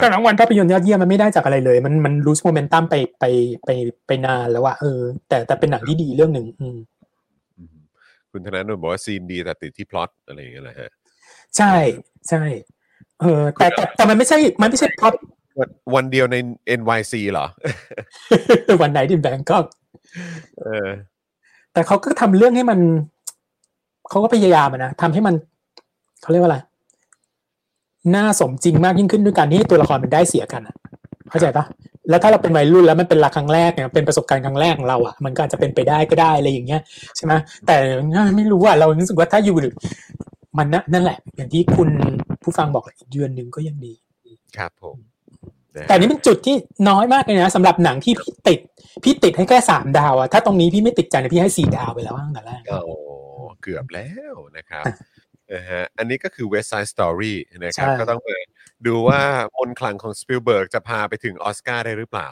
แต่รางวัลภาพยนตร์ยอดเยี่ยมมันไม่ได้จากอะไรเลย มันมันรู้โมเมนตัมไปไปไปไปนานแล้วอะเออ แต่แต่เป็นหนังที่ดีเรื่องหนึ่งอืมอืมคุณธนาโนนบอกว่าซีนดีแต่ติดที่พล็อตอะไรอย่างเงี้ยแหละฮะใช่ใช่เออแต่แต่แต่มันไม่ใช่มันไม่ใช่พล็อตวันวันเดียวใน NYC เหรอ วันไหนที่แบงก็เออ แต่เขาก็ทำเรื่องให้มัน เขาก็พยายามอะนะทำให้มันเขาเรียกว่าอะไร น่าสมจริงมากยิ่งขึ้นด้วยการที่ตัวละครมันได้เสียกันอะเข้าใจปะแล้วถ้าเราเป็นวัยรุ่นแล้วมันเป็นรักครั้งแรกเนี่ยเป็นประสบการณ์ครั้งแรกของเราอะมันก็อาจจะเป็นไปได้ก็ได้อะไรอย่างเงี้ยใช่ไหมแต่ไม่รู้อะเรารู้สึกว่าถ้าอยู่มันนะนั่นแหละ อย่างที่คุณผู้ฟังบอกแหละอีกเดือนหนึ่งก็ยังดีครับผมนะฮะแต่อันนี้เป็นจุดที่น้อยมากเลยนะสำหรับหนังที่พี่ติด พี่ติดให้แค่สามดาวอะถ้าตรงนี้พี่ไม่ติดใจเนี่ยพี่ให้สี่ดาวไปแล้วตั้งแต่แรกโอ้เกือบแล้วนะครับ นะฮะอันนี้ก็คือ West Side Story นะครับ ใช่ ก็ต้องไปดูว่ามนต์ขลังของสปิลเบิร์กจะพาไปถึงออสการ์ได้หรือเปล่า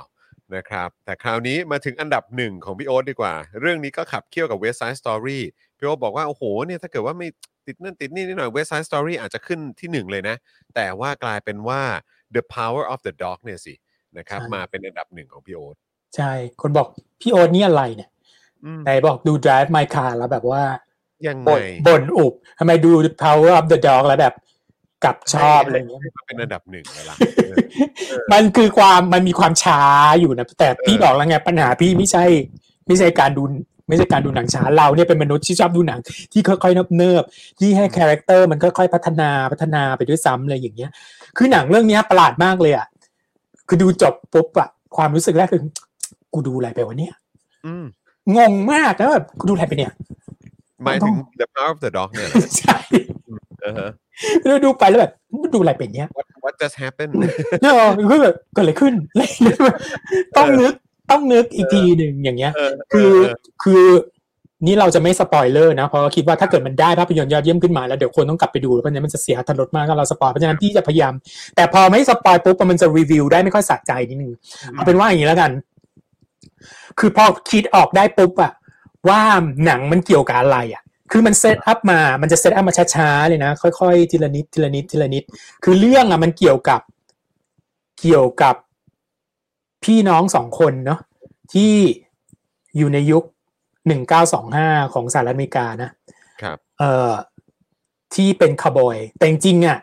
นะครับ แต่คราวนี้มาถึงอันดับหนึ่งของพี่โอ๊ตดีกว่า เรื่องนี้ก็ขับเคี่ยวกับ West Side Story พี่โอ๊ตบอกว่า โอ้โหเนี่ยถ้าเกิดว่าไม่ติดนั่นติดนี่นิดหน่อย West Side Story อาจจะขึ้นที่หนึ่งเลยนะ แต่ว่ากลายเป็นว่า The Power of the Dog เนี่ยสินะครับ ใช่ มาเป็นอันดับหนึ่งของพี่โอ๊ตใช่ คนบอกพี่โอ๊ตนี่อะไรเนี่ยอืม ไหนบอกดู Drive My Car แล้วแบบว่า ยังไงบ่นบ่นอุบทำไมดู Power of the Dog แล้วแบบกลับชอบอะไรอย่างเงี้ยให้มาเป็นอันดับหนึ่งเลยล่ะเออมันคือความมันมีความช้าอยู่นะแต่พี่บอกแล้วไงปัญหาพี่ไม่ใช่ ไม่ใช่การดูไม่ใช่การดูหนังช้าเราเนี่ยเป็นมนุษย์ที่ชอบดูหนัง ที่ค่อยๆเนิบๆที่ให้ character มันค่อยๆพัฒนาพัฒนาไปด้วยซ้ำอะไรอย่างเงี้ย คือหนังเรื่องเนี้ยประหลาดมากเลยอะคือดูจบปุ๊บอะความรู้สึกแรกคือกูดูอะไรไปวะเนี่ยอืมงงมากแล้วแบบกูดูอะไรไปเนี่ย หมายถึง The Power of the Dog เนี่ยเหรอใช่อ่าฮะแล้วดูไปแล้วแบบมันดูอะไรเป็นเนี่ย What What just happened เออคือแบบเกิดอะไรขึ้นอะไรอย่างเงี้ยต้องนึกต้องนึกอีกทีหนึ่งอย่างเงี้ย เออคือคือนี่เราจะไม่สปอยเลอร์นะเพราะว่าคิดว่าถ้าเกิดมันได้ภาพยนตร์ยอดเยี่ยมขึ้นมาแล้วเดี๋ยวคนต้องกลับไปดูเพราะฉะนั้นมันจะเสียอรรถรสมากถ้าเรา spoil เพราะฉะนั้นพี่จะพยายาม แต่พอไม่ spoil ปุ๊บมันจะรีวิวได้ไม่ค่อยสะใจนิดนึงเอาเป็นว่าอย่างนี้แล้วกัน คือพอคิดออกได้ปุ๊บอะ ว่าหนังมันเกี่ยวกับอะไรอะคือมัน set up มา มันจะ set up มาช้าๆเลยนะ ค่อยๆ ทีละนิด ทีละนิด ทีละนิด คือเรื่องอะมันเกี่ยวกับ เกี่ยวกับพี่น้องสองคนเนาะที่อยู่ในยุคหนึ่งเก้าสองห้าของสหรัฐอเมริกานะ ครับ เอ่อ ที่เป็นคาวบอย แต่จริงๆอะ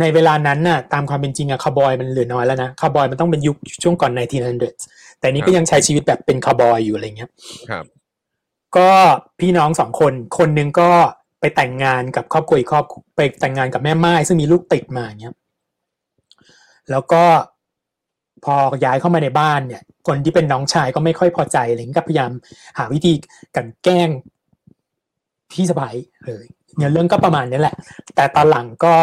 ในเวลานั้นน่ะตามความเป็นจริงอะคาวบอยมันเหลือน้อยแล้วนะคาวบอยมันต้องเป็นยุคช่วงก่อน 1900 แต่นี้ก็ยังใช้ชีวิตแบบเป็นคาวบอยอยู่อะไรเงี้ย ครับ ก็พี่น้องสองคน คนนึงก็ไปแต่งงานกับครอบครัวอีกครอบไปแต่งงานกับแม่ม่ายซึ่งมีลูกติดมาเงี้ยแล้วก็พอย้ายเข้ามาในบ้านเนี่ย คนที่เป็นน้องชายก็ไม่ค่อยพอใจอะไรเงี้ยก็พยายามหาวิธีกันแกล้งพี่สะใภ้เลยเนี่ยเรื่องก็ประมาณนี้แหละ แต่ตอนหลังก็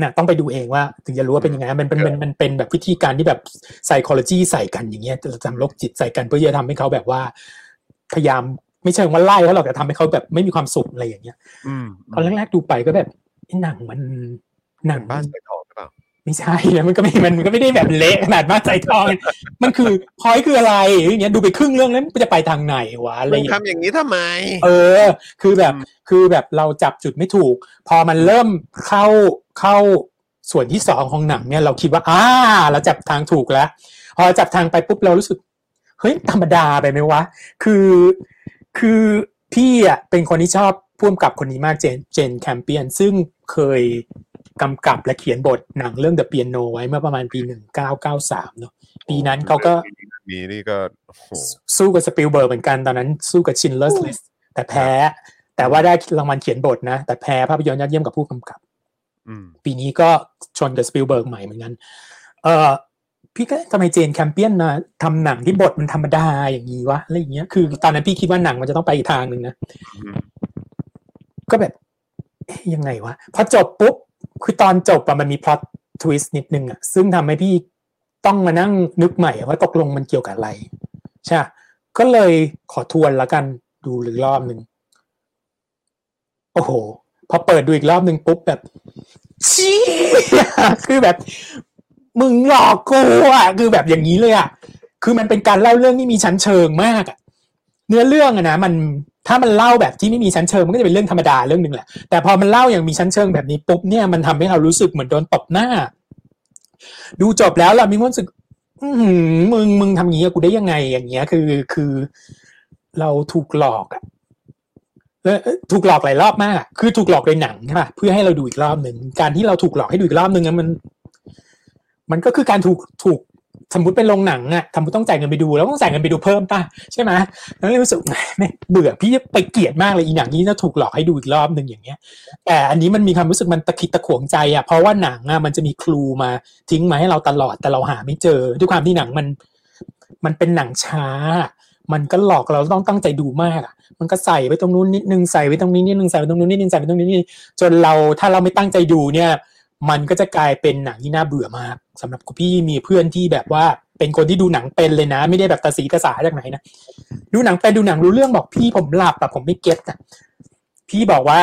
น่ะต้องไปดูเองว่า ถึงจะรู้ว่าเป็นยังไงมันเป็นมันมันเป็นแบบวิธีการที่แบบ psychology ใส่กันอย่างเงี้ยทำโรคจิตใส่กันเพื่อจะทำให้เขาแบบว่า พยายาม ไม่ใช่ว่าไล่เขาหรอกแต่ทำให้เขาแบบไม่มีความสุขอะไรอย่างเงี้ยอืมตอนแรกๆดูไปก็แบบเอ๊ะหนังมันหนังบ้านใส่ทองหรือเปล่าไม่ใช่นะมันก็ไม่มันก็ไม่ได้แบบเละขนาดบ้านใจทอง มันคือพอยคืออะไรอย่างเงี้ยดูไปครึ่งเรื่องแล้วมันจะไปทางไหนวะอะไรอมึงย่างเงี้ยทำอย่างนี้ทำไม เออ คือแบบอืมคือแบบเราจับจุดไม่ถูก พอมันเริ่มเข้าเข้าส่วนที่สองของหนังเนี่ยเราคิดว่าอ่าเราจับทางถูกแล้ว พอจับทางไปปุ๊บเรารู้สึกเฮ้ยธรรมดาไปไหมวะ คือ คือพี่อะเป็นคนที่ชอบพ่วมกับคนนี้มากเจนเจนแคมเปียน ซึ่งเคยกำกับและเขียนบทหนังเรื่อง The Piano ไว้เมื่อประมาณปี 1993 เนอะปีนั้นเขาก็มีนี่ก็โอ้โหสู้กับสปิลเบิร์กเหมือนกันตอนนั้นสู้กับ Schindler's List แต่แพ้ แต่ว่าได้รางวัลเขียนบทนะ แต่แพ้ภาพยนตร์ยอดเยี่ยมกับผู้กำกับอืมปีนี้ก็ชนกับสปิลเบิร์กใหม่เหมือนกันเออ พี่ก็ทำไม Jane Campion มาทำหนังที่บทมันธรรมดาอย่างนี้วะอะไรอย่างเงี้ยคือตอนนั้นพี่คิดว่าหนังมันจะต้องไปอีกทางหนึ่งนะก็แบบยังไงวะพอจบปุ๊บคือตอนจบอะมันมีพล็อตทวิสต์นิดนึงอะซึ่งทำให้พี่ต้องมานั่งนึกใหม่ว่าตกลงมันเกี่ยวกับอะไรใช่ก็เลยขอทวนแล้วกันดูอีกรอบหนึ่งโอ้โห พอเปิดดูอีกรอบหนึ่งปุ๊บแบบชี้คือแบบ มึงหลอกกูอะคือแบบอย่างนี้เลยอะคือมันเป็นการเล่าเรื่องที่มีชั้นเชิงมากอะเนื้อเรื่องอะนะมันถ้ามันเล่าแบบที่ไม่มีชั้นเชิงมันก็จะเป็นเรื่องธรรมดาเรื่องหนึ่งแหละแต่พอมันเล่าอย่างมีชั้นเชิงแบบนี้ปุ๊บเนี่ยมันทำให้เรารู้สึกเหมือนโดนตบหน้า ดูจบแล้วเรามีความรู้สึกมึงมึงทำอย่างนี้กับกูได้ยังไงอย่างเงี้ย คือคือ เราถูกหลอกอะแล้วถูกหลอกหลายรอบมาก คือถูกหลอกโดยหนังใช่ป่ะเพื่อให้เราดูอีกรอบหนึ่งการที่เราถูกหลอกให้ดูอีกรอบหนึ่งนั้นมัน มันก็คือการถูกถูกสมมติเป็นโรงหนังอะสมมติต้องจ่ายเงินไปดูแล้วต้องจ่ายเงินไปดูเพิ่มป่ะใช่ไหมแล้วรู้สึกแหมแม่งเบื่อพี่ไปเกลียดมากเลยอีหนังนี้จะถูกหลอกให้ดูอีกรอบหนึ่งอย่างเงี้ย แต่อันนี้มันมีความรู้สึกมันตะคิดตะขวงใจอะเพราะว่าหนังอะมันจะมีครูมาทิ้งมาให้เราตลอดแต่เราหาไม่เจอ ด้วยความที่หนังมัน มันเป็นหนังช้า มันก็หลอกเราต้องตั้งใจดูมากอะมันก็ใส่ไว้ตรงนู้นนิดนึงใส่ไว้ตรงนี้นิดนึงใส่ไว้ตรงนู้นนิดนึงใส่ไว้ตรงนี้นิดนึงจนเราถ้าเราไม่ตั้งใจดูเนี่ย มันก็จะกลายเป็นหนังที่น่าเบื่อมากสำหรับพี่มีเพื่อนที่แบบว่าเป็นคนที่ดูหนังเป็นเลยนะ ไม่ได้แบบตาสีตาสาจากไหนนะดูหนังเป็นดูหนังรู้เรื่องบอกพี่ผมหลับแบบผมไม่เก็ตอะพี่บอกว่า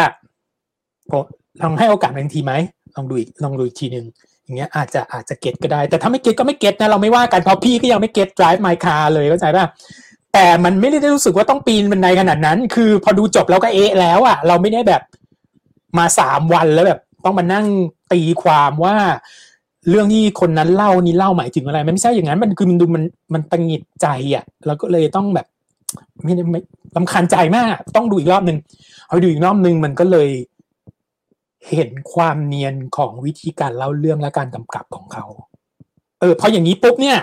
ผมลองให้โอกาสมันอีกทีไหมลองดูอีกลองดูอีกทีหนึ่งอย่างเงี้ยอาจจะอาจจะเก็ตก็ได้ แต่ถ้าไม่เก็ตก็ไม่เก็ตนะเราไม่ว่ากันเพราะพี่ก็ยังไม่เก็ต drive my car เลยเข้าใจป่ะแต่มันไม่ได้รู้สึกว่าต้องปีนบันไดขนาดนั้น คือพอดูจบแล้วก็เอะแล้วอะ เราไม่ได้แบบมาสามวันแล้วแบบ ต้องมานั่งตีความว่าเรื่องที่คนนั้นเล่านี่เล่าหมายถึงอะไรมันไม่ใช่อย่างนั้น มันคือมันดูมันมันตังหิดใจอะ แล้วก็เลยต้องแบบไม่ได้ไม่ลำคาญใจมาก ต้องดูอีกรอบหนึ่งเอาดูอีกรอบหนึ่งมันก็เลยเห็นความเนียนของวิธีการเล่าเรื่องและการกำกับของเขา เออพออย่างนี้ปุ๊บเนี่ย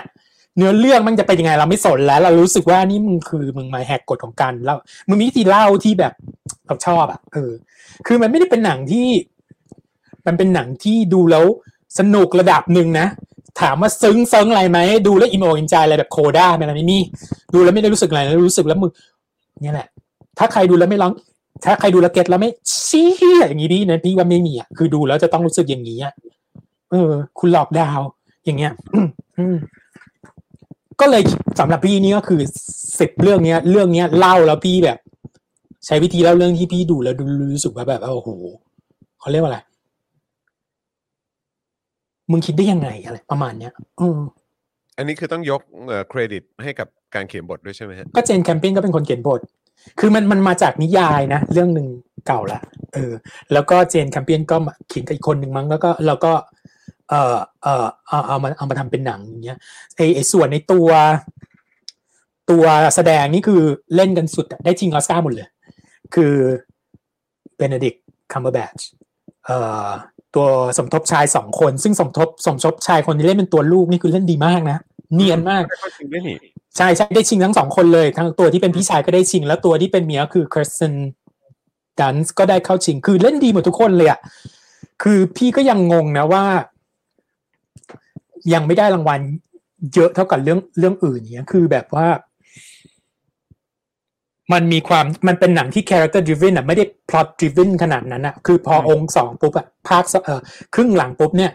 เนื้อเรื่องมันจะเป็นยังไงเราไม่สนแล้ว เรารู้สึกว่านี่มึงคือมึงมาแหกกฎของการเล่ามึงมีวิธีเล่าที่แบบเราชอบอะเออ คือมันไม่ได้เป็นหนังที่ มันเป็นหนังที่ดูแล้วสนุกระดับหนึ่งนะ ถามว่าซึ้งเซิงอะไรไหม ดูแล้วอิมโออินใจอะไรแบบโคด้าไมอะไรไม่มี ดูแล้วไม่ได้รู้สึกอะไรรู้สึกแล้วมึงเนี่ยแหละ ถ้าใครดูแล้วไม่ร้อง ถ้าใครดูแล้วเก็ตแล้วไม่ชี้อย่างนี้พี่นะพี่ว่าไม่มีอะคือดูแล้วจะต้องรู้สึกอย่างนี้อะเออ คุณหลอกดาวอย่างเงี้ยก็เลยสำหรับพี่นี่ก็คือสิบเรื่องเนี้ย เรื่องเนี้ยเล่าแล้วพี่แบบ ใช้วิธีเล่าเรื่องที่พี่ดูแล้วดูรู้สึกว่าแบบโอ้โหเขาเรียกว่าอะไร มึงคิดได้ยังไงอะไรประมาณเนี้ยอืมอันนี้คือต้องยกเครดิตให้กับการเขียนบทด้วยใช่ไหมฮะก็เจนแคมเปญก็เป็นคนเขียนบท คือมันมันมาจากนิยายนะ เรื่องหนึ่งเก่าละเออ แล้วก็เจนแคมเปญก็มาเขียนกับอีกคนหนึ่งมั้งแล้วก็แล้วก็ เออเออเอาเอามาเอามาทำเป็นหนังอย่างเงี้ยไอไอส่วนในตัว ตัวแสดงนี่คือเล่นกันสุดอะได้ชิงออสการ์หมดเลย คือเบนเดิกคัมเบอร์แบชเอ่อ ตัวสมทบชายสองคน ซึ่งสมทบสมทบชายคนที่เล่นเป็นตัวลูกนี่คือเล่นดีมากนะเนียนมากก็จริงด้วยนี่ใช่ใช่ได้ชิงทั้งสองคนเลยทั้งตัวที่เป็นพี่ชายก็ได้ชิง แล้วตัวที่เป็นเมียคือคริสตันดันส์ก็ได้เข้าชิง คือเล่นดีหมดทุกคนเลยอะคือพี่ก็ยังงงนะว่า ยังไม่ได้รางวัลเยอะเท่ากับเรื่องเรื่องอื่นเนี้ยคือแบบว่า มันมีความมันเป็นหนังที่ character driven อะไม่ได้ plot driven ขนาดนั้นอะ คือพอองค์สองปุ๊บอะภาคสเอ่อครึ่งหลังปุ๊บเนี่ย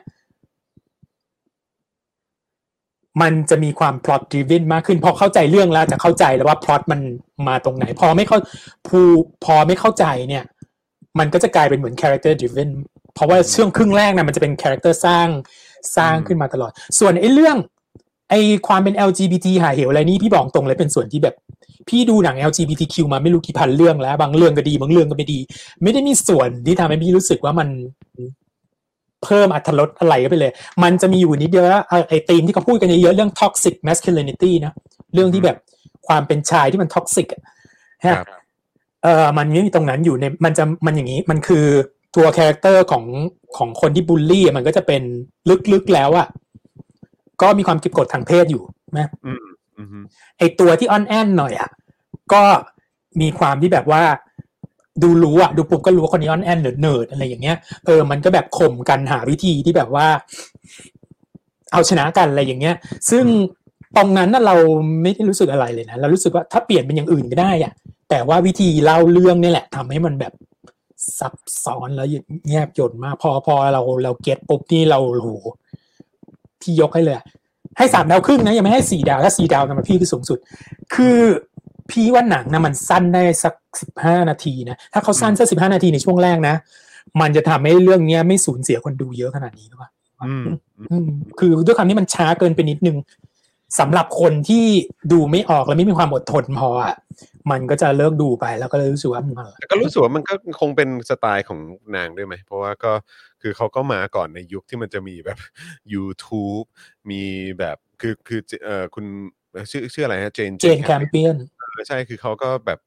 มันจะมีความ plot driven มากขึ้น พอเข้าใจเรื่องแล้วจะเข้าใจแล้วว่า plot มันมาตรงไหน พอไม่เข้าภูพอไม่เข้าใจเนี่ย มันก็จะกลายเป็นเหมือน character driven เพราะว่าช่วงครึ่งแรกนะมันจะเป็น character สร้างสร้างขึ้นมาตลอด ส่วนไอ้เรื่อง ไอ้ความเป็น LGBT ห่าเหวอะไรนี่พี่บอกตรงเลยเป็นส่วนที่แบบ พี่ดูหนัง LGBTQ มาไม่รู้กี่พันเรื่องแล้ว บางเรื่องก็ดี บางเรื่องก็ไม่ดี ไม่ได้มีส่วนที่ทำให้พี่รู้สึกว่ามันเพิ่มอรรถรสอะไรก็ไปเลย มันจะมีอยู่นิดเดียวว่าไอ้ธีมที่เขาพูดกันเยอะๆเรื่อง toxic masculinity นะ เรื่องที่แบบความเป็นชายที่มัน toxic อะฮะครับเออมันไม่มีตรงนั้นอยู่ในมันจะมันอย่างนี้ มันคือตัว character ของของคนที่บูลลี่อะมันก็จะเป็นลึกๆแล้วอะก็มีความเก็บกดทางเพศอยู่นะอืมอืมฮึ ไอ้ตัวที่อ่อนแอหน่อยอะก็มีความที่แบบว่า ดูรู้อะดูปุ๊บก็รู้ว่าคนนี้อ่อนแอ nerd nerd อะไรอย่างเงี้ยเออมันก็แบบข่มกันหาวิธีที่แบบว่า เอาชนะกันอะไรอย่างเงี้ย ซึ่งตรงนั้นน่ะเราไม่ได้รู้สึกอะไรเลยนะเรารู้สึกว่าถ้าเปลี่ยนเป็นอย่างอื่นก็ได้อะ แต่ว่าวิธีเล่าเรื่องนี่แหละทำให้มันแบบซับซ้อนแล้วแยบยนต์มากพอพอเราเราเก็ตปุ๊บนี่เราโหพี่ยกให้เลยอะ ให้สามดาวครึ่งนะยังไม่ให้สี่ดาวถ้าสี่ดาวนะมันพี่คือสูงสุด คือพี่ว่าหนังนะมันสั้นได้สักสิบห้านาทีนะถ้าเขาสั้นสักสิบห้านาทีในช่วงแรกนะ มันจะทำให้เรื่องเนี้ยไม่สูญเสียคนดูเยอะขนาดนี้หรือเปล่าอืมอืมคือด้วยความที่มันช้าเกินไปนิดนึงสำหรับคนที่ดูไม่ออกและไม่มีความอดทนพออะมันก็จะเลิกดูไปแล้วก็เลยรู้สึกว่ามันอะไรแต่ก็รู้สึกว่ามันก็คงเป็นสไตล์ของนางด้วยไหมเพราะว่าก็ คือเขาก็มาก่อนในยุคที่มันจะมีแบบ YouTube มีแบบคือคือเอ่อคุณชื่อชื่ออะไรฮะเจนเจนแคมเปียนเออใช่คือเขาก็แบบ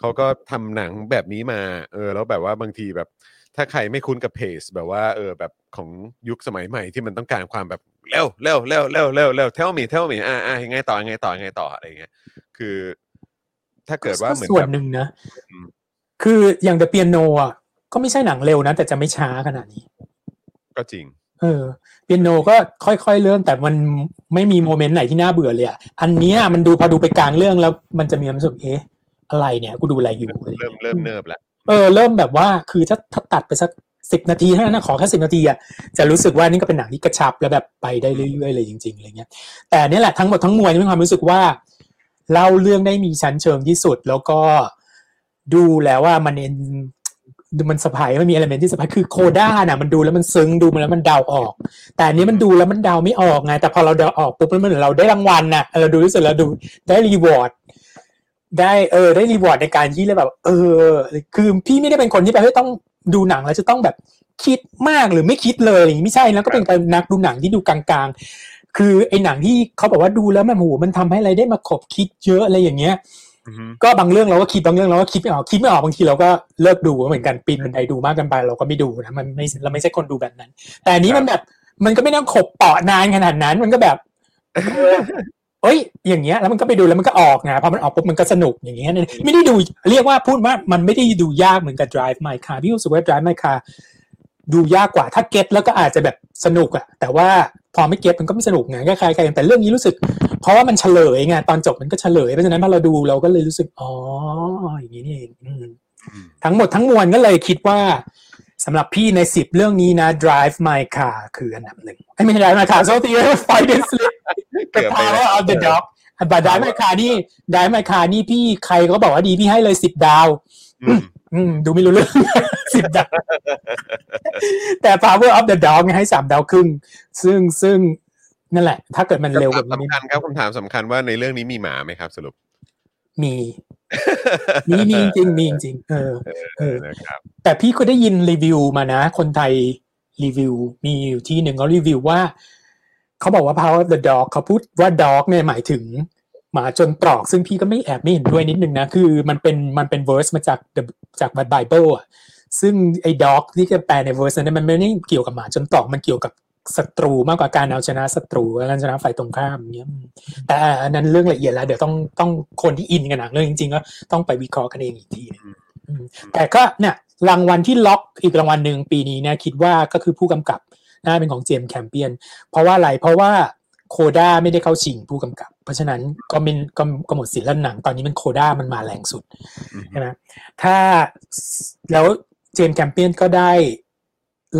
เขาก็ทำหนังแบบนี้มาเออแล้วแบบว่าบางทีแบบถ้าใครไม่คุ้นกับเพจแบบว่าเออแบบของยุคสมัยใหม่ที่มันต้องการความแบบเร็วเร็วเร็วเร็วเร็วเร็วเทลมีเทลมีอ่าอ่ายังไงต่อยังไงต่อยังไงต่ออะไรอย่างเงี้ยคือ ถ้าเกิดว่าเหมือนส่วนแบบหนึ่งนะอืมคืออย่างเดอะเปียโนอะ ก็ไม่ใช่หนังเร็วนะแต่จะไม่ช้าขนาดนี้ ก็จริง เออเปียโนก็ค่อยๆเริ่มแต่มันไม่มีโมเมนต์ไหนที่น่าเบื่อเลยอะอันเนี้ยมันดูพอดูไปกลางเรื่องแล้ว มันจะมีความรู้สึกเอ๊ะอะไรเนี่ยกูดูอะไรอยู่อะไรอย่างเริ่มงี้ยเริ่มเนิบแล้วเออเริ่มแบบว่าคือถ้าถ้าตัดไปสักสิบนาทีเท่านั้นนะขอแค่สิบนาทีอะจะรู้สึกว่านี่ก็เป็นหนังที่กระชับแล้วแบบไปได้เรื่อยๆเลยจริงๆอะไรเงี้ย แต่เนี่ยแหละทั้งหมดทั้งมวลมีความรู้สึกว่าเล่าเรื่องได้มีชั้นเชิงที่สุดแล้วก็ดูแล้วว่ามันเอ็นดู มันสะพายมันมี element ที่สะพายคือ CODA น่ะมันดูแล้วมันซึ้งดูมันแล้วมันเดาออก แต่อันนี้มันดูแล้วมันเดาไม่ออกไง แต่พอเราเดาออกปุ๊บมันเหมือนเราได้รางวัลน่ะเราดูรู้สึกเราดูได้ reward ได้เออได้ reward ในการที่เลยแบบ เออ คือพี่ไม่ได้เป็นคนที่แบบเฮ้ยต้องดูหนังแล้วจะต้องแบบคิดมากหรือไม่คิดเลยอย่างนี้ไม่ใช่แล้วก็เป็นนักดูหนังที่ดูกลางๆ คือไอ้หนังที่เขาบอกว่าดูแล้วมันโหมันทำให้อะไรได้มาขบคิดเยอะอะไรอย่างเงี้ย ก็บางเรื่องเราก็คิดบางเรื่องเราก็คิดไม่ออกคิดไม่ออกบางทีเราก็เลิกดูเหมือนกันปีนบันไดดูมากเกันไปเราก็ไม่ดูนะมันไม่เราไม่ใช่คนดูแบบนั้น แต่อันนี้มันแบบมันก็ไม่ต้องขบเปาะนานขนาดนั้นมันก็แบบเออเอ้ย อย่างเงี้ยแล้วมันก็ไปดูแล้วมันก็ออกไงพอมันออกปุ๊บมันก็สนุกอย่างเงี้ยไม่ได้ดูเรียกว่าพูดว่ามันไม่ได้ดูยากเหมือนกับ Drive My Car พี่รู้สึกว่า Drive My Car ดูยากกว่าถ้าเก็ตแล้วก็อาจจะแบบสนุกอะแต่ว่าพอไม่เก็ตมันก็ไม่สนุกไงก็คล้ายๆกันแต่เรื่องนี้รู้สึก เพราะว่ามันเฉลยไงตอนจบมันก็เฉลยเพราะฉะนั้นพอเราดูเราก็เลยรู้สึกอ๋ออย่างนี้นี่เองอืมทั้งหมดทั้งมวลก็เลยคิดว่าสำหรับพี่ในสิบเรื่องนี้นะ Drive My Car คืออันดับหนึ่งไม่ใช่ Drive My Car โซตี Fight and Sleep เกื The อบไปแล้ว Power of the Dog บัตร Drive My Car นี่ Drive My Car นี่พี่ใครก็บอกว่าดีพี่ให้เลยสิบดาวอืมอืมดูไม่รู้เรื่องสิบดาวแต่ Power of the Dog เนี่ยให้สามดาวครึ่ง ซึ่งซึ่ง นั่นแหละ ถ้าเกิดมันเร็วกคำว่าถามนี้สำคัญครับคำถามสำคัญว่าในเรื่องนี้มีหมาไหมครับ สรุป มีมีมีจริงมีจริง เออ เออนะครับแต่พี่ก็ได้ยินรีวิวมานะ คนไทยรีวิว มีอยู่ที่หนึ่งเขารีวิวว่า เขาบอกว่า Power of the Dog เขาพูดว่า dog เนี่ยหมายถึงหมาจนตรอก ซึ่งพี่ก็ไม่แอบไม่เห็นด้วยนิดนึงนะ คือมันเป็นมันเป็น verse มาจาก the- จาก Bible อะซึ่งไอ้ dog ที่จะแปลใน verse นั้นมันไม่ได้เกี่ยวกับหมาจนตรอกมันเกี่ยวกับ ศัตรูมากกว่าการเอาชนะศัตรูการชนะฝ่ายตรงข้ามอย่างเงี้ยแต่อันนั้นเรื่องละเอียดแล้ว เดี๋ยวต้องต้องคนที่อินกันหนังเรื่องจริงๆก็ต้องไปวิเคราะห์กันเองอีกทีหนึงอืมแต่ก็เนี่ยรางวัลที่ล็อกอีกรางวัลหนึ่งปีนี้เนี่ยคิดว่าก็คือผู้กำกับน่าเป็นของเจมส์แคมเปียน เพราะว่าอะไรเพราะว่าโคด้าไม่ได้เข้าชิงผู้กำกับ เพราะฉะนั้นก็เป็นก็ก็หมดสิทธิ์แล้วหนัง ตอนนี้มันโคด้ามันมาแรงสุดอืมใช่ไหมถ้าแล้วเจมส์แคมเปียนก็ได้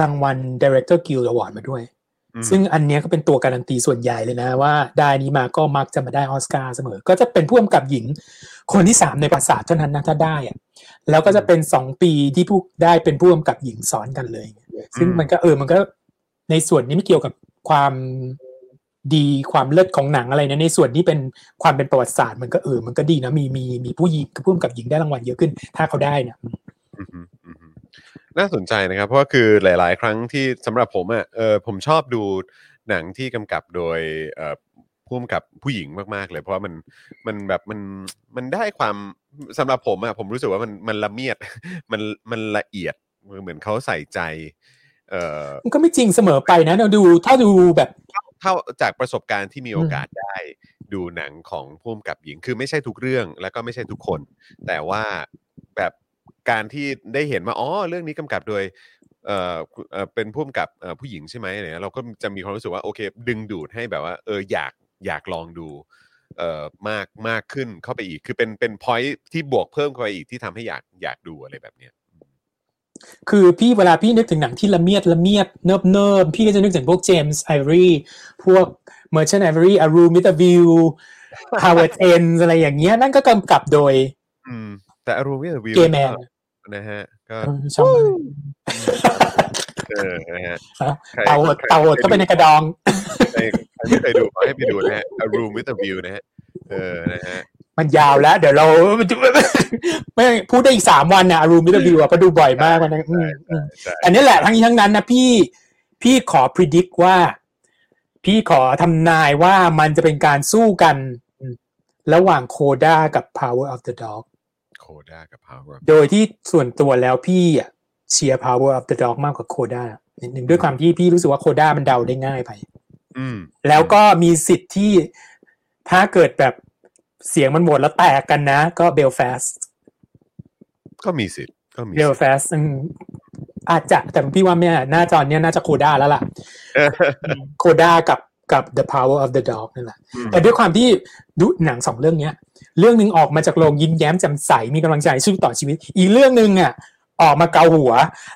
รางวัล Director Guild Award มาด้วยอืม ซึ่งอันเนี้ยก็เป็นตัวการันตีส่วนใหญ่เลยนะว่าได้นี้มาก็มักจะมาได้ออสการ์เสมอ ก็จะเป็นผู้กำกับหญิง คนที่สามในประวัติศาสตร์เท่านั้นนะถ้าได้อะแล้วก็จะเป็นสองปีที่ผู้ได้เป็นผู้กำกับหญิงซ้อนกันเลย ซึ่งมันก็เออมันก็ในส่วนนี้ไม่เกี่ยวกับความดีความเลิศของหนังอะไรนะในส่วนที่เป็นความเป็นประวัติศาสตร์มันก็เออมันก็ดีนะมีมีมีผู้หญิงผู้กำกับหญิงได้รางวัลเยอะขึ้น ถ้าเขาได้นะอืมฮึอืมฮึ น่าสนใจนะครับ เพราะว่าคือหลาย ๆ ครั้งที่สำหรับผมอะเออผมชอบดูหนังที่กำกับโดยเอ่อผู้กำกับผู้หญิงมาก ๆ เลย เพราะว่ามันมันแบบมันมันได้ความสำหรับผมอะผมรู้สึกว่ามันมันละเมียด มันมันละเอียดเหมือนเขาใส่ใจ เอ่อมันก็ไม่จริงเสมอไปนะเราดูถ้าดูแบบ เท่าจากประสบการณ์ที่มีโอกาสได้ ดูหนังของผู้กำกับหญิง คือไม่ใช่ทุกเรื่องแล้วก็ไม่ใช่ทุกคน แต่ว่าแบบ การที่ได้เห็นว่าอ๋อเรื่องนี้กำกับโดยเอ่อเอ่อเป็นผู้กำกับเอ่อผู้หญิงใช่ไหมอะไรเนี่ยเราก็จะมีความรู้สึกว่าโอเค ดึงดูดให้แบบว่าเอออยากอยากลองดูเอ่อมากมากขึ้นเข้าไปอีก คือเป็นเป็นพอยที่บวกเพิ่มเข้าไปอีกที่ทำให้อยากอยากดูอะไรแบบเนี้ยคือพี่เวลาพี่นึกถึงหนังที่ละเมียดละเมียดเนิบเนิบพี่ก็จะนึกถึงพวกเจมส์ไอรีพวกเมอร์ชันไอรีอารูมิตาวิวฮาวเวิร์ดเอนอะไรอย่างเงี้ยนั่นก็กำกับโดยอืมแต่อารมณ์วิวเกย์แมน นะฮะ ก็ชอบมากเออนะฮะใครเตาเตาก็เป็นในกระดองใครใครไม่เคยดูขอให้ไปดูนะฮะ A Room with a View นะฮะเออนะฮะมันยาวแล้ว เดี๋ยวเราไม่พูดได้อีกสามวันนะอารูมิตาวิวอะเพราะดูบ่อยมากวันนั้นอืมอืมใช่อันนี้แหละทั้งนี้ทั้งนั้นนะพี่พี่ขอ predict ว่า พี่ขอทำนายว่ามันจะเป็นการสู้กัน ระหว่างโคด้ากับ Power of the Dog โคด้ากับ Power of โดยที่ส่วนตัวแล้วพี่อะเชียร์ Power of the Dog มากกว่าโคด้านิดนึงด้วยความที่พี่รู้สึกว่าโคด้ามันเดาได้ง่ายไปอืมแล้วก็มีสิทธิ์ที่ถ้าเกิดแบบเสียงมันหมดแล้วแตกกันนะ ก็เบลฟาสก็มีสิทธิ์ก็มีเบลสิทธิ์ฟาสอาจจะแต่พี่ว่าไม่หน้าจอเนี้ยน่าจะโคด้าแล้วล่ะโคด้ากับกับ The Power of the Dog นั่นแหละอืมแต่ด้วยความที่ดูหนังสองเรื่องเนี้ย เรื่องหนึ่งออกมาจากโรงยิ้มแย้มแจ่มใสมีกำลังใจสู้ต่อชีวิต อีกเรื่องหนึ่งอะออกมาเกาหัว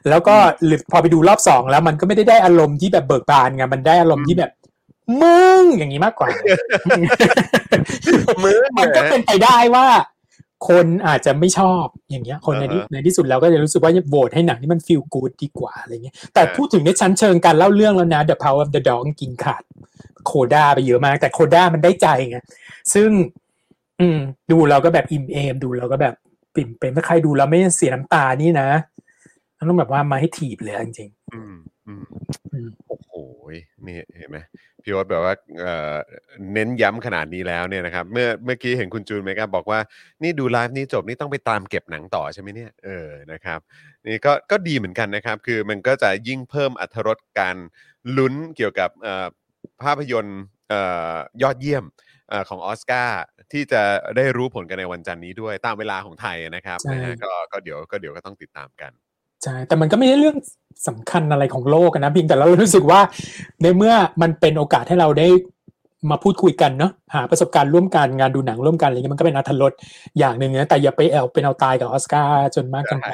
แล้วก็หรือพอไปดูรอบสองแล้วมันก็ไม่ได้ได้อารมณ์ที่แบบเบิกบานไงมันได้อารมณ์ที่แบบมึงอย่างนี้มากกว่ามือมันก็เป็นไปได้ว่า คนอาจจะไม่ชอบอย่างเงี้ย คนในที่อ่าฮะในที่สุดเราก็จะรู้สึกว่าจะโหวตให้หนังที่มันฟีลกูดดีกว่าอะไรเงี้ยแต่พูดถึงในชั้นเชิงการเล่าเรื่องแล้วนะ The Power of the Dog กินขาดโคด้าไปเยอะมาก แต่โคด้ามันได้ใจไงซึ่ง อืม ดูเราก็แบบอิ่มเอมดูเราก็แบบปิ่มเป็นถ้าใครดูแล้วไม่เสียน้ำตานี่นะมันต้องแบบว่ามาให้ถีบเลยอะจริงอืมอืมอืมโอ้โหนี่เห็นไหมพี่โอ๊ตแบบว่าเอ่อเน้นย้ำขนาดนี้แล้วเนี่ยนะครับ เมื่อเมื่อกี้เห็นคุณจูนเมกาบอกว่านี่ดูไลฟ์นี้จบนี่ต้องไปตามเก็บหนังต่อใช่ไหมเนี่ยเออนะครับ นี่ก็ก็ดีเหมือนกันนะครับ คือมันก็จะยิ่งเพิ่มอรรถรสการลุ้นเกี่ยวกับเอ่อภาพยนตร์เอ่อยอดเยี่ยมเอ่อ ของออสการ์ที่จะได้รู้ผลกันในวันจันทร์นี้ด้วยตามเวลาของไทยนะครับใช่นะฮะก็ก็เดี๋ยวก็เดี๋ยวก็ต้องติดตามกันใช่แต่มันก็ไม่ใช่เรื่องสำคัญอะไรของโลกอะนะเพียงแต่เรารู้สึกว่าในเมื่อมันเป็นโอกาสให้เราได้มาพูดคุยกันเนาะหาประสบการณ์ร่วมกันงานดูหนังร่วมกันอะไรเงี้ยมันก็เป็นอัธรสอย่างหนึ่งนะแต่อย่าไปเอาเป็นเอาตายกับออสการ์จนมากเกินไป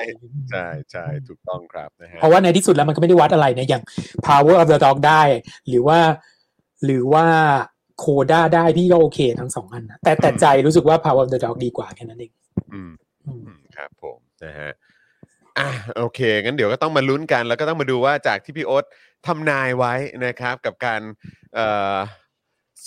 ใช่ใช่ถูกต้องครับนะฮะเพราะว่าในที่สุดแล้วมันก็ไม่ได้วัดอะไรนะอย่าง power of the dog ได้ หรือว่า หรือว่า โคด้าได้พี่ก็โอเคทั้งสองอันนะแต่แต่ใจรู้สึกว่า power of the dog ดีกว่าแค่นั้นเองอืมอืมอืมครับผมนะฮะอะโอเค งั้นเดี๋ยวก็ต้องมาลุ้นกัน แล้วก็ต้องมาดูว่าจากที่พี่โอ๊ตทำนายไว้นะครับ กับการเอ่อ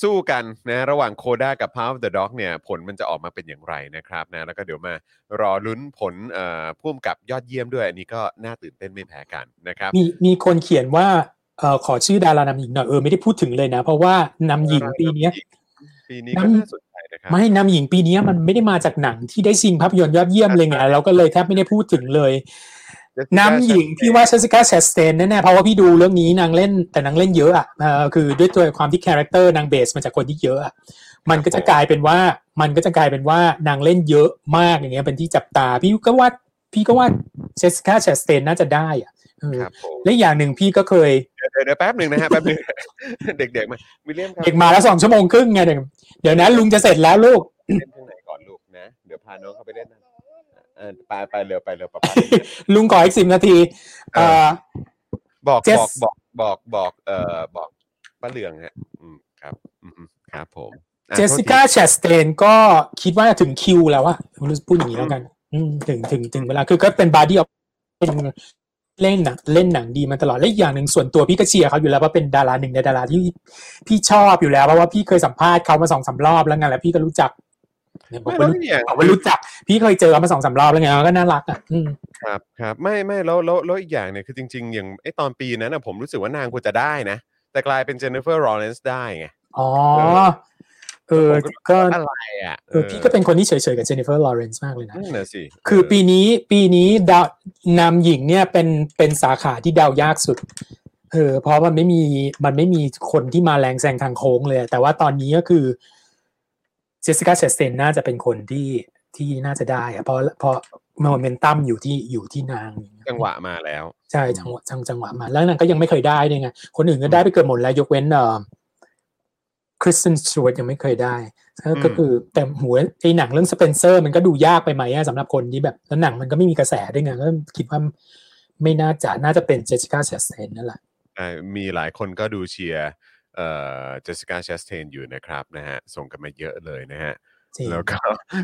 สู้กันนะระหว่างโคด้ากับ Power of the Dog เนี่ยผลมันจะออกมาเป็นอย่างไรนะครับนะแล้วก็เดี๋ยวมารอลุ้นผลเอ่อพุ่มกับยอดเยี่ยมด้วย อันนี้ก็น่าตื่นเต้นไม่แพ้กันนะครับ มีมีคนเขียนว่า เอ่อขอชื่อดารานำหญิงหน่อยเออไม่ได้พูดถึงเลยนะ เพราะว่านำหญิงปีเนี้ยปีนี้ก็นำน่าสนใจนะครับไม่นำหญิงปีเนี้ยมันไม่ได้มาจากหนังที่ได้ชิงภาพยนตร์ยอดเยี่ยมเลยไงเราก็เลยแทบไม่ได้พูดถึงเลย Jessica นำหญิง Chastain พี่ว่า Jessica Chastain แน่ๆเพราะว่าพี่ดูเรื่องนี้นางเล่นแต่นางเล่นเยอะอะเออคือด้วยตัวความที่ character นาง base มาจากคนที่เยอะอะมันก็จะกลายเป็นว่ามันก็จะกลายเป็นว่านางเล่นเยอะมากอย่างเงี้ยเป็นที่จับตา พี่ก็ว่าพี่ก็ว่าเชสสิก้าแชสเตนน่าจะได้อะเออครับผม และอย่างหนึ่งพี่ก็เคยเดี๋ยวเดี๋ยวเดี๋ยวแป๊บหนึ่งนะฮะแป๊บหนึ่งเด็กๆมาวิลเลียมครับเด็กมาแล้วสองชั่วโมงครึ่งไงเดี๋ยวเดี๋ยวนะลุงจะเสร็จแล้วลูกเล่นที่ไหนก่อนลูกนะเดี๋ยวพาน้องเขาไปเล่นนั่นเออไปไปเร็วไปเร็วปะปะลุงขออีกสิบนาทีเอ่อบอก Jess บอกบอกบอกบอกเอ่อบอกป้าเหลืองฮะอืมครับอืมครับผมอะเจสสิก้าแชChastain ก็คิดว่าถึงคิวแล้วอะพูดอย่างนี้แล้วกัน อืมถึงถึงถึงเวลาคือก็เป็น body of เป็น เล่นหนังเล่นหนังดีมาตลอดและอีกอย่างหนึ่งส่วนตัวพี่ก็เชียร์เขาอยู่แล้วเพราะเป็นดาราหนึ่งในดาราที่พี่ชอบอยู่แล้วเพราะว่าพี่เคยสัมภาษณ์เขามาสองสามรอบแล้วไงแล้วพี่ก็รู้จักเนี่ยบอกไม่ว่าแล้วรู้อย่างบอกว่ารู้จัก พี่เคยเจอเขามาสองสามรอบแล้วไงก็น่ารักอะอืมครับครับไม่ไม่แล้วแล้วแล้วอีกอย่างเนี่ยคือจริง ๆ อย่างไอ้ตอนปีนั้นนะผมรู้สึกว่านางควรจะได้นะ แต่กลายเป็น Jennifer Lawrence ได้ไงอ๋อ เออผมก็อะไรอะเออพี่ก็เป็นคนที่เฉยๆกับ Jennifer Lawrence มากเลยนะนั่นน่ะสิคือปีนี้ปีนี้ดารานำหญิงเนี่ยเป็นเป็นสาขาที่เดายากสุดเออเพราะมันไม่มีมันไม่มีคนที่มาแรงแซงทางโค้งเลย แต่ว่าตอนนี้ก็คือ Jessica Chastain น่าจะเป็นคนที่ที่น่าจะได้อะเพราะเพราะโมเมนตัมอยู่ที่อยู่ที่นาง จังหวะมาแล้ว ใช่จังหวะจังจังหวะมา แล้วนางก็ยังไม่เคยได้ด้วยไงคนอื่นก็ได้ไปเกือบหมดแล้วยกเว้นเอ่อ คริสตันส w ว r t ยังไม่เคยได้ก็คือแต่หัวไอ้หนังเรื่องสเปนเซอร์ มันก็ดูยากไปไหมอะสำหรับคนที่แบบแล้วหนังมันก็ไม่มีกระแสด้วยไงก็คิดว่าไม่น่าจะน่าจะเป็นเจสสิก้าเชสเตนนั่นแหละอ่ามีหลายคนก็ดูเชียร์เอ่อเจสสิก้าเชสเทนอยู่นะครับนะฮะส่งกันมาเยอะเลยนะฮะจริงแล้วก็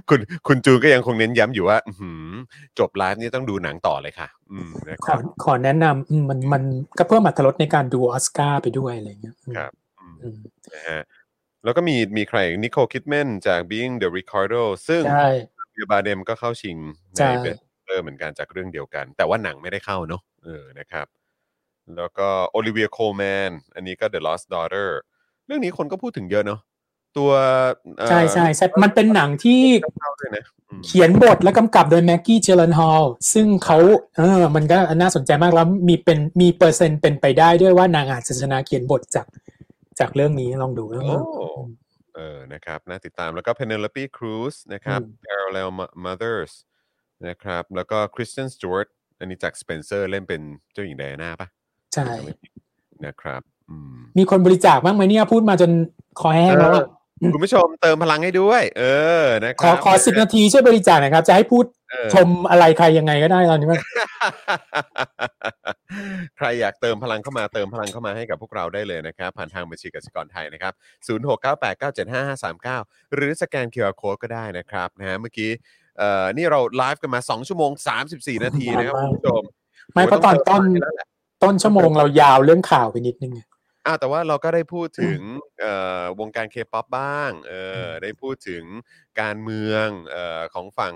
คุณคุณจูนก็ยังคงเน้นย้ำอยู่ว่าอื้อหือจบไลฟ์นี่ต้องดูหนังต่อเลยค่ะอืมนะขครัอบขอแนะนำอืมมันมันก็เพิ่มอรรถรสในการดูออสการ์ไปด้วยอะไรเงี้ยอืมครับอืมอืมนะฮะ แล้วก็มีมีใคร Nicole Kidman จาก Being the Ricardos ซึ่งใช่ Javier Bardem ก็เข้าชิงใช่ใน Best Actor เหมือนกันจากเรื่องเดียวกัน แต่ว่าหนังไม่ได้เข้าเนอะเออนะครับ แล้วก็ Olivia Colman อันนี้ก็ The Lost Daughter เรื่องนี้คนก็พูดถึงเยอะเนาะตัวเอ่อใช่ใช่ใช่มันเป็นหนังที่เข้าด้วยนะอืมเขียนบทและกำกับโดยแม็กกี้เจเลนฮอลซึ่งเขาเออมันก็น่าสนใจมากแล้วมีเป็นมีเปอร์เซ็นต์เป็นไปได้ด้วยว่านางอาจจะชนะเขียนบทจาก จากเรื่องนี้ลองดูแล้วโอ้เออนะครับน่าติดตามแล้วก็ Penelope Cruz นะครับอืม Parallel Mo- Mothers นะครับ แล้วก็ Kristen Stewart อันนี้จาก Spencer เล่นเป็นเจ้าหญิงไดอาน่าปะใช่จำไม่ผิดนะครับอืมมีคนบริจาคบ้างไหมเนี่ยพูดมาจนคอแห้งแล้วอะคุณผู้ชมเติมพลังให้ด้วย เออนะคขอรับขอสิบนาทีช่วยบริจาคหน่อยครับ จะให้พูดเออชมอะไรใครยังไงก็ได้ตอนนี้มัน ใครอยากเติมพลังเข้ามาเติมพลังเข้ามาให้กับพวกเราได้เลยนะครับ ผ่านทางบัญชีกสิกรไทยนะครับ 0698975539 หรือสแกน QR Code ก็ได้นะครับนะฮะเมื่อกี้เอ่อนี่เราไลฟ์กันมา 2 ชั่วโมง 34 นาทีนะครับคุณผู้ชมไม่เพราะตอนต้นโยงเติมพลังให้แล้วแหละต้นชั่วโมงเรายาวเรื่องข่าวไปนิดนึงไง อะแต่ว่าเราก็ได้พูดถึงเอ่อวงการเคป๊อปบ้างเออได้พูดถึงการเมืองเอ่อของฝั่ง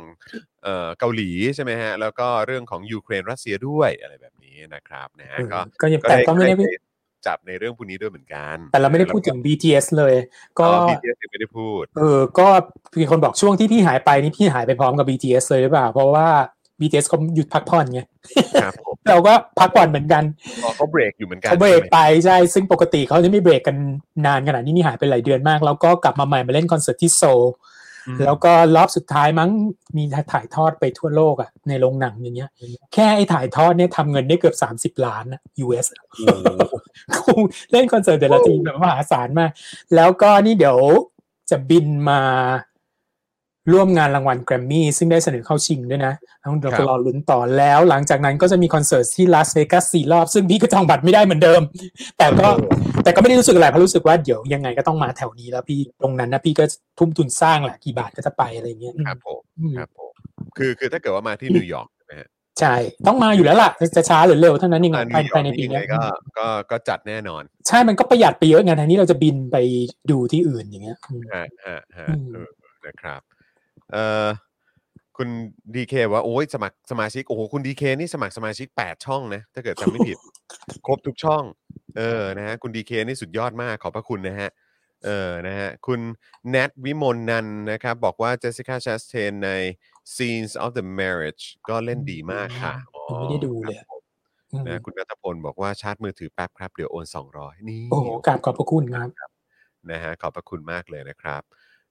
เอ่อเกาหลีใช่ไหมฮะ แล้วก็เรื่องของยูเครนรัสเซียด้วยอะไรแบบนี้นะครับนะฮะเออก็ก็ยังแต่ก็ไม่ได้จับในเรื่องพวกนี้ด้วยเหมือนกัน แต่เราไม่ได้พูดถึง BTS เลย ก็ก็ BTS ยังไม่ได้พูด เออ ก็มีคนบอกช่วงที่พี่หายไปนี่พี่หายไปพร้อมกับ BTS เลยหรือเปล่า เพราะว่า BTS เขาหยุดพักผ่อนไงครับผมเราก็พักผ่อนเหมือนกันอ๋อเขาเบรกอยู่เหมือนกันเขาเบรกใช่ไหมไปใช่ ซึ่งปกติเขาจะไม่เบรกกันนานขนาดนี้นี่หายไปหลายเดือนมาก แล้วก็กลับมาใหม่มาเล่นคอนเสิร์ตที่โซลอืมแล้วก็รอบสุดท้ายมั้งมีถ่ายทอดไปทั่วโลกอะในโรงหนังอย่างเงี้ย แค่ไอ้ถ่ายทอดเนี่ยทำเงินได้เกือบ30ล้านนะ US อะโอ้โหคงเล่นคอนเสิร์ตแต่ละทีแบบมหาศาลมาก แล้วก็นี่เดี๋ยวจะบินมา ร่วมงานรางวัลแกรมมี่ซึ่งได้เสนอเข้าชิงด้วยนะแล้วเดี๋ยวก็รอลุ้นต่อแล้วหลังจากนั้นก็จะมีคอนเสิร์ตที่ลาสเวกัสสี่รอบ ซึ่งพี่ก็จองบัตรไม่ได้เหมือนเดิม แต่ก็แต่ก็ไม่ได้รู้สึกอะไรเพราะรู้สึกว่าเดี๋ยวยังไงก็ต้องมาแถวนี้แล้วพี่ตรงนั้นนะพี่ก็ทุ่มทุนสร้างแหละกี่บาทก็จะไปอะไรอย่างเงี้ยครับผมอืมครับผมคือคือถ้าเกิดว่ามาที่นิวยอร์กใช่ไหมฮะใช่ ต้องมาอยู่แล้วล่ะ จะช้าหรือเร็วเท่านั้นเองอ่าภายภายในปีนี้นิวยอร์กเนี้ยยังไงก็ก็ก็จัดแน่นอน ใช่มันก็ประหยัดไปเยอะไงทางนี้เราจะบินไปดูที่อื่นอย่างเงี้ยอืมฮะฮะฮะอืมเออนะครับ เอ่อคุณดีเคว่าโอ้ยสมัครสมาชิกโอ้โหคุณดีเคนี่สมัครสมาชิก 8 ช่องนะ ถ้าเกิดจำไม่ผิด ครบทุกช่อง เออนะฮะคุณดีเคนี่สุดยอดมากขอบพระคุณนะฮะเออนะฮะคุณแนทวิมลนันท์นะครับ บอกว่าเจสสิก้าช s สเทนใน Scenes of the Marriage ก็เล่นดีมากค่ะอ๋อยังไม่ได้ดูเลยครับผมอืมนะคุณนัทพลบอกว่าชาร์จมือถือแป๊บครับ เดี๋ยวโอน 200 นี่ โอ้โหกราบขอบพระคุณครับนะฮะขอบพระคุณมากเลยนะครับ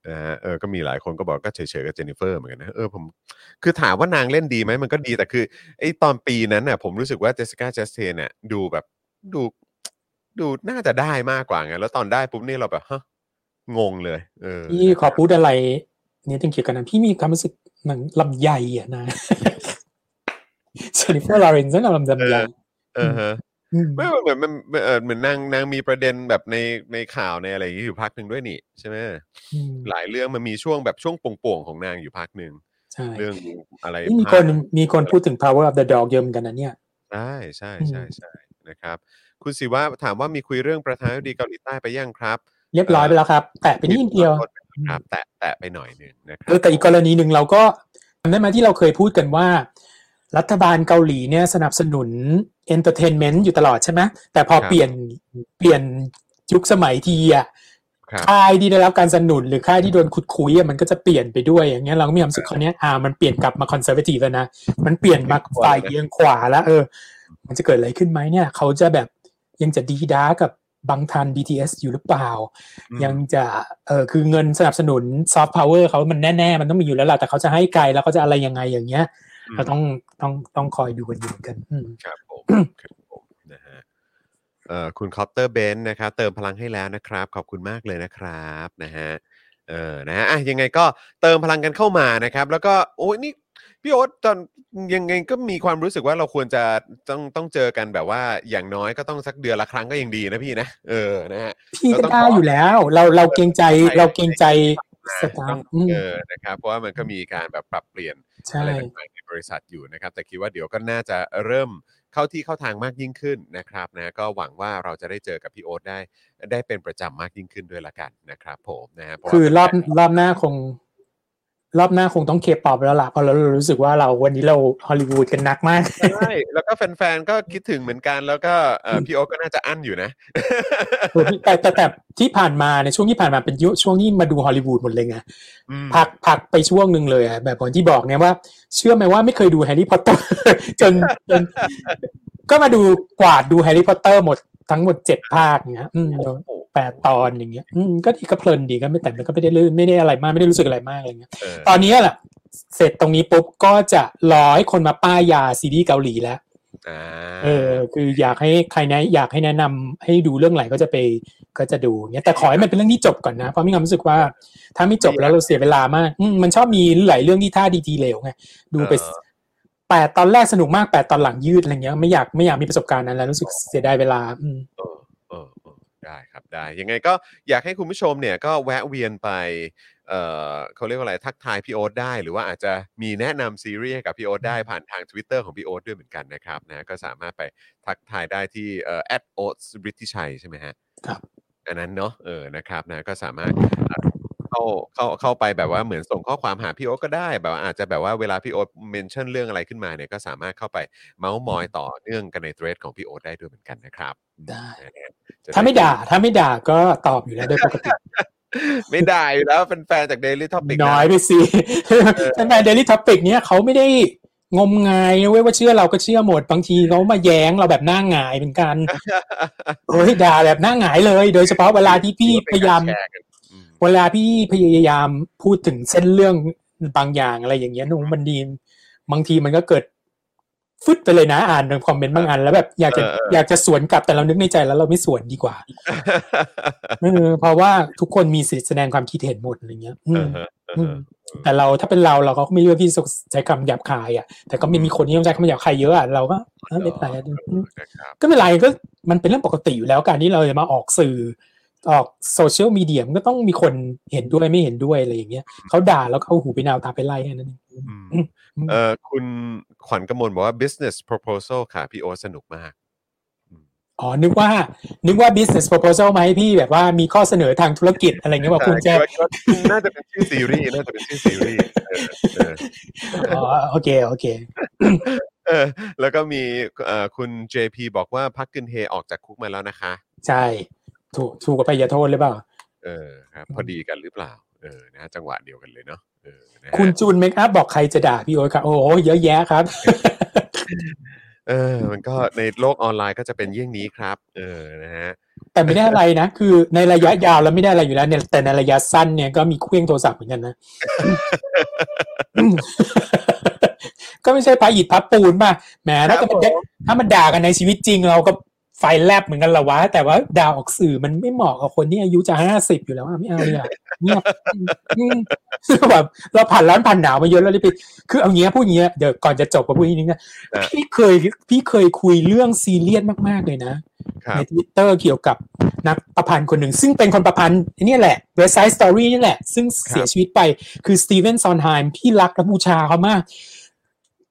นะฮะเออก็มีหลายคนก็บอกก็เฉยๆกับเจนนิเฟอร์เหมือนกันนะเออผมคือถามว่านางเล่นดีไหมมันก็ดีแต่คือไอ้ตอนปีนั้นน่ะผมรู้สึกว่าเจสสิก้าเจสเทนเนี่ยดูแบบดูดูน่าจะได้มากกว่าไงแล้วตอนได้ปุ๊บนี่เราแบบฮะงงเลย เออพี่ขอพูดอะไรเนี่ยต้องเกี่ยวกันนะพี่มีความรู้สึกหนังลำใหญ่อะนะเจนนิเฟอร์ลอเรนซ์นั่นลำลำใหญ่เออฮะอืม ไม่เหมือนมันเออเหมือนนางนางมีประเด็นแบบในในข่าวในอะไรอย่างนี้อยู่พักหนึ่งด้วยนี่ใช่ไหมอืมหลายเรื่องมันมีช่วงแบบช่วงโป่งๆของนางอยู่พักหนึ่งใช่เรื่องอะไรนี่มีภาคนพมีคนพูดถึง power of the dog เยอะเหมือนกันนะเนี่ยใช่ใช่อืมใช่ใช่นะครับ คุณศิว่าถามว่ามีคุยเรื่องประธานาธิบดีเกาหลีใต้ไปยังครับ เรียบร้อยไปแล้วครับ แตะไปนิดเดียวครับแตะแตะไปหน่อยหนึ่งนะครับเออแต่อีกกรณีหนึ่งเราก็จำได้ไหมที่เราเคยพูดกันว่า รัฐบาลเกาหลีเนี่ยสนับสนุน entertainment อยู่ตลอดใช่ไหมแต่พอเปลี่ยนเปลี่ยนยุคสมัยทีอะครับค่ายที่ได้รับการสนับสนุนหรือค่ายที่โดนขุดคุยอะมันก็จะเปลี่ยนไปด้วยอย่างเงี้ยเราก็มีความรู้สึกคราวเนี้ยอ่ามันเปลี่ยนกลับมา conservative แล้วนะมันเปลี่ยนมาฝ่ายเอียงขวาแล้ว เออ มันจะเกิดอะไรขึ้นไหมเนี่ย เขาจะแบบยังจะดี๊ด๊ากับบังทัน BTS อยู่หรือเปล่าอืมยังจะเออคือเงินสนับสนุนซอฟต์พาวเวอร์เขามันแน่ ๆ มันต้องมีอยู่แล้วล่ะแต่เขาจะให้ไกลแล้วเขาจะอะไรยังไงอย่างเงี้ยเราต้อง ต้องต้องคอยดูกันอยู่เหมือนกันอืมครับผมครับผมนะฮะเอ่อคุณคอปเตอร์เบนนะครับเติมพลังให้แล้วนะครับ ขอบคุณมากเลยนะครับนะฮะเออนะฮะอะยังไงก็เติมพลังกันเข้ามานะครับ แล้วก็โอ้ยนี่พี่โอ๊ตตอนยังไงก็มีความรู้สึกว่าเราควรจะต้องต้องเจอกันแบบว่าอย่างน้อยก็ต้องสักเดือนละครั้งก็ยังดีนะพี่นะเออนะฮะพี่ก็เราต้องได้อยู่แล้ว เราเราเกรงใจเราเกรงใจสตาต้อฟงอืมเออนะครับเพราะว่ามันก็มีการแบบปรับเปลี่ยนใช่อะไรต่างๆใน บริษัทอยู่นะครับ แต่คิดว่าเดี๋ยวก็น่าจะเริ่มเข้าที่เข้าทางมากยิ่งขึ้นนะครับนะก็หวังว่าเราจะได้เจอกับพี่โอ๊ตได้ ได้เป็นประจำมากยิ่งขึ้นด้วยละกันนะครับ ผมนะฮะเพราะว่าคือรอบรอบหน้าคง รอบหน้าคงต้องเคป๊อปแล้วล่ะเพราะเรารู้สึกว่าเราวันนี้เราฮอลลีวูดกันหนักมากใช่แล้วก็แฟนๆก็คิดถึงเหมือนกันแล้วก็เอ่อพี่โอ๊ตก็น่าจะอั้นอยู่นะแต่แต่แต่ที่ผ่านมาในช่วงที่ผ่านมาเป็นยุคช่วงที่มาดูฮอลลีวูดหมดเลยไงอืมพักพักไปช่วงหนึ่งเลยอะแบบคนที่บอกเนี่ยว่า เชื่อไหมว่าไม่เคยดูแฮร์รี่พอตเตอร์จนจนก็มาดูกวาดดูแฮร์รี่พอตเตอร์หมดทั้งหมดเจ็ดภาคเงี้ยอืมแปดตอนอย่างเงี้ยอืมก็ดีก็เพลินดีก็ไม่แต่ก็ไม่ได้ลื่นไม่ได้อะไรมากไม่ได้รู้สึกอะไรมากอะไรเงี้ยเออตอนนี้แหละเสร็จตรงนี้ปุ๊บก็จะรอให้คนมาป้ายยาซีรีส์เกาหลีแล้วอ่าเออ คืออยากให้ใครนะอยากให้แนะนำให้ดูเรื่องไหนก็จะไปก็จะดูเนี่ยแต่ขอให้มันเป็นเรื่องที่จบก่อนนะเพราะมีความรู้สึกว่า ถ้าไม่จบแล้วเราเสียเวลามากอืมมันชอบมีหลายเรื่องที่ท่าดีทีเหลวไงดูไปแปดตอนแรกสนุกมากแปดตอนหลังยืดอะไรเงี้ยไม่อยากไม่อยากมีประสบการณ์นั้นแล้วรู้สึกเสียดายเวลา อืมเออเออเออ ได้ครับได้ ยังไงก็อยากให้คุณผู้ชมเนี่ยก็แวะเวียนไปเออเขาเรียกว่าอะไรทักทายพี่โอ๊ตได้ หรือว่าอาจจะมีแนะนำซีรีส์ให้กับพี่โอ๊ตได้ผ่านทาง Twitter ของพี่โอ๊ตด้วยเหมือนกันนะครับนะก็สามารถไปทักทายได้ที่เอ่อ @oats บริทิชัยใช่ไหมฮะครับอันนั้นเนาะเออนะครับนะก็สามารถอะ เข้าเข้าเข้าไปแบบว่าเหมือนส่งข้อความหาพี่โอ๊ตก็ได้ แบบว่าอาจจะแบบว่าเวลาพี่โอ๊ต mention เรื่องอะไรขึ้นมาเนี่ยก็สามารถเข้าไปเมาส์มอยต่อเนื่องกันใน thread ของพี่โอ๊ตได้ด้วยเหมือนกันนะครับ ได้นะฮะจะถ้าไม่ด่าถ้าไม่ด่าก็ตอบอยู่แล้วโดยปกติไม่ได้อยู่แล้วเป็นแฟนจาก Daily Topic น้อยไปสิเออแฟน Daily Topic เนี้ยเขาไม่ได้งมงายนะเว้ยว่าเชื่อเราก็เชื่อหมดบางทีเขามาแย้งเราแบบหน้าหงายเหมือนกันเฮ้ยด่าแบบหน้าหงายเลย โดยเฉพาะเวลาที่พี่พยายามแชร์กันอืม เวลาพี่พยายามพูดถึงเส้นเรื่องบางอย่างอะไรอย่างเงี้ยหนูมันดีบางทีมันก็เกิดฟึดไปเลยนะอ่านในคอมเมนต์บางอันแล้วแบบอยากจะอยากจะสวนกลับแต่เรานึกในใจแล้วเราไม่สวนดีกว่าเออเพราะว่าทุกคนมีสิทธิแสดงความคิดเห็นหมดอะไรเงี้ยอืเอมอฮะเอออืฮะมแต่เราถ้าเป็นเราเราก็ไม่เลือกที่จะใช้คำหยาบคายอะแต่ก็ไม่มีคนที่ต้องใช้คำหยาบคายเยอะอะเราก็เออไม่เป็นไรอืมนะครับก็ไม่เป็นไรก็มันเป็นเรื่องปกติอยู่แล้วการที่เราจะมาออกสื่อ ออกโซเชียลมีเดียมันก็ต้องมีคนเห็นด้วยไม่เห็นด้วยอะไรอย่างเงี้ยเขาด่าแล้วก็เอาหูไปนาวตาไปไล่แค่นั้นเองอืมอืมเออคุณขวัญกมลบอกว่า business proposal ค่ะพี่โอตสนุกมากอ๋อ นึกว่า นึกว่า business proposal มาให้พี่แบบว่ามีข้อเสนอทางธุรกิจอะไรเงี้ยว่าคุณจะใช่ก็น่าจะเป็นชื่อซีรีส์ น่าจะเป็นชื่อซีรีส์เออเอออ๋อ โอเค โอเคเออแล้วก็มีเอ่อคุณ JP บอกว่าพักกึนเฮออกจากคุกมาแล้วนะคะ ใช่ ถูกถูกกับไปยาโทษหรือเปล่า เออครับพอดีกันหรือเปล่า เออนะจังหวะเดียวกันเลยเนาะเออนะฮะคุณจูนเมคอัพบอกใครจะด่าพี่โอ๊ตครับโอ้โหเยอะแยะครับ เออ มันก็ในโลกออนไลน์ก็จะเป็นเยี่ยงนี้ครับ เออนะฮะแต่ไม่ได้อะไรนะ คือในระยะยาวแล้วไม่ได้อะไรอยู่แล้วเนี่ยแต่ในระยะสั้นเนี่ยก็มีเครื่องโทรศัพท์เหมือนกันนะ ก็ไม่ใช่พระอิฐพระปูนป่ะแหมถ้าเกิดมันได้ถ้ามันด่ากันในชีวิตจริงเราก็ ไฟแลบเหมือนกันละวะ แต่ว่าด่าออกสื่อมันไม่เหมาะกับคนที่อายุจะห้าสิบอยู่แล้วอะไม่เอาเลยอะเงียบอืมแบบเราผ่านร้อนผ่านหนาวมาเยอะแล้วเลยไปคือเอางี้พูดอย่างเงี้ยเดี๋ยวก่อนจะจบกับพูดอย่างนี้นะเออพี่เคยพี่เคยคุยเรื่องซีเรียสมากๆเลยนะครับในทวิตเตอร์เกี่ยวกับนักประพันธ์คนหนึ่ง ซึ่งเป็นคนประพันธ์นี่แหละ West Side Story นี่แหละ ซึ่งเสียชีวิตไปคือ Steven Sondheim พี่รักและบูชาเขามาก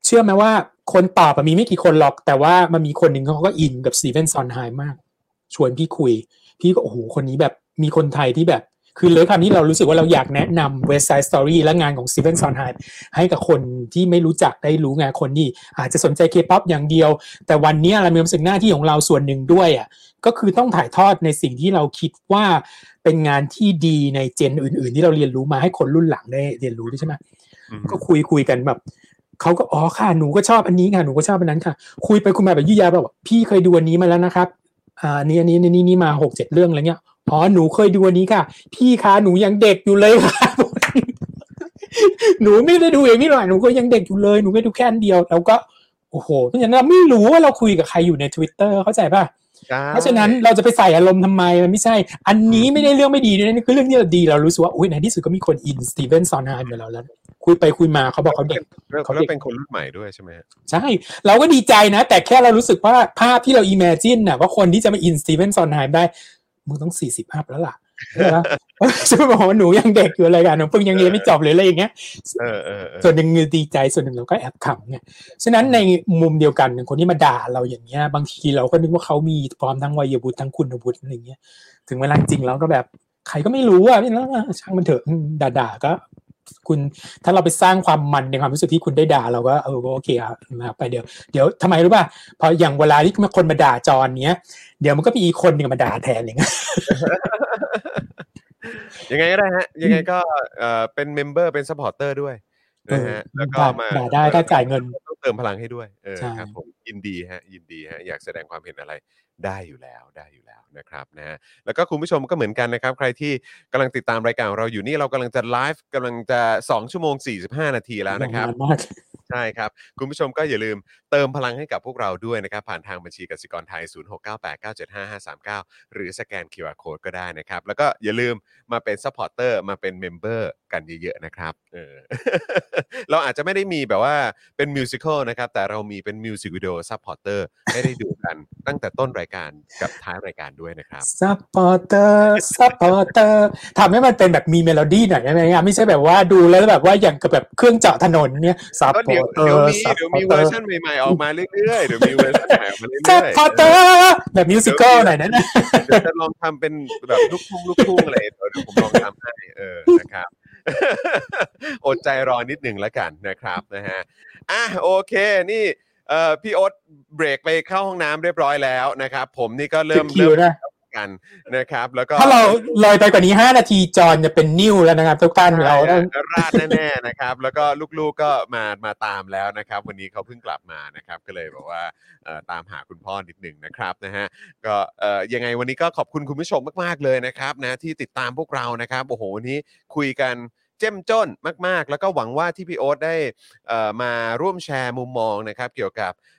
เชื่อไหมว่า คนตอบอะมีไม่กี่คนหรอก แต่ว่ามันมีคนหนึ่งเขาก็อินกับ Steven Sondheim มาก ชวนพี่คุย พี่ก็โอ้โหคนนี้แบบมีคนไทยที่แบบ คือเลยคำนี้เรารู้สึกว่าเราอยากแนะนำ West Side Story และงานของ Steven Sondheim ให้กับคนที่ไม่รู้จักได้รู้งานคนที่อาจจะสนใจเคป๊อปอย่างเดียว แต่วันนี้เรามีความรู้สึกหน้าที่ของเราส่วนหนึ่งด้วยอะก็คือต้องถ่ายทอดในสิ่งที่เราคิดว่าเป็นงานที่ดีในเจนอื่น ๆ ที่เราเรียนรู้มาให้คนรุ่นหลังได้เรียนรู้ด้วยใช่ไหมอืมก็คุยคุยกันแบบ เขาก็อ๋อค่ะหนูก็ชอบอันนี้ค่ะหนูก็ชอบอันนั้นค่ะ คุยไปคุยมาแบบยุยาแบบพี่เคยดูอันนี้มาแล้วนะครับอ่าอันนี้อันนี้อันนี้นี่มาหกเจ็ดเรื่องอะไรเงี้ยอ๋อหนูเคยดูอันนี้ค่ะ พี่คะหนูยังเด็กอยู่เลยค่ะหนูไม่ได้ดูอย่างนี้หรอกหนูก็ยังเด็กอยู่เลยหนูก็ดูแค่อันเดียวแล้วก็โอ้โหเพราะฉะนั้นเราไม่รู้ว่าเราคุยกับใครอยู่ใน Twitter เข้าใจป่ะ เพราะฉะนั้นเราจะไปใส่อารมณ์ทำไมมันไม่ใช่ อันนี้ไม่ได้เรื่องไม่ดีด้วยนะนี่คือเรื่องที่เราดีเรารู้สึกว่าโอ้ยในที่สุดก็มีคนอิน Steven Sondheim กับเราแล้วคุยไปคุยมาเขาบอกเขาเด็กแล้วเขาเด็แล้วเป็นคนรุ่นใหม่ด้วยใช่ไหมฮะใช่ เราก็ดีใจนะ แต่แค่เรารู้สึกว่าภาพที่เรา imagine น่ะว่าคนที่จะมาอิน Steven Sondheim ได้มึงต้องสี่สิบ up แล้วล่ะ ใช่ไหมจะไม่บอกว่าหนูยังเด็กอยู่อะไรกันหนูเพิ่งยังเรียนไม่จบเลยอะไรอย่างเงี้ยเออเออเออส่วนหนึ่งดีใจส่วนหนึ่งเราก็แอบขำไงฉะนั้นในมุมเดียวกันคนที่มาด่าเราอย่างเงี้ย บางทีเราก็นึกว่าเขามีพร้อมทั้งวัยวุฒิทั้งคุณวุฒิอะไรเงี้ย ถึงเวลาจริงเราก็แบบใครก็ไม่รู้อะไม่รู้อะช่างมันเถอะอืมด่าๆก็คุณถ้าเราไปสร้างความมันในความรู้สึกที่คุณได้ด่าเราก็เออโอเคครับนะครับไปเดี๋ยวเดี๋ยวทำไมรู้ป่ะพออย่างเวลาที่คนมาด่าจอนเนี้ยเดี๋ยวมันก็มีอีกคนหนึ่งมาด่าแทนอะไรเงี้ย ยังไงก็ได้ฮะ ยังไงก็เอ่อเป็น member เป็น supporter ด้วยนะฮะเออแล้วก็มาด่าได้ถ้าจ่ายเงินต้องเติมพลังให้ด้วยเออใช่ครับผมยินดีฮะ ยินดีฮะ อยากแสดงความเห็นอะไรได้อยู่แล้วได้อยู่แล้วนะครับนะฮะแล้วก็คุณผู้ชมก็เหมือนกันนะครับ ใครที่กำลังติดตามรายการของเราอยู่นี่เรากำลังจะไลฟ์กำลังจะ 2 ชั่วโมง 45 นาทีแล้วนะครับนานมากใช่ครับ คุณผู้ชมก็อย่าลืมเติมพลังให้กับพวกเราด้วยนะครับ ผ่านทางบัญชีกสิกรไทย 0698975539 หรือสแกน QR Code ก็ได้นะครับ แล้วก็อย่าลืมมาเป็น supporter มาเป็น member กันเยอะๆนะครับเออเราอาจจะไม่ได้มีแบบว่าเป็น musical นะครับ แต่เรามีเป็น music video supporter ให้ได้ดูกันตั้งแต่ต้นรายการกับท้ายรายการด้วยนะครับ supporter supporter ทำให้มันเป็นแบบมีเมโลดี้หน่อยได้ไหมอะไม่ใช่แบบว่าดูแล้วแบบว่าอย่างกับแบบเครื่องเจาะถนนเนี่ย supporter supporter ก็พอเดี๋ยวเดี๋ยวมีเดี๋ยวมีเวอร์ชันใหม่ๆออกมาเรื่อยๆเดี๋ยวมีเวอร์ชันใหม่ออกมาเรื่อยๆ supporter์แบบมิวสิควลหน่อยนะนะเดี๋ยวจะลองทำเป็นแบบลูกทุ่งลูกทุ่งอะไรเดี๋ยวผมลองทำให้เออนะครับอดใจรอนิดหนึ่งแล้วกันนะครับนะฮะอะโอเคนี่เอ่อพี่โอ๊ตเบรกไปเข้าห้องน้ำเรียบร้อยแล้วนะครับผมนี่ก็เริ่มคิเริ่วมนะอา กกันนะครับ แล้วก็ถ้าเราเลยไปกว่านี้ห้านาทีจอนจะเป็นนิ้วแล้วนะครับ ทุกท่านเราใช่ต้องฮะราดแน่ๆนะครับ แล้วก็ลูกๆก็มามาตามแล้วนะครับ วันนี้เขาเพิ่งกลับมานะครับ ก็เลยบอกว่าเอ่อตามหาคุณพ่อนิดหนึ่งนะครับนะฮะก็เอ่อยังไงวันนี้ก็ขอบคุณคุณผู้ชมมากๆเลยนะครับนะที่ติดตามพวกเรานะครับโอ้โหวันนี้คุยกันเจ้มจ้นมาก ๆ แล้วก็หวังว่าที่พี่โอ๊ตได้เอ่อมาร่วมแชร์มุมมองนะครับ เกี่ยวกับเอ่อ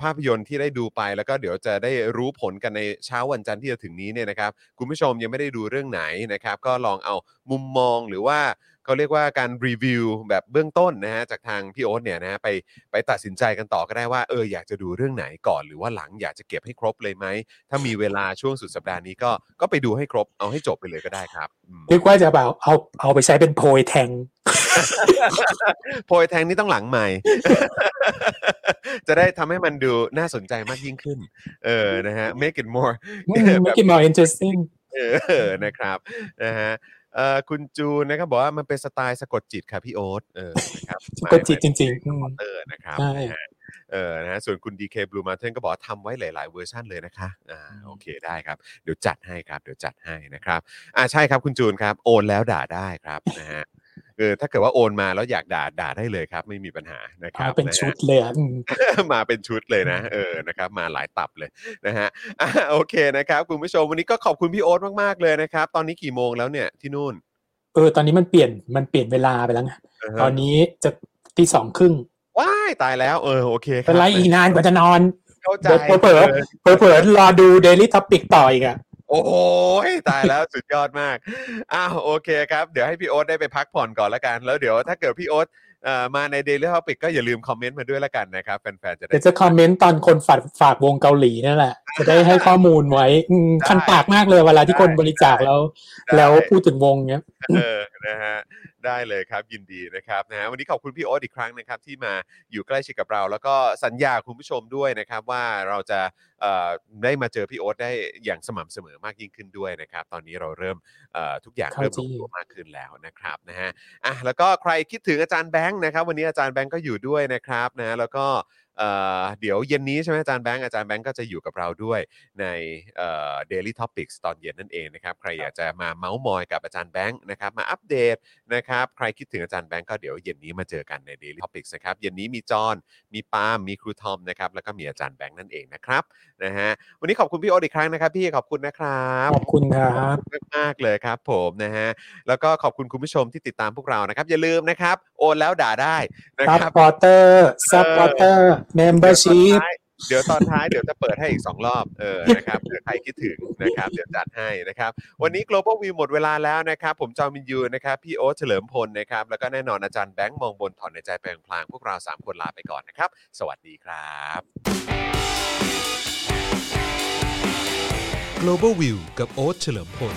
ภาพยนตร์ที่ได้ดูไปแล้วก็เดี๋ยวจะได้รู้ผลกันในเช้าวันจันทร์ที่จะถึงนี้เนี่ยนะครับคุณผู้ชมยังไม่ได้ดูเรื่องไหนนะครับก็ลองเอามุมมองหรือว่า เขาเรียกว่าการรีวิวแบบเบื้องต้นนะฮะจากทางพี่โอ๊ตเนี่ยนะฮะไปไปตัดสินใจกันต่อก็ได้ว่าเอออยากจะดูเรื่องไหนก่อนหรือว่าหลังอยากจะเก็บให้ครบเลยไหม ถ้ามีเวลาช่วงสุดสัปดาห์นี้ก็ก็ไปดูให้ครบเอาให้จบไปเลยก็ได้ครับอืมนึกว่าจะแบบเอาเอาไปใช้เป็นโพยแทงโพยแทงนี่ต้องหลังใหม่ จะได้ทำให้มันดูน่าสนใจมากยิ่งขึ้น เออนะฮะ make it more ไม่กิน more interesting เออนะครับนะฮะเอ่อ คุณจูนนะครับบอกว่ามันเป็นสไตล์สะกดจิตค่ะพี่โอ๊ตเออนะครับสะกดจิตจริงๆอืมเออนะครับใช่นะฮะเออนะฮะส่วนคุณ DK Blue Mountain ก็บอกว่าทำไว้หลาย ๆ เวอร์ชันเลยนะคะอ่าโอเคได้ครับ เดี๋ยวจัดให้ครับ เดี๋ยวจัดให้นะครับอ่าใช่ครับคุณจูนครับ โอนแล้วด่าได้ครับนะฮะ เออถ้าเกิดว่าโอนมาแล้วอยากด่าด่าได้เลยครับ ไม่มีปัญหานะครัเอาบเป็นนะฮะชุดเลยอะอืมมาเป็นชุดเลยนะเออนะครับ มาหลายตับเลยนะฮะอะโอเคนะครับคุณผู้ชมวันนี้ก็ขอบคุณพี่โอ๊ตมากๆเลยนะครับ ตอนนี้กี่โมงแล้วเนี่ยที่นู่น เออ ตอนนี้มันเปลี่ยนมันเปลี่ยนเวลาไปแล้วไงาฮะตอนนี้จะที่สองครึ่งว้ายตายแล้วเออโอเคคเป็นไรอีกนานกว่าจะนอนเข้าใจเดี๋ยวเผลอเออเผลอๆรอดู Daily Topic ต่ออีกอะ โอ้โหตายแล้วสุดยอดมากอ้าวโอเคครับ เดี๋ยวให้พี่โอ๊ตได้ไปพักผ่อนก่อนละกัน แล้วเดี๋ยวถ้าเกิดพี่โอ๊ตเอ่อมาใน Daily Topic ก็อย่าลืมคอมเมนต์มาด้วยละกันนะครับแฟนๆจะได้เดี๋ยวจะคอมเมนต์ตอนคนฝากฝากวงเกาหลีนั่นแหละ จะได้ให้ข้อมูลไว้อืมได้คันปากมากเลยเวลาที่คนบริจาคแล้วได้แล้วพูดถึงวงเนี้ยเออนะฮะ ได้เลยครับยินดีนะครับนะฮะวันนี้ขอบคุณพี่โอ๊ตอีกครั้งนะครับที่มาอยู่ใกล้ชิดกับเรา แล้วก็สัญญาคุณผู้ชมด้วยนะครับว่าเราจะเอ่อได้มาเจอพี่โอ๊ตได้อย่างสม่ำเสมอมากยิ่งขึ้นด้วยนะครับ ตอนนี้เราเริ่มเอ่อทุกอย่างเข้าเริ่มลที่งตัวมากขึ้นแล้วนะครับนะฮะอะแล้วก็ใครคิดถึงอาจารย์แบงค์นะครับ วันนี้อาจารย์แบงค์ก็อยู่ด้วยนะครับนะแล้วก็ เอ่อเดี๋ยวเย็นนี้ใช่ไหมอาจารย์แบงค์อาจารย์แบงค์ก็จะอยู่กับเราด้วยในเอ่อ Daily Topics ตอนเย็นนั่นเองนะครับ ใครอยากจะมาเมาส์มอยกับอาจารย์แบงค์นะครับ มาอัปเดตนะครับ ใครคิดถึงอาจารย์แบงก์ก็เดี๋ยวเย็นนี้มาเจอกันใน Daily Topics นะครับ เย็นนี้มีจอห์นมีปาล์มมีครูทอมนะครับ แล้วก็มีอาจารย์แบงค์นั่นเองนะครับนะฮะวันนี้ขอบคุณพี่โอ๊ตอีกครั้งนะครับพี่ขอบคุณนะครับขอบคุณครับมากๆเลยครับ ผมนะฮะแล้วก็ขอบคุณคุณผู้ชมที่ติดตามพวกเรานะครับ อย่าลืมนะครับ โอนแล้วด่าได้นะครับ supporter supporter membershipเดี๋ยวตอนท้ายเดี๋ยวจะเปิดให้อีก 2 รอบเออนะครับเผื่อใครคิดถึงนะครับเดี๋ยวจัดให้นะครับวันนี้ global view หมดเวลาแล้วนะครับ ผมจอมินยูนะครับพี่โอ๊ตเฉลิมพลนะครับแล้วก็แน่นอนอาจารย์แบงค์มองบนถอนในใจแปลงพลางพวกเรา 3 คนลาไปก่อนนะครับ สวัสดีครับ Global View กับโอ๊ตเฉลิมพล